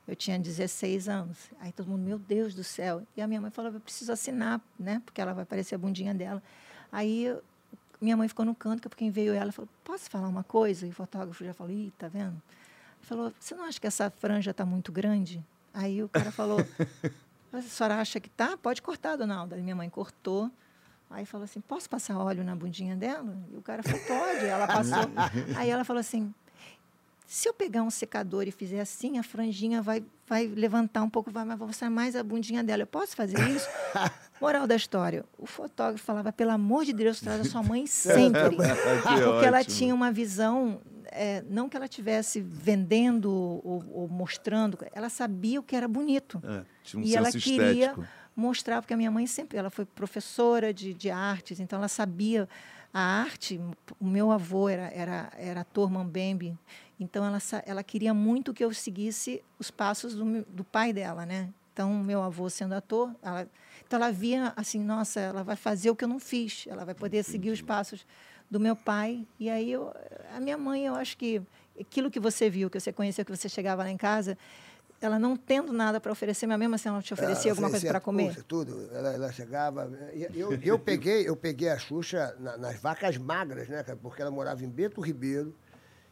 Eu tinha 16 anos. Aí todo mundo, meu Deus do céu. E a minha mãe falou, eu preciso assinar, né? Porque ela vai aparecer a bundinha dela. Aí minha mãe ficou no canto, que quem veio ela falou, posso falar uma coisa? E o fotógrafo já falou, ih, tá vendo? Ele falou, você não acha que essa franja está muito grande? Aí o cara falou, a senhora acha que tá? Pode cortar, dona Alda. Minha mãe cortou. Aí falou assim, posso passar óleo na bundinha dela? E o cara falou, pode. Ela passou. Aí ela falou assim, se eu pegar um secador e fizer assim, a franjinha vai, vai levantar um pouco, vai mostrar mais a bundinha dela. Eu posso fazer isso? Moral da história, o fotógrafo falava, pelo amor de Deus, traz a sua mãe sempre. porque ela ótimo. tinha uma visão, é, não que ela estivesse vendendo ou, ou mostrando, ela sabia o que era bonito. É, tinha um e ela senso queria estético. mostrar, porque a minha mãe sempre, ela foi professora de, de artes, então ela sabia a arte. O meu avô era, era, era ator Mambembe, então ela, ela queria muito que eu seguisse os passos do, do pai dela, né? Então, meu avô sendo ator, ela, então ela via assim, nossa, ela vai fazer o que eu não fiz, ela vai poder seguir os passos do meu pai. E aí, eu, a minha mãe, eu acho que aquilo que você viu, que você conheceu, que você chegava lá em casa, ela não tendo nada para oferecer, mas mesmo assim ela te oferecia Ela alguma coisa para comer? Tudo. Ela, ela chegava. Eu, eu, peguei, eu peguei a Xuxa na- nas vacas magras, né, cara? Porque ela morava em Beto Ribeiro.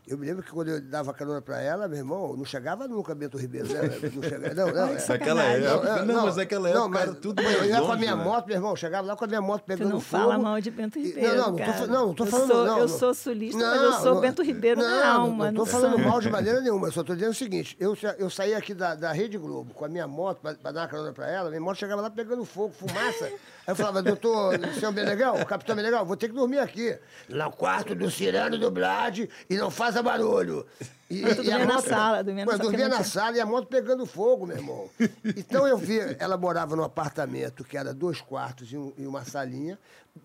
Eu me lembro que quando eu dava carona pra ela, meu irmão, não chegava nunca Bento Ribeiro, né? Não chegava, não, não. é. Naquela Sacanagem. época. Não, mas naquela época mas era tudo eu mais ia com a minha né? moto, meu irmão, chegava lá com a minha moto Tu pegando não fogo. fala mal de Bento Ribeiro, Não, não, não tô, cara. não, não tô eu falando Sou, não. eu não. sou sulista, mas eu sou Bento Ribeiro na alma. Não, no tô falando mal de maneira nenhuma, eu só tô dizendo o seguinte, eu, eu saí aqui da, da Rede Globo com a minha moto pra, pra dar uma carona pra ela, minha moto chegava lá pegando fogo, fumaça. Aí eu falava, doutor, senhor Benegal, capitão Benegal, vou ter que dormir aqui. No quarto do Cirano do Blade e não faça barulho. E, tu dormia na sala, dormia na eu dormia na sala e a moto pegando fogo, meu irmão. Então eu vi, ela morava num apartamento que era dois quartos e, um- e uma salinha.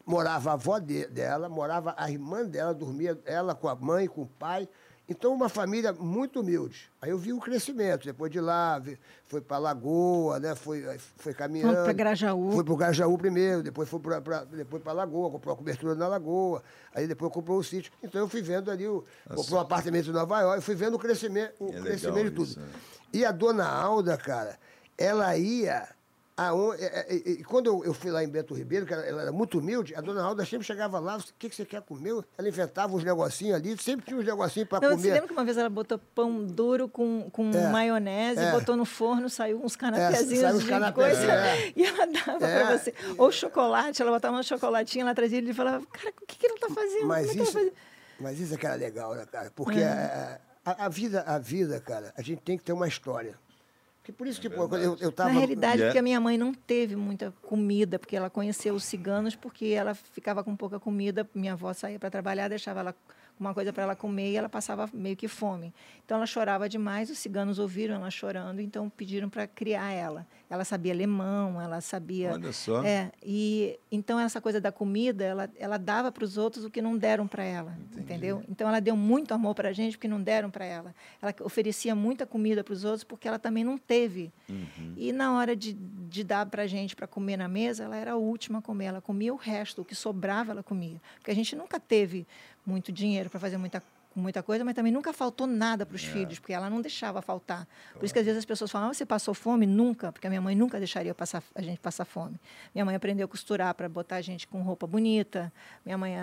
Morava a avó de- dela, morava a irmã dela, dormia ela com a mãe, com o pai. Então, uma família muito humilde. Aí eu vi o crescimento. Depois de lá, foi para Lagoa, né? foi, foi caminhando. Fomos pra Grajaú. Foi para o Grajaú primeiro, depois foi para Lagoa, comprou a cobertura na Lagoa. Aí depois comprou o sítio. Então eu fui vendo ali, o, comprou um apartamento em Nova York, fui vendo o crescimento, o É crescimento de tudo. isso, né? E a dona Alda, cara, ela ia. Aonde, é, é, e quando eu, fui lá em Bento Ribeiro, que ela, era muito humilde, a dona Alda sempre chegava lá, o que, que você quer comer? Ela inventava uns negocinhos ali, sempre tinha uns negocinhos para Não, você comer. lembra que uma vez ela botou pão duro com, com É, maionese, é. botou no forno, saiu uns saiu canapézinhos uns de canapés, coisa, é. e ela dava É. pra você. Ou chocolate, ela botava um chocolatinho, ela trazia ele e falava, cara, o que, que ela tá fazendo? Mas Como é que ela isso, fazendo? mas isso é que era legal, né, cara? Porque a- a vida, a vida, cara, a gente tem que ter uma história. Porque por isso que, pô, eu, eu tava. Na realidade, E é- porque a minha mãe não teve muita comida, porque ela conheceu os ciganos, porque ela ficava com pouca comida. Minha avó saía para trabalhar, deixava ela uma coisa para ela comer e ela passava meio que fome. Então ela chorava demais, os ciganos ouviram ela chorando, então pediram para criar ela. Ela sabia alemão, ela sabia. Olha só. É, e então essa coisa da comida, ela, ela dava para os outros o que não deram para ela, entendeu? Então ela deu muito amor para a gente porque não deram para ela. Ela oferecia muita comida para os outros porque ela também não teve. E na hora de, de dar para a gente para comer na mesa, ela era a última a comer. Ela comia o resto, o que sobrava ela comia. Porque a gente nunca teve muito dinheiro para fazer muita muita coisa, mas também nunca faltou nada para os filhos, porque ela não deixava faltar. Por isso que às vezes as pessoas falam, ah, você passou fome? Nunca, porque a minha mãe nunca deixaria passar, a gente passar fome. Minha mãe aprendeu a costurar para botar a gente com roupa bonita. Minha mãe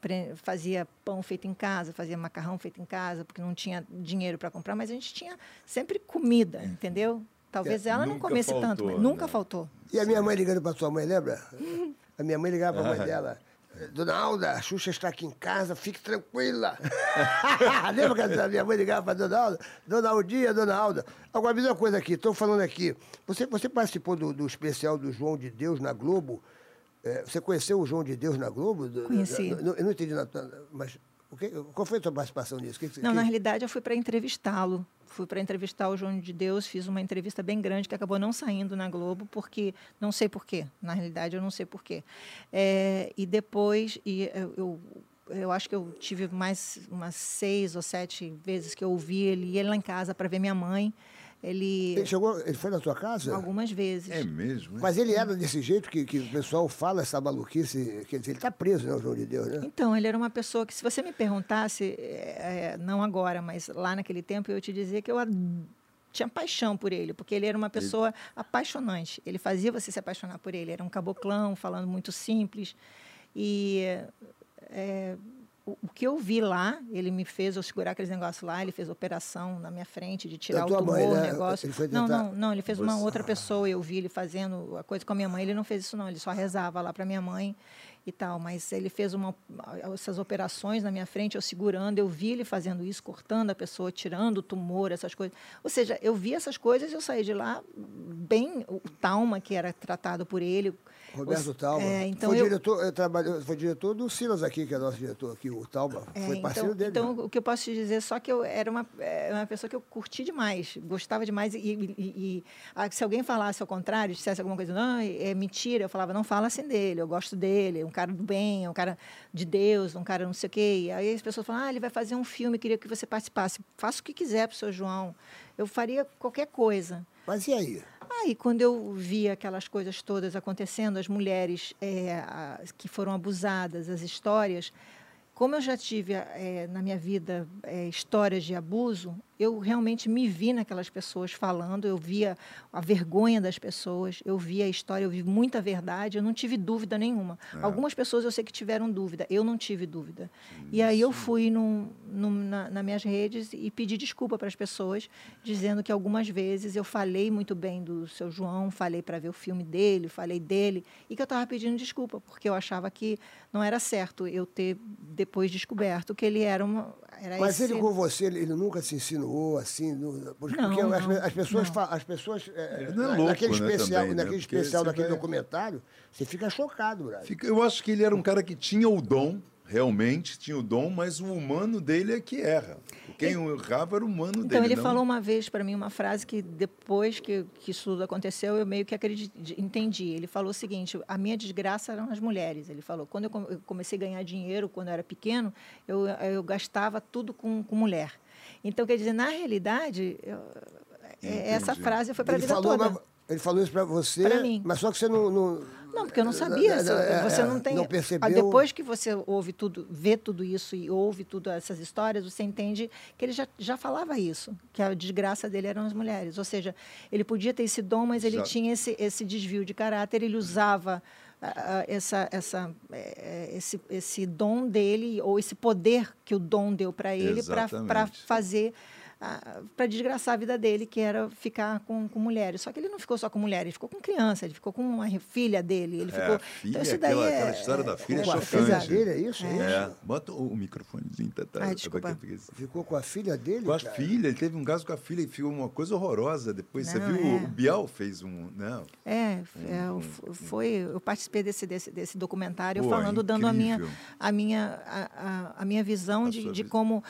pre- fazia pão feito em casa, fazia macarrão feito em casa, porque não tinha dinheiro para comprar, mas a gente tinha sempre comida, entendeu? Talvez ela não comesse tanto, faltou, mas nunca né? faltou. E a minha mãe ligando para sua mãe, lembra? A minha mãe ligava para a mãe dela. Dona Alda, a Xuxa está aqui em casa, fique tranquila. Lembra que a minha mãe ligava para Dona Alda? Dona Aldinha, Dona Alda. Agora, me diz uma coisa aqui, estou falando aqui. Você, você participou do, do especial do João de Deus na Globo? É, você conheceu o João de Deus na Globo? Conheci. Eu não, entendi nada, mas o que- qual foi a sua participação nisso? Que- Não, que- na realidade eu fui para entrevistá-lo. Fui para entrevistar o João de Deus, fiz uma entrevista bem grande que acabou não saindo na Globo, porque não sei porquê. Na realidade, eu não sei porquê. É, e depois, e eu, eu, eu acho que eu tive mais umas seis ou sete vezes que eu ouvi ele, ia lá em casa para ver minha mãe. Ele, Ele chegou, ele foi na sua casa? algumas vezes. É mesmo? hein? Mas ele era desse jeito que, que o pessoal fala essa maluquice, quer dizer, ele está preso, né, o João de Deus, né? Então, ele era uma pessoa que, se você me perguntasse, é, é, não agora, mas lá naquele tempo, eu ia te dizer que eu ad- tinha paixão por ele, porque ele era uma pessoa apaixonante. Ele fazia você se apaixonar por ele. Era um caboclão, falando muito simples. E é, o, que eu vi lá, ele me fez eu segurar aqueles negócios lá, ele fez operação na minha frente de tirar o tumor, mãe, o né? negócio. Ele foi não, tentar- não, não, ele fez uma Você- outra pessoa, eu vi ele fazendo a coisa com a minha mãe, ele não fez isso não, ele só rezava lá para minha mãe e tal, mas ele fez uma, essas operações na minha frente, eu segurando, eu vi ele fazendo isso, cortando a pessoa, tirando o tumor, essas coisas. Ou seja, eu vi essas coisas e eu saí de lá bem, o Talma, que era tratado por ele. Roberto os- Talma. É, então foi, eu, diretor, trabalhou, foi diretor do Silas aqui, que é nosso diretor aqui, o Talma. É, foi parceiro então, dele. Então, o que eu posso te dizer só que eu era uma, é, uma pessoa que eu curti demais, gostava demais. E, e- e- ah, se alguém falasse ao contrário, dissesse alguma coisa, não, é mentira, eu falava, não fala assim dele, eu gosto dele, é um cara do bem, é um cara de Deus, um cara não sei o quê. E aí as pessoas falam, ah, ele vai fazer um filme, queria que você participasse. Faça o que quiser para o seu João. Eu faria qualquer coisa. Mas e aí? Aí, quando eu vi aquelas coisas todas acontecendo, as mulheres é, a- que foram abusadas, as histórias, como eu já tive é, na minha vida é, histórias de abuso, eu realmente me vi naquelas pessoas falando, eu via a vergonha das pessoas, eu via a história, eu vi muita verdade, eu não tive dúvida nenhuma. É. Algumas pessoas eu sei que tiveram dúvida, eu não tive dúvida. E aí eu fui num, num, na, nas minhas redes e pedi desculpa para as pessoas, dizendo que algumas vezes eu falei muito bem do seu João, falei para ver o filme dele, falei dele, e que eu estava pedindo desculpa, porque eu achava que não era certo eu ter depois descoberto que ele era uma. Era Mas esse... ele com você, ele ele nunca se assim, no- porque Não, porque as, não, as pessoas, não. fa- as pessoas, é, Ele não é louco, naquele né, especial, também, né? naquele Porque especial daquele vai- documentário, você fica chocado. Fica- Eu acho que ele era um cara que tinha o dom, realmente tinha o dom, mas o humano dele é que erra. Quem errava era o humano dele. Então, ele não- falou uma vez para mim uma frase que depois que, que isso tudo aconteceu, eu meio que acredit, entendi. Ele falou o seguinte: a minha desgraça eram as mulheres. Ele falou: quando eu comecei a ganhar dinheiro, quando eu era pequeno, eu, eu gastava tudo com, com mulher. Então, quer dizer, na realidade, eu- é- essa frase foi para a vida falou, toda. mas- ele falou isso pra você, Pra mim. mas só que você não... Não, Não, porque eu não sabia. É, se- é, você não tem. Não Ah, percebeu. Depois que você ouve tudo, vê tudo isso e ouve tudo essas histórias, você entende que ele já, já falava isso, que a desgraça dele eram as mulheres. Ou seja, ele podia ter esse dom, mas ele Já- tinha esse, esse desvio de caráter, ele usava ah, ah, essa, essa, eh, esse, esse dom dele, ou esse poder que o dom deu para ele, para fazer. Para desgraçar a vida dele, que era ficar com, com mulheres. Só que ele não ficou só com mulheres, ele ficou com criança, ele ficou com uma filha dele. Ele É, ficou. a filha, então, isso daí aquela, é, aquela história da filha é com a chocante. filha dele, é isso? É. É, bota o microfonezinho, tá, tá, Ai, tá desculpa. porque- Ficou com a filha dele? Com a cara? filha, ele teve um caso com a filha e ficou uma coisa horrorosa. Depois você Não, viu, é. o Bial fez um. Não, É, é, o- f- foi. Eu participei desse, desse, desse documentário Pô, falando, dando a minha, a minha, a, a, a minha visão A de, de visão. como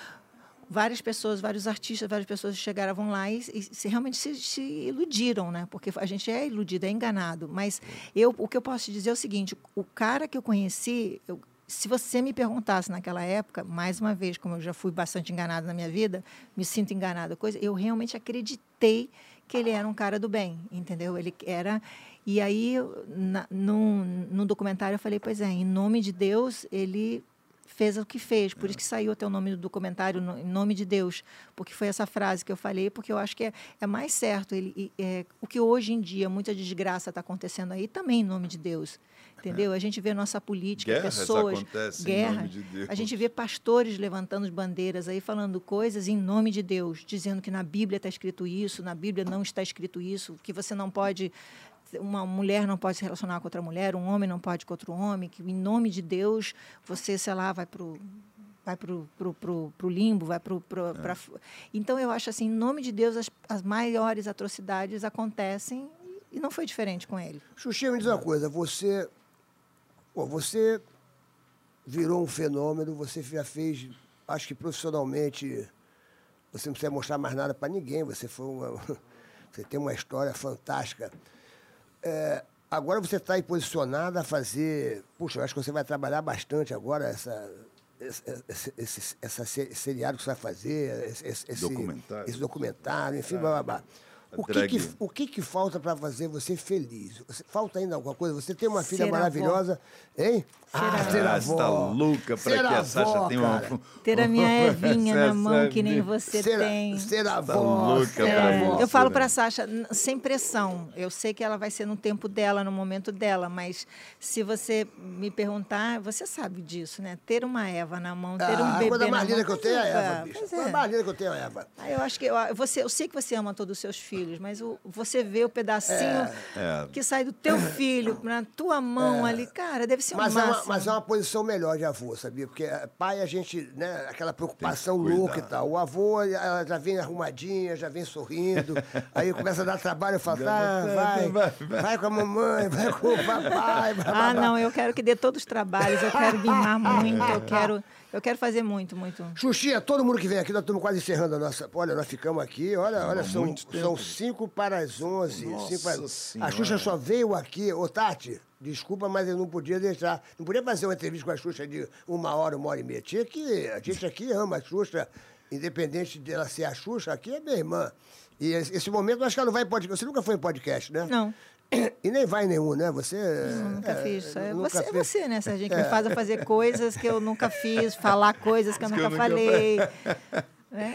várias pessoas, vários artistas, várias pessoas chegaram lá e, e se, realmente se, se iludiram, né? Porque a gente é iludido, é enganado. Mas eu, o que eu posso te dizer é o seguinte: o cara que eu conheci, eu- se você me perguntasse naquela época, mais uma vez, como eu já fui bastante enganada na minha vida, me sinto enganada, coisa, eu realmente acreditei que ele era um cara do bem, entendeu? Ele era. E aí, na, no documentário, eu falei, pois é, em nome de Deus, ele fez o que fez. Por isso que saiu até o nome do documentário, no- em nome de Deus. Porque foi essa frase que eu falei, porque eu acho que é, é mais certo. Ele, é, o que hoje em dia, muita desgraça está acontecendo aí, também em nome de Deus. Entendeu? A gente vê nossa política, Guerras pessoas. guerra. nome de Deus. A gente vê pastores levantando as bandeiras aí, falando coisas em nome de Deus, dizendo que na Bíblia está escrito isso, na Bíblia não está escrito isso, que você não pode. Uma mulher não pode se relacionar com outra mulher, um homem não pode com outro homem, que em nome de Deus você, sei lá, vai para o vai pro, pro, pro, pro limbo, vai pro, pro, pra... Então, eu acho assim, em nome de Deus, as, as maiores atrocidades acontecem e- e não foi diferente com ele. Xuxinha, me diz uma coisa, você. Pô, você virou um fenômeno, você já fez, acho que profissionalmente, você não precisa mostrar mais nada para ninguém, você foi uma. Você tem uma história fantástica. É, agora você está aí posicionada a fazer. Puxa, eu acho que você vai trabalhar bastante agora essa. Esse, esse, essa seriado que você vai fazer, esse, esse- esse- Documentário. esse documentário, enfim, blá, blá, blá. O que, que, o que, que falta para fazer você feliz? Você- falta ainda alguma coisa? Você tem uma filha Ser avó. maravilhosa, hein? Ah, avó. ser Ah, avó. você tá louca Ser para que a avó, Sasha tenha uma. Ter a minha Evinha na mão, que nem você ser, tem. ser avó. Tá louca ser pra É, avó. eu falo para a Sasha, sem pressão. Eu sei que ela vai ser no tempo dela, no momento dela, mas se você me perguntar, você sabe disso, né? Ter uma Eva na mão, ter um Ah, a bebê coisa na mais mão. linda que eu tenho é a Eva, bicho. A é. mais linda que eu tenho é a Eva. Ah, Eu acho que eu, você, eu sei que você ama todos os seus filhos, mas o, você vê o pedacinho É. que sai do teu filho na tua mão ali, cara, deve ser um Mas é, uma, máximo. mas é uma posição melhor de avô, sabia? Porque eh, pai a gente, né, aquela preocupação louca e tal. O avô, ela já vem arrumadinha, já vem sorrindo. aí começa a dar trabalho, eu falo, tá, vai, vai, vai, com a mamãe, vai com o papai. Vai, Ah, vai, não, eu quero que dê todos os trabalhos, eu quero mimar muito, eu quero, eu quero fazer muito, muito. Xuxinha, todo mundo que vem aqui, nós estamos quase encerrando a nossa. Olha, nós ficamos aqui, olha, olha, são, são cinco para as onze. Nossa cinco para... A Senhora. Xuxa só veio aqui. Ô, Tati, desculpa, mas eu não podia deixar. Não podia fazer uma entrevista com a Xuxa de uma hora, uma hora e meia. Tinha que. A gente aqui ama a Xuxa, independente dela ser a Xuxa, aqui é minha irmã. E esse esse momento, eu acho que ela não vai em podcast. Você nunca foi em podcast, né? Não. E nem vai nenhum, né? Você. Eu nunca é, fiz. É nunca você, é fez. você, né, Serginho, que me faz a fazer coisas que eu nunca fiz, falar coisas que eu Que nunca eu nunca falei. É,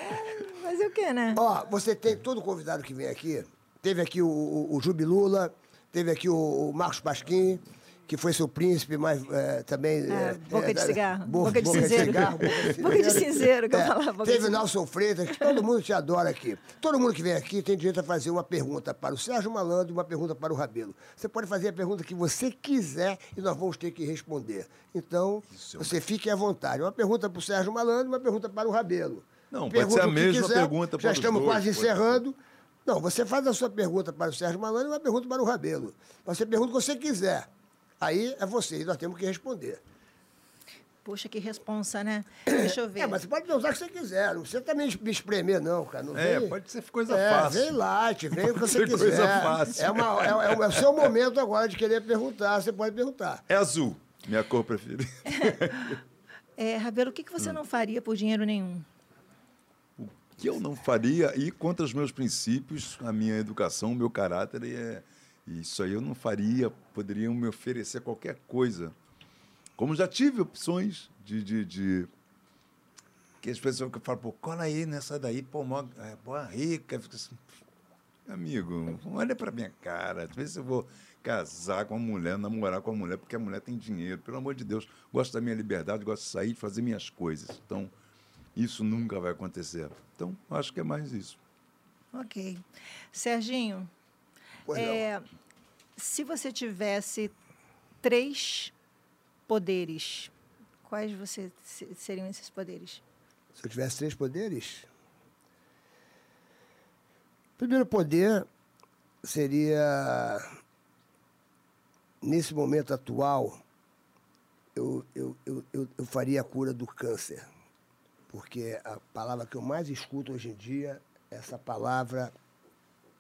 Fazer o quê, né? Ó, você tem todo convidado que vem aqui. Teve aqui o, o, o Jubilula, teve aqui o, o Marcos Pasquim, que foi seu príncipe, mas é, também. É, boca é, de cigarro. bo- Boca de cinzeiro. cigarro, boca de Boca de cinzeiro, que eu É, falava, boca de Teve o. Nelson Freitas, que todo mundo te adora aqui. Todo mundo que vem aqui tem direito a fazer uma pergunta para o Sérgio Malandro e uma pergunta para o Rabelo. Você pode fazer a pergunta que você quiser e nós vamos ter que responder. Então, Isso você fique à vontade. Uma pergunta para o Sérgio Malandro e uma pergunta para o Rabelo. Não, pode Pergunta ser a mesma quiser, pergunta Já para os estamos dois, quase pode ser. encerrando. Não, você faz a sua pergunta para o Sérgio Malandro e uma pergunta para o Rabelo. Você pergunta o que você quiser. Aí é você, e nós temos que responder. Poxa, que responsa, né? Deixa eu ver. É, mas você pode usar o que você quiser. Não precisa também me espremer, não, cara. Não É, vem- pode ser coisa é, fácil. Vem light, vem o que você Ser quiser. coisa fácil. É, uma, é, é o- é o seu momento agora de querer perguntar. Você pode perguntar. É azul, minha cor preferida. É, Rabelo, o que, que você Hum. não faria por dinheiro nenhum? O que eu não faria, ir contra os meus princípios, a minha educação, o meu caráter, e é, isso aí eu não faria. Poderiam me oferecer qualquer coisa. Como já tive opções de. de, de que as pessoas que falam, pô, cola aí nessa daí, pô, mó, é, pô, rica. Fica assim, amigo, olha pra minha cara. Às vezes eu vou casar com uma mulher, namorar com uma mulher, porque a mulher tem dinheiro. Pelo amor de Deus, gosto da minha liberdade, gosto de sair, de fazer minhas coisas. Então, isso nunca vai acontecer. Então, acho que é mais isso. Ok. Serginho. É, se você tivesse três poderes, quais você se- seriam esses poderes? Se eu tivesse três poderes. O primeiro poder seria. Nesse momento atual, eu, eu, eu, eu, eu faria a cura do câncer. Porque a palavra que eu mais escuto hoje em dia, essa palavra,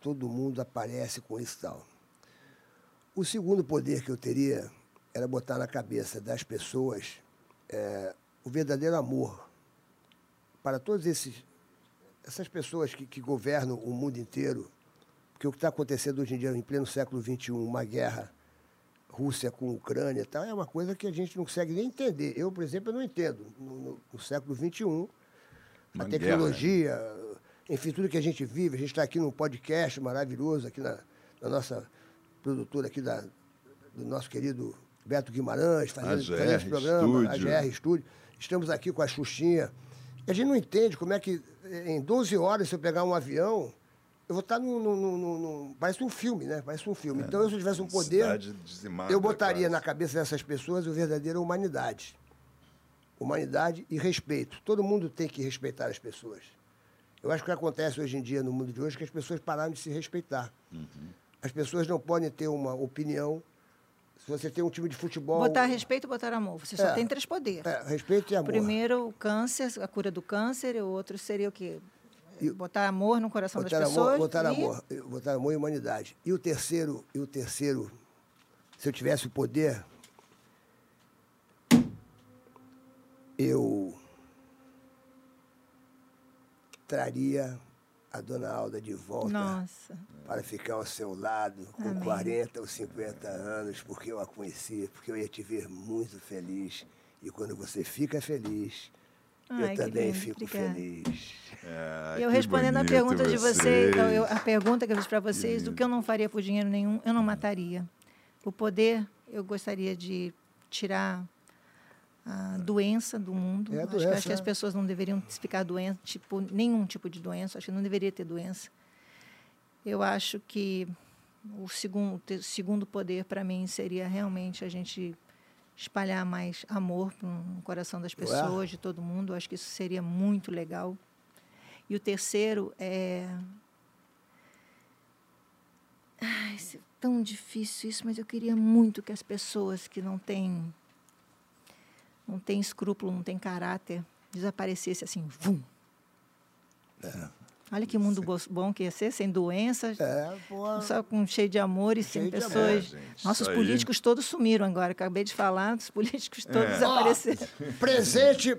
todo mundo aparece com isso e tal. O segundo poder que eu teria era botar na cabeça das pessoas eh, o verdadeiro amor para todas essas pessoas que, que governam o mundo inteiro, porque o que está acontecendo hoje em dia, em pleno século XXI, uma guerra Rússia com Ucrânia e tal, é uma coisa que a gente não consegue nem entender. Eu, por exemplo, não entendo. No, no- no século XXI, Uma a guerra, tecnologia, enfim, tudo que a gente vive, a gente está aqui num podcast maravilhoso, aqui na, na nossa produtora aqui da, do nosso querido Beto Guimarães, fazendo, AGR fazendo esse programa, Estúdio. AGR Estúdio. Estamos aqui com a Xuxinha. E a gente não entende como é que em 12 horas, se eu pegar um avião, eu vou estar num, num- num- num- num- Parece um filme, né? Parece um filme. então, eu, se eu tivesse um poder, eu botaria quase. na cabeça dessas pessoas o verdadeiro humanidade. Humanidade e respeito. Todo mundo tem que respeitar as pessoas. Eu acho que o que acontece hoje em dia, no mundo de hoje, é que as pessoas pararam de se respeitar. Uhum. As pessoas não podem ter uma opinião. Se você tem um time de futebol. Botar respeito e botar amor. Você só É. tem três poderes. É, respeito e amor. Primeiro, o câncer, a cura do câncer, e o outro seria o quê? Botar amor no coração botar das amor, pessoas. botar e- amor, botar amor e humanidade. E o terceiro, e o terceiro, se eu tivesse o poder, eu traria a dona Alda de volta Nossa. para ficar ao seu lado com Amém. 40 ou 50 anos, porque eu a conheci, porque eu ia te ver muito feliz. E quando você fica feliz, Ai, eu também lindo, fico obrigada. feliz. Ah, eu respondendo a pergunta de vocês, então, eu- a pergunta que eu fiz para vocês, do que eu não faria por dinheiro nenhum, eu não mataria. O poder, eu gostaria de tirar a doença do mundo. É acho, que, doença, acho que as é. pessoas não deveriam ficar doentes, tipo, nenhum tipo de doença. Acho que não deveria ter doença. Eu acho que o segundo, te- segundo poder para mim seria realmente a gente espalhar mais amor no coração das pessoas, de todo mundo. Eu acho que isso seria muito legal. E o terceiro é. Ai, é tão difícil isso, mas eu queria muito que as pessoas que não têm não têm escrúpulo, não têm caráter, desaparecesse assim, vum. Olha que mundo bo- bom que ia ser, sem doenças, É, só com cheio de amor e sem Cheio pessoas. É, Nossos isso aí. políticos todos sumiram agora. Acabei de falar, os políticos todos É. desapareceram. Presente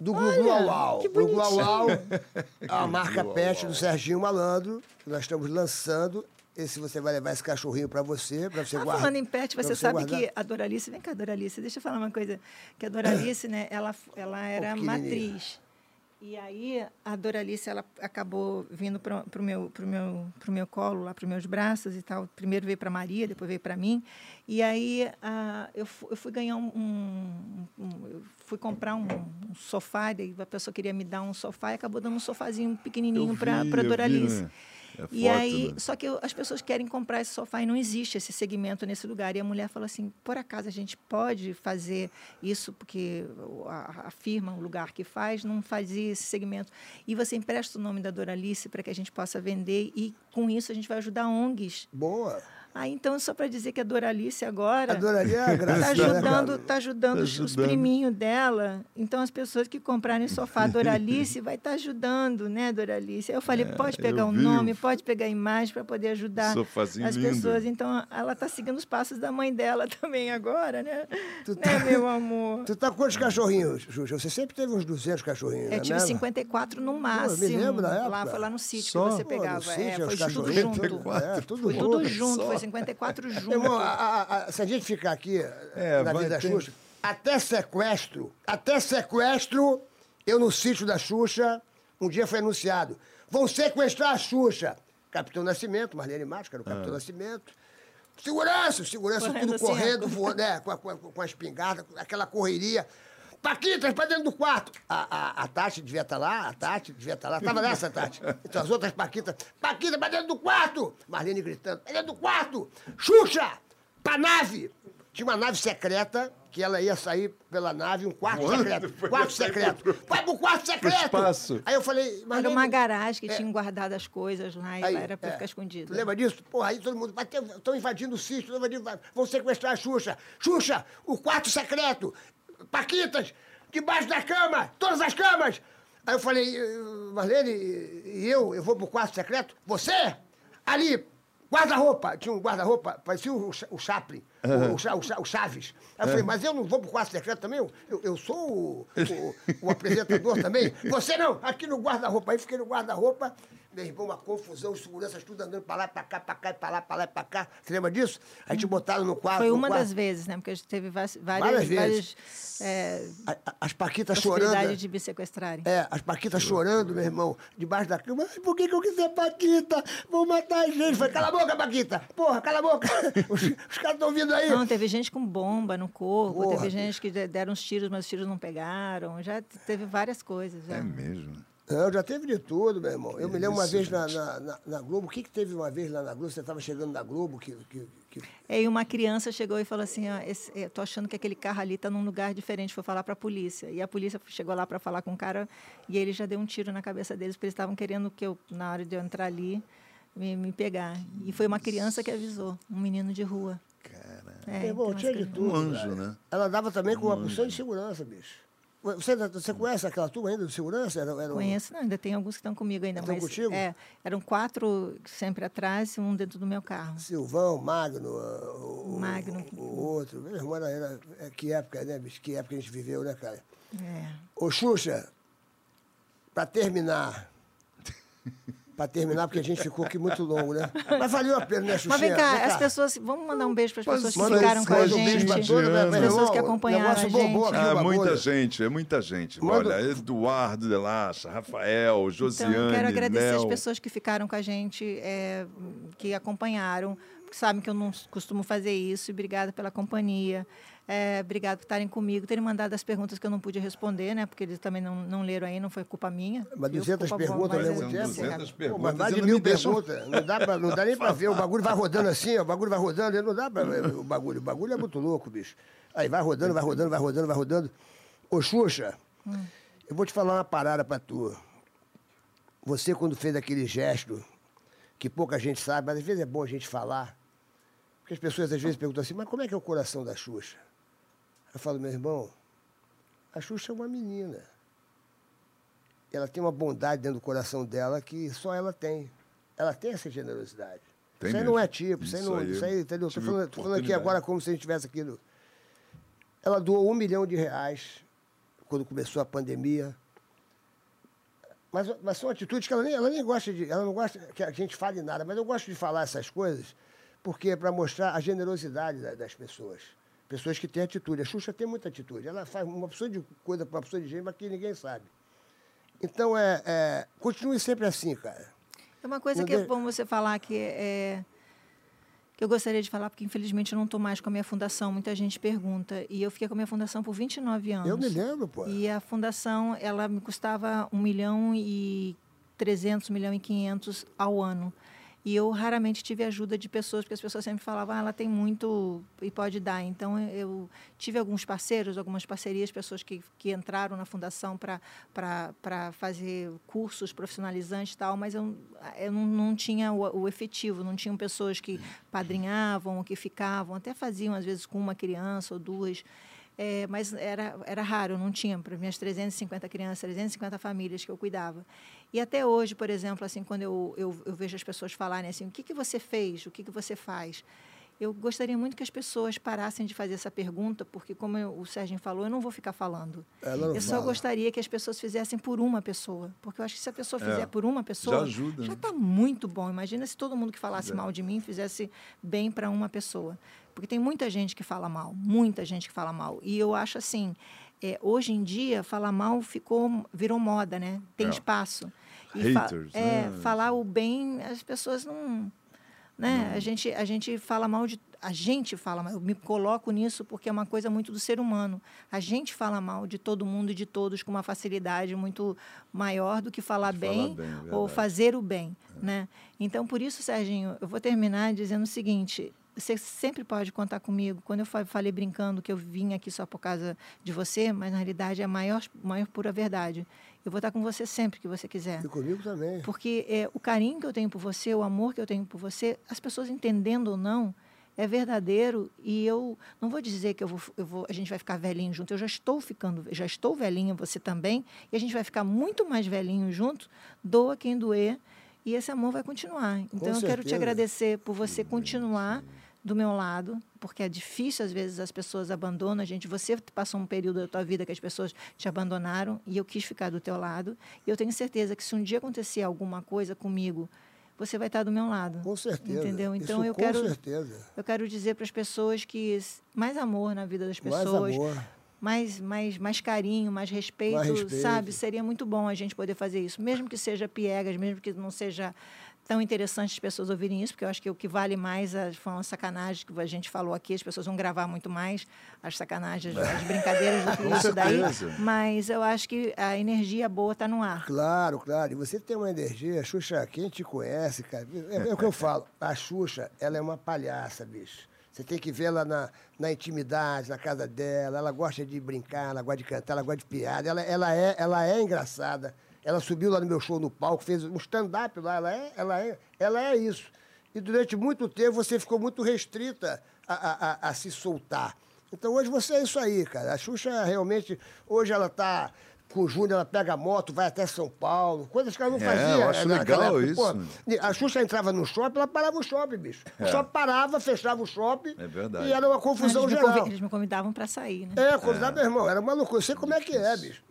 do Gugu Olha, Auau. que Gugu bonitinho. Auau, a marca pet do Serginho Malandro, que nós estamos lançando. Esse você vai levar esse cachorrinho para você, para você Ah, guardar. falando em pet, pra você sabe guardar. que a Doralice, vem cá, Doralice, deixa eu falar uma coisa, que a Doralice, né, ela, ela era pequenininha. matriz. E aí a Doralice ela acabou vindo para o meu, pro meu, pro meu colo, lá para os meus braços e tal. Primeiro veio para Maria, depois veio para mim. E aí eu, fu- eu fui ganhar um, um- um- eu fui comprar um, um sofá, daí a pessoa queria me dar um sofá e acabou dando um sofazinho pequenininho para para eu vi, Doralice. né? É E foto, aí, né? só que eu- as pessoas querem comprar esse sofá e não existe esse segmento nesse lugar. E a mulher falou assim: por acaso a gente pode fazer isso, porque a, a firma, o lugar que faz, não fazia esse segmento. E você empresta o nome da Doralice para que a gente possa vender e com isso a gente vai ajudar ONGs. Boa. Ah, então, só para dizer que a Doralice agora. A Doralice é a graça, Está né, ajudando, tá ajudando Tá os- os ajudando. priminhos dela. Então, as pessoas que comprarem sofá Doralice vai estar ajudando, né, Doralice? Aí eu falei, pode pegar É, o vi nome, o- pode pegar a imagem para poder ajudar Sofazinho as lindo. pessoas. Então, ela está seguindo os passos da mãe dela também agora, né? Tu né, tá- meu amor? Tu tá com quantos cachorrinhos, Xuxa? Você sempre teve uns 200 cachorrinhos, Eu né? tive mesmo? 54 no me máximo. lembro da época. Lá foi lá no sítio Só? que você Pô, pegava. sítio, é, foi tudo cachorrinhos, junto. É, tudo tudo junto, foi 54 junto. Meu irmão, a- a- a- se a gente ficar aqui É, na vida da ter- Xuxa, até sequestro, até sequestro, eu no sítio da Xuxa, um dia foi anunciado, vão sequestrar a Xuxa. Capitão Nascimento, Marlene Matos, que era o Capitão Nascimento. Segurança, segurança, Correndo tudo assim, correndo, voando, é, com, a, com, a, com a espingarda, aquela correria. Paquitas, pra dentro do quarto. A, a, a Tati devia estar lá, a Tati devia estar lá. Tava nessa, Tati. Então as outras Paquitas, Paquita, pra dentro do quarto. Marlene gritando, pra dentro do quarto. Xuxa, pra nave. Tinha uma nave secreta, que ela ia sair pela nave, um quarto secreto. Quarto secreto. pro- Vai pro quarto secreto. espaço. Aí eu falei, Era uma garagem que é. tinham guardado as coisas lá e Aí, lá era para é. ficar escondido. Lembra disso? Porra, aí todo mundo. Estão invadindo o sítio, invadindo, vão sequestrar a Xuxa. Xuxa, o quarto secreto. Paquitas, debaixo da cama, todas as camas. Aí eu falei, eh, Marlene, e eu, eu vou pro quarto secreto? Você? Ali, guarda-roupa. Tinha um guarda-roupa, parecia o, o Chaplin, o, o o o Chaves. Aí eu falei, mas eu não vou pro quarto secreto também? Eu, eu- sou o, o- o apresentador também. Você não, aqui no guarda-roupa. Aí fiquei no guarda-roupa, meu irmão, uma confusão, os seguranças tudo andando pra lá, pra cá, pra cá, pra lá, pra lá, pra cá. Você lembra disso? A gente botaram no quarto. Foi uma quarto. das vezes, né? Porque a gente teve várias, Várias várias, é, A- As Paquitas chorando. de me sequestrarem. É, as Paquitas chorando, meu irmão, debaixo da cama. Por que, que eu quis ser Paquita? Vão matar a gente. Falei, cala a boca, Paquita. Porra, cala a boca. Os, os caras estão vindo aí. Não, teve gente com bomba no corpo, Porra, teve gente que de- deram os tiros, mas os tiros não pegaram. Já teve várias coisas. Já. É mesmo. Não, já teve de tudo, meu irmão. Eu me lembro uma vez na, na, na- na Globo. O que, que teve uma vez lá na Globo? Você estava chegando na Globo que. que, que... É, E uma criança chegou e falou assim: ó, esse, eu tô achando que aquele carro ali está num lugar diferente. Foi falar para a polícia. E a polícia chegou lá para falar com o cara e ele já deu um tiro na cabeça deles, porque eles estavam querendo que eu, na hora de eu entrar ali, me, me pegar. E foi uma criança que avisou, um menino de rua. Cara, É, meu irmão, então, tinha de tudo. um anjo, né? Ela dava também com uma porção de segurança, bicho. Você, você conhece aquela turma ainda de segurança? Era, era um- Conheço, não, ainda tem alguns que estão comigo ainda. Estão mas, contigo? É, eram quatro sempre atrás e um dentro do meu carro. Silvão, Magno, o, o- Magno. o outro. Meu irmão, era, era- é, que época, né, bicho? Que época a gente viveu, né, cara? É. Ô, Xuxa, pra terminar. pra terminar, porque a gente ficou aqui muito longo, né? Mas valeu a pena, né, Xuxa? Mas vem cá, as pessoas. Vamos mandar um beijo para as pessoas que ficaram com a um gente. toda, né, as meu pessoas que acompanharam a gente. aqui. Ah, muita gente, é muita gente. Manda- Olha, Eduardo Delacha, Rafael, Josiane, Então, eu quero agradecer Léo. as pessoas que ficaram com a gente, é, que acompanharam, que sabem que eu não costumo fazer isso. E obrigada pela companhia. É, obrigado por estarem comigo, terem mandado as perguntas que eu não pude responder, né? Porque eles também não, não leram aí, não foi culpa minha. Mas viu? 200 Culpa perguntas ao mas mesmo é- tempo? São 200 Pô, perguntas. mas mais de mil perguntas. Não dá, pra- não dá nem pra ver. O bagulho vai rodando assim, ó, o bagulho vai rodando. Não dá pra ver o bagulho. O bagulho é muito louco, bicho. Aí vai rodando, vai rodando, vai rodando, vai rodando. Ô, Xuxa, eu vou te falar uma parada pra tu. Você, quando fez aquele gesto, que pouca gente sabe, mas às vezes é bom a gente falar. Porque as pessoas às vezes perguntam assim, mas como é que é o coração da Xuxa? Eu falo, meu irmão, a Xuxa é uma menina ela tem uma bondade dentro do coração dela que só ela tem. Ela tem essa generosidade. Tem isso aí mesmo. não é tipo, isso, aí não. aí Isso aí, entendeu? Tive falando, tô falando aqui agora como se a gente tivesse aqui no. Ela doou um milhão de reais quando começou a pandemia. Mas, mas são atitudes que ela nem, ela nem gosta de. Ela não gosta que a gente fale nada, mas eu gosto de falar essas coisas porque é para mostrar a generosidade da- das pessoas. Pessoas que têm atitude. A Xuxa tem muita atitude. Ela faz uma pessoa de coisa para uma pessoa de gente, mas que ninguém sabe. Então, é, é, continue sempre assim, cara. É uma coisa Não que é de- bom você falar que é que eu gostaria de falar, porque infelizmente eu não estou mais com a minha fundação. Muita gente pergunta. E eu fiquei com a minha fundação por 29 anos. Eu me lembro, pô. E a fundação, ela me custava 1 milhão e 300, 1 milhão e 500 ao ano. E eu raramente tive ajuda de pessoas, porque as pessoas sempre falavam, ah, ela tem muito e pode dar. Então, eu tive alguns parceiros, algumas parcerias, pessoas que, que entraram na fundação para fazer cursos profissionalizantes e tal, mas eu, eu não, não tinha o, o efetivo, não tinham pessoas que padrinhavam, que ficavam, até faziam, às vezes, com uma criança ou duas. É, mas era, era raro, não tinha para minhas 350 crianças, 350 famílias que eu cuidava. E até hoje, por exemplo, assim, quando eu, eu, eu vejo as pessoas falarem assim, o que, que você fez, o que, que você faz? Eu gostaria muito que as pessoas parassem de fazer essa pergunta, porque, como eu- o Sérgio falou, eu não vou ficar falando. Eu só fala. gostaria que as pessoas fizessem por uma pessoa. Porque eu acho que se a pessoa fizer por uma pessoa, Já ajuda, já né? está muito bom. Imagina se todo mundo que falasse É. mal de mim fizesse bem para uma pessoa. Porque tem muita gente que fala mal, muita gente que fala mal. E eu acho assim, é, hoje em dia, falar mal ficou, virou moda, né? Tem É. espaço. fa- Haters, é, né? falar o bem, as pessoas não... Né? A, gente, a gente fala mal de... A gente fala mal, eu me coloco nisso porque é uma coisa muito do ser humano. A gente fala mal de todo mundo e de todos com uma facilidade muito maior do que falar bem, bem, é ou fazer o bem, né? Então, por isso, Serginho, eu vou terminar dizendo o seguinte: você sempre pode contar comigo. Quando eu fa- falei brincando que eu vim aqui só por causa de você, mas na realidade é a maior, maior pura verdade. Eu vou estar com você sempre que você quiser. E comigo também. Porque é, o carinho que eu tenho por você, o amor que eu tenho por você, as pessoas entendendo ou não, é verdadeiro. E eu não vou dizer que eu vou, eu vou, a gente vai ficar velhinho junto. Eu já estou ficando, já estou velhinha, você também. E a gente vai ficar muito mais velhinho junto. Doa quem doer. E esse amor vai continuar. Então eu quero te certeza. agradecer por você continuar do meu lado, porque é difícil às vezes as pessoas abandonam a gente. Você passou um período da tua vida que as pessoas te abandonaram e eu quis ficar do teu lado. E eu tenho certeza que se um dia acontecer alguma coisa comigo, você vai estar do meu lado. Com certeza. Entendeu? Então Isso eu com quero certeza. eu quero dizer para as pessoas que mais amor na vida das Mais pessoas, amor. mais, mais, mais carinho, mais respeito, Mais respeito. sabe? Seria muito bom a gente poder fazer isso, mesmo que seja piegas, mesmo que não seja tão interessante as pessoas ouvirem isso, porque eu acho que o que vale mais é- foi uma sacanagem que a gente falou aqui, as pessoas vão gravar muito mais as sacanagens, as brincadeiras do que isso daí, mas eu acho que a energia boa está no ar. Claro, claro. E você tem uma energia, a Xuxa, quem te conhece, cara, é, é o que eu falo. A Xuxa, ela é uma palhaça, bicho. Você tem que ver ela na, na intimidade, na casa dela. Ela gosta de brincar, ela gosta de cantar, ela gosta de piada. Ela, ela, é, ela é engraçada. Ela subiu lá no meu show no palco, fez um stand-up lá. Ela é, ela, é, ela é isso. E durante muito tempo você ficou muito restrita a, a, a, a se soltar. Então hoje você é isso aí, cara. A Xuxa realmente, hoje ela tá com o Júnior, ela pega a moto, vai até São Paulo, coisas que ela não É, fazia. eu acho legal época. Pô, isso. a Xuxa entrava no shopping, ela parava o shopping, bicho. O shopping parava, fechava o shopping. É verdade. E era uma confusão eles, me geral. convi- eles me convidavam para sair, né? É, convidar meu irmão, era uma loucura. Eu sei como é que é, bicho.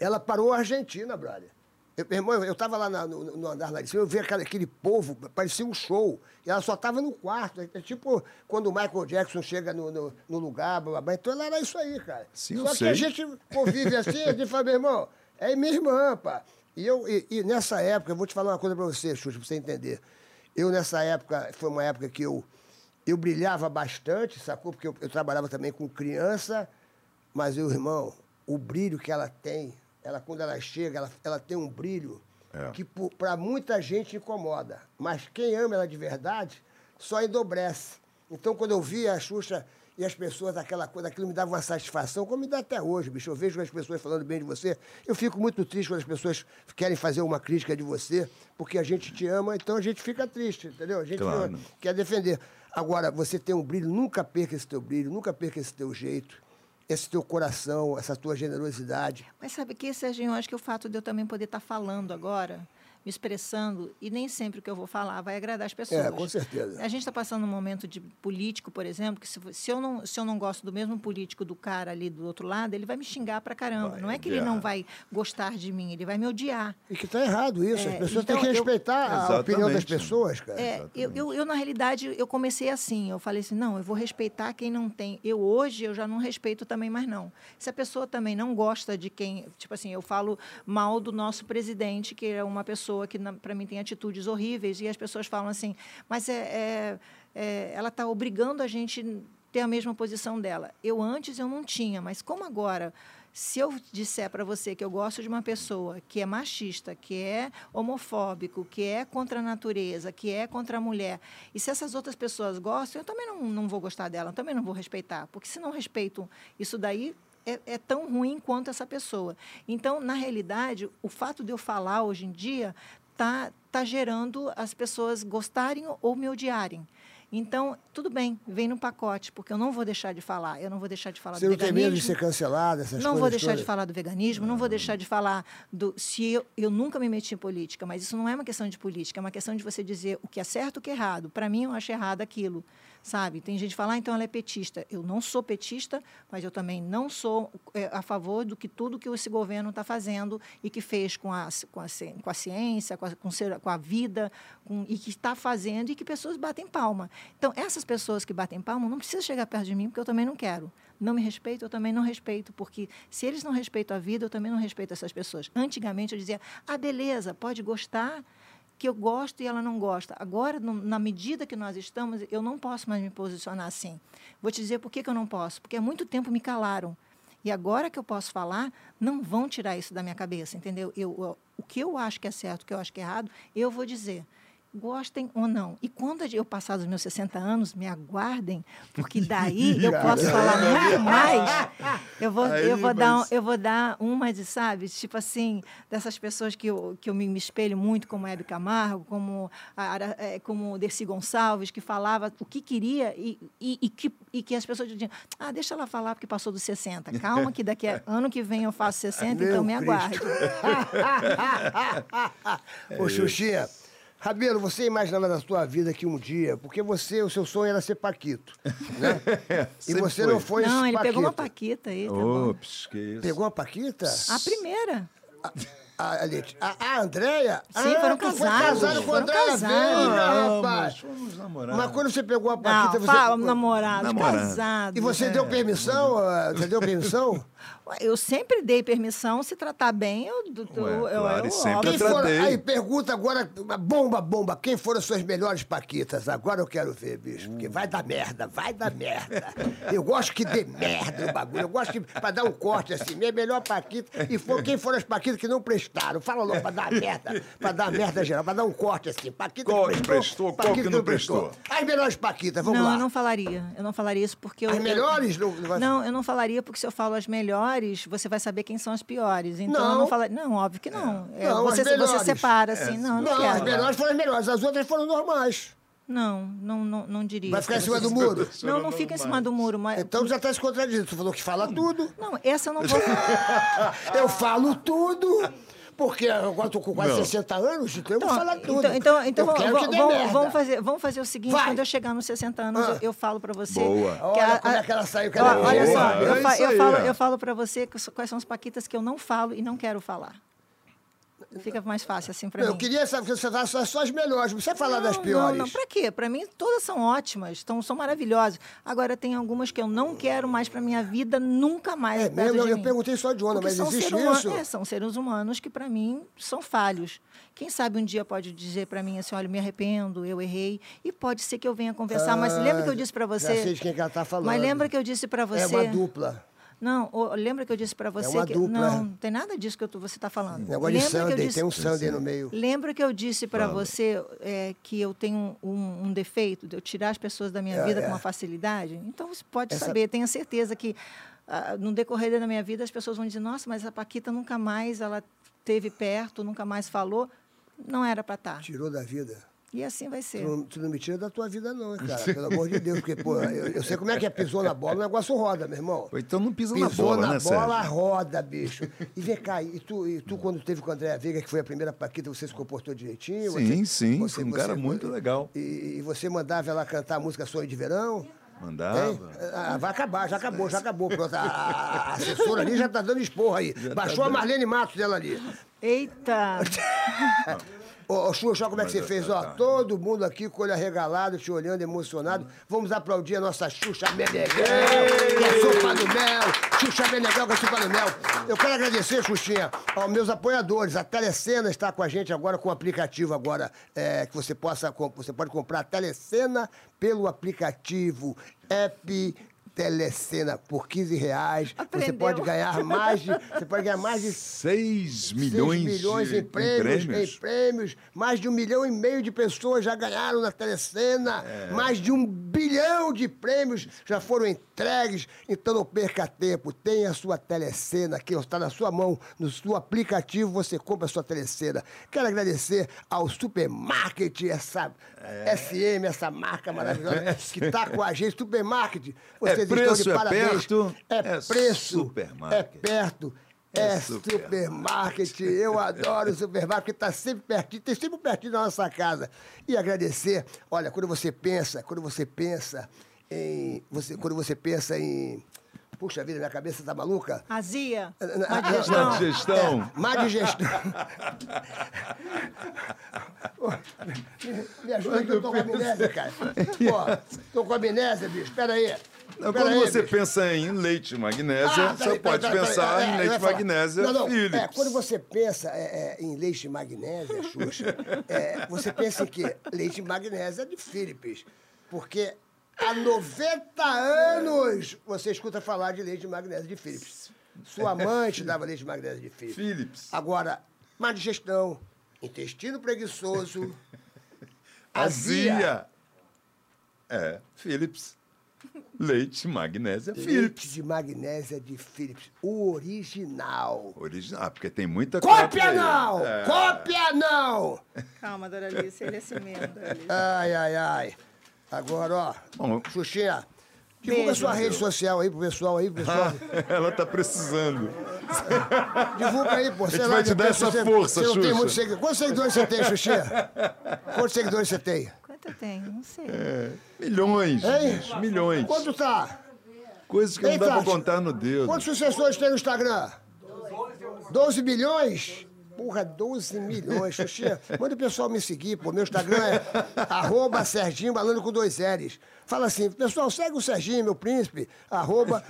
Ela parou a Argentina, brother. Eu, meu irmão, eu, eu tava lá na- no, no andar lá de cima, eu vi aquele, aquele povo, parecia um show. E ela só tava no quarto. É tipo quando o Michael Jackson chega no, no, no lugar, blá, blá, blá. então ela era isso aí, cara. Sim, só que sei. a gente convive assim, a gente fala, meu irmão, é minha irmã, pá. E, eu, e, e nessa época, eu vou te falar uma coisa pra você, Xuxa, pra você entender. Eu, nessa época, foi uma época que eu, eu brilhava bastante, sacou? Porque eu, eu trabalhava também com criança, mas, eu, irmão, o brilho que ela tem, ela quando ela chega, ela, ela tem um brilho É. que para muita gente incomoda. Mas quem ama ela de verdade só endobrece. Então, quando eu via a Xuxa e as pessoas, aquela coisa, aquilo me dava uma satisfação, como me dá até hoje, bicho. Eu vejo as pessoas falando bem de você. Eu fico muito triste quando as pessoas querem fazer uma crítica de você, porque a gente te ama, então a gente fica triste, entendeu? A gente Claro. quer defender. Agora, você tem um brilho, nunca perca esse teu brilho, nunca perca esse teu jeito, esse teu coração, essa tua generosidade. Mas sabe que, Serginho? Acho que o fato de eu também poder estar falando agora me expressando, e nem sempre o que eu vou falar vai agradar as pessoas. É, com certeza. A gente está passando um momento de político, por exemplo, que se, se eu não, se eu não gosto do mesmo político do cara ali do outro lado, ele vai me xingar pra caramba. Vai não é que ele não vai gostar de mim, ele vai me odiar. E que tá errado isso. É, As pessoas então têm que eu- respeitar a opinião das pessoas, cara. É, eu, eu, eu, na realidade, eu comecei assim. Eu falei assim, não, eu vou respeitar quem não tem. Eu, hoje, eu já não respeito também mais, não. Se a pessoa também não gosta de quem... Tipo assim, eu falo mal do nosso presidente, que é uma pessoa que, para mim, tem atitudes horríveis, e as pessoas falam assim, mas é, é- é, ela está obrigando a gente ter a mesma posição dela. Eu, antes, eu não tinha, mas como agora... Se eu disser para você que eu gosto de uma pessoa que é machista, que é homofóbico, que é contra a natureza, que é contra a mulher, e se essas outras pessoas gostam, eu também não, não vou gostar dela, também não vou respeitar. Porque se não respeitam isso daí, é, é tão ruim quanto essa pessoa. Então, na realidade, o fato de eu falar hoje em dia está tá gerando as pessoas gostarem ou me odiarem. Então, tudo bem, vem no pacote, porque eu não vou deixar de falar. Eu não vou deixar de falar Você do não tem medo de veganismo. ser cancelado, essas Não coisas vou deixar todas? de falar do veganismo, não vou deixar de falar do. Se eu, eu nunca me meti em política, mas isso não é uma questão de política, é uma questão de você dizer o que é certo e o que é errado. Para mim, eu acho errado aquilo. Sabe? Tem gente que fala, ah, então ela é petista. Eu não sou petista, mas eu também não sou é, a favor do que tudo que esse governo está fazendo e que fez com a, com a, com a ciência, com a, com a vida, com- e que está fazendo e que pessoas batem palma. Então, essas pessoas que batem palma não precisam chegar perto de mim, porque eu também não quero. Não me respeito, eu também não respeito, porque se eles não respeitam a vida, eu também não respeito essas pessoas. Antigamente eu dizia, ah, beleza, pode gostar, que eu gosto e ela não gosta. Agora, no- na medida que nós estamos, eu não posso mais me posicionar assim. Vou te dizer por que, que eu não posso. Porque há muito tempo me calaram. E agora que eu posso falar, não vão tirar isso da minha cabeça, entendeu? Eu, eu- o que eu acho que é certo, o que eu acho que é errado, eu vou dizer. Gostem ou não. E quando eu passar dos meus 60 anos, me aguardem, porque daí eu posso falar muito mais. Eu vou, Aí eu vou, dar, um- eu vou dar uma de, sabe, tipo assim, dessas pessoas que eu, que eu me, me espelho muito, como Hebe Camargo, como, a, eh, como Dercy Gonçalves, que falava o que queria e, e, e que, e que as pessoas diziam, ah, deixa ela falar porque passou dos 60. Calma que daqui a ano que vem eu faço 60, então me Meu aguarde. Ô, Xuxinha, Rabelo, você imaginava na sua vida que um dia, porque você, o seu sonho era ser Paquito, né? e Sempre você foi. não foi Não, ele Paquito. pegou uma paquita aí, tá bom. Ops, que isso. Pegou uma Paquita? A primeira. A, a, a, a Andréia? Sim, ah, foram foi casados, casado com a Andréia. Veiga, rapaz. Fomos namorar. Mas quando você pegou a Paquita, Não, você... fala, namorado, Namorado. casado. E você é. deu permissão? ah, Você deu permissão? Eu sempre dei permissão, se tratar bem, eu... eu, eu, Ué, claro, eu- sempre eu foram, tratei. aí pergunta agora, uma bomba, bomba, quem foram as suas melhores paquitas? Agora eu quero ver, bicho, porque vai dar merda, vai dar merda. Eu gosto que dê merda no bagulho, eu gosto que, pra dar um corte assim, minha melhor paquita, e for, quem foram as paquitas que não prestaram? Fala logo, pra dar merda, pra dar merda geral, pra dar um corte assim, paquita Qual que prestou, qual paquita que não prestou? As melhores paquitas, vamos não, lá. eu não falaria. Eu não falaria isso porque eu. As melhores? Não, não vai- Não, eu não falaria porque se eu falo as melhores, você vai saber quem são as piores. Então eu Não. não falaria. Não, óbvio que não. É, Não, as você, você separa assim. não, não, Não, quero. as melhores foram as melhores, as outras foram normais. Não, não, não, não diria. Vai ficar em cima você. do muro? Não, não fica em cima do muro, mas. Então já está se contradizendo. Tu falou que fala tudo. Não, essa eu não vou. Eu falo tudo, porque agora estou com quase Não. 60 anos, então eu vou falar tudo. Então, então, então eu vamos, quero que dê vamos- merda. vamos fazer, vamos fazer o seguinte: Vai. quando eu chegar nos 60 anos, Ah. eu, eu falo para você. Boa. que Olha a- como é que ela saiu, que ela é Olha boa. só, É eu, fa- isso eu falo, eu falo para você quais são as paquitas que eu não falo e não quero falar. Fica mais fácil assim para mim. eu queria saber, porque você fala só, só as melhores, não precisa falar das Não, piores. Não, não, pra quê? Pra mim, todas são ótimas, tão, são maravilhosas. Agora, tem algumas que eu não quero mais pra minha vida, nunca mais. É mesmo, eu, eu perguntei só de onda, Porque mas são existe ser huma- isso? É, são seres humanos que, para mim, são falhos. Quem sabe um dia pode dizer para mim assim, olha, me arrependo, eu errei. E pode ser que eu venha conversar. mas lembra que eu disse para Ah, Já você... sei de quem que ela tá falando. Mas lembra que eu disse para você... É uma dupla. Não, lembra que eu disse para você uma que... dupla. Não, não tem nada disso que eu tô- você está falando. Negócio de lembra que eu Sunday, disse... tem um Sunday no meio. Lembra que eu disse para você é, que eu tenho um, um defeito de eu tirar as pessoas da minha É, vida é. com uma facilidade? Então você pode Essa- saber, tenha certeza que ah, no decorrer da minha vida as pessoas vão dizer: nossa, mas a Paquita nunca mais ela teve perto, nunca mais falou. Não era para estar. Tirou da vida. E assim vai ser. Tu não, tu não me tira da tua vida, não, hein, cara. Pelo amor de Deus, porque, pô, eu, eu sei como é que é pisou na bola, o negócio roda, meu irmão. Então não pisa na Pisou bola, na né, bola, Sérgio? roda, bicho. E vem cá, e tu, e tu quando teve com o André Veiga, que foi a primeira Paquita, você se comportou direitinho? Sim, Você- sim, você- foi um cara muito legal. E, e você mandava ela cantar a música Sonho de Verão? Mandava. Hein? Ah, vai acabar, já acabou, já acabou. Pronto, a, assessora ali já tá dando esporro aí. Baixou a Marlene Matos dela ali. Eita! Ô, ô Xuxa, olha como é que você fez, ó. tá. Todo mundo aqui com o olho arregalado, te olhando, emocionado. Vamos aplaudir a nossa Xuxa Meneghel, que é sopa do mel. Xuxa Meneghel, que é sopa do mel. Eu quero agradecer, Xuxinha, aos meus apoiadores. A Telecena está com a gente agora com o aplicativo agora, é, que você possa, com- você pode comprar a Telecena pelo aplicativo App Telecena por 15 reais. Você Aprendeu. pode ganhar mais de, você pode ganhar mais de 6 milhões, 6 milhões de, em prêmios, prêmios. em prêmios. Mais de um milhão e meio de pessoas já ganharam na Telecena. É. Mais de um bilhão de prêmios já foram entregues. Então não perca tempo. Tenha a sua Telecena aqui, ó, está na sua mão, no seu aplicativo, você compra a sua Telecena. Quero agradecer ao Supermarket, essa É. SM, essa marca maravilhosa que está com a gente. Supermarket, vocês estão preço, de é parabéns. perto, é, é preço, supermarket. é perto. É, É supermarket. Eu adoro o supermarket, porque está sempre pertinho, tem sempre pertinho da nossa casa. E agradecer, olha, quando você pensa, quando você pensa em. Você, quando você pensa em. Puxa vida, minha cabeça tá maluca? Azia, Na- má digestão. Má digestão. Má digestão. me, me ajuda que eu tô com amnésia, cara. Pô, tô com amnésia, bicho. Pera aí. Não, quando aí, você bicho. pensa em leite magnésia, Ah, você pode pensar é, em leite magnésia Não, não, Philips. É, quando você pensa é, é, em leite magnésia, Xuxa, é, você pensa em quê? Leite magnésia de Philips. Porque há 90 anos você escuta falar de leite magnésia de Philips. Sua mãe te dava leite magnésia de Philips. Philips. Agora, má digestão, intestino preguiçoso, azia. Azia. É, Philips. Leite, magnésia, Leite Philips. de magnésia de Philips, o original. Original, ah, porque tem muita Cópia aí. não! É. Cópia não! Calma, Doralice, ele é assim mesmo, Doralice. Ai, ai, ai. Agora, ó. Bom, Xuxinha, divulga Beijo. sua rede social aí pro pessoal aí, pro pessoal. ela tá precisando. Divulga aí, pô. A gente vai lá, te dar essa você- força, você não tem Xuxa. muitos seguidores. Quantos seguidores você tem, Xuxinha? Quantos seguidores você tem? Quanto eu tenho? Não sei. Milhões, Hein? milhões. Quanto tá? Coisas que não Ei, dá pra Tati, contar no dedo. Quantos sucessores tem no Instagram? 12 milhões? Porra, 12 milhões, Xuxinha. Manda o pessoal me seguir, pô. Meu Instagram é arroba Serginho Balando com dois L's. Fala assim, pessoal, segue o Serginho, meu príncipe. Arroba,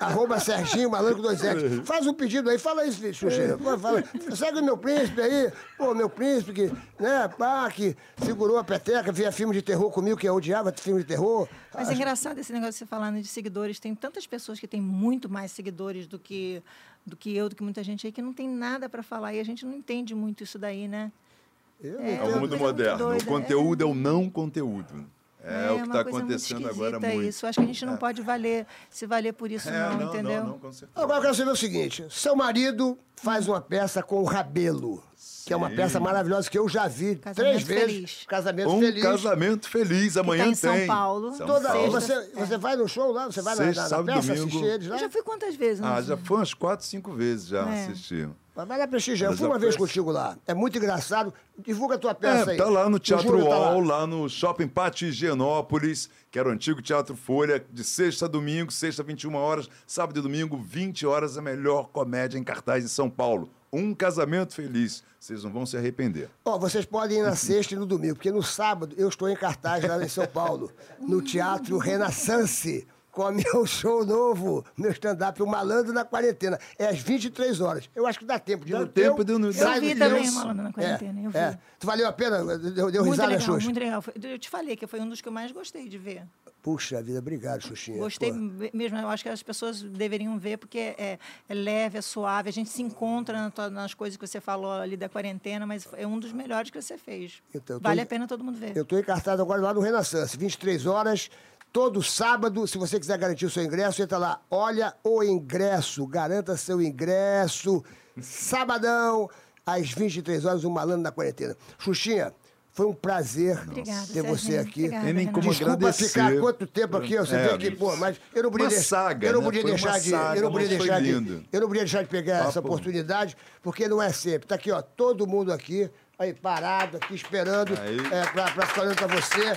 arroba Serginho Balando com dois L's. Faz um pedido aí, fala isso, Xuxinha. Pô, fala, segue o meu príncipe aí. Pô, meu príncipe que, né, pá, que segurou a peteca, via filme de terror comigo, que eu odiava filme de terror. Mas é engraçado esse negócio de você falando de seguidores. Tem tantas pessoas que têm muito mais seguidores do que, do que eu, do que muita gente aí, que não tem nada para falar. E a gente não entende muito isso daí, né? Eu É, É o mundo moderno. o conteúdo é. o não conteúdo. É, o que está acontecendo muito agora muito. isso. Acho que a gente não pode valer, se valer por isso, É, não, não, entendeu? não, não, com certeza. Agora eu quero saber o seguinte: seu marido faz uma peça com o Rabelo, que é uma peça maravilhosa que eu já vi Casamento três vezes. Feliz. Casamento Um feliz. casamento feliz, amanhã tá em São tem. Paulo. São Toda, Paulo. você, Sexta- você vai no show lá? Você vai na, Sexta, na, na sábado, peça domingo. assistir eles lá? Eu já fui quantas vezes? Ah, Não já foi umas quatro, cinco vezes já É. assisti. Mas vai lá prestigiar. Eu fui uma vez peça- contigo lá. É muito engraçado. Divulga a tua peça É, aí. tá lá no O Teatro Júlio tá lá. UOL, lá no Shopping Pátio Higienópolis, que era o antigo Teatro Folha, de sexta a domingo, sexta 21 horas, sábado e domingo 20 horas, a melhor comédia em cartaz em São Paulo. Um casamento feliz. Vocês não vão se arrepender. Ó, vocês podem ir na sexta e no domingo, porque no sábado eu estou em cartaz lá em São Paulo, no Teatro Renaissance, com o meu show novo, meu stand-up, o Malandro na Quarentena. É às 23 horas. Eu acho que dá tempo de ir Dá no tempo teu, de ir no- sai Eu vi do também o Malandro na Quarentena, eu vi. É. Tu valeu a pena? Deu, deu Muito risada, legal, Xuxa? muito legal. Eu te falei que foi um dos que eu mais gostei de ver. Puxa vida, obrigado, Xuxinha. Gostei Pô. me- mesmo. Eu acho que as pessoas deveriam ver, porque é, é leve, é suave. A gente se encontra na tua- nas coisas que você falou ali da quarentena, mas é um dos melhores que você fez. Então, vale em- a pena todo mundo ver. Eu estou encartado agora lá no Renaissance, 23 horas, todo sábado. Se você quiser garantir o seu ingresso, entra lá. Olha o ingresso, garanta seu ingresso. Sabadão, às 23 horas, o Malandro na Quarentena. Xuxinha, Foi um prazer Obrigada, ter você Serginho. aqui. Obrigada, nem como Desculpa agradecer. ficar quanto tempo aqui, você É, vê que, pô, mas eu não podia uma deixar, saga, eu não né? podia uma deixar de, saga, eu não podia deixar de, eu não podia deixar de pegar essa oportunidade, porque não é sempre. Tá aqui, ó, todo mundo aqui, aí parado aqui esperando é, ficar olhando pra você.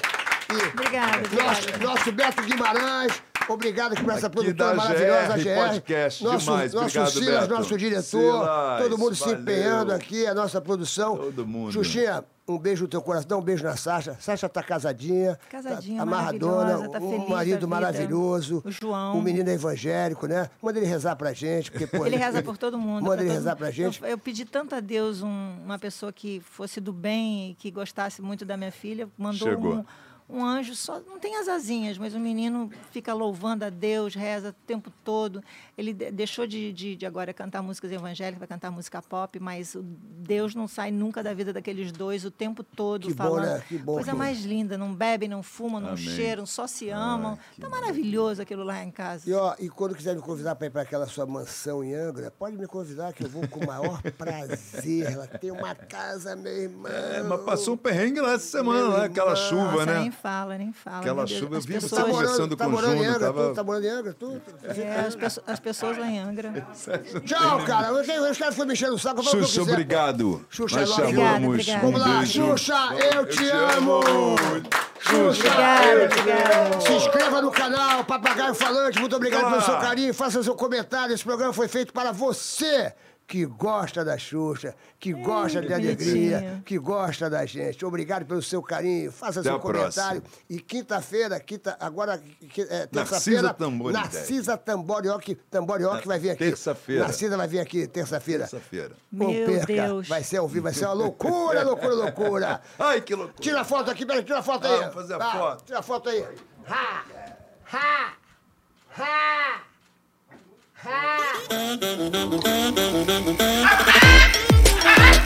E Obrigada, nosso, obrigada. nosso Beto Guimarães, obrigado aqui por essa Aqui produtora da maravilhosa, GR GR. Podcast, nosso, demais. Nosso Obrigado, Silas, Beto. nosso diretor, Silas, todo mundo se valeu. empenhando aqui, a nossa produção. Todo mundo. Xuxinha, um beijo no teu coração, dá um beijo na Sasha. Sasha tá casadinha. Casadinha, tá amarradona, tá um feliz marido da vida. maravilhoso. O João. Um menino evangélico, né? Manda ele rezar pra gente. Porque, pô, Ele reza por todo mundo. Manda ele rezar mundo. pra gente. Eu, eu pedi tanto a Deus um- uma pessoa que fosse do bem e que gostasse muito da minha filha. Mandou Chegou. um, um anjo só, não tem as asinhas, mas o menino fica louvando a Deus, reza o tempo todo. Ele de- deixou de, de, de agora cantar músicas evangélicas, vai cantar música pop, mas o Deus não sai nunca da vida daqueles dois o tempo todo Que bom, falando. né? Que bom Coisa que- mais linda, não bebem, não fumam, não Amém. cheiram, só se amam. tá maravilhoso aquilo lá em casa. E, ó, e quando quiser me convidar para ir para aquela sua mansão em Angra, pode me convidar que eu vou com o maior prazer. Ela tem uma casa, meu irmão. É, mas passou um perrengue lá essa semana, lá, aquela chuva, Nossa, né? Nem fala, nem fala. Aquela Deus. chuva, eu vi você pessoas- Tá morando, conversando tá com o Júnior, Angra, tava- tu? Tá morando em Angra, tu? É, as, as pessoas lá em Angra. Tchau, cara. Os caras foram me enchendo o saco. eu falo o que eu Xuxa, quiser, obrigado. Xuxa, Nós te love. Obrigada, amamos. obrigada. Vamos lá. Xuxa, eu te amo! Xuxa, amo! Se inscreva no canal Papagaio Falante, muito obrigado pelo seu carinho, faça seu comentário. Esse programa foi feito para você que gosta da Xuxa, que gosta de alegria, bonitinho. que gosta da gente. Obrigado pelo seu carinho, faça Até seu comentário. próxima. E quinta-feira, quinta, agora, é, terça-feira, Narcisa Tamborioque, Tamborioque vai vir aqui. Terça-feira. Narcisa vai vir aqui terça-feira. Terça-feira. Não Meu perca. Deus. Vai ser ao vivo, vai ser uma loucura, loucura, loucura. Ai, que loucura. Tira a foto aqui, peraí, tira a foto aí. Vamos fazer a Tá, foto. Tira a foto aí. Ha! Ha! Ha! Ha!